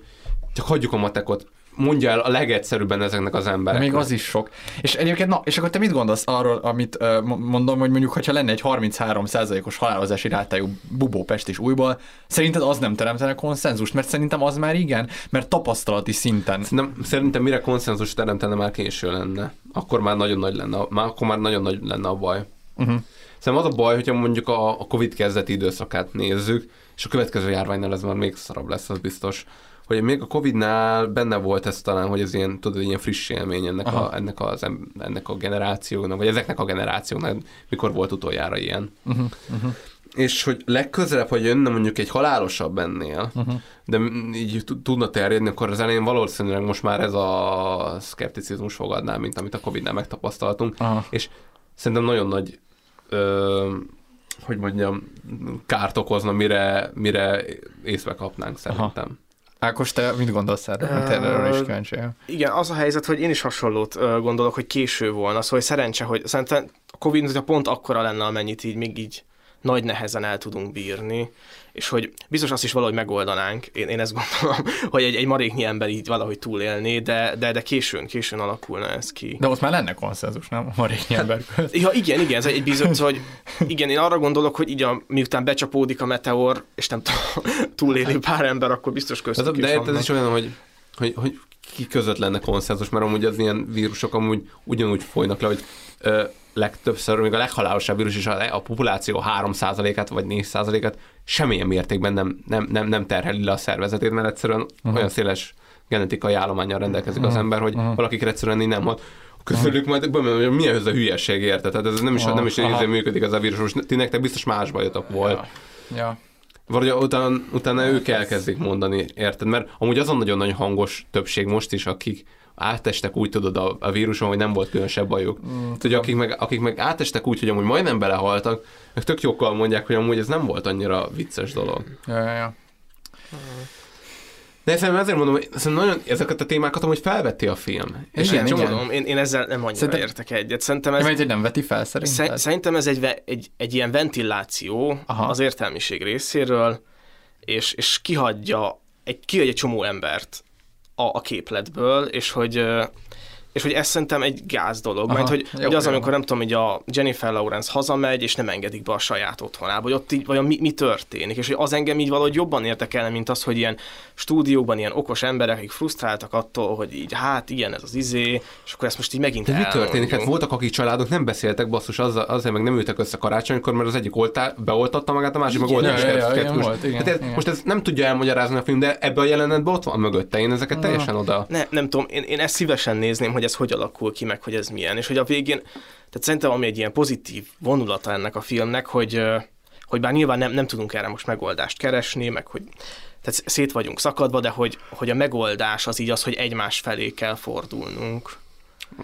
csak hagyjuk a matekot. Mondja el a legegyszerűbben ezeknek az embereknek. még az is sok. És egyébként, na, és akkor te mit gondolsz arról, amit uh, mondom, hogy mondjuk, hogyha lenne egy 33%-os halálozási rátájú Bubópest is újból, szerinted az nem teremtene konszenzust? Mert szerintem az már igen, mert tapasztalati szinten. Nem, szerintem mire konszenzus teremtene, már késő lenne. Akkor már nagyon nagy lenne, már, akkor már nagyon nagy lenne a baj. Uh-huh. Szerintem az a baj, hogyha mondjuk a, a Covid kezdeti időszakát nézzük, és a következő járványnál ez már még szarabb lesz, az biztos, hogy még a Covid-nál benne volt ez talán, hogy ez ilyen, tudod, ilyen friss élmény ennek, Aha. a, ennek, az, ennek a generációnak, vagy ezeknek a generációknak, mikor volt utoljára ilyen. Uh-huh. Uh-huh. És hogy legközelebb, hogy jönne mondjuk egy halálosabb ennél, Uh-huh. de így tud- tudna terjedni, akkor az elején valószínűleg most már ez a szkepticizmus fogadná, mint amit a Covid-nál megtapasztaltunk. Aha. És szerintem nagyon nagy, ö, hogy mondjam, kárt okozna, mire, mire észbe kapnánk szerintem. Ákos, te mit gondolsz erről? Mert erről is kíváncsi. Igen, az a helyzet, hogy én is hasonlót gondolok, hogy késő volna, szóval hogy szerencse, hogy szerintem a Covid pont akkora lenne, amennyit így még így nagy nehezen el tudunk bírni, és hogy biztos azt is valahogy megoldanánk, én, én ezt gondolom, hogy egy, egy maréknyi ember így valahogy túlélné, de, de, de későn, későn alakulna ez ki. De ott már lenne konszenzus, nem? A maréknyi ember között. Ja, igen, igen, ez egy bizony, szóval, hogy igen, én arra gondolok, hogy így a, miután becsapódik a meteor, és nem tudom, túléli pár ember, akkor biztos köztük is de ez is olyan, hogy, hogy, hogy ki között lenne konszenzus, mert amúgy az ilyen vírusok amúgy ugyanúgy folynak le, hogy ö, legtöbbször, még a leghalálosabb vírus is a, a populáció 3%-át vagy 4%-át semmilyen mértékben nem, nem, nem, nem terheli le a szervezetét, mert egyszerűen Mhm. olyan széles genetikai állományjal rendelkezik az Mhm. ember, hogy Mhm. valakikre egyszerűen így nem hat. Közülük majd bemondom, hogy milyen ez a hülyeség, érted? Tehát ez nem is, nem is Aha. működik ez a vírus. Most ti nektek biztos más bajotok volt. Ja. Vagy utána, utána ők elkezdik mondani, érted? Mert amúgy azon nagyon nagy hangos többség most is, akik átestek úgy, tudod, a, a víruson, hogy nem volt különösebb bajuk. Mm, Tudja, akik meg, akik meg átestek úgy, hogy amúgy majdnem belehaltak, meg tök jókkal mondják, hogy amúgy ez nem volt annyira vicces dolog. Ja, ja, ja. De szerintem ezért mondom, hogy szerintem nagyon ezeket a témákat amúgy felvetti a film. És egy én csomó- tudom, én, én ezzel nem annyira Szerintem- értek egyet. Szerintem ez... Hogy nem veti fel szerinted? Szer- Szerintem ez egy, egy, egy ilyen ventiláció Aha. az értelmiség részéről, és, és kihagyja egy, kihagyja egy csomó embert a, a képletből, és hogy és hogy ez szerintem egy gáz dolog, Aha, mert hogy, jó, hogy az, jó. amikor nem tudom, hogy a Jennifer Lawrence hazamegy, és nem engedik be a saját otthonába, hogy ott így vajon mi, mi történik, és hogy az engem így valahogy jobban érdekelne, mint az, hogy ilyen stúdiókban ilyen okos emberek, akik frusztráltak attól, hogy így hát ilyen ez az izé, és akkor ezt most így megint De mi történik? Hát voltak, akik családok nem beszéltek, basszus, azzal, azért meg nem ültek össze karácsonykor, mert az egyik oltá, beoltatta magát, a másik meg oltást Hát. Most ez nem tudja elmagyarázni a film, de ebbe a jelenetben ott van mögötte. Én ezeket teljesen oda. Ne, nem tudom, én, én ezt szívesen nézném, hogy ez hogy alakul ki, meg hogy ez milyen, és hogy a végén, tehát szerintem ami egy ilyen pozitív vonulata ennek a filmnek, hogy, hogy bár nyilván nem, nem tudunk erre most megoldást keresni, meg hogy tehát szét vagyunk szakadva, de hogy, hogy a megoldás az így az, hogy egymás felé kell fordulnunk.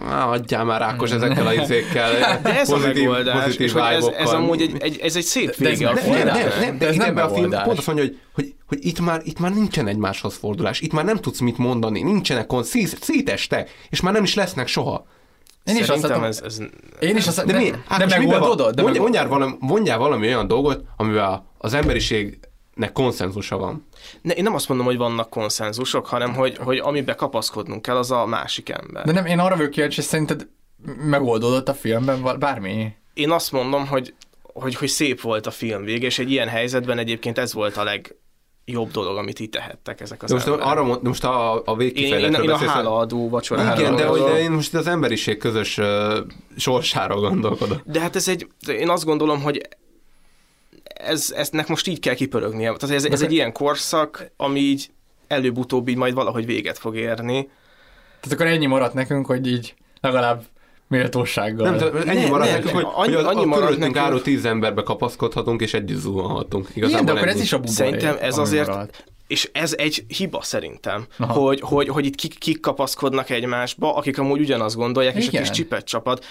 Á, adjál már Ákos ezekkel a izékkel. De ez pozitív, a megoldás, pozitív és ez, ez amúgy egy, egy, ez egy szép De ez vége a nem, nem, nem, nem, de, ez nem a film pont azt mondja, hogy, hogy, hogy itt, már, itt már nincsen egymáshoz fordulás, itt már nem tudsz mit mondani, nincsenek szét, szétestek, és már nem is lesznek soha. Én is azt ez, ez Én is azt De, mi? de, Ákos, de miben van? megoldódod? De Mondja, meg... mondjál, valami, mondjál valami olyan dolgot, amivel az emberiségnek konszenzusa van. ne, én nem azt mondom, hogy vannak konszenzusok, hanem hogy, hogy amiben kapaszkodnunk kell, az a másik ember. De nem, én arra vagyok kíváncsi, hogy szerinted megoldódott a filmben bármi? én azt mondom, hogy, hogy, hogy szép volt a film vége, és egy ilyen helyzetben egyébként ez volt a legjobb dolog, amit itt tehettek ezek az De most emberek. arra mond, most a, a én, én, végkifejletről én a hálaadó vacsoráról. Igen, de, hogy de én most itt az emberiség közös uh, sorsáról gondolkodok. De hát ez egy, én azt gondolom, hogy ez, eznek most így kell kipörögnie. Tehát ez, ez egy ilyen korszak, ami így előbb-utóbb így majd valahogy véget fog érni. Tehát akkor ennyi maradt nekünk, hogy így legalább méltósággal. Nem, de ennyi Ne, marad ne, nekünk, ne, hogy, annyi- hogy az, annyi a marad körülöttünk nekünk- álló tíz emberbe kapaszkodhatunk, és együtt zuhanhatunk. Igen, Igazából de akkor ez ennyi. is a buba. Szerintem ez azért, maradt. és ez egy hiba szerintem, Aha. hogy, hogy, hogy itt kik, kik kapaszkodnak egymásba, akik amúgy ugyanazt gondolják, és a Igen. kis csipet csapat.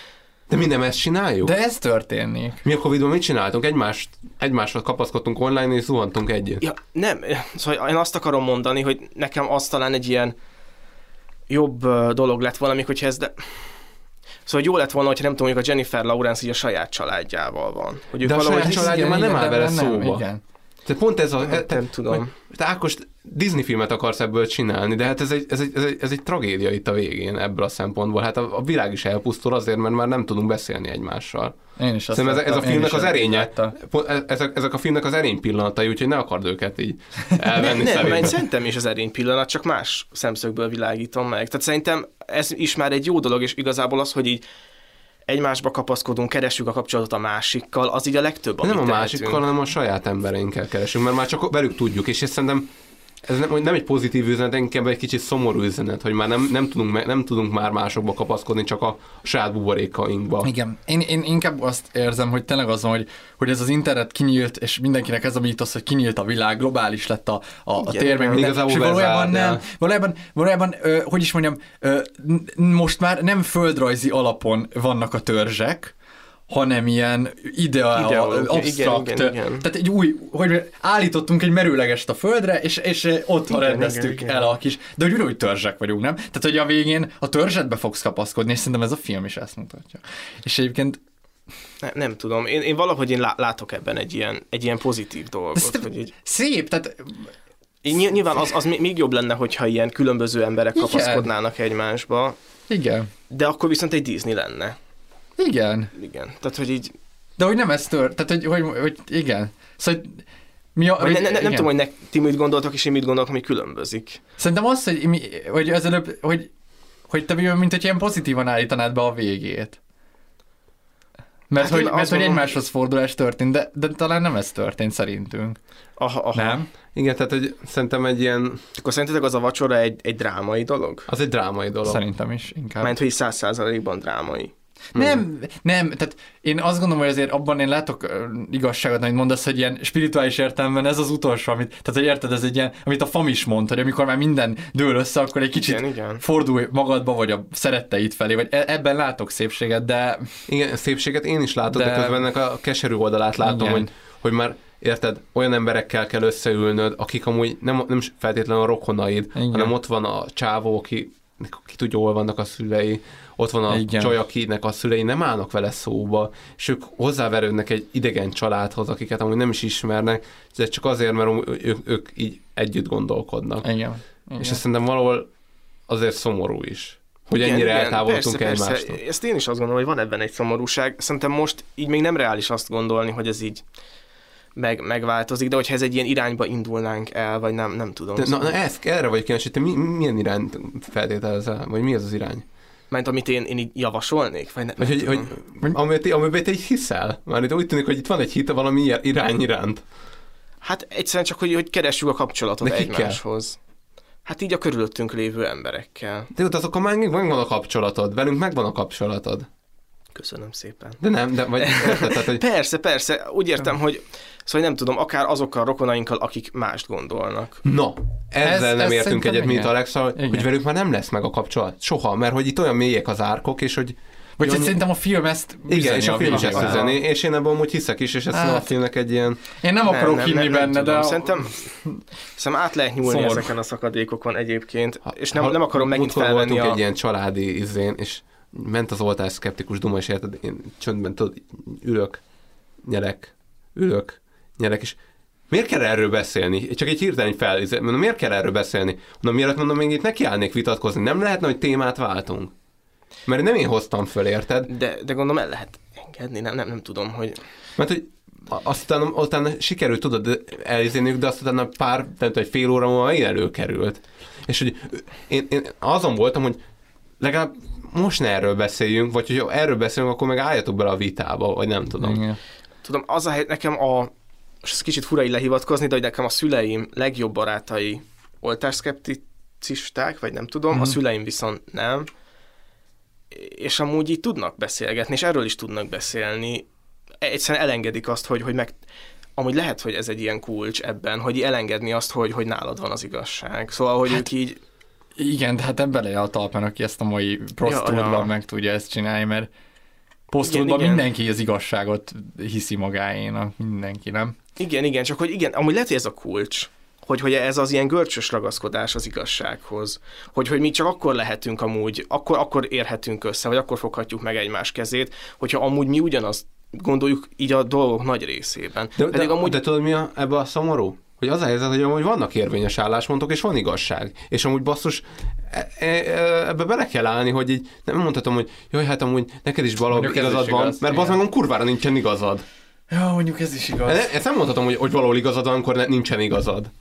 De mi nem ezt csináljuk? De ez történik. Mi a Covid-ban mit csináltunk? Egymást, egymáshoz kapaszkodtunk online, és zuhantunk együtt. Ja, nem, szóval én azt akarom mondani, hogy nekem az talán egy ilyen jobb dolog lett volna, még hogyha ez de... Szóval jó lett volna, hogyha nem tudom, mondjuk a Jennifer Lawrence így a saját családjával van. Hogy ők De a saját családja már nem áll vele szóba. igen. Tehát pont ez a... Nem, te, nem tudom. Te Ákos, Disney filmet akarsz ebből csinálni, de hát ez egy, ez egy, ez egy, ez egy tragédia itt a végén ebből a szempontból. Hát a, a világ is elpusztul azért, mert már nem tudunk beszélni egymással. Én is azt Szerintem ez, ez a filmnek az erénye. e- Ezek, ezek a filmnek az erény pillanatai, úgyhogy ne akard őket így elvenni nem, nem, én szerintem is az erény pillanat, csak más szemszögből világítom meg. Tehát szerintem ez is már egy jó dolog, és igazából az, hogy így egymásba kapaszkodunk, keressük a kapcsolatot a másikkal, az így a legtöbb, nem a amit másikkal, tehetünk. hanem a saját embereinkkel keresünk, mert már csak velük tudjuk, és ez szerintem ez nem, nem egy pozitív üzenet, inkább egy kicsit szomorú üzenet, hogy már nem, nem, tudunk, nem tudunk már másokba kapaszkodni, csak a saját buborékainkba. Igen, én, én inkább azt érzem, hogy tényleg az van, hogy, hogy ez az internet kinyílt, és mindenkinek ez a mítosz, hogy kinyílt a világ, globális lett a, a, a Igen, tér, meg minden. Igazából és valójában nem, valójában, valójában ö, hogy is mondjam, ö, most már nem földrajzi alapon vannak a törzsek, hanem ilyen ideál, Ideológia, absztrakt, igen, igen, igen. tehát egy új, hogy állítottunk egy merőlegest a földre, és, és ott Igen, rendeztük igen, igen. el a kis, de hogy ugyanúgy törzsek vagyunk, nem? Tehát, hogy a végén a törzsetbe fogsz kapaszkodni, és szerintem ez a film is ezt mutatja. És egyébként Ne, nem tudom, én, én valahogy én lá- látok ebben egy ilyen, egy ilyen pozitív dolgot. Hogy így, szép, tehát ny- nyilván az, az még jobb lenne, hogyha ilyen különböző emberek Igen. kapaszkodnának egymásba, igen, de akkor viszont egy Disney lenne. Igen. Igen. Tehát, hogy így... De hogy nem ez tört, tehát hogy, hogy, hogy igen. Szóval mi a, Vagy ne, ne, nem igen. tudom, hogy ne, ti mit gondoltok, és én mit gondolok, ami különbözik. Szerintem az, hogy, mi, hogy az előbb, hogy, hogy te mint hogy ilyen pozitívan állítanád be a végét. Mert, Hát hogy, mert hogy egymáshoz fordulás történt, de, de talán nem ez történt szerintünk. Aha, aha. Nem? Igen, tehát hogy szerintem egy ilyen... Akkor szerintetek az a vacsora egy, egy drámai dolog? Az egy drámai dolog. Szerintem is inkább. Mert hogy száz százalékban drámai. Nem, nem, tehát én azt gondolom, hogy azért abban én látok igazságot, amit mondasz, hogy ilyen spirituális értelemben ez az utolsó, amit, tehát hogy érted, ez egy ilyen, amit a fam is mond, hogy amikor már minden dől össze, akkor egy kicsit Igen, igen. fordulj magadba, vagy a szeretteid felé, vagy e- ebben látok szépséget, de Igen, szépséget én is látom, de, De- közben ennek a keserű oldalát látom, Igen. hogy, hogy már érted, olyan emberekkel kell összeülnöd, akik amúgy nem, nem feltétlenül a rokonaid. Igen. hanem ott van a csávó, aki ki tudja, hol vannak a szülei, ott van a Igen. Igen. csaj, akinek a szülei nem állnak vele szóba, és ők hozzáverődnek egy idegen családhoz, akiket amúgy nem is ismernek, de csak azért, mert ők, ők így együtt gondolkodnak. igen. igen. És ez szerintem valahol azért szomorú is, hogy ennyire eltávolodtunk persze, egymástól. persze. Ezt én is azt gondolom, hogy van ebben egy szomorúság. Szerintem most így még nem reális azt gondolni, hogy ez így meg, megváltozik, de hogyha ez egy ilyen irányba indulnánk el, vagy nem, nem tudom. De, na, na ez, erre vagy kíváncsi, te mi, milyen irányt feltételezel, vagy mi az az irány? Mert amit én, én így javasolnék? Vagy ne, Vagy hogy, hogy amiben, amiben te így hiszel? Már itt úgy tűnik, hogy itt van egy hite valami irány iránt. Hát egyszerűen csak, hogy, hogy keressük a kapcsolatot kikkel? egymáshoz. Hát így a körülöttünk lévő emberekkel. De azokkal már megvan a kapcsolatod, velünk megvan a kapcsolatod. Köszönöm szépen. De nem, de vagy érted, tehát, hogy Persze, persze. Úgy értem, hogy szóval nem tudom, akár azokkal a rokonainkkal, akik mást gondolnak. na, ezzel Ez- nem ez értünk egyet, mint igen. Alexa, hogy Igen. velük már nem lesz meg a kapcsolat. Soha, mert hogy itt olyan mélyek az árkok, és hogy Vagy hogy annyi- szerintem a film ezt igen, és a film is ezt üzeni, és én ebben amúgy hiszek is, és ez Hát. a filmnek egy ilyen... Én nem akarok hinni benne, de... tudom. a- Szerintem, szerintem át lehet nyúlni Szomorú. ezeken a szakadékokon egyébként, és nem, nem akarom megint felvenni a... egy ilyen családi izén, és ment az oltás szkeptikus duma, és érted, én csöndben tudod, ülök, nyerek, ülök, nyerek, és miért kell erről beszélni? Csak egy hirtelen fel, mondom, miért kell erről beszélni? Mondom, mielőtt mondom, még itt nekiállnék vitatkozni, nem lehetne, hogy témát váltunk? Mert nem én hoztam föl, érted? De, de gondolom el lehet engedni, nem, nem, nem tudom, hogy... Mert hogy aztán, aztán sikerült, tudod, elizéniük, de aztán a pár, tehát egy fél óra múlva én előkerült. És hogy én, én azon voltam, hogy legalább most ne erről beszéljünk, vagy hogy erről beszélünk, akkor meg álljatok bele a vitába, vagy nem tudom. Igen. Tudom, az a hely, nekem a... És ez kicsit fura így lehivatkozni, de hogy nekem a szüleim legjobb barátai oltásszkepticisták, vagy nem tudom, Mhm. a szüleim viszont nem. És amúgy így tudnak beszélgetni, és erről is tudnak beszélni. Egyszerűen elengedik azt, hogy, hogy meg... Amúgy lehet, hogy ez egy ilyen kulcs ebben, hogy elengedni azt, hogy, hogy nálad van az igazság. Szóval, hogy hát, ők így... Igen, de hát ebben a talpán, aki ezt a mai prostúdban Ja, ja. meg tudja ezt csinálni, mert igen. mindenki az igazságot hiszi magáénak, mindenki, nem? Igen, igen, csak hogy igen, amúgy lehet, hogy ez a kulcs, hogy, hogy ez az ilyen görcsös ragaszkodás az igazsághoz, hogy, hogy mi csak akkor lehetünk amúgy, akkor, akkor érhetünk össze, vagy akkor foghatjuk meg egymás kezét, hogyha amúgy mi ugyanazt gondoljuk így a dolgok nagy részében. De, de, amúgy... de tudod mi a, ebbe a szomorú? Hogy az a helyzet, hogy amúgy vannak érvényes álláspontok, és van igazság. És amúgy basszus, e, e, e, ebbe bele kell állni, hogy így nem mondhatom, hogy jaj, hát amúgy neked is valahol igazad van, igaz, mert az meg kurvára nincsen igazad. Ja, mondjuk ez is igaz. Ezt nem mondhatom, hogy, hogy valahol igazad van, amikor nincsen igazad.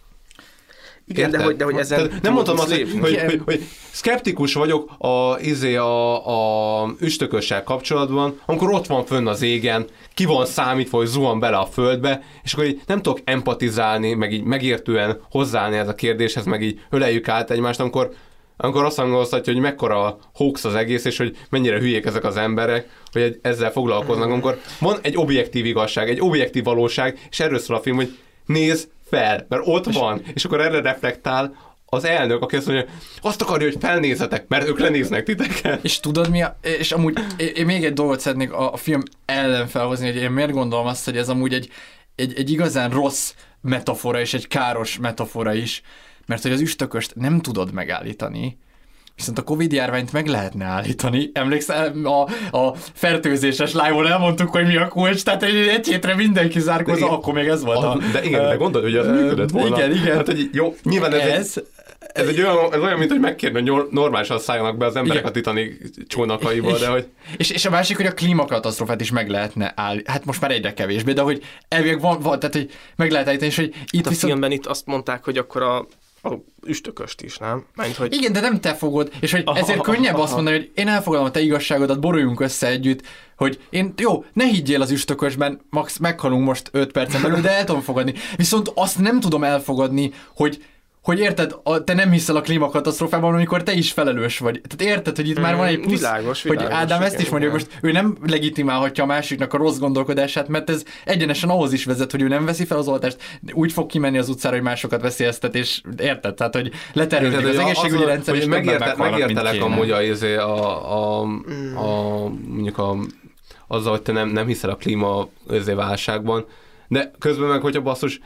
Igen, de hogy, de hogy ezen nem mondtam azt, hogy, hogy, hogy, hogy szkeptikus vagyok a, izé a, a üstökössel kapcsolatban, amikor ott van fönn az égen, ki van számítva, hogy zuhan bele a földbe, és akkor így nem tudok empatizálni, meg így megértően hozzáállni ez a kérdéshez, meg így öleljük át egymást, amikor amikor azt hangoztatja, hogy mekkora hoax az egész, és hogy mennyire hülyék ezek az emberek, hogy ezzel foglalkoznak, amikor van egy objektív igazság, egy objektív valóság, és erről szól a film, hogy nézd fel, mert ott van, és akkor erre reflektál az elnök, aki azt mondja, azt akarja, hogy felnézzetek, mert ők lenéznek titeket. És tudod mi, a, és amúgy én még egy dolgot szeretnék a, a film ellen felhozni, hogy én miért gondolom azt, hogy ez amúgy egy, egy, egy igazán rossz metafora, és egy káros metafora is, mert hogy az üstököst nem tudod megállítani, Viszont a Covid járványt meg lehetne állítani. Emlékszel, a, a fertőzéses live elmondtuk, hogy mi a kulcs, tehát egy, egy hétre mindenki zárkozza, akkor még ez volt a... a de igen, de gondolod, hogy az működött volna. Igen, igen. Hát, hogy jó, nyilván ez, ez, egy, ez, egy olyan, ez olyan, mint hogy megkérni, hogy normálisan szálljanak be az emberek igen. a titani csónakaiba, de hogy... És, és a másik, hogy a klímakatasztrofát is meg lehetne állni. Hát most már egyre kevésbé, de hogy elvileg van, van tehát hogy meg lehet állítani, és hogy itt hát a viszont... filmben itt azt mondták, hogy akkor a a üstököst is, nem? Mert, hogy... Igen, de nem te fogod, és hogy ezért aha, könnyebb aha. azt mondani, hogy én elfogadom a te igazságodat, boruljunk össze együtt, hogy én, jó, ne higgyél az üstökösben, max meghalunk most 5 percen belül, de el tudom fogadni. Viszont azt nem tudom elfogadni, hogy hogy érted, a, te nem hiszel a klímakatasztrófában, amikor te is felelős vagy. Tehát érted, hogy itt mm, már van egy plusz, világos, világos, hogy Ádám igen, ezt is mondja, hogy most ő nem legitimálhatja a másiknak a rossz gondolkodását, mert ez egyenesen ahhoz is vezet, hogy ő nem veszi fel az oltást, úgy fog kimenni az utcára, hogy másokat veszélyeztet, és érted? Tehát, hogy leterülődik az egészségügyi az, rendszer, és megérte, megértelek amúgy a, izé, a, a, mm. a, mondjuk a, azzal, hogy te nem, nem hiszel a klíma válságban, de közben meg, hogyha basszus,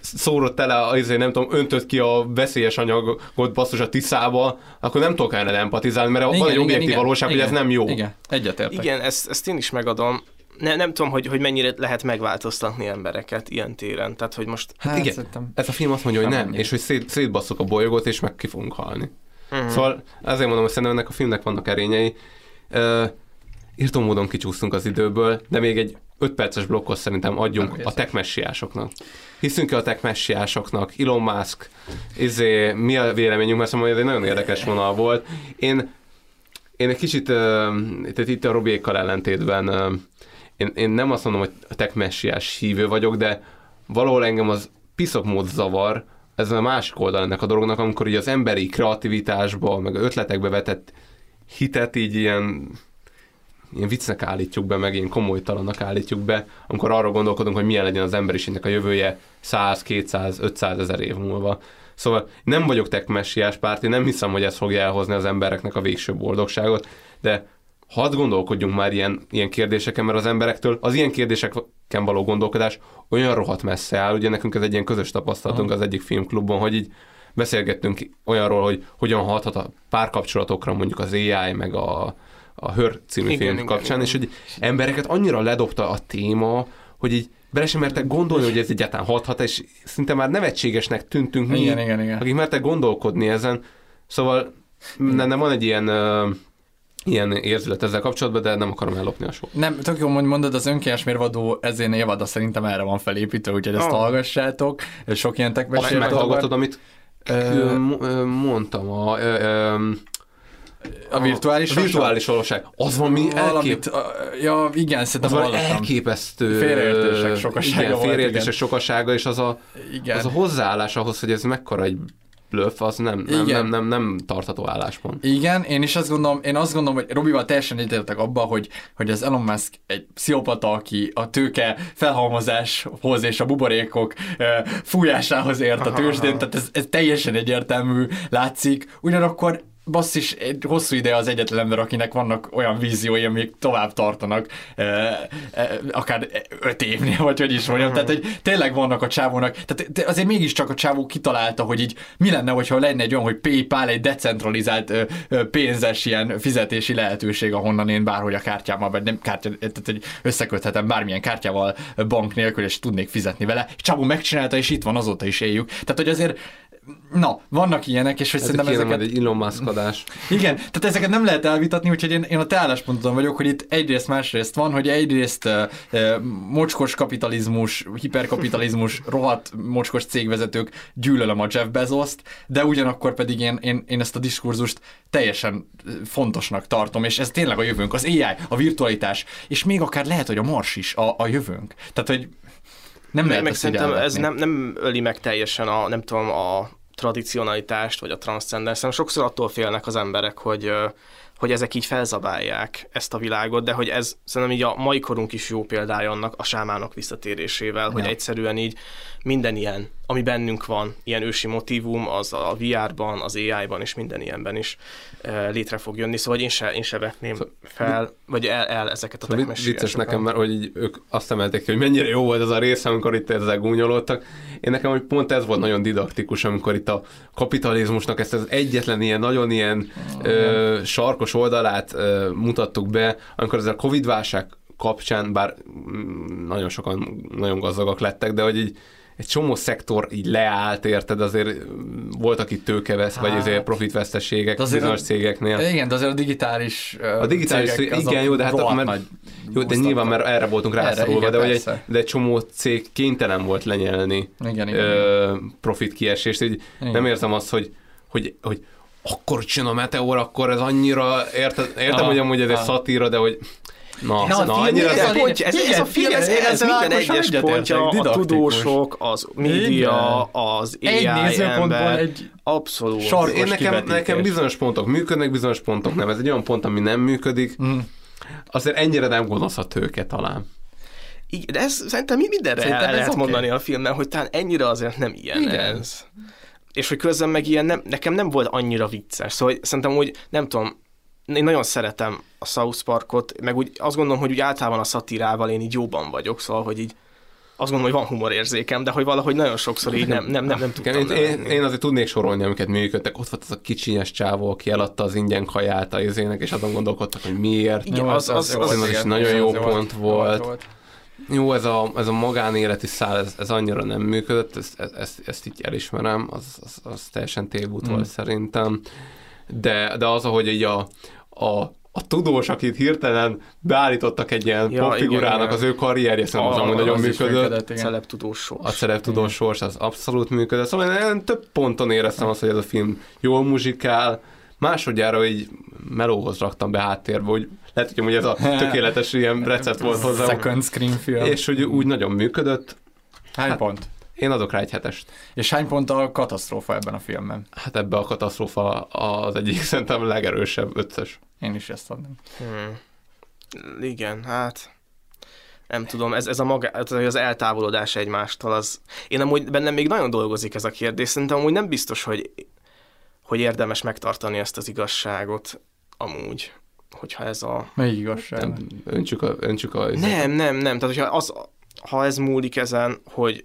szórott tele, azért nem tudom, öntött ki a veszélyes anyagot basszus a tiszába, akkor nem tudok ellen empatizálni, mert igen, van egy objektív igen, valóság, igen, hogy ez nem jó. Igen, egyetértek. Igen, ezt, ezt én is megadom. Ne, nem tudom, hogy, hogy mennyire lehet megváltoztatni embereket ilyen téren. Tehát, hogy most... Hát, igen, szerintem... ez a film azt mondja, hogy nem, nem és hogy szét, szétbasszuk a bolygót, és meg ki fogunk halni. Uh-huh. Szóval ezért mondom, hogy szerintem ennek a filmnek vannak erényei. Uh, írtó módon kicsúsztunk az időből, de még egy 5 perces blokkot szerintem adjunk a tech messiásoknak. Hiszünk-e a tech messiásoknak? Elon Musk, izé, mi a véleményünk? Mert szóval ez egy nagyon érdekes vonal volt. Én, én egy kicsit, tehát itt a Robiékkal ellentétben, én, én nem azt mondom, hogy a tech messiás hívő vagyok, de valahol engem az piszok mód zavar, ez a másik oldal ennek a dolognak, amikor így az emberi kreativitásba, meg ötletekbe vetett hitet így ilyen ilyen viccnek állítjuk be, meg ilyen komolytalannak állítjuk be, amikor arra gondolkodunk, hogy milyen legyen az emberiségnek a jövője 100, 200, 500 ezer év múlva. Szóval nem vagyok tech messiás párti, nem hiszem, hogy ez fogja elhozni az embereknek a végső boldogságot, de hadd gondolkodjunk már ilyen, ilyen kérdéseken, mert az emberektől az ilyen kérdéseken való gondolkodás olyan rohadt messze áll, ugye nekünk ez egy ilyen közös tapasztalatunk az egyik filmklubban, hogy így beszélgettünk olyanról, hogy hogyan hathat a párkapcsolatokra mondjuk az AI, meg a, a Hör című igen, film igen, kapcsán, igen. és hogy embereket annyira ledobta a téma, hogy így bele sem mertek gondolni, hogy ez egyáltalán hathat, és szinte már nevetségesnek tűntünk mi, igen, igen, igen. akik mertek gondolkodni ezen. Szóval nem van egy ilyen uh, ilyen érzület ezzel kapcsolatban, de nem akarom ellopni a sót. Nem, tök jó, hogy mondod, az önkényes mérvadó ezért évada szerintem erre van felépítve, úgyhogy ezt oh. hallgassátok. Sok ilyen tekbes. Azt meghallgatod, amit mondtam. A, a virtuális, a virtuális valóság. Az van mi elkép... Ja, igen, szerintem az van elképesztő... Félreértések sokasága igen, félreértések sokasága, és az a, igen. az a hozzáállás ahhoz, hogy ez mekkora egy bluff, az nem, nem, nem, nem, nem tartható álláspont. Igen, én is azt gondolom, én azt gondolom, hogy Robival teljesen egyetértek abba, hogy, hogy az Elon Musk egy pszichopata, aki a tőke felhalmozáshoz és a buborékok fújásához ért a tőzsdén, tehát ez, ez teljesen egyértelmű látszik. Ugyanakkor basszis, egy hosszú ide az egyetlen ember, akinek vannak olyan víziói, amik tovább tartanak, e, e, akár öt évnél, vagy hogy is mondjam. Tehát, hogy tényleg vannak a csávónak. Tehát de azért mégiscsak a csávó kitalálta, hogy így mi lenne, hogyha lenne egy olyan, hogy PayPal egy decentralizált ö, ö, pénzes ilyen fizetési lehetőség, ahonnan én bárhogy a kártyámmal, vagy nem kártya, tehát hogy összeköthetem bármilyen kártyával bank nélkül, és tudnék fizetni vele. Csávó megcsinálta, és itt van, azóta is éljük. Tehát, hogy azért Na, vannak ilyenek, és hogy Ez szerintem ezeket... egy Elon Musk-adás. Igen, tehát ezeket nem lehet elvitatni, úgyhogy én, én a te állásponton vagyok, hogy itt egyrészt másrészt van, hogy egyrészt uh, uh, mocskos kapitalizmus, hiperkapitalizmus, rohadt mocskos cégvezetők gyűlölöm a Jeff Bezoszt, de ugyanakkor pedig én, én, én ezt a diskurzust teljesen fontosnak tartom, és ez tényleg a jövőnk, az AI, a virtualitás, és még akár lehet, hogy a Mars is a, a jövőnk. Tehát, hogy nem lehet meg szerintem ez nem, nem öli meg teljesen a, nem tudom, a tradicionalitást, vagy a transzcendensz, sokszor attól félnek az emberek, hogy, hogy ezek így felzabálják ezt a világot, de hogy ez szerintem így a mai korunk is jó példája annak a sámánok visszatérésével, hogy Ja. egyszerűen így minden ilyen, ami bennünk van, ilyen ősi motivum, az a VR-ban, az AI-ban és minden ilyenben is ö, létre fog jönni, szóval én se, én se vetném fel, vagy el, el ezeket a Szóval vicc- vicces nekem, mert hogy így ők azt emelték ki, hogy mennyire jó volt ez a rész, amikor itt ezzel gúnyolódtak. Én nekem, hogy pont ez volt nagyon didaktikus, amikor itt a kapitalizmusnak ezt az egyetlen ilyen, nagyon ilyen ö, sarkos oldalát ö, mutattuk be, amikor ez a Covid-válság kapcsán, bár mm, nagyon sokan nagyon gazdagak lettek, de hogy így egy csomó szektor így leállt, érted, azért voltak itt tőkevesz, vagy Hát. azért profitveszteségek azért bizonyos a- cégeknél. Igen, de azért a digitális A digitális, cégek, igen, jó, de hát mert, jó, de nyilván, mert erre voltunk rászorulva, de, hogy egy, persze. de egy csomó cég kénytelen volt lenyelni Igen, igen, ö, profit kiesést, így Igen. nem érzem azt, hogy, hogy, hogy akkor csin a meteor, akkor ez annyira, érted, értem, Aha, hogy amúgy ez egy aha. szatíra, de hogy na, Ez a na, film, annyira... ez, a pontja, ez, ez a film, ez, ez ezzel minden egyes pontja, a tudósok, az média, Igen. az AI Egy ember, egy abszolút. sarkos Én nekem, nekem bizonyos pontok működnek, bizonyos pontok nem. Ez egy olyan pont, ami nem működik. Mm. Azért ennyire nem gonosz a tőke talán. Igen, de ez szerintem mindenre Szerintem el ez lehet oké. mondani a filmben, hogy talán ennyire azért nem ilyen Igen. ez. És hogy közben meg ilyen, nem, nekem nem volt annyira vicces. Szóval szerintem úgy, nem tudom, én nagyon szeretem a South Parkot, meg úgy azt gondolom, hogy úgy általában a szatirával én így jóban vagyok, szóval, hogy így azt gondolom, hogy van humorérzékem, de hogy valahogy nagyon sokszor így nem, nem, nem, nem tudtam én, én, én, azért tudnék sorolni, amiket működtek. Ott volt az a kicsinyes csávó, aki eladta az ingyen kaját a izének, és azon gondolkodtak, hogy miért. Igen, az- az- az, az, az- is igen, nagyon jó az jó pont volt. volt. Jó, ez a, ez a magánéleti szál, ez, ez annyira nem működött, ezt, ezt, ezt, így elismerem, az, az, az teljesen tévút Mm. volt szerintem. De, de az, ahogy így a, a, a tudós, akit hirtelen beállítottak egy ilyen Ja, ja, figurának, igen, az ő karrierje szerintem az amúgy nagyon az működött. Celeb tudós sors. A szereptudós sors az abszolút működött. Szóval én több ponton éreztem azt, hogy ez a film jól muzsikál. Másodjára így melóhoz raktam be háttérbe, hogy lehet, hogy ez a tökéletes ilyen recept volt hozzá. Second screen film. És hogy úgy nagyon működött. Hány Hát- pont? Én adok rá egy hetest. És hány pont a katasztrófa ebben a filmben? Hát ebbe a katasztrófa az egyik szerintem legerősebb ötös. Én is ezt adnám. Hmm. Igen, hát nem tudom, ez, ez a maga, az eltávolodás egymástól, az... Én amúgy bennem még nagyon dolgozik ez a kérdés, szerintem amúgy nem biztos, hogy, hogy érdemes megtartani ezt az igazságot amúgy, hogyha ez a... Melyik igazság? Nem, öntsük a, öntsük a Nem, nem, nem, tehát hogyha az, ha ez múlik ezen, hogy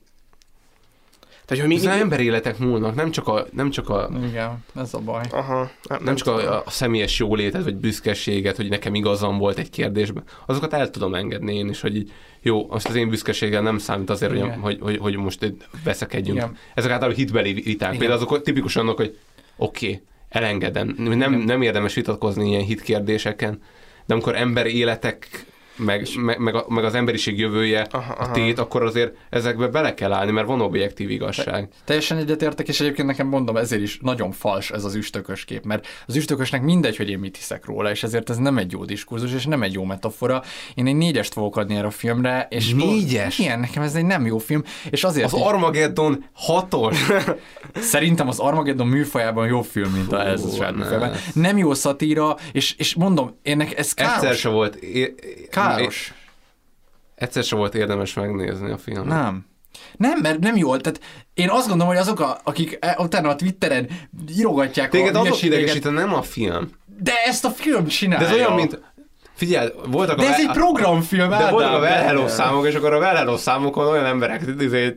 tehát, hogy mi, Az emberi életek múlnak, nem csak a, nem csak a Igen, ez a baj. Aha, nem, nem csak a, a személyes jólétet, vagy büszkeséget, hogy nekem igazam volt egy kérdésben, azokat el tudom engedni én is, hogy így, jó, most az én büszkeséggel nem számít azért, hogy, hogy, hogy, hogy most veszekedjünk. Igen. Ezek általában hitbeli viták. Igen. Például azok tipikus annak, hogy oké, okay, elengedem. Nem, nem érdemes vitatkozni ilyen hitkérdéseken, de amikor ember életek meg, meg, meg, a, meg az emberiség jövője Aha, aha. tét, akkor azért ezekbe bele kell állni, mert van objektív igazság. Teljesen egyetértek, és egyébként nekem mondom, ezért is nagyon fals ez az üstökös kép, mert az üstökösnek mindegy, hogy én mit hiszek róla, és ezért ez nem egy jó diskurzus, és nem egy jó metafora. Én egy négyest fogok adni erre a filmre, és Négyes? Igen, nekem ez egy nem jó film, és azért Az is- Armageddon hatos. Szerintem az Armageddon műfajában jobb film, mint a ez a ne. Nem jó szatíra, és, és mondom, ennek ez káros. Egyszer se volt... É- Káros. Egyszer se volt érdemes megnézni a filmet. Nem. Nem, mert nem jól. Tehát én azt gondolom, hogy azok, a, akik e- utána a Twitteren írogatják Téged a azok hülyeségeket- idegesít, nem a film. De ezt a film De csinálja. ez olyan, mint... Figyelj, voltak De a ez egy programfilm, De voltak a Ádám, Well Hello de- számok, és akkor a Well Hello számokon olyan emberek izé,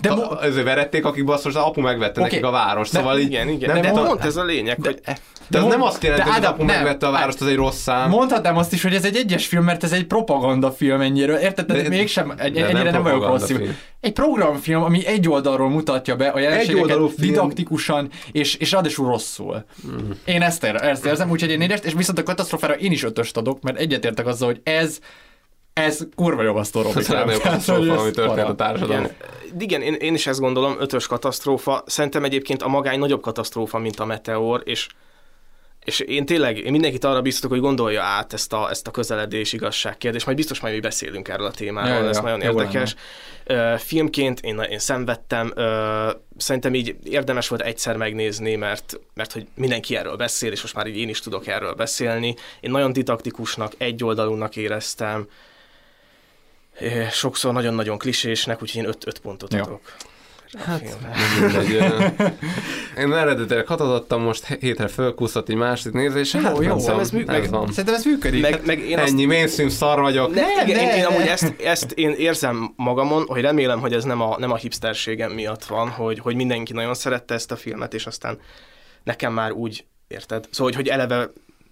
de mo- azért verették, akik basszus, az apu megvette Oké. nekik a város, De- szóval így... igen, igen. Nem, De de, pont ez a lényeg, hogy... de az mond- nem azt jelenti, de hogy az Ádám, apu nem. megvette a várost, az egy rossz szám. Mondhatnám azt is, hogy ez egy egyes film, mert ez egy propagandafilm ennyire. Érted? De, De- mégsem, egy, de nem ennyire nem, vagyok rossz. propagandafilm. Egy programfilm, ami egy oldalról mutatja be a jelenségeket film. didaktikusan, és, és ráadásul rosszul. Mhm. Én ezt, ér, ezt érzem, úgyhogy én négyest, és viszont a katasztrofára én is ötöst adok, mert egyetértek azzal, hogy ez ez kurva jó a sztorom. Ez katasztrófa, ami történt a társadalom. Igen, igen én, én is ezt gondolom, ötös katasztrófa. Szerintem egyébként a magány nagyobb katasztrófa, mint a meteor, és és én tényleg, én mindenkit arra biztatok, hogy gondolja át ezt a, ezt a közeledés igazság kérdést, majd biztos majd mi beszélünk erről a témáról, Ja, ez ja. nagyon Jó érdekes. Ö, filmként én, én szenvedtem, ö, szerintem így érdemes volt egyszer megnézni, mert, mert hogy mindenki erről beszél, és most már így én is tudok erről beszélni. Én nagyon didaktikusnak, egyoldalúnak éreztem, sokszor nagyon-nagyon klisésnek, úgyhogy én öt, öt pontot Jó. adok. Hát, mindegy. Én eredetileg hatot adtam, most hétre fölkúszott egy másik nézés. Jó, hát jó. nem Szerintem ez van, mű- ez meg- van. Szerintem ez működik. Meg, Hát- meg én azt Ennyi mainstream szar vagyok. Ne, Nem, igen, én, ne. én amúgy ezt, ezt én érzem magamon, hogy remélem, hogy ez nem a, nem a hipsterségem miatt van, hogy, hogy mindenki nagyon szerette ezt a filmet, és aztán nekem már úgy, érted? Szóval, hogy, hogy eleve,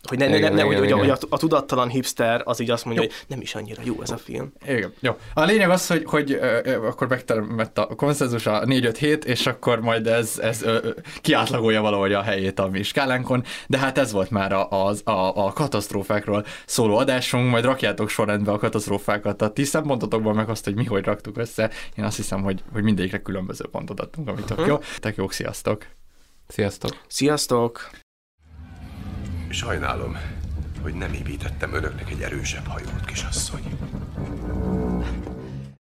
hogy ne, ne, ne, Igen, hogy, igen, hogy, a, hogy igen. a, a tudattalan hipster az így azt mondja, hogy nem is annyira jó ez a film. Igen, jó. A lényeg az, hogy, hogy ö, akkor megtermett a konszenzus a 4-5-7, és akkor majd ez, ez ö, kiátlagolja valahogy a helyét a mi skálánkon, de hát ez volt már a, az, a, a katasztrófákról szóló adásunk, majd rakjátok sorrendbe a katasztrófákat a ti szempontotokban, meg azt, hogy mi hogy raktuk össze. Én azt hiszem, hogy, hogy mindegyikre különböző pontot adtunk, amit tök jó. Tök jók, sziasztok! Sziasztok! Sziasztok! Sajnálom, hogy nem építettem önöknek egy erősebb hajót, kisasszony.